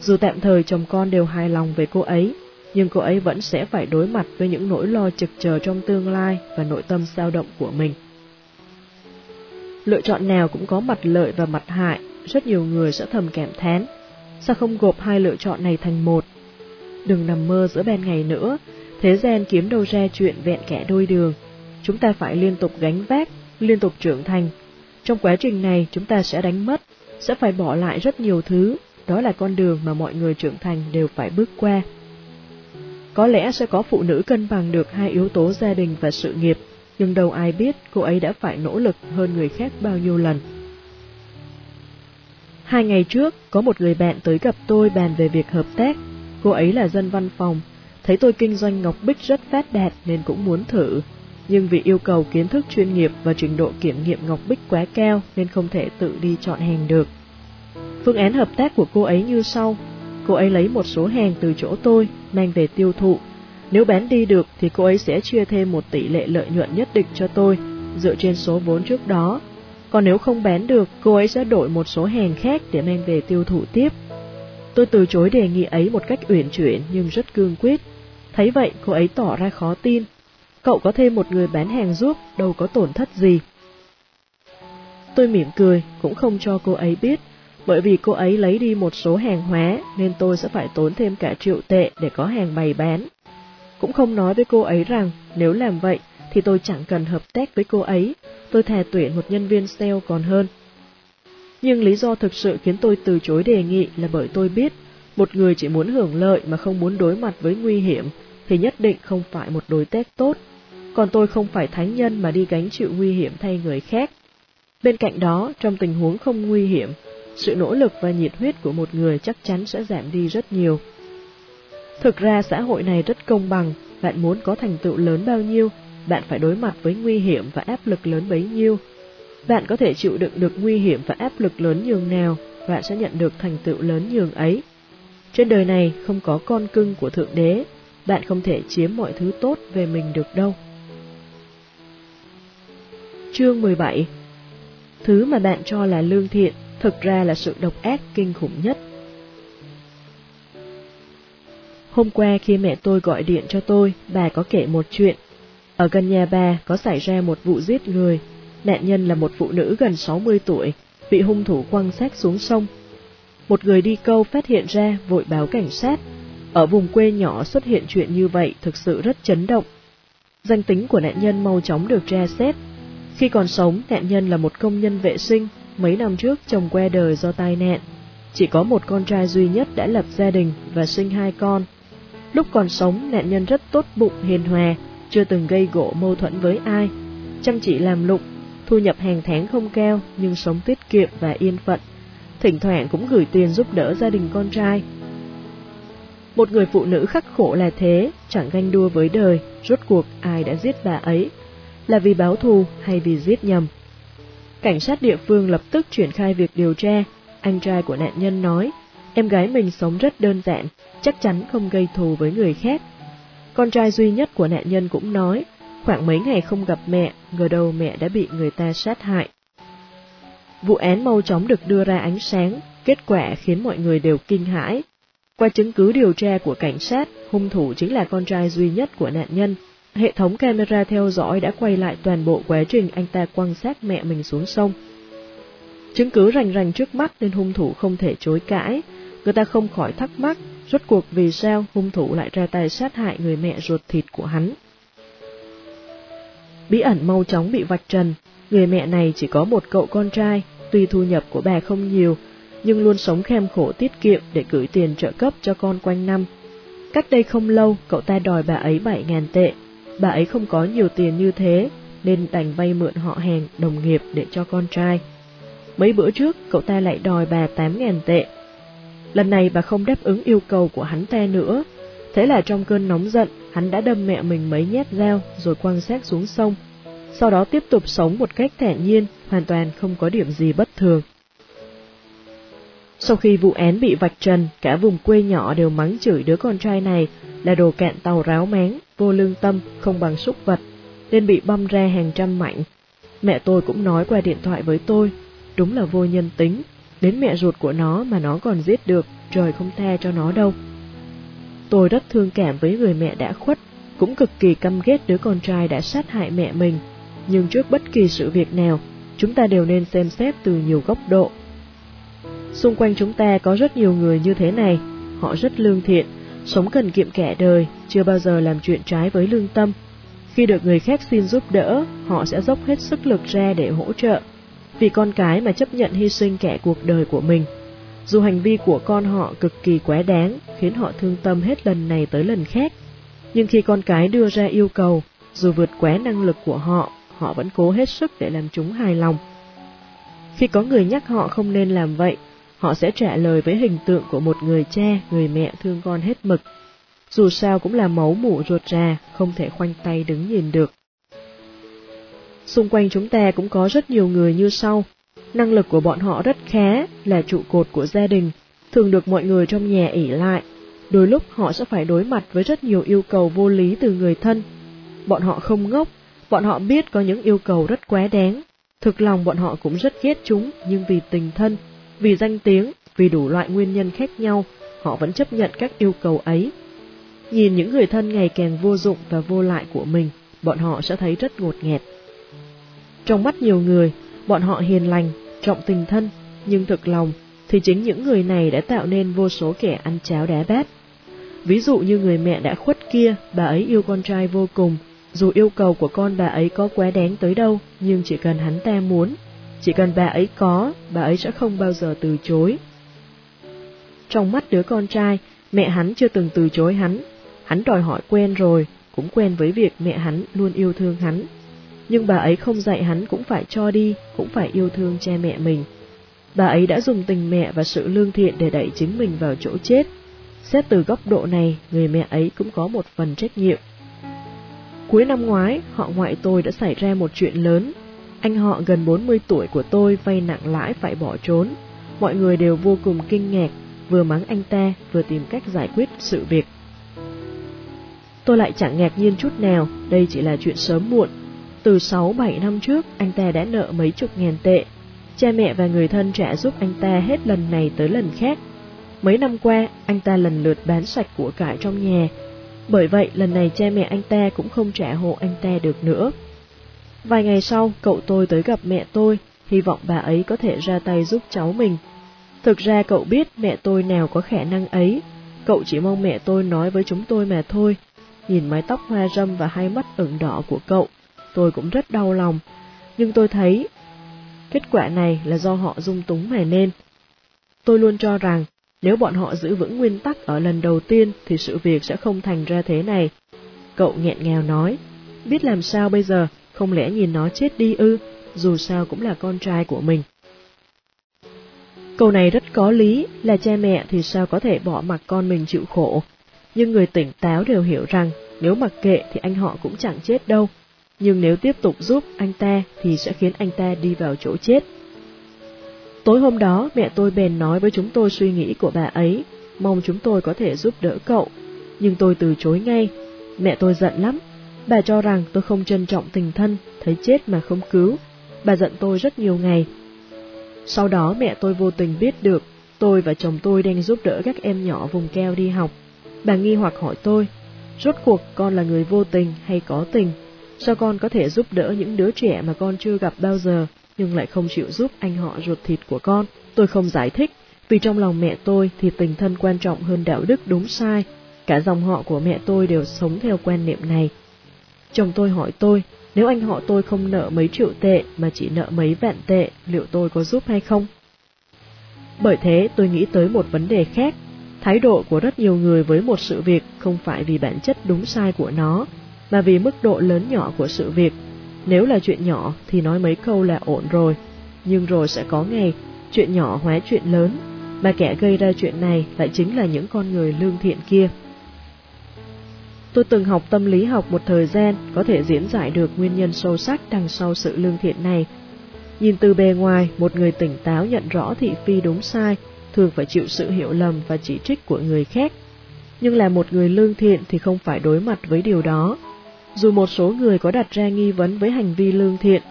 Speaker 1: Dù tạm thời chồng con đều hài lòng về cô ấy, nhưng cô ấy vẫn sẽ phải đối mặt với những nỗi lo trực chờ trong tương lai và nội tâm dao động của mình. Lựa chọn nào cũng có mặt lợi và mặt hại, rất nhiều người sẽ thầm cảm thán. Sao không gộp hai lựa chọn này thành một? Đừng nằm mơ giữa ban ngày nữa, thế gian kiếm đâu ra chuyện vẹn kẻ đôi đường. Chúng ta phải liên tục gánh vác, liên tục trưởng thành. Trong quá trình này chúng ta sẽ đánh mất, sẽ phải bỏ lại rất nhiều thứ, đó là con đường mà mọi người trưởng thành đều phải bước qua. Có lẽ sẽ có phụ nữ cân bằng được hai yếu tố gia đình và sự nghiệp, nhưng đâu ai biết cô ấy đã phải nỗ lực hơn người khác bao nhiêu lần. Hai ngày trước, có một người bạn tới gặp tôi bàn về việc hợp tác. Cô ấy là dân văn phòng, thấy tôi kinh doanh ngọc bích rất phát đạt nên cũng muốn thử. Nhưng vì yêu cầu kiến thức chuyên nghiệp và trình độ kiểm nghiệm ngọc bích quá cao nên không thể tự đi chọn hàng được. Phương án hợp tác của cô ấy như sau. Cô ấy lấy một số hàng từ chỗ tôi, mang về tiêu thụ nếu bán đi được thì cô ấy sẽ chia thêm một tỷ lệ lợi nhuận nhất định cho tôi, dựa trên số vốn trước đó. Còn nếu không bán được, cô ấy sẽ đổi một số hàng khác để mang về tiêu thụ tiếp. Tôi từ chối đề nghị ấy một cách uyển chuyển nhưng rất cương quyết. Thấy vậy, cô ấy tỏ ra khó tin. Cậu có thêm một người bán hàng giúp, đâu có tổn thất gì. Tôi mỉm cười, cũng không cho cô ấy biết, bởi vì cô ấy lấy đi một số hàng hóa nên tôi sẽ phải tốn thêm cả triệu tệ để có hàng bày bán cũng không nói với cô ấy rằng nếu làm vậy thì tôi chẳng cần hợp tác với cô ấy, tôi thà tuyển một nhân viên sale còn hơn. Nhưng lý do thực sự khiến tôi từ chối đề nghị là bởi tôi biết, một người chỉ muốn hưởng lợi mà không muốn đối mặt với nguy hiểm thì nhất định không phải một đối tác tốt. Còn tôi không phải thánh nhân mà đi gánh chịu nguy hiểm thay người khác. Bên cạnh đó, trong tình huống không nguy hiểm, sự nỗ lực và nhiệt huyết của một người chắc chắn sẽ giảm đi rất nhiều. Thực ra xã hội này rất công bằng, bạn muốn có thành tựu lớn bao nhiêu, bạn phải đối mặt với nguy hiểm và áp lực lớn bấy nhiêu. Bạn có thể chịu đựng được nguy hiểm và áp lực lớn nhường nào, bạn sẽ nhận được thành tựu lớn nhường ấy. Trên đời này không có con cưng của Thượng Đế, bạn không thể chiếm mọi thứ tốt về mình được đâu. Chương 17 Thứ mà bạn cho là lương thiện, thực ra là sự độc ác kinh khủng nhất. Hôm qua khi mẹ tôi gọi điện cho tôi, bà có kể một chuyện. Ở gần nhà bà có xảy ra một vụ giết người. Nạn nhân là một phụ nữ gần 60 tuổi, bị hung thủ quăng xác xuống sông. Một người đi câu phát hiện ra vội báo cảnh sát. Ở vùng quê nhỏ xuất hiện chuyện như vậy thực sự rất chấn động. Danh tính của nạn nhân mau chóng được tra xét. Khi còn sống, nạn nhân là một công nhân vệ sinh, mấy năm trước chồng que đời do tai nạn. Chỉ có một con trai duy nhất đã lập gia đình và sinh hai con. Lúc còn sống, nạn nhân rất tốt bụng, hiền hòa, chưa từng gây gỗ mâu thuẫn với ai. Chăm chỉ làm lụng, thu nhập hàng tháng không cao nhưng sống tiết kiệm và yên phận. Thỉnh thoảng cũng gửi tiền giúp đỡ gia đình con trai. Một người phụ nữ khắc khổ là thế, chẳng ganh đua với đời, rốt cuộc ai đã giết bà ấy, là vì báo thù hay vì giết nhầm. Cảnh sát địa phương lập tức triển khai việc điều tra, anh trai của nạn nhân nói, em gái mình sống rất đơn giản, chắc chắn không gây thù với người khác. Con trai duy nhất của nạn nhân cũng nói, khoảng mấy ngày không gặp mẹ, ngờ đâu mẹ đã bị người ta sát hại. Vụ án mau chóng được đưa ra ánh sáng, kết quả khiến mọi người đều kinh hãi. Qua chứng cứ điều tra của cảnh sát, hung thủ chính là con trai duy nhất của nạn nhân. Hệ thống camera theo dõi đã quay lại toàn bộ quá trình anh ta quan sát mẹ mình xuống sông. Chứng cứ rành rành trước mắt nên hung thủ không thể chối cãi, người ta không khỏi thắc mắc rốt cuộc vì sao hung thủ lại ra tay sát hại người mẹ ruột thịt của hắn. Bí ẩn mau chóng bị vạch trần, người mẹ này chỉ có một cậu con trai, tuy thu nhập của bà không nhiều, nhưng luôn sống khem khổ tiết kiệm để gửi tiền trợ cấp cho con quanh năm. Cách đây không lâu, cậu ta đòi bà ấy 7.000 tệ, bà ấy không có nhiều tiền như thế, nên đành vay mượn họ hàng, đồng nghiệp để cho con trai. Mấy bữa trước, cậu ta lại đòi bà 8.000 tệ, Lần này bà không đáp ứng yêu cầu của hắn ta nữa. Thế là trong cơn nóng giận, hắn đã đâm mẹ mình mấy nhát dao rồi quăng xác xuống sông. Sau đó tiếp tục sống một cách thản nhiên, hoàn toàn không có điểm gì bất thường. Sau khi vụ án bị vạch trần, cả vùng quê nhỏ đều mắng chửi đứa con trai này là đồ cạn tàu ráo máng, vô lương tâm, không bằng súc vật, nên bị băm ra hàng trăm mảnh. Mẹ tôi cũng nói qua điện thoại với tôi, đúng là vô nhân tính, Đến mẹ ruột của nó mà nó còn giết được, trời không tha cho nó đâu. Tôi rất thương cảm với người mẹ đã khuất, cũng cực kỳ căm ghét đứa con trai đã sát hại mẹ mình. Nhưng trước bất kỳ sự việc nào, chúng ta đều nên xem xét từ nhiều góc độ. Xung quanh chúng ta có rất nhiều người như thế này, họ rất lương thiện, sống cần kiệm kẻ đời, chưa bao giờ làm chuyện trái với lương tâm. Khi được người khác xin giúp đỡ, họ sẽ dốc hết sức lực ra để hỗ trợ, vì con cái mà chấp nhận hy sinh kẻ cuộc đời của mình. Dù hành vi của con họ cực kỳ quá đáng, khiến họ thương tâm hết lần này tới lần khác, nhưng khi con cái đưa ra yêu cầu, dù vượt quá năng lực của họ, họ vẫn cố hết sức để làm chúng hài lòng. Khi có người nhắc họ không nên làm vậy, họ sẽ trả lời với hình tượng của một người cha, người mẹ thương con hết mực. Dù sao cũng là máu mủ ruột rà, không thể khoanh tay đứng nhìn được. Xung quanh chúng ta cũng có rất nhiều người như sau. Năng lực của bọn họ rất khá, là trụ cột của gia đình, thường được mọi người trong nhà ỉ lại. Đôi lúc họ sẽ phải đối mặt với rất nhiều yêu cầu vô lý từ người thân. Bọn họ không ngốc, bọn họ biết có những yêu cầu rất quá đáng. Thực lòng bọn họ cũng rất ghét chúng, nhưng vì tình thân, vì danh tiếng, vì đủ loại nguyên nhân khác nhau, họ vẫn chấp nhận các yêu cầu ấy. Nhìn những người thân ngày càng vô dụng và vô lại của mình, bọn họ sẽ thấy rất ngột nghẹt. Trong mắt nhiều người, bọn họ hiền lành, trọng tình thân, nhưng thực lòng thì chính những người này đã tạo nên vô số kẻ ăn cháo đá bát. Ví dụ như người mẹ đã khuất kia, bà ấy yêu con trai vô cùng, dù yêu cầu của con bà ấy có quá đáng tới đâu, nhưng chỉ cần hắn ta muốn, chỉ cần bà ấy có, bà ấy sẽ không bao giờ từ chối. Trong mắt đứa con trai, mẹ hắn chưa từng từ chối hắn, hắn đòi hỏi quen rồi, cũng quen với việc mẹ hắn luôn yêu thương hắn. Nhưng bà ấy không dạy hắn cũng phải cho đi, cũng phải yêu thương cha mẹ mình. Bà ấy đã dùng tình mẹ và sự lương thiện để đẩy chính mình vào chỗ chết. Xét từ góc độ này, người mẹ ấy cũng có một phần trách nhiệm. Cuối năm ngoái, họ ngoại tôi đã xảy ra một chuyện lớn. Anh họ gần 40 tuổi của tôi vay nặng lãi phải bỏ trốn. Mọi người đều vô cùng kinh ngạc, vừa mắng anh ta, vừa tìm cách giải quyết sự việc. Tôi lại chẳng ngạc nhiên chút nào, đây chỉ là chuyện sớm muộn. Từ 6-7 năm trước, anh ta đã nợ mấy chục ngàn tệ. Cha mẹ và người thân trả giúp anh ta hết lần này tới lần khác. Mấy năm qua, anh ta lần lượt bán sạch của cải trong nhà. Bởi vậy, lần này cha mẹ anh ta cũng không trả hộ anh ta được nữa. Vài ngày sau, cậu tôi tới gặp mẹ tôi, hy vọng bà ấy có thể ra tay giúp cháu mình. Thực ra cậu biết mẹ tôi nào có khả năng ấy, cậu chỉ mong mẹ tôi nói với chúng tôi mà thôi, Nhìn mái tóc hoa râm và hai mắt ửng đỏ của cậu, tôi cũng rất đau lòng. Nhưng tôi thấy kết quả này là do họ dung túng mà nên. Tôi luôn cho rằng nếu bọn họ giữ vững nguyên tắc ở lần đầu tiên thì sự việc sẽ không thành ra thế này. Cậu nghẹn ngào nói, biết làm sao bây giờ, không lẽ nhìn nó chết đi ư, dù sao cũng là con trai của mình. Câu này rất có lý, là cha mẹ thì sao có thể bỏ mặc con mình chịu khổ, nhưng người tỉnh táo đều hiểu rằng nếu mặc kệ thì anh họ cũng chẳng chết đâu, nhưng nếu tiếp tục giúp anh ta thì sẽ khiến anh ta đi vào chỗ chết. Tối hôm đó, mẹ tôi bèn nói với chúng tôi suy nghĩ của bà ấy, mong chúng tôi có thể giúp đỡ cậu, nhưng tôi từ chối ngay. Mẹ tôi giận lắm, bà cho rằng tôi không trân trọng tình thân, thấy chết mà không cứu. Bà giận tôi rất nhiều ngày. Sau đó mẹ tôi vô tình biết được, tôi và chồng tôi đang giúp đỡ các em nhỏ vùng keo đi học. Bà nghi hoặc hỏi tôi, rốt cuộc con là người vô tình hay có tình? Sao con có thể giúp đỡ những đứa trẻ mà con chưa gặp bao giờ, nhưng lại không chịu giúp anh họ ruột thịt của con? Tôi không giải thích, vì trong lòng mẹ tôi thì tình thân quan trọng hơn đạo đức đúng sai. Cả dòng họ của mẹ tôi đều sống theo quan niệm này. Chồng tôi hỏi tôi, nếu anh họ tôi không nợ mấy triệu tệ mà chỉ nợ mấy vạn tệ, liệu tôi có giúp hay không? Bởi thế tôi nghĩ tới một vấn đề khác, Thái độ của rất nhiều người với một sự việc không phải vì bản chất đúng sai của nó, mà vì mức độ lớn nhỏ của sự việc. Nếu là chuyện nhỏ thì nói mấy câu là ổn rồi, nhưng rồi sẽ có ngày chuyện nhỏ hóa chuyện lớn, mà kẻ gây ra chuyện này lại chính là những con người lương thiện kia. Tôi từng học tâm lý học một thời gian có thể diễn giải được nguyên nhân sâu sắc đằng sau sự lương thiện này. Nhìn từ bề ngoài, một người tỉnh táo nhận rõ thị phi đúng sai thường phải chịu sự hiểu lầm và chỉ trích của người khác. Nhưng là một người lương thiện thì không phải đối mặt với điều đó. Dù một số người có đặt ra nghi vấn với hành vi lương thiện,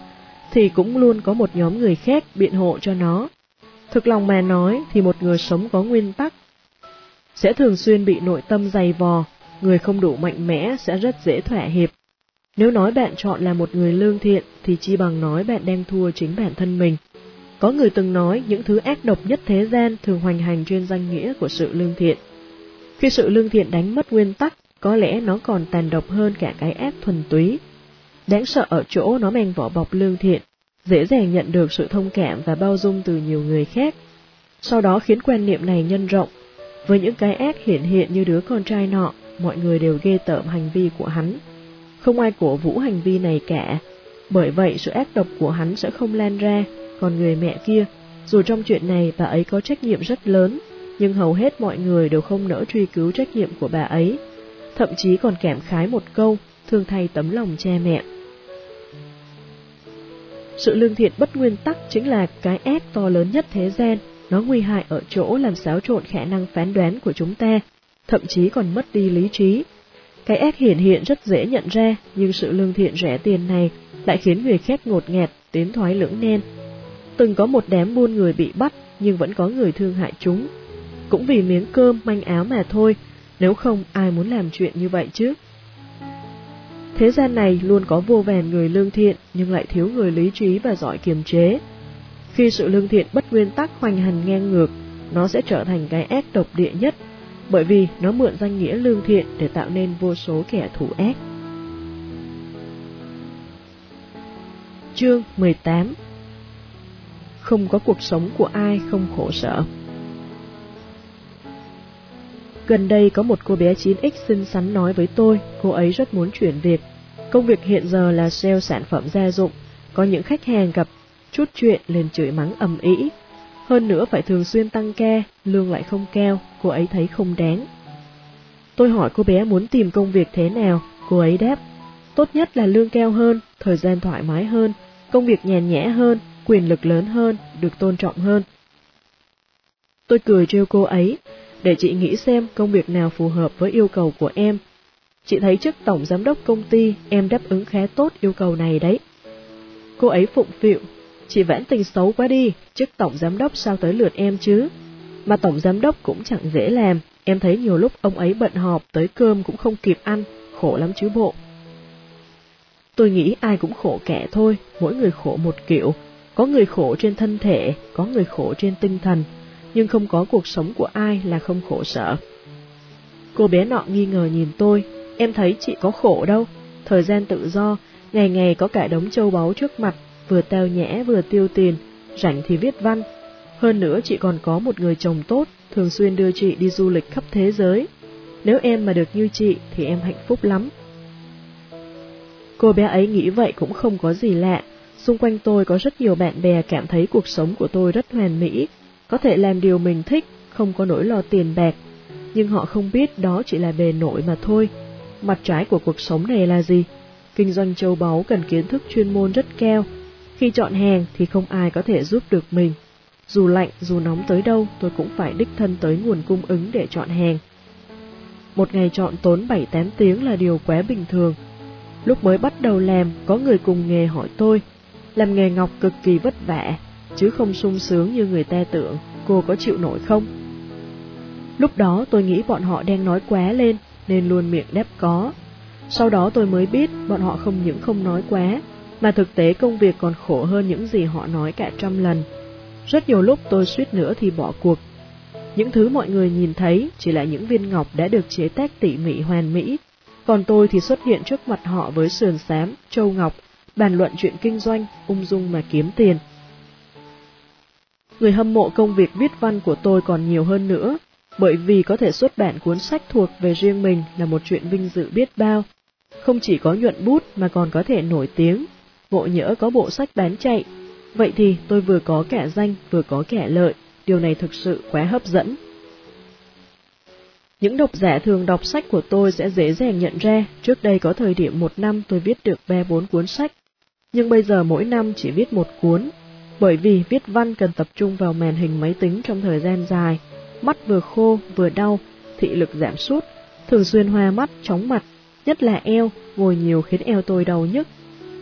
Speaker 1: thì cũng luôn có một nhóm người khác biện hộ cho nó. Thực lòng mà nói thì một người sống có nguyên tắc sẽ thường xuyên bị nội tâm dày vò, người không đủ mạnh mẽ sẽ rất dễ thỏa hiệp. Nếu nói bạn chọn là một người lương thiện thì chi bằng nói bạn đang thua chính bản thân mình. Có người từng nói những thứ ác độc nhất thế gian thường hoành hành trên danh nghĩa của sự lương thiện. Khi sự lương thiện đánh mất nguyên tắc, có lẽ nó còn tàn độc hơn cả cái ác thuần túy. Đáng sợ ở chỗ nó mang vỏ bọc lương thiện, dễ dàng nhận được sự thông cảm và bao dung từ nhiều người khác. Sau đó khiến quan niệm này nhân rộng. Với những cái ác hiện hiện như đứa con trai nọ, mọi người đều ghê tởm hành vi của hắn. Không ai cổ vũ hành vi này cả, bởi vậy sự ác độc của hắn sẽ không lan ra. Còn người mẹ kia, dù trong chuyện này bà ấy có trách nhiệm rất lớn, nhưng hầu hết mọi người đều không nỡ truy cứu trách nhiệm của bà ấy, thậm chí còn kèm khái một câu, thương thay tấm lòng cha mẹ. Sự lương thiện bất nguyên tắc chính là cái ác to lớn nhất thế gian, nó nguy hại ở chỗ làm xáo trộn khả năng phán đoán của chúng ta, thậm chí còn mất đi lý trí. Cái ác hiển hiện rất dễ nhận ra, nhưng sự lương thiện rẻ tiền này lại khiến người khác ngột ngạt, tiến thoái lưỡng nan, Từng có một đám buôn người bị bắt, nhưng vẫn có người thương hại chúng. Cũng vì miếng cơm, manh áo mà thôi, nếu không ai muốn làm chuyện như vậy chứ. Thế gian này luôn có vô vàn người lương thiện, nhưng lại thiếu người lý trí và giỏi kiềm chế. Khi sự lương thiện bất nguyên tắc hoành hành ngang ngược, nó sẽ trở thành cái ác độc địa nhất, bởi vì nó mượn danh nghĩa lương thiện để tạo nên vô số kẻ thù ác. Chương 18 không có cuộc sống của ai không khổ sở. Gần đây có một cô bé 9X xinh xắn nói với tôi, cô ấy rất muốn chuyển việc. Công việc hiện giờ là sale sản phẩm gia dụng, có những khách hàng gặp chút chuyện lên chửi mắng ầm ĩ. Hơn nữa phải thường xuyên tăng ca, lương lại không cao, cô ấy thấy không đáng. Tôi hỏi cô bé muốn tìm công việc thế nào, cô ấy đáp, tốt nhất là lương cao hơn, thời gian thoải mái hơn, công việc nhàn nhã hơn, quyền lực lớn hơn, được tôn trọng hơn. Tôi cười trêu cô ấy, để chị nghĩ xem công việc nào phù hợp với yêu cầu của em. Chị thấy chức tổng giám đốc công ty em đáp ứng khá tốt yêu cầu này đấy. Cô ấy phụng phịu, chị vãn tình xấu quá đi, chức tổng giám đốc sao tới lượt em chứ. Mà tổng giám đốc cũng chẳng dễ làm, em thấy nhiều lúc ông ấy bận họp tới cơm cũng không kịp ăn, khổ lắm chứ bộ. Tôi nghĩ ai cũng khổ kẻ thôi, mỗi người khổ một kiểu, có người khổ trên thân thể, có người khổ trên tinh thần, nhưng không có cuộc sống của ai là không khổ sở. Cô bé nọ nghi ngờ nhìn tôi, em thấy chị có khổ đâu, thời gian tự do, ngày ngày có cả đống châu báu trước mặt, vừa teo nhẽ vừa tiêu tiền, rảnh thì viết văn. Hơn nữa chị còn có một người chồng tốt, thường xuyên đưa chị đi du lịch khắp thế giới. Nếu em mà được như chị thì em hạnh phúc lắm. Cô bé ấy nghĩ vậy cũng không có gì lạ, xung quanh tôi có rất nhiều bạn bè cảm thấy cuộc sống của tôi rất hoàn mỹ, có thể làm điều mình thích, không có nỗi lo tiền bạc, nhưng họ không biết đó chỉ là bề nổi mà thôi. Mặt trái của cuộc sống này là gì? Kinh doanh châu báu cần kiến thức chuyên môn rất cao. Khi chọn hàng thì không ai có thể giúp được mình. Dù lạnh, dù nóng tới đâu, tôi cũng phải đích thân tới nguồn cung ứng để chọn hàng. Một ngày chọn tốn 7-8 tiếng là điều quá bình thường. Lúc mới bắt đầu làm, có người cùng nghề hỏi tôi, làm nghề ngọc cực kỳ vất vả, chứ không sung sướng như người ta tưởng, cô có chịu nổi không? Lúc đó tôi nghĩ bọn họ đang nói quá lên, nên luôn miệng đáp có. Sau đó tôi mới biết bọn họ không những không nói quá, mà thực tế công việc còn khổ hơn những gì họ nói cả trăm lần. Rất nhiều lúc tôi suýt nữa thì bỏ cuộc. Những thứ mọi người nhìn thấy chỉ là những viên ngọc đã được chế tác tỉ mỉ hoàn mỹ, còn tôi thì xuất hiện trước mặt họ với sườn xám, châu ngọc, bàn luận chuyện kinh doanh, ung dung mà kiếm tiền. Người hâm mộ công việc viết văn của tôi còn nhiều hơn nữa, bởi vì có thể xuất bản cuốn sách thuộc về riêng mình là một chuyện vinh dự biết bao. Không chỉ có nhuận bút mà còn có thể nổi tiếng, ngộ nhỡ có bộ sách bán chạy. Vậy thì tôi vừa có kẻ danh vừa có kẻ lợi, điều này thực sự quá hấp dẫn. Những độc giả thường đọc sách của tôi sẽ dễ dàng nhận ra, trước đây có thời điểm một năm tôi viết được 3-4 cuốn sách, nhưng bây giờ mỗi năm chỉ viết một cuốn, bởi vì viết văn cần tập trung vào màn hình máy tính trong thời gian dài, mắt vừa khô vừa đau, thị lực giảm sút, thường xuyên hoa mắt, chóng mặt, nhất là eo, ngồi nhiều khiến eo tôi đau nhức.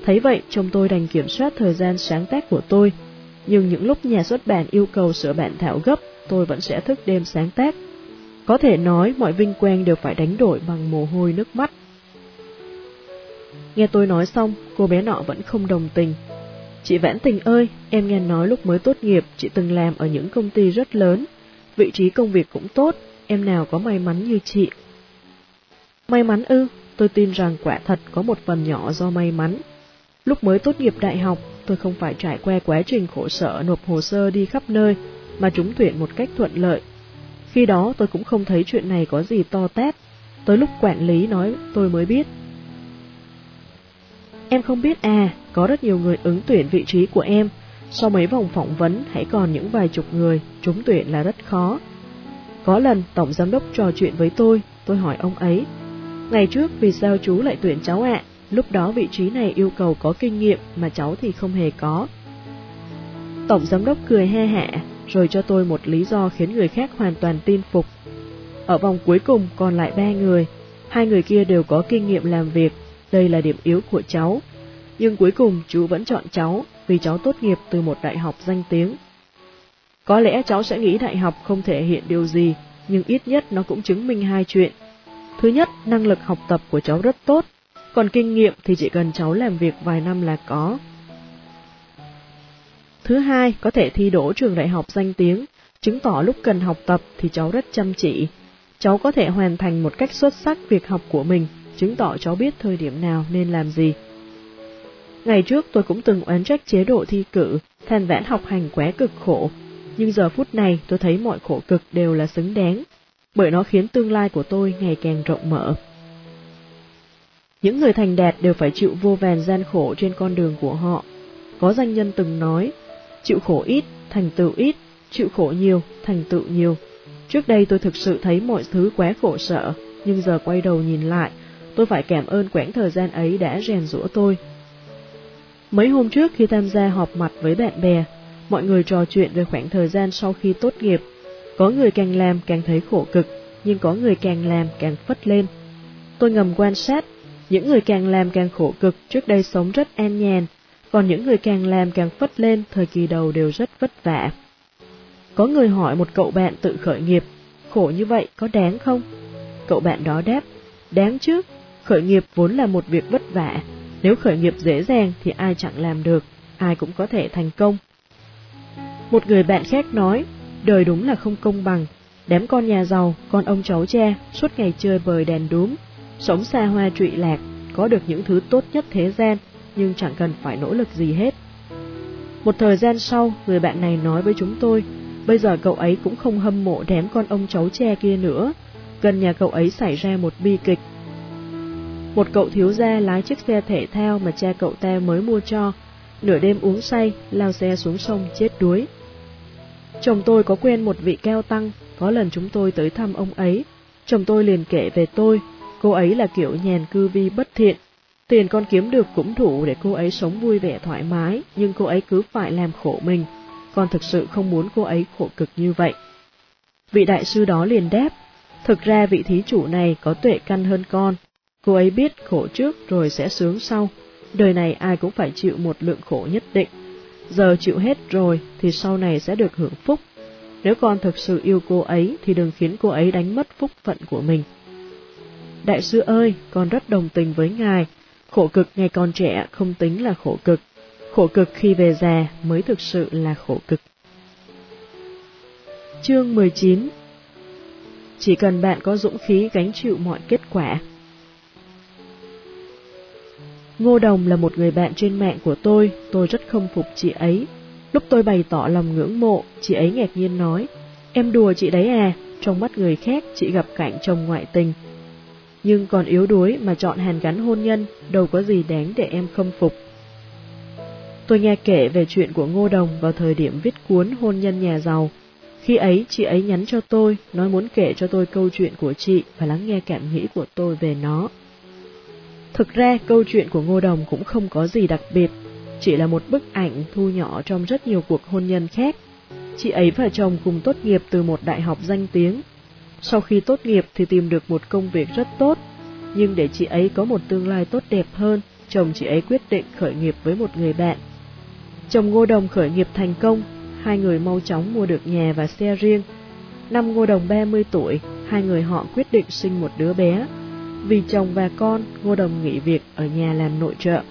Speaker 1: Thấy vậy, chồng tôi đành kiểm soát thời gian sáng tác của tôi, nhưng những lúc nhà xuất bản yêu cầu sửa bản thảo gấp, tôi vẫn sẽ thức đêm sáng tác. Có thể nói mọi vinh quang đều phải đánh đổi bằng mồ hôi nước mắt. Nghe tôi nói xong, cô bé nọ vẫn không đồng tình. Chị Vãn Tình ơi, em nghe nói lúc mới tốt nghiệp chị từng làm ở những công ty rất lớn, vị trí công việc cũng tốt, em nào có may mắn như chị. May mắn ư, tôi tin rằng quả thật có một phần nhỏ do may mắn. Lúc mới tốt nghiệp đại học, tôi không phải trải qua quá trình khổ sở nộp hồ sơ đi khắp nơi, mà trúng tuyển một cách thuận lợi. Khi đó tôi cũng không thấy chuyện này có gì to tát, tới lúc quản lý nói tôi mới biết. Em không biết à, có rất nhiều người ứng tuyển vị trí của em, sau mấy vòng phỏng vấn hãy còn những vài chục người, trúng tuyển là rất khó. Có lần Tổng Giám đốc trò chuyện với tôi, tôi hỏi ông ấy, ngày trước vì sao chú lại tuyển cháu ạ, lúc đó vị trí này yêu cầu có kinh nghiệm mà cháu thì không hề có. Tổng Giám đốc cười he hẹ, rồi cho tôi một lý do khiến người khác hoàn toàn tin phục. Ở vòng cuối cùng còn lại ba người, hai người kia đều có kinh nghiệm làm việc, đây là điểm yếu của cháu. Nhưng cuối cùng chú vẫn chọn cháu vì cháu tốt nghiệp từ một đại học danh tiếng. Có lẽ cháu sẽ nghĩ đại học không thể hiện điều gì, nhưng ít nhất nó cũng chứng minh hai chuyện. Thứ nhất, năng lực học tập của cháu rất tốt, còn kinh nghiệm thì chỉ cần cháu làm việc vài năm là có. Thứ hai, có thể thi đỗ trường đại học danh tiếng, chứng tỏ lúc cần học tập thì cháu rất chăm chỉ. Cháu có thể hoàn thành một cách xuất sắc việc học của mình, chứng tỏ cháu biết thời điểm nào nên làm gì. Ngày trước tôi cũng từng oán trách chế độ thi cử, than vãn học hành quá cực khổ, nhưng giờ phút này tôi thấy mọi khổ cực đều là xứng đáng, bởi nó khiến tương lai của tôi ngày càng rộng mở. Những người thành đạt đều phải chịu vô vàn gian khổ trên con đường của họ. Có danh nhân từng nói, chịu khổ ít, thành tựu ít, chịu khổ nhiều, thành tựu nhiều. Trước đây tôi thực sự thấy mọi thứ quá khổ sợ, nhưng giờ quay đầu nhìn lại, tôi phải cảm ơn quãng thời gian ấy đã rèn rũa tôi. Mấy hôm trước khi tham gia họp mặt với bạn bè, mọi người trò chuyện về khoảng thời gian sau khi tốt nghiệp. Có người càng làm càng thấy khổ cực, nhưng có người càng làm càng phất lên. Tôi ngầm quan sát, những người càng làm càng khổ cực trước đây sống rất an nhàn, còn những người càng làm càng phất lên thời kỳ đầu đều rất vất vả. Có người hỏi một cậu bạn tự khởi nghiệp, khổ như vậy có đáng không? Cậu bạn đó đáp, đáng chứ, khởi nghiệp vốn là một việc vất vả, nếu khởi nghiệp dễ dàng thì ai chẳng làm được, ai cũng có thể thành công. Một người bạn khác nói, đời đúng là không công bằng, đám con nhà giàu, con ông cháu cha, suốt ngày chơi bời đèn đúm, sống xa hoa trụy lạc, có được những thứ tốt nhất thế gian, nhưng chẳng cần phải nỗ lực gì hết. Một thời gian sau, người bạn này nói với chúng tôi, bây giờ cậu ấy cũng không hâm mộ đám con ông cháu tre kia nữa. Gần nhà cậu ấy xảy ra một bi kịch. Một cậu thiếu gia lái chiếc xe thể thao mà cha cậu ta mới mua cho, nửa đêm uống say, lao xe xuống sông chết đuối. Chồng tôi có quen một vị cao tăng, có lần chúng tôi tới thăm ông ấy. Chồng tôi liền kể về tôi, cô ấy là kiểu nhàn cư vi bất thiện. Tiền con kiếm được cũng đủ để cô ấy sống vui vẻ thoải mái, nhưng cô ấy cứ phải làm khổ mình. Con thực sự không muốn cô ấy khổ cực như vậy. Vị đại sư đó liền đáp, thực ra vị thí chủ này có tuệ căn hơn con. Cô ấy biết khổ trước rồi sẽ sướng sau. Đời này ai cũng phải chịu một lượng khổ nhất định giờ chịu hết rồi thì sau này sẽ được hưởng phúc. Nếu con thực sự yêu cô ấy thì đừng khiến cô ấy đánh mất phúc phận của mình. Đại sư ơi, con rất đồng tình với ngài, khổ cực ngày còn trẻ không tính là khổ cực, khổ cực khi về già mới thực sự là khổ cực. Chương 19 Chỉ cần bạn có dũng khí gánh chịu mọi kết quả. Ngô Đồng là một người bạn trên mạng của tôi, tôi rất không phục chị ấy. Lúc tôi bày tỏ lòng ngưỡng mộ, chị ấy ngạc nhiên nói, em đùa chị đấy à, trong mắt người khác chị gặp cảnh chồng ngoại tình. Nhưng còn yếu đuối mà chọn hàn gắn hôn nhân, đâu có gì đáng để em khâm phục. Tôi nghe kể về chuyện của Ngô Đồng vào thời điểm viết cuốn Hôn nhân nhà giàu. Khi ấy, chị ấy nhắn cho tôi, nói muốn kể cho tôi câu chuyện của chị và lắng nghe cảm nghĩ của tôi về nó. Thực ra câu chuyện của Ngô Đồng cũng không có gì đặc biệt, chỉ là một bức ảnh thu nhỏ trong rất nhiều cuộc hôn nhân khác. Chị ấy và chồng cùng tốt nghiệp từ một đại học danh tiếng. Sau khi tốt nghiệp thì tìm được một công việc rất tốt, nhưng để chị ấy có một tương lai tốt đẹp hơn, chồng chị ấy quyết định khởi nghiệp với một người bạn. Chồng Ngô Đồng khởi nghiệp thành công, hai người mau chóng mua được nhà và xe riêng. Năm Ngô Đồng 30 tuổi, hai người họ quyết định sinh một đứa bé, vì chồng và con, Ngô Đồng nghỉ việc ở nhà làm nội trợ.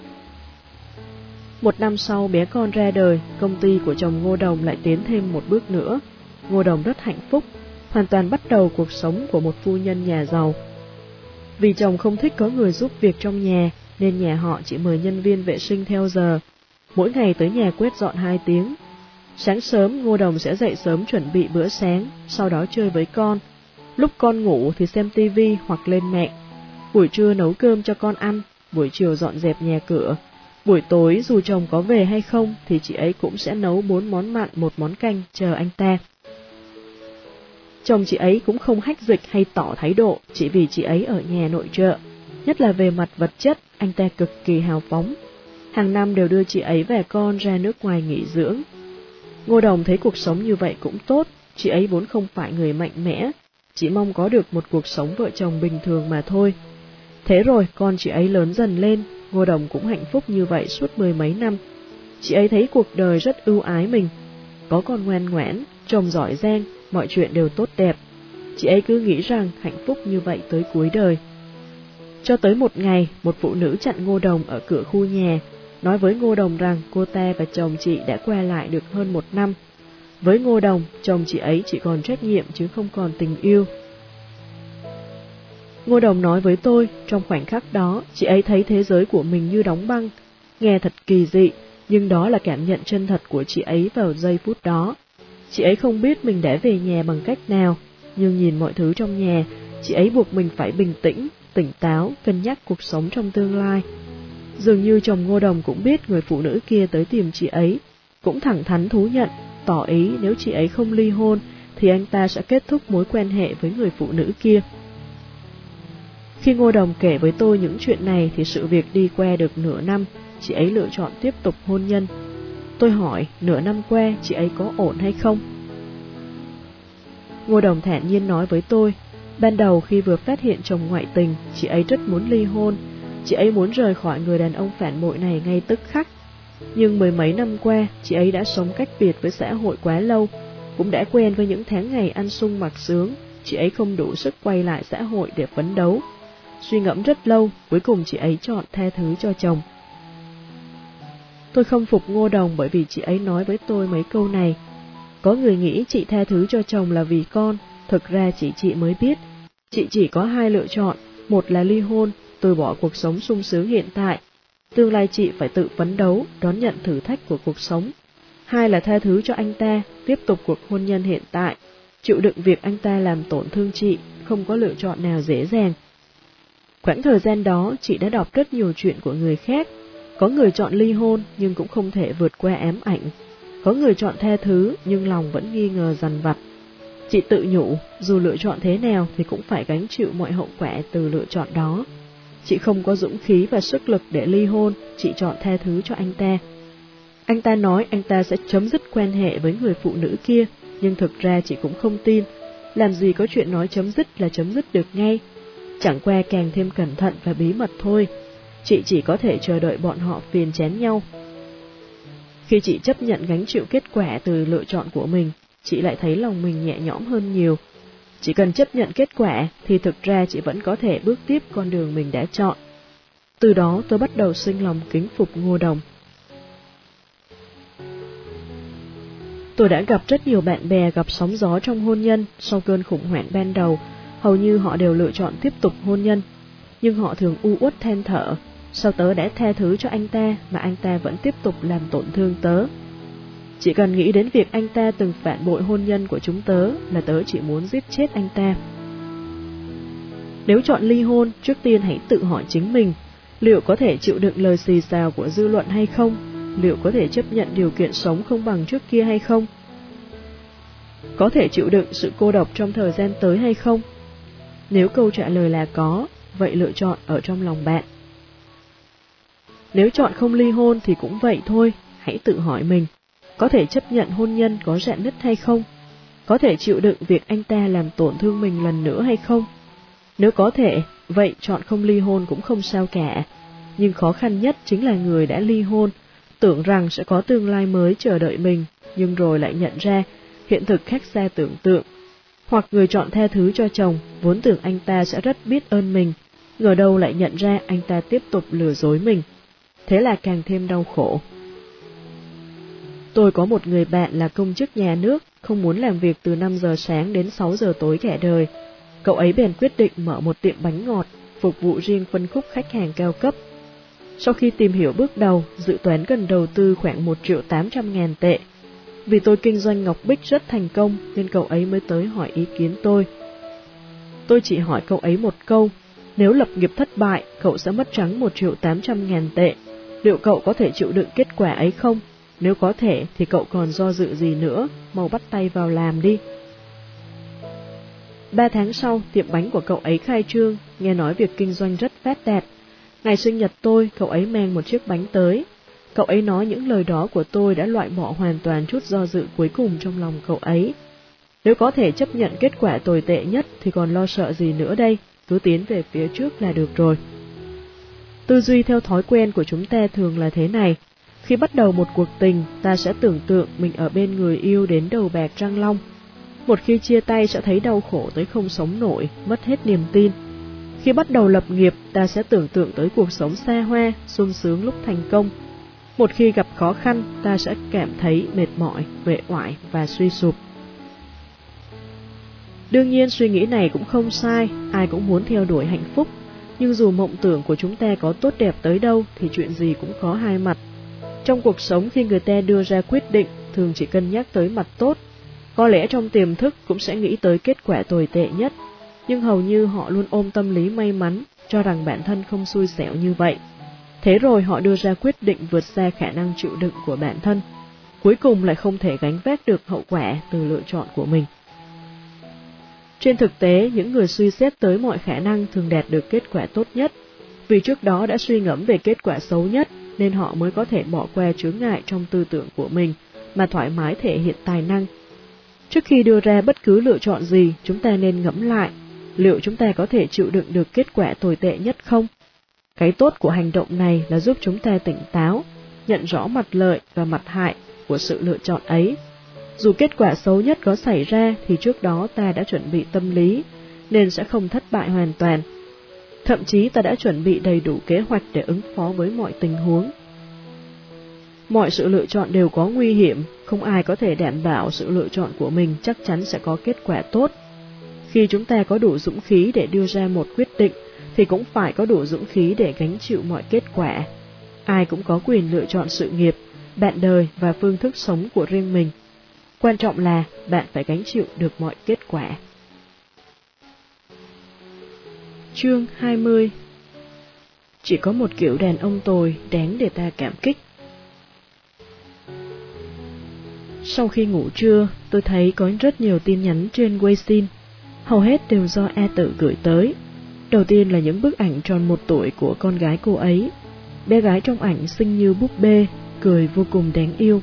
Speaker 1: Một năm sau bé con ra đời, công ty của chồng Ngô Đồng lại tiến thêm một bước nữa. Ngô Đồng rất hạnh phúc, hoàn toàn bắt đầu cuộc sống của một phu nhân nhà giàu. Vì chồng không thích có người giúp việc trong nhà, nên nhà họ chỉ mời nhân viên vệ sinh theo giờ, mỗi ngày tới nhà quét dọn hai tiếng. Sáng sớm Ngô Đồng sẽ dậy sớm chuẩn bị bữa sáng, sau đó chơi với con. Lúc con ngủ thì xem tivi hoặc lên mạng buổi trưa nấu cơm cho con ăn, buổi chiều dọn dẹp nhà cửa. Buổi tối dù chồng có về hay không thì chị ấy cũng sẽ nấu bốn món mặn một món canh chờ anh ta. Chồng chị ấy cũng không hách dịch hay tỏ thái độ chỉ vì chị ấy ở nhà nội trợ, nhất là về mặt vật chất anh ta cực kỳ hào phóng. Hàng năm đều đưa chị ấy và con ra nước ngoài nghỉ dưỡng. Ngô Đồng thấy cuộc sống như vậy cũng tốt, chị ấy vốn không phải người mạnh mẽ, chỉ mong có được một cuộc sống vợ chồng bình thường mà thôi. Thế rồi con chị ấy lớn dần lên, Ngô Đồng cũng hạnh phúc như vậy suốt mười mấy năm. Chị ấy thấy cuộc đời rất ưu ái mình, có con ngoan ngoãn, chồng giỏi giang, mọi chuyện đều tốt đẹp. Chị ấy cứ nghĩ rằng hạnh phúc như vậy tới cuối đời. Cho tới một ngày, một phụ nữ chặn Ngô Đồng ở cửa khu nhà, nói với Ngô Đồng rằng cô ta và chồng chị đã qua lại được hơn một năm. Với Ngô Đồng, chồng chị ấy chỉ còn trách nhiệm chứ không còn tình yêu. Ngô Đồng nói với tôi, trong khoảnh khắc đó, chị ấy thấy thế giới của mình như đóng băng. Nghe thật kỳ dị, nhưng đó là cảm nhận chân thật của chị ấy vào giây phút đó. Chị ấy không biết mình đã về nhà bằng cách nào, nhưng nhìn mọi thứ trong nhà, chị ấy buộc mình phải bình tĩnh, tỉnh táo, cân nhắc cuộc sống trong tương lai. Dường như chồng Ngô Đồng cũng biết người phụ nữ kia tới tìm chị ấy, cũng thẳng thắn thú nhận, tỏ ý nếu chị ấy không ly hôn thì anh ta sẽ kết thúc mối quan hệ với người phụ nữ kia. Khi Ngô Đồng kể với tôi những chuyện này thì sự việc đi qua được nửa năm, chị ấy lựa chọn tiếp tục hôn nhân. Tôi hỏi, nửa năm qua chị ấy có ổn hay không? Ngô Đồng thản nhiên nói với tôi, ban đầu khi vừa phát hiện chồng ngoại tình, chị ấy rất muốn ly hôn, chị ấy muốn rời khỏi người đàn ông phản bội này ngay tức khắc. Nhưng mười mấy năm qua, chị ấy đã sống cách biệt với xã hội quá lâu, cũng đã quen với những tháng ngày ăn sung mặc sướng, chị ấy không đủ sức quay lại xã hội để phấn đấu. Suy ngẫm rất lâu, cuối cùng chị ấy chọn tha thứ cho chồng. Tôi không phục ngô đồng bởi vì chị ấy nói với tôi mấy câu này. Có người nghĩ chị tha thứ cho chồng là vì con, thực ra chỉ chị mới biết. Chị chỉ có hai lựa chọn, một là ly hôn, từ bỏ cuộc sống sung sướng hiện tại. Tương lai chị phải tự phấn đấu, đón nhận thử thách của cuộc sống. Hai là tha thứ cho anh ta, tiếp tục cuộc hôn nhân hiện tại, chịu đựng việc anh ta làm tổn thương chị, không có lựa chọn nào dễ dàng. Khoảng thời gian đó, chị đã đọc rất nhiều chuyện của người khác. Có người chọn ly hôn nhưng cũng không thể vượt qua ám ảnh. Có người chọn tha thứ nhưng lòng vẫn nghi ngờ dằn vặt. Chị tự nhủ, dù lựa chọn thế nào thì cũng phải gánh chịu mọi hậu quả từ lựa chọn đó. Chị không có dũng khí và sức lực để ly hôn, chị chọn tha thứ cho anh ta. Anh ta nói anh ta sẽ chấm dứt quan hệ với người phụ nữ kia, nhưng thực ra chị cũng không tin. Làm gì có chuyện nói chấm dứt là chấm dứt được ngay. Chẳng qua càng thêm cẩn thận và bí mật thôi. Chị chỉ có thể chờ đợi bọn họ phiền chén nhau. Khi chị chấp nhận gánh chịu kết quả từ lựa chọn của mình, chị lại thấy lòng mình nhẹ nhõm hơn nhiều. Chỉ cần chấp nhận kết quả thì thực ra chị vẫn có thể bước tiếp con đường mình đã chọn. Từ đó tôi bắt đầu sinh lòng kính phục Ngô Đồng. Tôi đã gặp rất nhiều bạn bè gặp sóng gió trong hôn nhân sau cơn khủng hoảng ban đầu, hầu như họ đều lựa chọn tiếp tục hôn nhân. Nhưng họ thường u uất than thở, sao tớ đã tha thứ cho anh ta mà anh ta vẫn tiếp tục làm tổn thương tớ. Chỉ cần nghĩ đến việc anh ta từng phản bội hôn nhân của chúng tớ là tớ chỉ muốn giết chết anh ta. Nếu chọn ly hôn, trước tiên hãy tự hỏi chính mình, liệu có thể chịu đựng lời xì xào của dư luận hay không liệu có thể chấp nhận điều kiện sống không bằng trước kia hay không? Có thể chịu đựng sự cô độc trong thời gian tới hay không? Nếu câu trả lời là có, vậy lựa chọn ở trong lòng bạn. Nếu chọn không ly hôn thì cũng vậy thôi, hãy tự hỏi mình, có thể chấp nhận hôn nhân có rạn nứt hay không? Có thể chịu đựng việc anh ta làm tổn thương mình lần nữa hay không? Nếu có thể, vậy chọn không ly hôn cũng không sao cả. Nhưng khó khăn nhất chính là người đã ly hôn tưởng rằng sẽ có tương lai mới chờ đợi mình, nhưng rồi lại nhận ra hiện thực khác xa tưởng tượng. Hoặc người chọn tha thứ cho chồng, vốn tưởng anh ta sẽ rất biết ơn mình, ngờ đâu lại nhận ra anh ta tiếp tục lừa dối mình. Thế là càng thêm đau khổ. Tôi có một người bạn là công chức nhà nước, không muốn làm việc từ 5 giờ sáng đến 6 giờ tối kẻ đời. Cậu ấy bèn quyết định mở một tiệm bánh ngọt, phục vụ riêng phân khúc khách hàng cao cấp sau khi tìm hiểu bước đầu, dự toán cần đầu tư khoảng 1 triệu 800 ngàn tệ. Vì tôi kinh doanh Ngọc Bích rất thành công nên cậu ấy mới tới hỏi ý kiến tôi. Tôi chỉ hỏi cậu ấy một câu, nếu lập nghiệp thất bại, cậu sẽ mất trắng 1 triệu 800 ngàn tệ. Liệu cậu có thể chịu đựng kết quả ấy không? Nếu có thể thì cậu còn do dự gì nữa, mau bắt tay vào làm đi. Ba tháng sau, tiệm bánh của cậu ấy khai trương, nghe nói việc kinh doanh rất phát đạt, Ngày sinh nhật tôi, cậu ấy mang một chiếc bánh tới. Cậu ấy nói những lời đó của tôi đã loại bỏ hoàn toàn chút do dự cuối cùng trong lòng cậu ấy. Nếu có thể chấp nhận kết quả tồi tệ nhất thì còn lo sợ gì nữa đây, cứ tiến về phía trước là được rồi. Tư duy theo thói quen của chúng ta thường là thế này. Khi bắt đầu một cuộc tình, ta sẽ tưởng tượng mình ở bên người yêu đến đầu bạc răng long. Một khi chia tay sẽ thấy đau khổ tới không sống nổi, mất hết niềm tin, khi bắt đầu lập nghiệp, ta sẽ tưởng tượng tới cuộc sống xa hoa, sung sướng lúc thành công. Một khi gặp khó khăn, ta sẽ cảm thấy mệt mỏi, vệ oải và suy sụp. Đương nhiên suy nghĩ này cũng không sai, ai cũng muốn theo đuổi hạnh phúc. Nhưng dù mộng tưởng của chúng ta có tốt đẹp tới đâu thì chuyện gì cũng có hai mặt. Trong cuộc sống khi người ta đưa ra quyết định thường chỉ cân nhắc tới mặt tốt, có lẽ trong tiềm thức cũng sẽ nghĩ tới kết quả tồi tệ nhất, nhưng hầu như họ luôn ôm tâm lý may mắn, cho rằng bản thân không xui xẻo như vậy. Thế rồi họ đưa ra quyết định vượt xa khả năng chịu đựng của bản thân, cuối cùng lại không thể gánh vác được hậu quả từ lựa chọn của mình. Trên thực tế, những người suy xét tới mọi khả năng thường đạt được kết quả tốt nhất, vì trước đó đã suy ngẫm về kết quả xấu nhất nên họ mới có thể bỏ qua chướng ngại trong tư tưởng của mình mà thoải mái thể hiện tài năng. Trước khi đưa ra bất cứ lựa chọn gì, chúng ta nên ngẫm lại, liệu chúng ta có thể chịu đựng được kết quả tồi tệ nhất không? Cái tốt của hành động này là giúp chúng ta tỉnh táo, nhận rõ mặt lợi và mặt hại của sự lựa chọn ấy. Dù kết quả xấu nhất có xảy ra thì trước đó ta đã chuẩn bị tâm lý, nên sẽ không thất bại hoàn toàn. Thậm chí ta đã chuẩn bị đầy đủ kế hoạch để ứng phó với mọi tình huống. Mọi sự lựa chọn đều có nguy hiểm, không ai có thể đảm bảo sự lựa chọn của mình chắc chắn sẽ có kết quả tốt. Khi chúng ta có đủ dũng khí để đưa ra một quyết định, thì cũng phải có đủ dũng khí để gánh chịu mọi kết quả. Ai cũng có quyền lựa chọn sự nghiệp, bạn đời và phương thức sống của riêng mình. Quan trọng là bạn phải gánh chịu được mọi kết quả. Chương 20 Chỉ có một kiểu đàn ông tồi đáng để ta cảm kích. Sau khi ngủ trưa, tôi thấy có rất nhiều tin nhắn trên Weixin, hầu hết đều do E tự gửi tới. Đầu tiên là những bức ảnh tròn một tuổi của con gái cô ấy. Bé gái trong ảnh xinh như búp bê, cười vô cùng đáng yêu.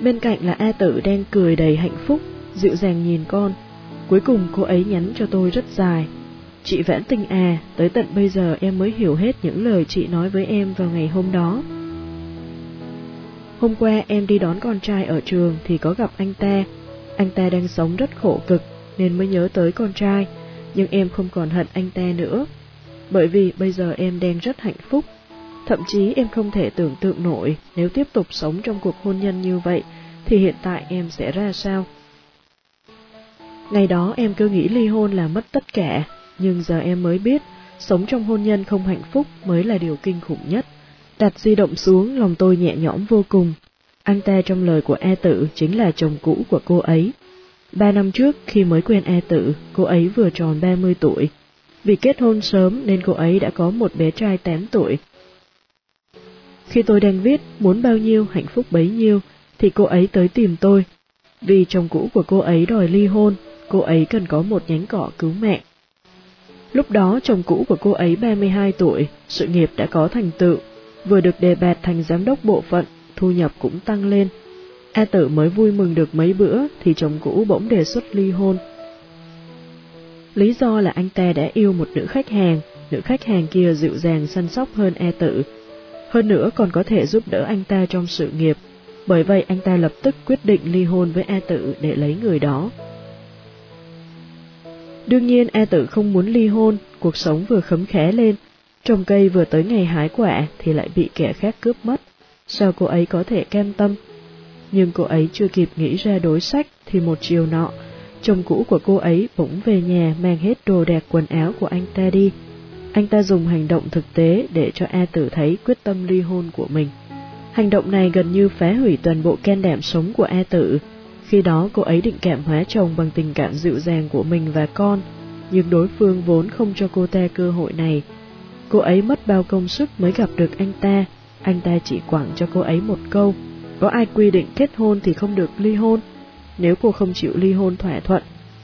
Speaker 1: Bên cạnh là A Tử đang cười đầy hạnh phúc, dịu dàng nhìn con. Cuối cùng cô ấy nhắn cho tôi rất dài. Chị Vãn tình à, tới tận bây giờ em mới hiểu hết những lời chị nói với em vào ngày hôm đó. Hôm qua em đi đón con trai ở trường thì có gặp anh ta. Anh ta đang sống rất khổ cực nên mới nhớ tới con trai, nhưng em không còn hận anh ta nữa. Bởi vì bây giờ em đang rất hạnh phúc. Thậm chí em không thể tưởng tượng nổi nếu tiếp tục sống trong cuộc hôn nhân như vậy thì hiện tại em sẽ ra sao. Ngày đó em cứ nghĩ ly hôn là mất tất cả, nhưng giờ em mới biết sống trong hôn nhân không hạnh phúc mới là điều kinh khủng nhất. Đặt di động xuống, lòng tôi nhẹ nhõm vô cùng. Anh ta trong lời của E Tử chính là chồng cũ của cô ấy. Ba năm trước, khi mới quen E Tử, cô ấy vừa tròn 30 tuổi. Vì kết hôn sớm nên cô ấy đã có một bé trai 8 tuổi. Khi tôi đang viết muốn bao nhiêu hạnh phúc bấy nhiêu, thì cô ấy tới tìm tôi. Vì chồng cũ của cô ấy đòi ly hôn, cô ấy cần có một nhánh cỏ cứu mẹ. Lúc đó chồng cũ của cô ấy 32 tuổi, sự nghiệp đã có thành tựu, vừa được đề bạt thành giám đốc bộ phận, thu nhập cũng tăng lên. A tử mới vui mừng được mấy bữa thì chồng cũ bỗng đề xuất ly hôn. Lý do là anh ta đã yêu một nữ khách hàng, nữ khách hàng kia dịu dàng săn sóc hơn E tử. Hơn nữa còn có thể giúp đỡ anh ta trong sự nghiệp, bởi vậy anh ta lập tức quyết định ly hôn với E tử để lấy người đó. Đương nhiên E tử không muốn ly hôn, cuộc sống vừa khấm khé lên, Trồng cây vừa tới ngày hái quả thì lại bị kẻ khác cướp mất. Sao cô ấy có thể cam tâm? Nhưng cô ấy chưa kịp nghĩ ra đối sách thì một chiều nọ, chồng cũ của cô ấy bỗng về nhà mang hết đồ đạc quần áo của anh ta đi. Anh ta dùng hành động thực tế để cho A Tử thấy quyết tâm ly hôn của mình. Hành động này gần như phá hủy toàn bộ can đảm sống của A Tử. Khi đó cô ấy định cảm hóa chồng bằng tình cảm dịu dàng của mình và con, nhưng đối phương vốn không cho cô ta cơ hội này Cô ấy mất bao công sức mới gặp được anh ta, anh ta chỉ quẳng cho cô ấy một câu, có ai quy định kết hôn thì không được ly hôn, nếu cô không chịu ly hôn thỏa thuận,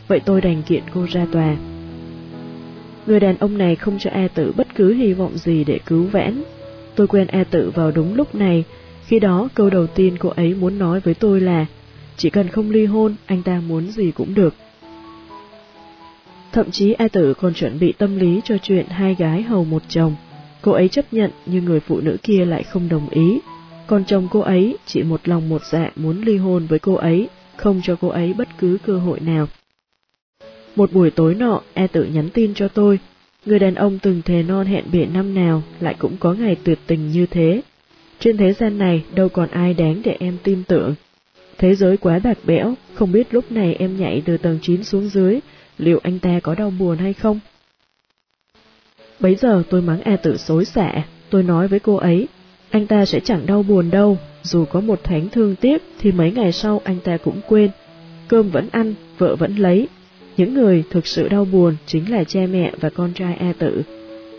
Speaker 1: vậy tôi đành kiện cô ra tòa. Người đàn ông này không cho A Tử bất cứ hy vọng gì để cứu vãn. Tôi quen A Tử vào đúng lúc này, khi đó câu đầu tiên cô ấy muốn nói với tôi là chỉ cần không ly hôn, anh ta muốn gì cũng được. Thậm chí A Tử còn chuẩn bị tâm lý cho chuyện hai gái hầu một chồng. Cô ấy chấp nhận nhưng người phụ nữ kia lại không đồng ý. Còn chồng cô ấy chỉ một lòng một dạ muốn ly hôn với cô ấy, không cho cô ấy bất cứ cơ hội nào. Một buổi tối nọ, E tự nhắn tin cho tôi. Người đàn ông từng thề non hẹn biển năm nào lại cũng có ngày tuyệt tình như thế. Trên thế gian này đâu còn ai đáng để em tin tưởng. Thế giới quá bạc bẽo, không biết lúc này em nhảy từ tầng 9 xuống dưới, liệu anh ta có đau buồn hay không? Bấy giờ tôi mắng e tự xối xả, tôi nói với cô ấy, anh ta sẽ chẳng đau buồn đâu, dù có một tháng thương tiếc thì mấy ngày sau anh ta cũng quên. Cơm vẫn ăn, vợ vẫn lấy. Những người thực sự đau buồn chính là cha mẹ và con trai E tử.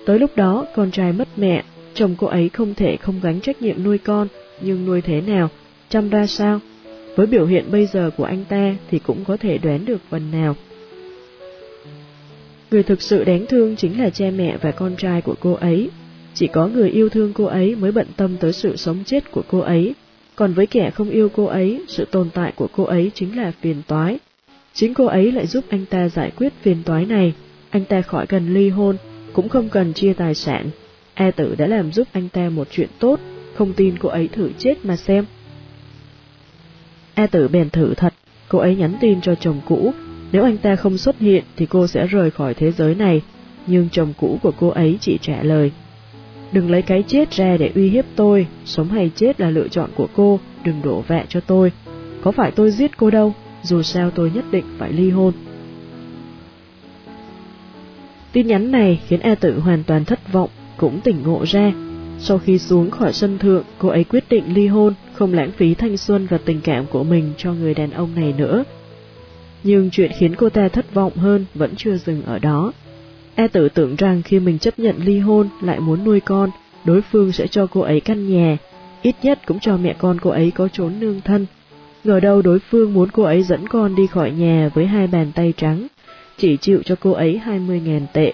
Speaker 1: Tới lúc đó con trai mất mẹ, chồng cô ấy không thể không gánh trách nhiệm nuôi con, nhưng nuôi thế nào, chăm ra sao? Với biểu hiện bây giờ của anh ta thì cũng có thể đoán được phần nào. Người thực sự đáng thương chính là cha mẹ và con trai của cô ấy. Chỉ có người yêu thương cô ấy mới bận tâm tới sự sống chết của cô ấy. Còn với kẻ không yêu cô ấy, sự tồn tại của cô ấy chính là phiền toái. Chính cô ấy lại giúp anh ta giải quyết phiền toái này. Anh ta khỏi cần ly hôn, cũng không cần chia tài sản. E tử đã làm giúp anh ta một chuyện tốt, không tin cô ấy thử chết mà xem. E tử bèn thử thật, cô ấy nhắn tin cho chồng cũ, nếu anh ta không xuất hiện thì cô sẽ rời khỏi thế giới này, nhưng chồng cũ của cô ấy chỉ trả lời. Đừng lấy cái chết ra để uy hiếp tôi, sống hay chết là lựa chọn của cô, đừng đổ vạ cho tôi. Có phải tôi giết cô đâu, dù sao tôi nhất định phải ly hôn. Tin nhắn này khiến E tử hoàn toàn thất vọng, cũng tỉnh ngộ ra. Sau khi xuống khỏi sân thượng, cô ấy quyết định ly hôn, không lãng phí thanh xuân và tình cảm của mình cho người đàn ông này nữa. Nhưng chuyện khiến cô ta thất vọng hơn vẫn chưa dừng ở đó. E tử tưởng rằng khi mình chấp nhận ly hôn lại muốn nuôi con, đối phương sẽ cho cô ấy căn nhà, ít nhất cũng cho mẹ con cô ấy có trốn nương thân. Ngờ đâu đối phương muốn cô ấy dẫn con đi khỏi nhà với hai bàn tay trắng, chỉ chịu cho cô ấy 20.000 tệ.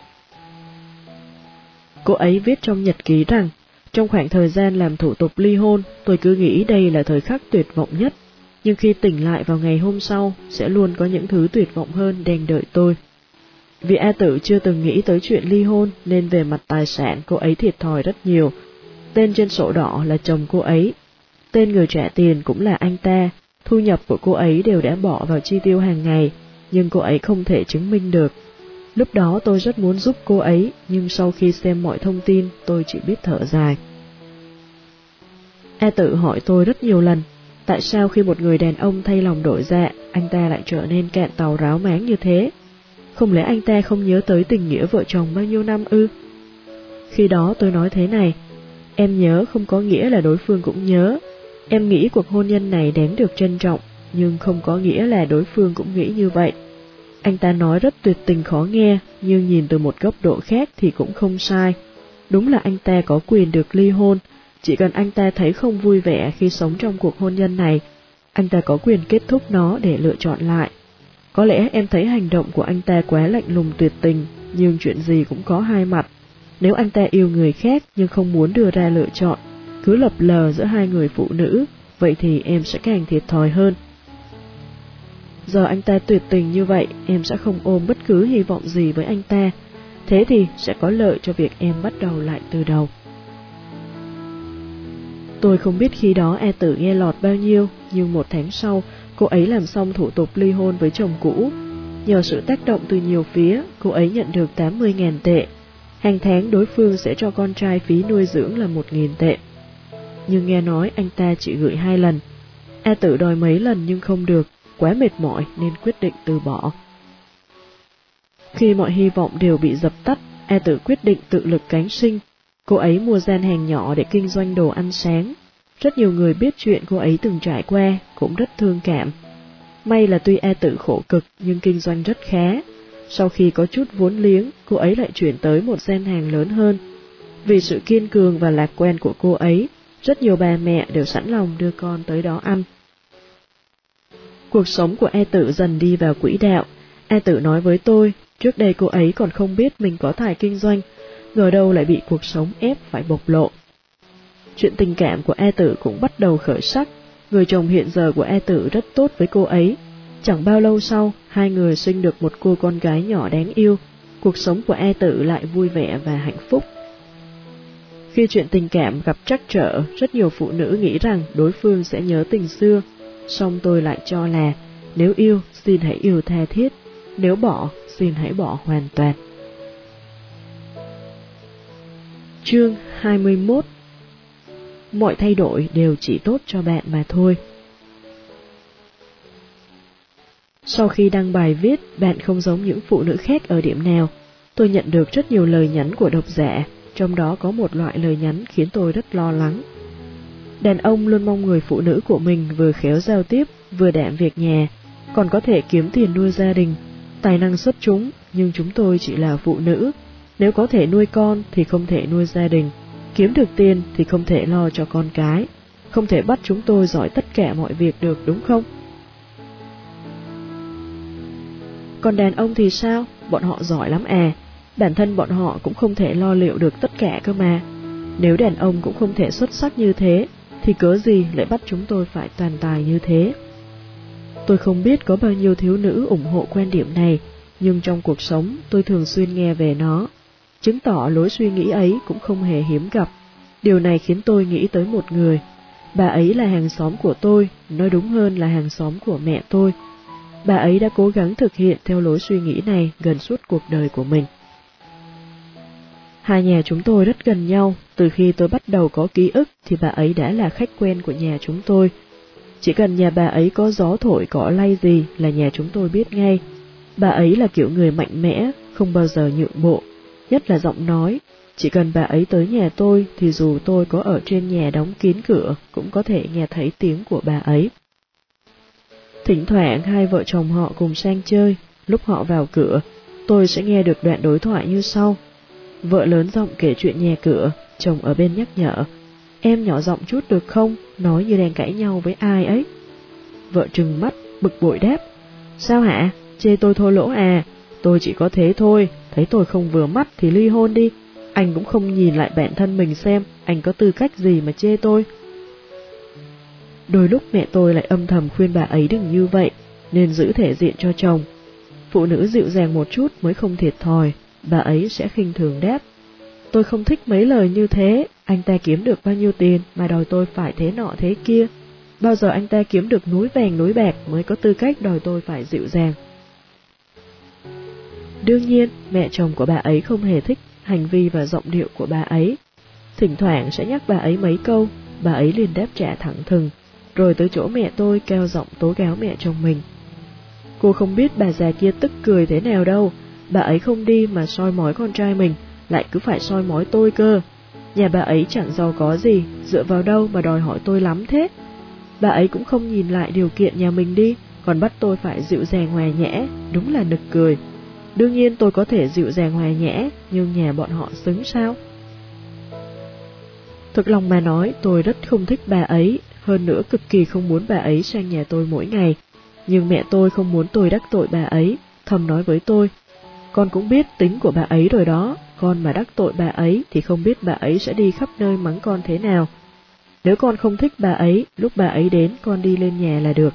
Speaker 1: Cô ấy viết trong nhật ký rằng, trong khoảng thời gian làm thủ tục ly hôn, tôi cứ nghĩ đây là thời khắc tuyệt vọng nhất, nhưng khi tỉnh lại vào ngày hôm sau, sẽ luôn có những thứ tuyệt vọng hơn đang đợi tôi. Vì A Tử chưa từng nghĩ tới chuyện ly hôn nên về mặt tài sản cô ấy thiệt thòi rất nhiều. Tên trên sổ đỏ là chồng cô ấy. Tên người trả tiền cũng là anh ta. Thu nhập của cô ấy đều đã bỏ vào chi tiêu hàng ngày, nhưng cô ấy không thể chứng minh được. Lúc đó tôi rất muốn giúp cô ấy, nhưng sau khi xem mọi thông tin tôi chỉ biết thở dài. E tự hỏi tôi rất nhiều lần, tại sao khi một người đàn ông thay lòng đổi dạ, anh ta lại trở nên cạn tàu ráo máng như thế? Không lẽ anh ta không nhớ tới tình nghĩa vợ chồng bao nhiêu năm ư? Khi đó tôi nói thế này, em nhớ không có nghĩa là đối phương cũng nhớ. Em nghĩ cuộc hôn nhân này đáng được trân trọng, nhưng không có nghĩa là đối phương cũng nghĩ như vậy. Anh ta nói rất tuyệt tình khó nghe, nhưng nhìn từ một góc độ khác thì cũng không sai. Đúng là anh ta có quyền được ly hôn, chỉ cần anh ta thấy không vui vẻ khi sống trong cuộc hôn nhân này, anh ta có quyền kết thúc nó để lựa chọn lại. Có lẽ em thấy hành động của anh ta quá lạnh lùng tuyệt tình, nhưng chuyện gì cũng có hai mặt. Nếu anh ta yêu người khác nhưng không muốn đưa ra lựa chọn, cứ lập lờ giữa hai người phụ nữ, vậy thì em sẽ càng thiệt thòi hơn. Giờ anh ta tuyệt tình như vậy, em sẽ không ôm bất cứ hy vọng gì với anh ta. Thế thì sẽ có lợi cho việc em bắt đầu lại từ đầu. Tôi không biết khi đó e tử nghe lọt bao nhiêu, nhưng một tháng sau, cô ấy làm xong thủ tục ly hôn với chồng cũ. Nhờ sự tác động từ nhiều phía, cô ấy nhận được 80.000 tệ. Hàng tháng đối phương sẽ cho con trai phí nuôi dưỡng là 1.000 tệ. Nhưng nghe nói anh ta chỉ gửi hai lần. A tử đòi mấy lần nhưng không được, quá mệt mỏi nên quyết định từ bỏ. Khi mọi hy vọng đều bị dập tắt, A tử quyết định tự lực cánh sinh. Cô ấy mua gian hàng nhỏ để kinh doanh đồ ăn sáng, rất nhiều người biết chuyện cô ấy từng trải qua, cũng rất thương cảm. May là tuy E tự khổ cực nhưng kinh doanh rất khá. Sau khi có chút vốn liếng, cô ấy lại chuyển tới một gian hàng lớn hơn. Vì sự kiên cường và lạc quan của cô ấy, rất nhiều bà mẹ đều sẵn lòng đưa con tới đó ăn. Cuộc sống của E Tử dần đi vào quỹ đạo. E Tử nói với tôi, trước đây cô ấy còn không biết mình có tài kinh doanh, ngờ đâu lại bị cuộc sống ép phải bộc lộ. Chuyện tình cảm của E tử cũng bắt đầu khởi sắc, người chồng hiện giờ của E tử rất tốt với cô ấy. Chẳng bao lâu sau, hai người sinh được một cô con gái nhỏ đáng yêu, cuộc sống của E tử lại vui vẻ và hạnh phúc. Khi chuyện tình cảm gặp trắc trở, rất nhiều phụ nữ nghĩ rằng đối phương sẽ nhớ tình xưa, song tôi lại cho là, nếu yêu, xin hãy yêu tha thiết, nếu bỏ, xin hãy bỏ hoàn toàn. Chương 21 mọi thay đổi đều chỉ tốt cho bạn mà thôi. Sau khi đăng bài viết, bạn không giống những phụ nữ khác ở điểm nào. tôi nhận được rất nhiều lời nhắn của độc giả, trong đó có một loại lời nhắn khiến tôi rất lo lắng. Đàn ông luôn mong người phụ nữ của mình vừa khéo giao tiếp, vừa đảm việc nhà, còn có thể kiếm tiền nuôi gia đình, tài năng xuất chúng, nhưng chúng tôi chỉ là phụ nữ. Nếu có thể nuôi con thì không thể nuôi gia đình, kiếm được tiền thì không thể lo cho con cái, không thể bắt chúng tôi giỏi tất cả mọi việc được đúng không? Còn đàn ông thì sao? Bọn họ giỏi lắm à, bản thân bọn họ cũng không thể lo liệu được tất cả cơ mà. Nếu đàn ông cũng không thể xuất sắc như thế, thì cớ gì lại bắt chúng tôi phải toàn tài như thế? Tôi không biết có bao nhiêu thiếu nữ ủng hộ quan điểm này, nhưng trong cuộc sống tôi thường xuyên nghe về nó, chứng tỏ lối suy nghĩ ấy cũng không hề hiếm gặp. Điều này khiến tôi nghĩ tới một người. Bà ấy là hàng xóm của tôi, nói đúng hơn là hàng xóm của mẹ tôi. Bà ấy đã cố gắng thực hiện theo lối suy nghĩ này gần suốt cuộc đời của mình. Hai nhà chúng tôi rất gần nhau, từ khi tôi bắt đầu có ký ức thì bà ấy đã là khách quen của nhà chúng tôi. Chỉ cần nhà bà ấy có gió thổi cỏ lay gì là nhà chúng tôi biết ngay. Bà ấy là kiểu người mạnh mẽ, không bao giờ nhượng bộ, nhất là giọng nói. Chỉ cần bà ấy tới nhà tôi thì dù tôi có ở trên nhà đóng kín cửa cũng có thể nghe thấy tiếng của bà ấy. Thỉnh thoảng hai vợ chồng họ cùng sang chơi, lúc họ vào cửa, tôi sẽ nghe được đoạn đối thoại như sau. Vợ lớn giọng kể chuyện nhà cửa, chồng ở bên nhắc nhở. Em nhỏ giọng chút được không, nói như đang cãi nhau với ai ấy. Vợ trừng mắt, bực bội đáp. Sao hả, chê tôi thô lỗ à, tôi chỉ có thế thôi, thấy tôi không vừa mắt thì ly hôn đi. Anh cũng không nhìn lại bản thân mình xem, anh có tư cách gì mà chê tôi. Đôi lúc mẹ tôi lại âm thầm khuyên bà ấy đừng như vậy, nên giữ thể diện cho chồng. Phụ nữ dịu dàng một chút mới không thiệt thòi, bà ấy sẽ khinh thường đáp. Tôi không thích mấy lời như thế, anh ta kiếm được bao nhiêu tiền mà đòi tôi phải thế nọ thế kia. Bao giờ anh ta kiếm được núi vàng núi bạc mới có tư cách đòi tôi phải dịu dàng. Đương nhiên, mẹ chồng của bà ấy không hề thích hành vi và giọng điệu của bà ấy. Thỉnh thoảng sẽ nhắc bà ấy mấy câu, bà ấy liền đáp trả thẳng thừng, rồi tới chỗ mẹ tôi kêu giọng tố cáo mẹ chồng mình. Cô không biết bà già kia tức cười thế nào đâu, bà ấy không đi mà soi mói con trai mình, lại cứ phải soi mói tôi cơ. Nhà bà ấy chẳng giàu có gì, dựa vào đâu mà đòi hỏi tôi lắm thế. Bà ấy cũng không nhìn lại điều kiện nhà mình đi, còn bắt tôi phải dịu dàng hòa nhẽ, đúng là nực cười. Đương nhiên tôi có thể dịu dàng hòa nhẽ, nhưng nhà bọn họ xứng sao? Thực lòng mà nói, tôi rất không thích bà ấy, hơn nữa cực kỳ không muốn bà ấy sang nhà tôi mỗi ngày. Nhưng mẹ tôi không muốn tôi đắc tội bà ấy, thầm nói với tôi, con cũng biết tính của bà ấy rồi đó, con mà đắc tội bà ấy thì không biết bà ấy sẽ đi khắp nơi mắng con thế nào. Nếu con không thích bà ấy, lúc bà ấy đến con đi lên nhà là được.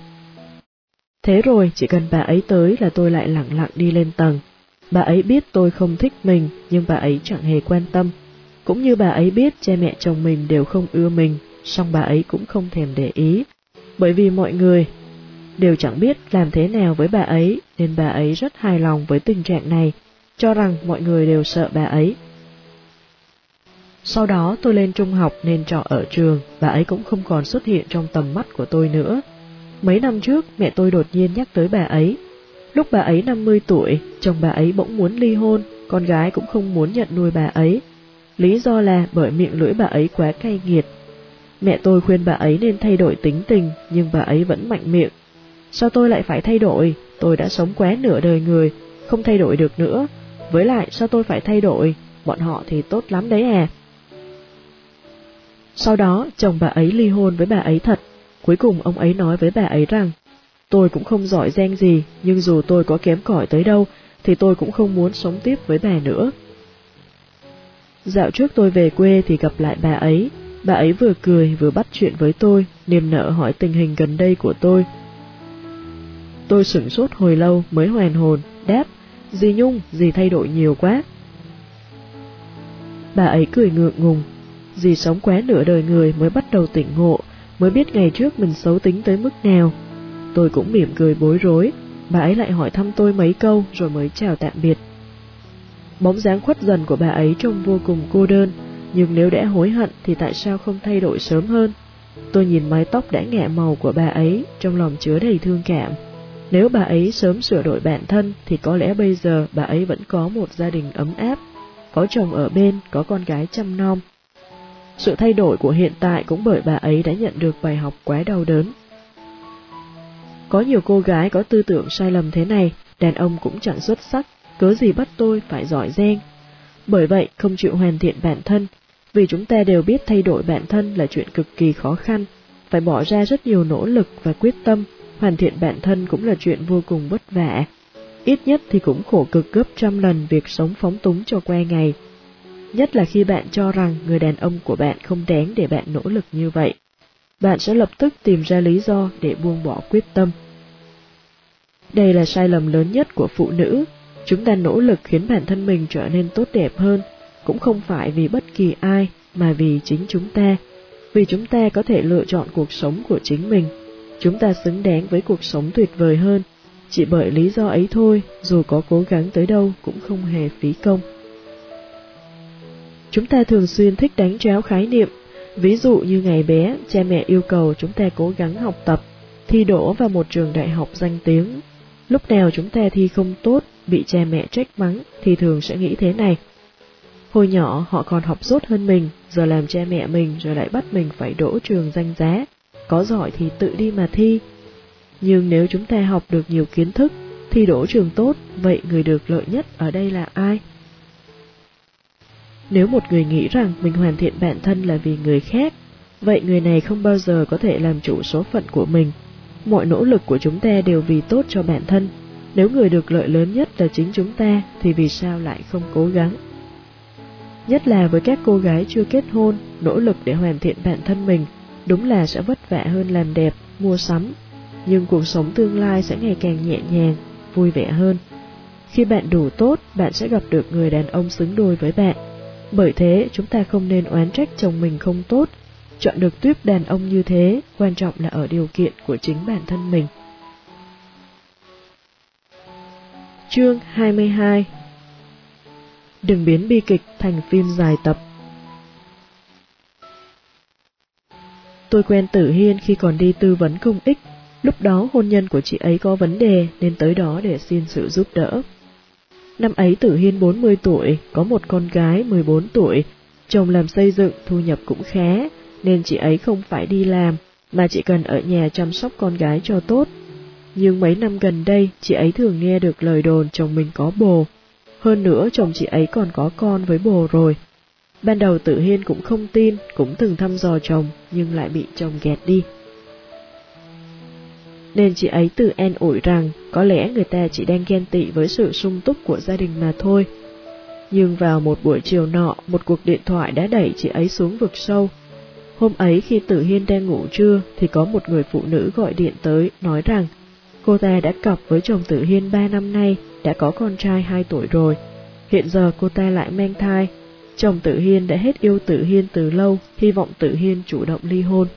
Speaker 1: Thế rồi, chỉ cần bà ấy tới là tôi lại lặng lặng đi lên tầng. Bà ấy biết tôi không thích mình, nhưng bà ấy chẳng hề quan tâm. Cũng như bà ấy biết cha mẹ chồng mình đều không ưa mình, song bà ấy cũng không thèm để ý. Bởi vì mọi người đều chẳng biết làm thế nào với bà ấy, nên bà ấy rất hài lòng với tình trạng này, cho rằng mọi người đều sợ bà ấy. Sau đó tôi lên trung học nên trọ ở trường, bà ấy cũng không còn xuất hiện trong tầm mắt của tôi nữa. Mấy năm trước, mẹ tôi đột nhiên nhắc tới bà ấy. Lúc bà ấy 50 tuổi, chồng bà ấy bỗng muốn ly hôn, con gái cũng không muốn nhận nuôi bà ấy. Lý do là bởi miệng lưỡi bà ấy quá cay nghiệt. Mẹ tôi khuyên bà ấy nên thay đổi tính tình, nhưng bà ấy vẫn mạnh miệng. Sao tôi lại phải thay đổi? Tôi đã sống quá nửa đời người, không thay đổi được nữa. Với lại sao tôi phải thay đổi? Bọn họ thì tốt lắm đấy à. Sau đó, chồng bà ấy ly hôn với bà ấy thật, Cuối cùng ông ấy nói với bà ấy rằng, tôi cũng không giỏi giang gì, nhưng dù tôi có kém cỏi tới đâu, thì tôi cũng không muốn sống tiếp với bà nữa. Dạo trước tôi về quê thì gặp lại bà ấy, bà ấy vừa cười vừa bắt chuyện với tôi, niềm nợ hỏi tình hình gần đây của tôi. Tôi sửng sốt hồi lâu mới hoàn hồn, đáp, dì Nhung, dì thay đổi nhiều quá. Bà ấy cười ngượng ngùng, dì sống quá nửa đời người mới bắt đầu tỉnh ngộ, mới biết ngày trước mình xấu tính tới mức nào. Tôi cũng mỉm cười bối rối, bà ấy lại hỏi thăm tôi mấy câu rồi mới chào tạm biệt. Bóng dáng khuất dần của bà ấy trông vô cùng cô đơn, nhưng nếu đã hối hận thì tại sao không thay đổi sớm hơn? Tôi nhìn mái tóc đã ngẹ màu của bà ấy, trong lòng chứa đầy thương cảm. Nếu bà ấy sớm sửa đổi bản thân thì có lẽ bây giờ bà ấy vẫn có một gia đình ấm áp, có chồng ở bên, có con gái chăm nom. Sự thay đổi của hiện tại cũng bởi bà ấy đã nhận được bài học quá đau đớn. Có nhiều cô gái có tư tưởng sai lầm thế này, đàn ông cũng chẳng xuất sắc, cớ gì bắt tôi phải giỏi giang. Bởi vậy không chịu hoàn thiện bản thân, vì chúng ta đều biết thay đổi bản thân là chuyện cực kỳ khó khăn, phải bỏ ra rất nhiều nỗ lực và quyết tâm, hoàn thiện bản thân cũng là chuyện vô cùng vất vả. Ít nhất thì cũng khổ cực gấp trăm lần việc sống phóng túng cho qua ngày. Nhất là khi bạn cho rằng người đàn ông của bạn không đáng để bạn nỗ lực như vậy. Bạn sẽ lập tức tìm ra lý do để buông bỏ quyết tâm. Đây là sai lầm lớn nhất của phụ nữ. Chúng ta nỗ lực khiến bản thân mình trở nên tốt đẹp hơn, cũng không phải vì bất kỳ ai, mà vì chính chúng ta. Vì chúng ta có thể lựa chọn cuộc sống của chính mình. Chúng ta xứng đáng với cuộc sống tuyệt vời hơn. Chỉ bởi lý do ấy thôi, dù có cố gắng tới đâu cũng không hề phí công. Chúng ta thường xuyên thích đánh tráo khái niệm. Ví dụ như ngày bé, cha mẹ yêu cầu chúng ta cố gắng học tập, thi đỗ vào một trường đại học danh tiếng. Lúc nào chúng ta thi không tốt, bị cha mẹ trách mắng, thì thường sẽ nghĩ thế này. Hồi nhỏ họ còn học tốt hơn mình, giờ làm cha mẹ mình rồi lại bắt mình phải đỗ trường danh giá, có giỏi thì tự đi mà thi. Nhưng nếu chúng ta học được nhiều kiến thức, thi đỗ trường tốt, vậy người được lợi nhất ở đây là ai? Nếu một người nghĩ rằng mình hoàn thiện bản thân là vì người khác, vậy người này không bao giờ có thể làm chủ số phận của mình. Mọi nỗ lực của chúng ta đều vì tốt cho bản thân. Nếu người được lợi lớn nhất là chính chúng ta, thì vì sao lại không cố gắng? Nhất là với các cô gái chưa kết hôn, nỗ lực để hoàn thiện bản thân mình, đúng là sẽ vất vả hơn làm đẹp, mua sắm. Nhưng cuộc sống tương lai sẽ ngày càng nhẹ nhàng, vui vẻ hơn. Khi bạn đủ tốt, bạn sẽ gặp được người đàn ông xứng đôi với bạn. Bởi thế, chúng ta không nên oán trách chồng mình không tốt. Chọn được tuyếp đàn ông như thế, quan trọng là ở điều kiện của chính bản thân mình. Chương 22 Đừng biến bi kịch thành phim dài tập Tôi quen Tử Hiên khi còn đi tư vấn công ích, lúc đó hôn nhân của chị ấy có vấn đề nên tới đó để xin sự giúp đỡ. Năm ấy Tử Hiên 40 tuổi, có một con gái 14 tuổi, chồng làm xây dựng thu nhập cũng khá, nên chị ấy không phải đi làm, mà chỉ cần ở nhà chăm sóc con gái cho tốt. Nhưng mấy năm gần đây, chị ấy thường nghe được lời đồn chồng mình có bồ. Hơn nữa chồng chị ấy còn có con với bồ rồi. Ban đầu Tử Hiên cũng không tin, cũng từng thăm dò chồng, nhưng lại bị chồng ghét đi nên chị ấy tự an ủi rằng có lẽ người ta chỉ đang ghen tị với sự sung túc của gia đình mà thôi. Nhưng vào một buổi chiều nọ, một cuộc điện thoại đã đẩy chị ấy xuống vực sâu. Hôm ấy khi Tử Hiên đang ngủ trưa thì có một người phụ nữ gọi điện tới nói rằng cô ta đã cặp với chồng Tử Hiên ba năm nay, đã có con trai hai tuổi rồi. Hiện giờ cô ta lại mang thai. Chồng tự Hiên đã hết yêu tự Hiên từ lâu, hy vọng tự Hiên chủ động ly hôn.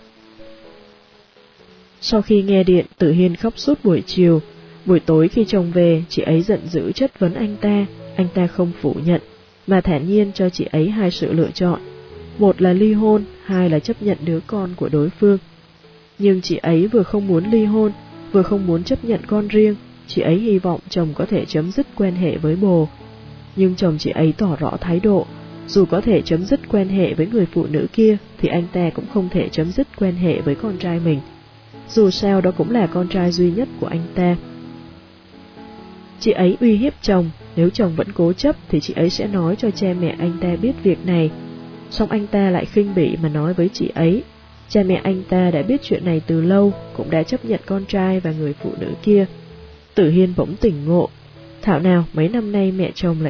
Speaker 1: Sau khi nghe điện, tự Hiên khóc suốt buổi chiều. Buổi tối khi chồng về, chị ấy giận dữ chất vấn anh ta, anh ta không phủ nhận, mà thản nhiên cho chị ấy hai sự lựa chọn. Một là ly hôn, hai là chấp nhận đứa con của đối phương. Nhưng chị ấy vừa không muốn ly hôn, vừa không muốn chấp nhận con riêng, chị ấy hy vọng chồng có thể chấm dứt quan hệ với bồ. Nhưng chồng chị ấy tỏ rõ thái độ, dù có thể chấm dứt quan hệ với người phụ nữ kia, thì anh ta cũng không thể chấm dứt quan hệ với con trai mình dù sao đó cũng là con trai duy nhất của anh ta. Chị ấy uy hiếp chồng, nếu chồng vẫn cố chấp thì chị ấy sẽ nói cho cha mẹ anh ta biết việc này. Xong anh ta lại khinh bỉ mà nói với chị ấy, cha mẹ anh ta đã biết chuyện này từ lâu, cũng đã chấp nhận con trai và người phụ nữ kia. Tử Hiên bỗng tỉnh ngộ, thảo nào mấy năm nay mẹ chồng lại